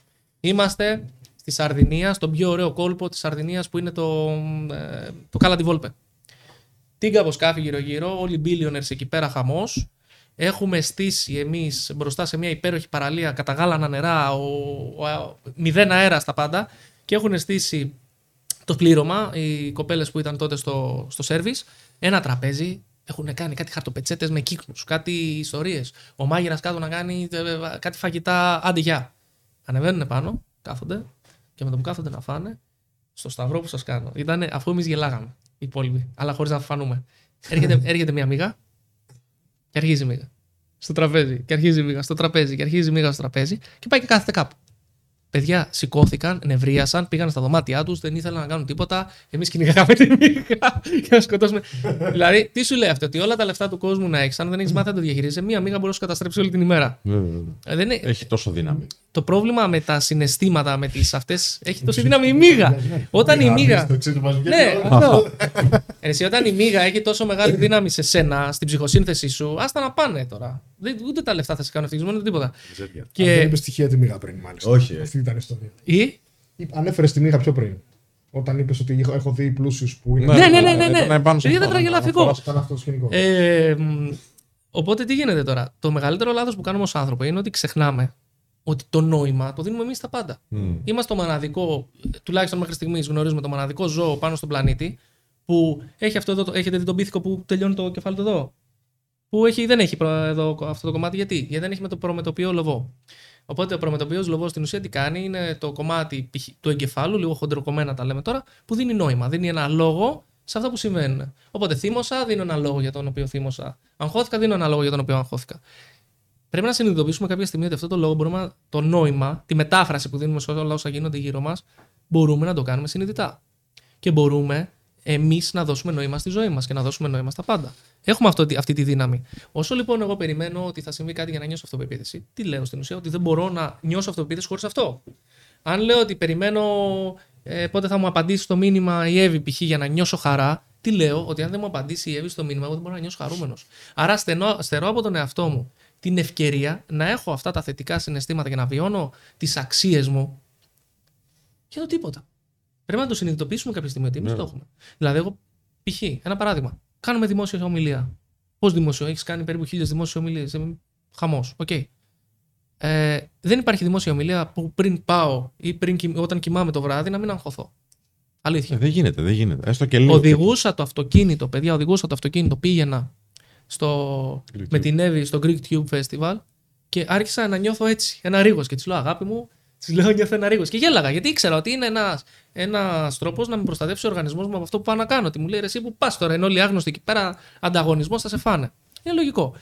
Speaker 4: Είμαστε στη Σαρδινία, στον πιο ωραίο κόλπο της Σαρδινίας που είναι το, ε, το Κάλα Βόλπε. Τίγκα από σκάφη γύρω-γύρω, όλοι οι billionaires εκεί πέρα χαμός. Έχουμε στήσει εμείς μπροστά σε μια υπέροχη παραλία κατά γάλανα νερά, ο, ο, ο- μηδέν αέρα στα πάντα και έχουν στήσει το πλήρωμα, οι κοπέλες που ήταν τότε στο, στο σερβις, ένα τραπέζι. Έχουν κάνει κάτι χαρτοπετσέτες με κύκνους, κάτι ιστορίες. Ο μάγειρας κάτω να κάνει ε, ε, κάτι φαγητά, άντε γεια. Ανεβαίνουν πάνω, κάθονται και με το που κάθονται να φάνε, στο σταυρό που σας κάνω. Ήταν αφού εμείς γελάγαμε οι υπόλοιποι, αλλά χωρίς να φανούμε. Έρχεται, *laughs* έρχεται μια μίγα και αρχίζει η μίγα. Στο τραπέζι. Και αρχίζει η μίγα στο τραπέζι. Και αρχίζει η μίγα στο τραπέζι και πάει και κάθεται κάπου. Παιδιά σηκώθηκαν, νευρίασαν, πήγαν στα δωμάτια τους, δεν ήθελαν να κάνουν τίποτα. Εμείς κυνηγάγαμε τη μύγα και να σκοτώσουμε. *laughs* δηλαδή, τι σου λέει αυτό, ότι όλα τα λεφτά του κόσμου να έχεις, αν δεν έχεις μάθει να το διαχειρίζεσαι, μία μύγα μπορείς να σου καταστρέψει όλη την ημέρα.
Speaker 1: Βέβαια, βέβαια.
Speaker 4: Ε, δεν είναι...
Speaker 1: Έχει τόσο δύναμη.
Speaker 4: Το πρόβλημα με τα συναισθήματα, με τις αυτές. έχει τόση δύναμη η μύγα. Όταν η μύγα.
Speaker 2: Το ξύλο μας βγαίνει
Speaker 4: Ναι,
Speaker 2: όλο.
Speaker 4: αυτό. Ε, Εσύ όταν η μύγα έχει τόσο μεγάλη δύναμη σε σένα, στην ψυχοσύνθεσή σου, άστα να πάνε τώρα. Δεν, ούτε τα λεφτά θα σε κάνουν ευτυχισμένο, ούτε τίποτα.
Speaker 3: Και... Δεν
Speaker 4: Και.
Speaker 3: είπε στοιχεία τη μύγα πριν, μάλιστα.
Speaker 2: Όχι, ε.
Speaker 3: Αυτή ήταν η ιστορία.
Speaker 4: Ή.
Speaker 3: Ανέφερες τη μύγα πιο πριν. Όταν είπες ότι έχω- έχω δει πλούσιους που είναι.
Speaker 4: Ναι, ναι, ναι, ναι, ναι.
Speaker 1: Ήταν επάνω στο
Speaker 4: Ήταν
Speaker 1: χώρο.
Speaker 4: τραγελαφικό.
Speaker 3: Ήταν αυτός το σκηνικό.
Speaker 4: Ε, μ, οπότε τι γίνεται τώρα; Το μεγαλύτερο λάθος που κάνουμε ως άνθρωποι είναι ότι ξεχνάμε ότι το νόημα το δίνουμε εμείς στα πάντα.
Speaker 1: Μμ.
Speaker 4: Είμαστε το μοναδικό, τουλάχιστον μέχρι στιγμής γνωρίζουμε το μοναδικό ζώο πάνω στον πλανήτη που έχει αυτό εδώ, το- έχετε δει τον πίθηκο που τελειώνει το κεφάλι του εδώ; Που έχει, δεν έχει προ- εδώ αυτό το κομμάτι. Γιατί; Γιατί δεν έχει με το προμετωπίο λοβό. Οπότε ο προμετωπίο λοβός στην ουσία τι κάνει, είναι το κομμάτι π.χ. του εγκεφάλου, λίγο χοντροκομμένα τα λέμε τώρα, που δίνει νόημα. Δίνει ένα λόγο σε αυτά που συμβαίνουν. Οπότε θύμωσα, δίνω ένα λόγο για τον οποίο θύμωσα. Αγχώθηκα, δίνω ένα λόγο για τον οποίο αγχώθηκα. Πρέπει να συνειδητοποιήσουμε κάποια στιγμή ότι αυτό το λόγο μπορούμε, να- το νόημα, τη μετάφραση που δίνουμε σε όλα όσα γίνονται γύρω μας, μπορούμε να το κάνουμε συνειδητά. Και μπορούμε εμείς να δώσουμε νόημα στη ζωή μας και να δώσουμε νόημα στα πάντα. Έχουμε αυτό, αυτή τη δύναμη. Όσο λοιπόν εγώ περιμένω ότι θα συμβεί κάτι για να νιώσω αυτοπεποίθηση, τι λέω στην ουσία, ότι δεν μπορώ να νιώσω αυτοπεποίθηση χωρίς αυτό. Αν λέω ότι περιμένω ε, πότε θα μου απαντήσει το μήνυμα η Εύη π.χ. για να νιώσω χαρά, τι λέω, ότι αν δεν μου απαντήσει η Εύη στο μήνυμα, εγώ δεν μπορώ να νιώσω χαρούμενος. Άρα στενώ, στερώ από τον εαυτό μου την ευκαιρία να έχω αυτά τα θετικά συναισθήματα και να βιώνω τις αξίες μου για το τίποτα. Πρέπει να το συνειδητοποιήσουμε κάποια στιγμή ότι εμείς
Speaker 1: Ναι.
Speaker 4: το έχουμε. Δηλαδή, εγώ π.χ. ένα παράδειγμα. Κάνουμε δημόσια ομιλία. Πώς δημόσιο, έχεις κάνει περίπου χίλιες δημόσιες ομιλίες. Χαμός. Οκ. Ε, δεν υπάρχει δημόσια ομιλία που πριν πάω ή πριν, κοιμ- όταν κοιμάμαι το βράδυ να μην αγχωθώ. Αλήθεια.
Speaker 1: Ε, δεν γίνεται, δεν γίνεται. Έστω και λίγο.
Speaker 4: Οδηγούσα το αυτοκίνητο, παιδιά, οδηγούσα το αυτοκίνητο, πήγαινα στο,
Speaker 1: Greek
Speaker 4: με
Speaker 1: Tube.
Speaker 4: την Εύη στο Greek Tube Festival και άρχισα να νιώθω έτσι, ένα ρίγος. Και της λέω, αγάπη μου, της λέω, νιώθω ένα ρίγος. Και γέλαγα, γιατί ήξερα ότι είναι ένα ένας τρόπος να με προστατεύσει ο οργανισμός μου από αυτό που πάω να κάνω. Τι μου λέει, «Ρε εσύ που πας τώρα, είναι όλοι άγνωστοι εκεί πέρα, ανταγωνισμός θα σε φάνε. Είναι λογικό.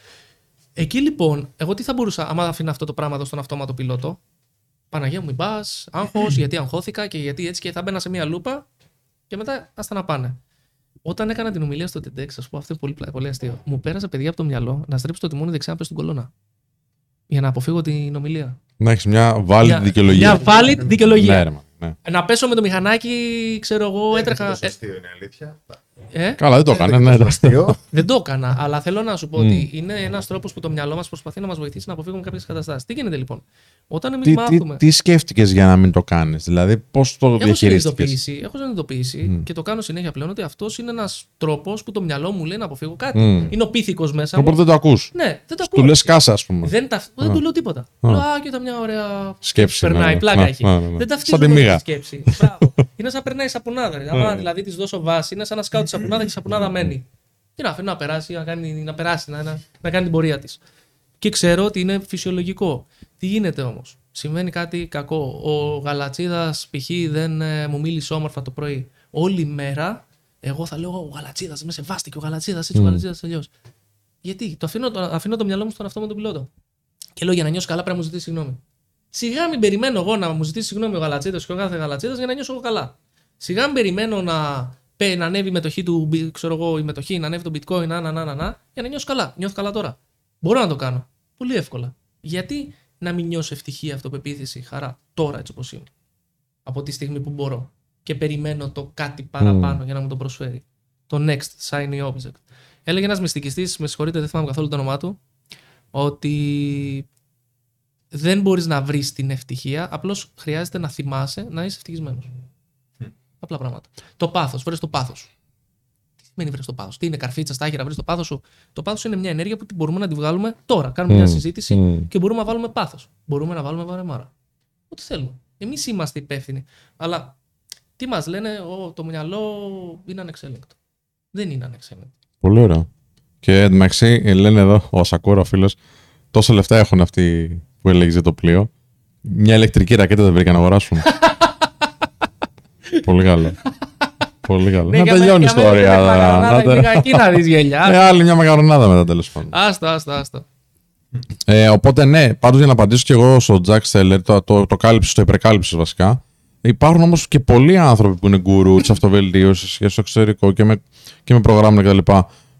Speaker 4: Εκεί λοιπόν, εγώ τι θα μπορούσα, άμα αφήνω αυτό το πράγμα εδώ στον αυτόματο πιλότο, Παναγία μου, μην πας, άγχος, γιατί αγχώθηκα και γιατί έτσι και θα μπαίνα σε μία λούπα και μετά άστα να πάνε. Όταν έκανα την ομιλία στο TEDx, ας πούμε, αυτό είναι πολύ, πλα- πολύ αστείο. Μου πέρασε παιδιά από το μυαλό να στρέψω το τιμόνι δεξιά να πέσει στην κολόνα. Για να αποφύγω την ομιλία.
Speaker 1: Να έχεις μια valid
Speaker 4: Μια-
Speaker 1: δικαιολογία.
Speaker 4: Μια valid δικαιολογία.
Speaker 1: Ναι, ρε, μα, ναι.
Speaker 4: Να πέσω με το μηχανάκι, ξέρω εγώ, έτρεχα.
Speaker 2: Τόσο
Speaker 4: ε,
Speaker 2: αστείο είναι αλήθεια.
Speaker 4: Ε,
Speaker 1: Καλά, δεν το έκανε. Ναι,
Speaker 2: Τόσο αστείο. *laughs*
Speaker 4: δεν το έκανα, αλλά θέλω να σου πω
Speaker 1: Μμ.
Speaker 4: ότι είναι ένας τρόπος που το μυαλό μας προσπαθεί να μας βοηθήσει να αποφύγουμε κάποιες καταστάσεις. Τι γίνεται λοιπόν; Όταν εμείς
Speaker 1: Τι, τι,
Speaker 4: μάθουμε.
Speaker 1: τι σκέφτηκες για να μην το κάνεις, δηλαδή πώς το
Speaker 4: Έχω
Speaker 1: διαχειρίστηκες;
Speaker 4: συνειδητοποιήσει, έχω συνειδητοποιήσει
Speaker 1: Μμ.
Speaker 4: και το κάνω συνέχεια πλέον ότι αυτός είναι ένας τρόπος που το μυαλό μου λέει να αποφύγω κάτι.
Speaker 1: Μμ.
Speaker 4: Είναι ο πίθηκος μέσα μου.
Speaker 1: Οπότε δεν το ακούς.
Speaker 4: Ναι, δεν το
Speaker 1: Του
Speaker 4: ακούω.
Speaker 1: λες κάσα, ας πούμε.
Speaker 4: Δεν, τα... δεν
Speaker 1: Α.
Speaker 4: του λέω τίποτα.
Speaker 1: Α.
Speaker 4: Λέω, Α, κοίτα μια ωραία.
Speaker 1: Σκέψη.
Speaker 4: Περνάει,
Speaker 1: ναι,
Speaker 4: πλάκα
Speaker 1: ναι,
Speaker 4: έχει.
Speaker 1: ναι, ναι, ναι.
Speaker 4: Δεν
Speaker 1: Σαν
Speaker 4: ταυτίζομαι
Speaker 1: τη
Speaker 4: με τη
Speaker 1: μίγα.
Speaker 4: σκέψη. Μπράβο. είναι σαν να περνάει σαπουνάδα. Ρε. *laughs* Άμα
Speaker 1: Ναι.
Speaker 4: δηλαδή της δώσω βάση, είναι σαν να σκάω τη *laughs* σαπουνάδα και η σαπουνάδα μένει. Και να αφήνω να περάσει, να, κάνει, να περάσει, να, να, να κάνει την πορεία της. Και ξέρω ότι είναι φυσιολογικό. Τι γίνεται όμως; Συμβαίνει κάτι κακό. Ο Γαλατσίδας π.χ. δεν ε, μου μίλησε όμορφα το πρωί. Όλη μέρα εγώ θα λέω: Ο Γαλατσίδας με σεβάστηκε, ο Γαλατσίδας έτσι, ο
Speaker 1: Μμ.
Speaker 4: Γαλατσίδας αλλιώς. Γιατί; Το αφήνω, το, αφήνω το μυαλό μου στον αυτό μου τον πιλότο. Και λέω: Για να νιώσω καλά πρέπει να μου ζητήσει συγγνώμη. Σιγά μην περιμένω εγώ να μου ζητήσει συγγνώμη ο Γαλατσίδας και ο κάθε Γαλατσίδας για να νιώσω εγώ καλά. Σιγά μην περιμένω να, πέ- να ανέβει η μετοχή του, μπι- ξέρω εγώ, η μετοχή, να ανέβει το bitcoin, να, να, να, να, να, για να νιώσω καλά. Νιώθω καλά τώρα. Μπορώ να το κάνω. Πολύ εύκολα. Γιατί να μην νιώσω ευτυχία, αυτοπεποίθηση, χαρά τώρα έτσι όπως είμαι. Από τη στιγμή που μπορώ. Και περιμένω το κάτι παραπάνω για να μου το προσφέρει. Το next shiny object. Έλεγε ένας μυστικιστής, με συγχωρείτε, δεν θυμάμαι καθόλου το όνομά του, ότι δεν μπορείς να βρεις την ευτυχία, απλώς χρειάζεται να θυμάσαι να είσαι ευτυχισμένος. Απλά πράγματα. Το πάθος, βρες το πάθος. Τι σημαίνει βρες το πάθος, Τι είναι καρφίτσα, στάχυρα, βρες το πάθος σου; Το πάθος είναι μια ενέργεια που μπορούμε να τη βγάλουμε τώρα. Κάνουμε μια
Speaker 1: Μμ,
Speaker 4: συζήτηση
Speaker 1: μμ.
Speaker 4: και μπορούμε να βάλουμε πάθος. Μπορούμε να βάλουμε βαρεμάρα. Ό,τι θέλουμε. Εμείς είμαστε υπεύθυνοι. Αλλά τι μας λένε, «Ω, το μυαλό είναι ανεξέλεγκτο. Δεν είναι ανεξέλεγκτο.
Speaker 1: Πολύ ωραίο. Και εντάξει, λένε εδώ, ο Σακούρα, ο φίλος, τόσα λεφτά έχουν αυτοί που έλεγε για το πλοίο. Μια ηλεκτρική ρακέτα δεν βρήκαν να αγοράσουν. *laughs* Πολύ καλό. Πολύ καλό.
Speaker 4: Ναι,
Speaker 1: να τελειώνει η ιστορία. να- να-
Speaker 4: Πήγα εκεί να δεις γελιά.
Speaker 1: Ε, άλλη μια μακαρονάδα μετά τέλος πάντων.
Speaker 4: Άστα, άστα, άστα.
Speaker 1: Ε, οπότε ναι, πάντως για να απαντήσω και εγώ στο Jack Steller, το, το, το κάλυψες, το υπερκάλυψες βασικά. Υπάρχουν όμως και πολλοί άνθρωποι που είναι γκουρού της αυτοβελτίωσης και στο εξωτερικό και με, και με προγράμματα κτλ.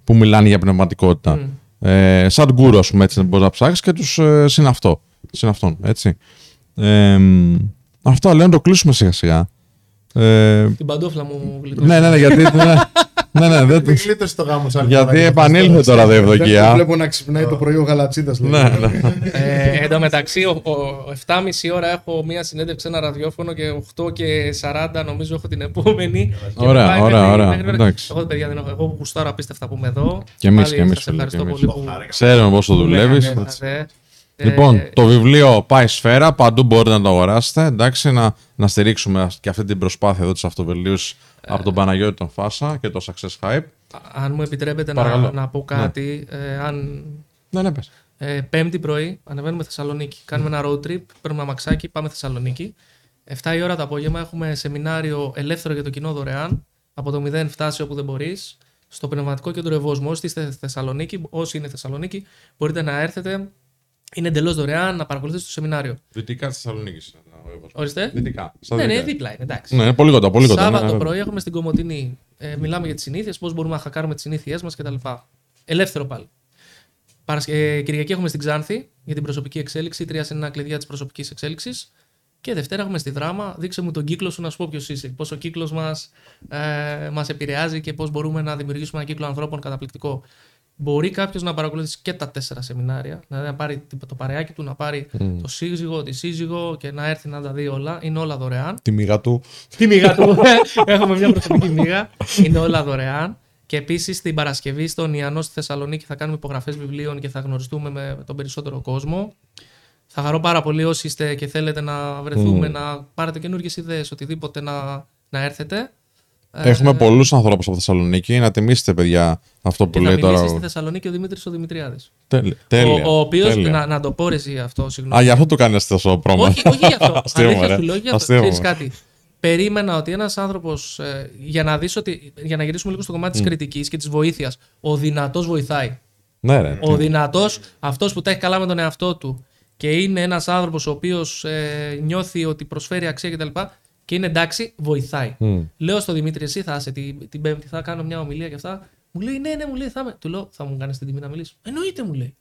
Speaker 1: που μιλάνε για πνευματικότητα.
Speaker 4: Μμ.
Speaker 1: Ε, σαν γκουρού, ας πούμε, έτσι μπορείς να ψάξεις και τους ε, συναυτό. Συναυτών, έτσι. Ε, μ, αυτά λέω να το κλείσουμε σιγά σιγά. Ε,
Speaker 4: Την παντόφλα μου γλιτώσει.
Speaker 1: ναι, ναι, ναι, γιατί. ναι. ναι, ναι, δεν
Speaker 2: Δεν
Speaker 1: τους-
Speaker 2: γλίτωσες το γάμο σαν
Speaker 1: Γιατί επανήλθε τώρα η
Speaker 3: Δεν το
Speaker 1: ευδοκία.
Speaker 3: βλέπω να ξυπνάει το πρωί ο Γαλατσίδας.
Speaker 1: Ναι, ναι.
Speaker 4: Ε, εν τω μεταξύ, ο, ο, 7,5 ώρα έχω μία συνέντευξη, ένα ραδιόφωνο και 8 και 40 νομίζω έχω την επόμενη. Και
Speaker 1: Ωραία,
Speaker 4: με πάει
Speaker 1: ωραία,
Speaker 4: μέχρι-
Speaker 1: ωραία.
Speaker 4: μέχρι-
Speaker 1: Εντάξει.
Speaker 4: Εγώ παιδιά δεν έχω. Εγώ που γουστάρω απίστευτα που είμαι εδώ.
Speaker 1: Και εμείς,
Speaker 4: Πάλι
Speaker 1: και εμείς,
Speaker 4: σας
Speaker 1: φίλε,
Speaker 4: ευχαριστώ
Speaker 1: και
Speaker 4: πολύ
Speaker 1: εμείς.
Speaker 4: που.
Speaker 1: Ξέρουμε πόσο δουλεύεις.
Speaker 4: Ναι, ναι, ναι.
Speaker 1: Λοιπόν,
Speaker 4: Ε,
Speaker 1: το βιβλίο πάει σφαίρα, παντού μπορείτε να το αγοράσετε. Εντάξει, να, να στηρίξουμε και αυτή την προσπάθεια εδώ της αυτοβελτίωση από τον Παναγιώτη τον Φάσα και το Success Hype.
Speaker 4: αν μου επιτρέπετε να,
Speaker 1: Παρακαλώ.
Speaker 4: να πω κάτι, ε, αν
Speaker 1: Ναι, ναι, πες.
Speaker 4: Ε, πέμπτη πρωί ανεβαίνουμε Θεσσαλονίκη. Κάνουμε ένα road trip, παίρνουμε αμαξάκι, πάμε Θεσσαλονίκη. 7 η ώρα το απόγευμα έχουμε σεμινάριο ελεύθερο για το κοινό δωρεάν. Από το 0 φτάσει όπου δεν μπορείς. Στο πνευματικό κέντρο Ευόσμου. Όσοι είστε στη Θεσσαλονίκη, όσοι είναι Θεσσαλονίκη, μπορείτε να έρθετε. Είναι εντελώς δωρεάν να παρακολουθήσετε το σεμινάριο.
Speaker 1: Δυτικά τη Θεσσαλονίκη.
Speaker 4: Ορίστε.
Speaker 1: Δυτικά. στα
Speaker 4: Ναι, ναι,
Speaker 1: δυτικά.
Speaker 4: δίπλα είναι, εντάξει.
Speaker 1: Ναι, είναι πολύ κοντά. Πολύ κοντά.
Speaker 4: Σάββατο
Speaker 1: ναι, ναι.
Speaker 4: πρωί έχουμε στην Κομωτινή. Ε, μιλάμε για τις συνήθειες, πώς μπορούμε να χακάρουμε τις συνήθειές μας κτλ. Ελεύθερο πάλι. Παρασκε... Ε, Κυριακή έχουμε στην Ξάνθη για την προσωπική εξέλιξη. Τρία είναι ένα κλειδιά της προσωπικής εξέλιξης. Και Δευτέρα έχουμε στη δράμα. Δείξε μου τον κύκλο σου να σου πω ποιος είσαι. Πώς ο κύκλος μας ε, μας επηρεάζει και πώς μπορούμε να δημιουργήσουμε ένα κύκλο ανθρώπων καταπληκτικό. Μπορεί κάποιος να παρακολουθήσει και τα τέσσερα σεμινάρια, δηλαδή να πάρει το παρεάκι του, να πάρει το σύζυγο, τη σύζυγο και να έρθει να τα δει όλα. Είναι όλα δωρεάν.
Speaker 1: Τη μηγά του.
Speaker 4: Τη μίγα του. *laughs* Έχουμε μια προσωπική μίγα. Είναι όλα δωρεάν. Και επίσης την Παρασκευή στον Ιαννό στη Θεσσαλονίκη θα κάνουμε υπογραφές βιβλίων και θα γνωριστούμε με τον περισσότερο κόσμο. Θα χαρώ πάρα πολύ όσοι είστε και θέλετε να βρεθούμε, να πάρετε καινούργιες ιδέες, οτιδήποτε να, να έρθετε.
Speaker 1: Έχουμε πολλούς ανθρώπους από Θεσσαλονίκη. Να τιμήσετε, παιδιά, αυτό που
Speaker 4: Και θα
Speaker 1: λέει
Speaker 4: μιλήσει
Speaker 1: τώρα.
Speaker 4: στη Θεσσαλονίκη ο Δημήτρης ο Δημητριάδης.
Speaker 1: Τέλεια.
Speaker 4: Ο,
Speaker 1: τέλεια,
Speaker 4: ο οποίος.
Speaker 1: τέλεια.
Speaker 4: Να, να το πω ρε εσύ αυτό, συγγνώμη.
Speaker 1: Α, γι' αυτό του κάνεις τόσο πρόμο.
Speaker 4: όχι, όχι γι' αυτό. *laughs*
Speaker 1: Αστείο μου,
Speaker 4: Αλήθεια
Speaker 1: ρε.
Speaker 4: σου λέω γι' αυτό.
Speaker 1: Αστείο μου.
Speaker 4: Ξέρεις κάτι. Περίμενα ότι ένας άνθρωπος. για να δεις ότι. Για να γυρίσουμε λίγο στο κομμάτι της κριτικής και της βοήθειας. Ο δυνατός βοηθάει.
Speaker 1: Ναι, ρε.
Speaker 4: Ο δυνατός, αυτός που τα έχει καλά με τον εαυτό του και είναι ένας άνθρωπος ο οποίος ε, νιώθει ότι προσφέρει αξία κτλ. Και, και είναι εντάξει, βοηθάει.
Speaker 1: Μμ.
Speaker 4: Λέω στο Δημήτρη, εσύ θα είσαι την, την Πέμπτη, θα κάνω μια ομιλία και αυτά. Μου λέει, ναι, ναι, μου λέει, θα είμαι. Του λέω, θα μου κάνεις την τιμή να μιλήσω. Εννοείται, μου λέει.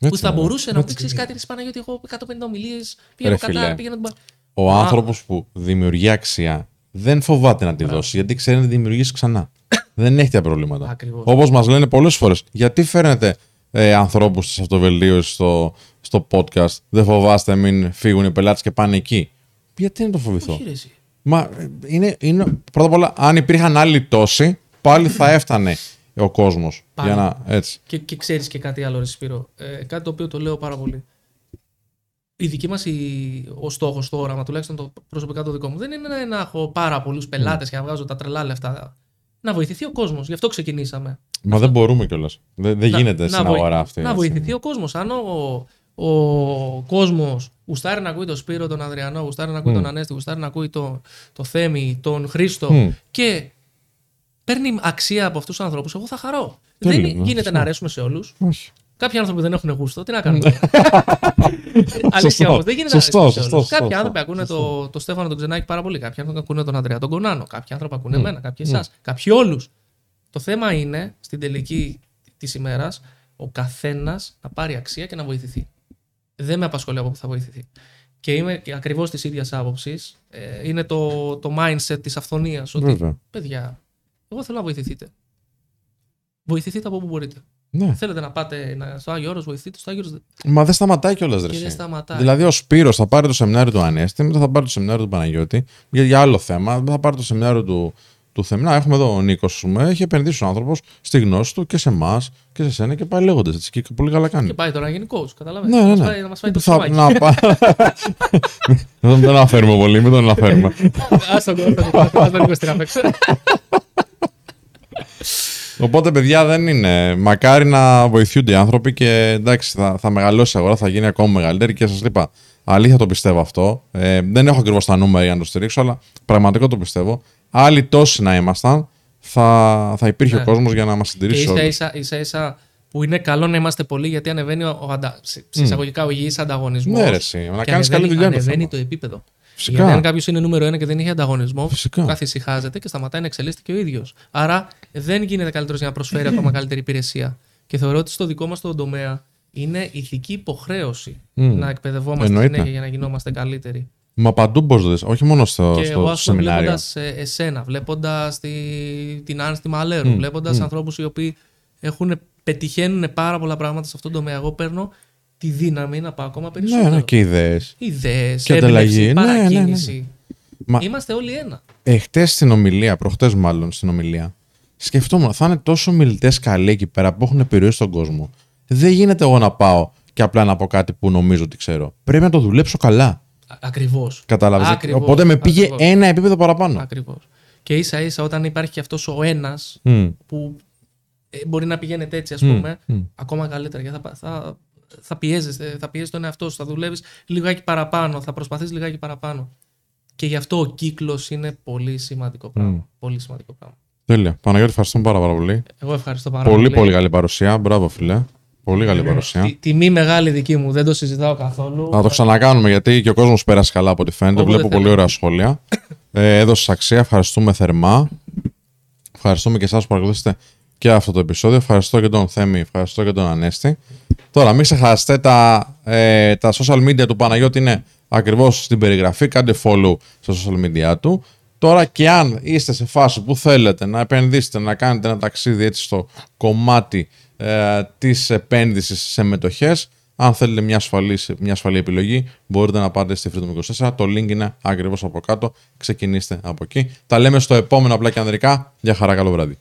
Speaker 1: Έτσι
Speaker 4: που θα
Speaker 1: είναι.
Speaker 4: μπορούσε να μου πει ξέρει κάτι τη Παναγιώτη. Εγώ 150 ομιλίες πήγαινε
Speaker 1: Ρε φίλε.
Speaker 4: κατά, πήγαινε την. πα-
Speaker 1: Ο
Speaker 4: Α.
Speaker 1: άνθρωπος που δημιουργεί αξία δεν φοβάται να τη δώσει γιατί ξέρει να τη δημιουργήσει ξανά. *coughs* δεν έχει τα προβλήματα.
Speaker 4: Ακριβώς.
Speaker 1: Όπως μας λένε πολλές φορές, γιατί φέρνετε ε, ανθρώπους τη αυτοβελτίωση στο, στο podcast, δεν φοβάστε μην φύγουν οι πελάτες και πάνε εκεί. Γιατί να το φοβηθώ;
Speaker 4: Όχι, ρε, εσύ.
Speaker 1: Μα ε, είναι, είναι, πρώτα απ' όλα, αν υπήρχαν άλλοι τόσοι, πάλι θα έφτανε ο κόσμος.
Speaker 4: Πάλι.
Speaker 1: Για να. Έτσι.
Speaker 4: Και, και ξέρεις και κάτι άλλο, ρε Σπύρο. Ε, κάτι το οποίο το λέω πάρα πολύ. Η δική μας ο στόχος, το όραμα, τουλάχιστον το προσωπικά το δικό μου, δεν είναι να, να έχω πάρα πολλούς πελάτες και να βγάζω τα τρελά λεφτά. Να βοηθηθεί ο κόσμος. Γι' αυτό ξεκινήσαμε.
Speaker 1: Μα δεν μπορούμε κιόλας. Δεν, δεν
Speaker 4: Να-
Speaker 1: γίνεται
Speaker 4: να
Speaker 1: στην
Speaker 4: βοη-
Speaker 1: αγορά αυτή.
Speaker 4: Να
Speaker 1: έτσι.
Speaker 4: βοηθηθεί ο κόσμος. Αν ο, ο κόσμος γουστάρει να ακούει τον Σπύρο, τον Αδριανό, γουστάρει να ακούει τον Ανέστη, γουστάρει να ακούει το, το Θέμη, τον Χρήστο
Speaker 1: Μμ.
Speaker 4: και παίρνει αξία από αυτούς τους ανθρώπους, εγώ θα χαρώ.
Speaker 1: Τέλειο,
Speaker 4: δεν
Speaker 1: ναι,
Speaker 4: γίνεται
Speaker 1: σωστά.
Speaker 4: να αρέσουμε σε όλους.
Speaker 1: Όχι.
Speaker 4: Κάποιοι άνθρωποι δεν έχουν γούστο, τι να κάνουμε. *laughs* Αλήθεια
Speaker 1: Σωστό.
Speaker 4: όμως, δεν γίνεται να
Speaker 1: Σωστό,
Speaker 4: αρέσουμε σε
Speaker 1: σωστό,
Speaker 4: όλους.
Speaker 1: σωστό,
Speaker 4: Κάποιοι
Speaker 1: σωστό.
Speaker 4: άνθρωποι ακούνε το, το Στέφανο τον Ξενάκη πάρα πολύ. Κάποιοι άνθρωποι ακούνε τον Ανδρέα τον Κονάνο. Κάποιοι άνθρωποι ακούνε εμένα, κάποιοι εσάς. Κάποιοι όλους. Το θέμα είναι στην τελική της ημέρας ο καθένας να πάρει αξία και να βοηθηθεί. Δεν με απασχολεί από που θα βοηθηθεί. Και είμαι ακριβώς της ίδιας άποψης. Ε, είναι το, το mindset της αυθονίας. Ότι
Speaker 1: Βέβαια.
Speaker 4: παιδιά, εγώ θέλω να βοηθηθείτε. Βοηθηθείτε από όπου μπορείτε.
Speaker 1: Ναι.
Speaker 4: Θέλετε να πάτε να- στο Άγιο Όρος, βοηθείτε στο Άγιο Όρος.
Speaker 1: Μα δεν σταματάει κιόλας
Speaker 4: Και δεν
Speaker 1: δρεσί.
Speaker 4: σταματάει.
Speaker 1: Δηλαδή, ο Σπύρος θα πάρει το σεμινάριο του Ανέστη, μετά θα πάρει το σεμινάριο του Παναγιώτη για, για άλλο θέμα. μετά Θα πάρει το σεμινάριο του, του Θεμινά. Έχουμε εδώ ο Νίκος, έχει επενδύσει ο άνθρωπος στη γνώση του και σε εμάς και σε σένα και πάει λέγοντας έτσι. Και πολύ καλά κάνει.
Speaker 4: Και πάει τώρα να γίνει coach, καταλαβαίνεις.
Speaker 1: Ναι, ναι,
Speaker 4: Να μας
Speaker 1: ναι.
Speaker 4: φάει- Να μας φάει το
Speaker 1: Θα,
Speaker 4: στομάχι.
Speaker 1: να πά... *laughs* δεν τον αναφέρουμε πολύ, μην τον αναφέρουμε.
Speaker 4: Ας τον κόβω, ας τον λίγο στην απ' έξω.
Speaker 1: Οπότε, παιδιά, δεν είναι. Μακάρι να βοηθούνται οι άνθρωποι και εντάξει, θα, θα μεγαλώσει η αγορά, θα γίνει ακόμα μεγαλύτερη και σας είπα. Αλήθεια το πιστεύω αυτό. Ε, δεν έχω ακριβώς τα νούμερα για να το στηρίξω, αλλά πραγματικά το πιστεύω. Άλλοι τόσοι να ήμασταν, θα, θα υπήρχε
Speaker 4: Ναι.
Speaker 1: ο κόσμος για να μας
Speaker 4: Και
Speaker 1: συντηρήσει
Speaker 4: ίσα
Speaker 1: όλους.
Speaker 4: ίσα, ίσα ίσα που είναι καλό να είμαστε πολλοί γιατί ανεβαίνει ο, ο αντα... σε σε εισαγωγικά ο υγιής ανταγωνισμός.
Speaker 1: Ναι, ρε, εσύ, να
Speaker 4: και
Speaker 1: κάνεις καλή
Speaker 4: ανεβαίνει-
Speaker 1: δουλειά είναι το
Speaker 4: Ανεβαίνει
Speaker 1: θέμα.
Speaker 4: το επίπεδο.
Speaker 1: Φυσικά.
Speaker 4: Γιατί αν κάποιος είναι νούμερο ένα και δεν έχει ανταγωνισμό,
Speaker 1: Φυσικά.
Speaker 4: καθησυχάζεται και σταματάει να εξελίσσεται και ο ίδιος. Άρα δεν γίνεται καλύτερος για να προσφέρει ακόμα καλύτερη υπηρεσία. Και θεωρώ ότι στο δικό μας το τομέα είναι ηθική υποχρέωση
Speaker 1: Μμ.
Speaker 4: να εκπαιδευόμαστε
Speaker 1: Εννοείται.
Speaker 4: συνέχεια για να γινόμαστε καλύτεροι.
Speaker 1: Μα παντού μπορείς να το δεις, όχι μόνο στο,
Speaker 4: Και
Speaker 1: στο
Speaker 4: εγώ, ας πούμε,
Speaker 1: σεμινάριο.
Speaker 4: βλέποντας εσένα, βλέποντας την Άνστη Μαλέρου,
Speaker 1: Μμ,
Speaker 4: βλέποντας
Speaker 1: μμ.
Speaker 4: ανθρώπους οι οποίοι έχουν, πετυχαίνουν πάρα πολλά πράγματα σε αυτόν τον τομέα, εγώ παίρνω τη δύναμη να πάω ακόμα περισσότερο.
Speaker 1: Ναι, ναι, και ιδέες.
Speaker 4: Ιδέες,
Speaker 1: Και ανταλλαγή.
Speaker 4: έμπνευση,
Speaker 1: Ναι, ναι, ναι, ναι.
Speaker 4: παρακίνηση.
Speaker 1: Μα-
Speaker 4: Είμαστε όλοι ένα.
Speaker 1: Εχθέ στην ομιλία, προχτές μάλλον στην ομιλία, σκεφτόμουν, θα είναι τόσο μιλητές καλοί εκεί πέρα που έχουν επιρροή στον κόσμο. Δεν γίνεται εγώ να πάω και απλά να πω κάτι που νομίζω ότι ξέρω. Πρέπει να το δουλέψω καλά.
Speaker 4: Ακριβώς.
Speaker 1: Κατάλαβες.
Speaker 4: Ακριβώς,
Speaker 1: Οπότε με πήγε
Speaker 4: ακριβώς.
Speaker 1: ένα επίπεδο παραπάνω.
Speaker 4: Ακριβώς. Και ίσα ίσα όταν υπάρχει και αυτός ο ένας
Speaker 1: Μμ.
Speaker 4: που ε, μπορεί να πηγαίνετε έτσι, ας
Speaker 1: Μμ,
Speaker 4: πούμε,
Speaker 1: μμ.
Speaker 4: ακόμα καλύτερα. Γιατί θα, θα, θα πιέζεσαι, θα πιέζει τον εαυτό σου, θα δουλεύεις λιγάκι παραπάνω, θα προσπαθείς λιγάκι παραπάνω. Και γι' αυτό ο κύκλος είναι πολύ σημαντικό πράγμα.
Speaker 1: Μμ.
Speaker 4: Πολύ σημαντικό πράγμα.
Speaker 1: Τέλεια. Παναγιώτη, ευχαριστούμε πάρα, πάρα πολύ.
Speaker 4: Εγώ ευχαριστώ πάρα
Speaker 1: Πολύ,
Speaker 4: πολύ.
Speaker 1: πολύ καλή παρουσία. Μπράβο, φιλέ. Πολύ καλή παρουσία.
Speaker 4: Τη- Τιμή μεγάλη δική μου, δεν το συζητάω καθόλου.
Speaker 1: Να το ξανακάνουμε γιατί και ο κόσμος πέρασε καλά από ό,τι φαίνεται.
Speaker 4: Όποτε
Speaker 1: Βλέπω πολύ
Speaker 4: θέλετε.
Speaker 1: ωραία σχόλια. Ε, έδωσε αξία. Ευχαριστούμε θερμά. Ευχαριστούμε και εσάς που παρακολουθήσατε και αυτό το επεισόδιο. Ευχαριστώ και τον Θέμη, ευχαριστώ και τον Ανέστη. Τώρα, μην ξεχάσετε τα, ε, τα social media του Παναγιώτη είναι ακριβώς στην περιγραφή. Κάντε follow στα social media του. Τώρα και αν είστε σε φάση που θέλετε να επενδύσετε, να κάνετε ένα ταξίδι έτσι στο κομμάτι ε, της επένδυσης σε μετοχές, αν θέλετε μια ασφαλή, μια ασφαλή επιλογή, μπορείτε να πάτε στη Freedom 24. Το link είναι ακριβώς από κάτω. Ξεκινήστε από εκεί. Τα λέμε στο επόμενο απλά και ανδρικά. Για χαρά, καλό βράδυ.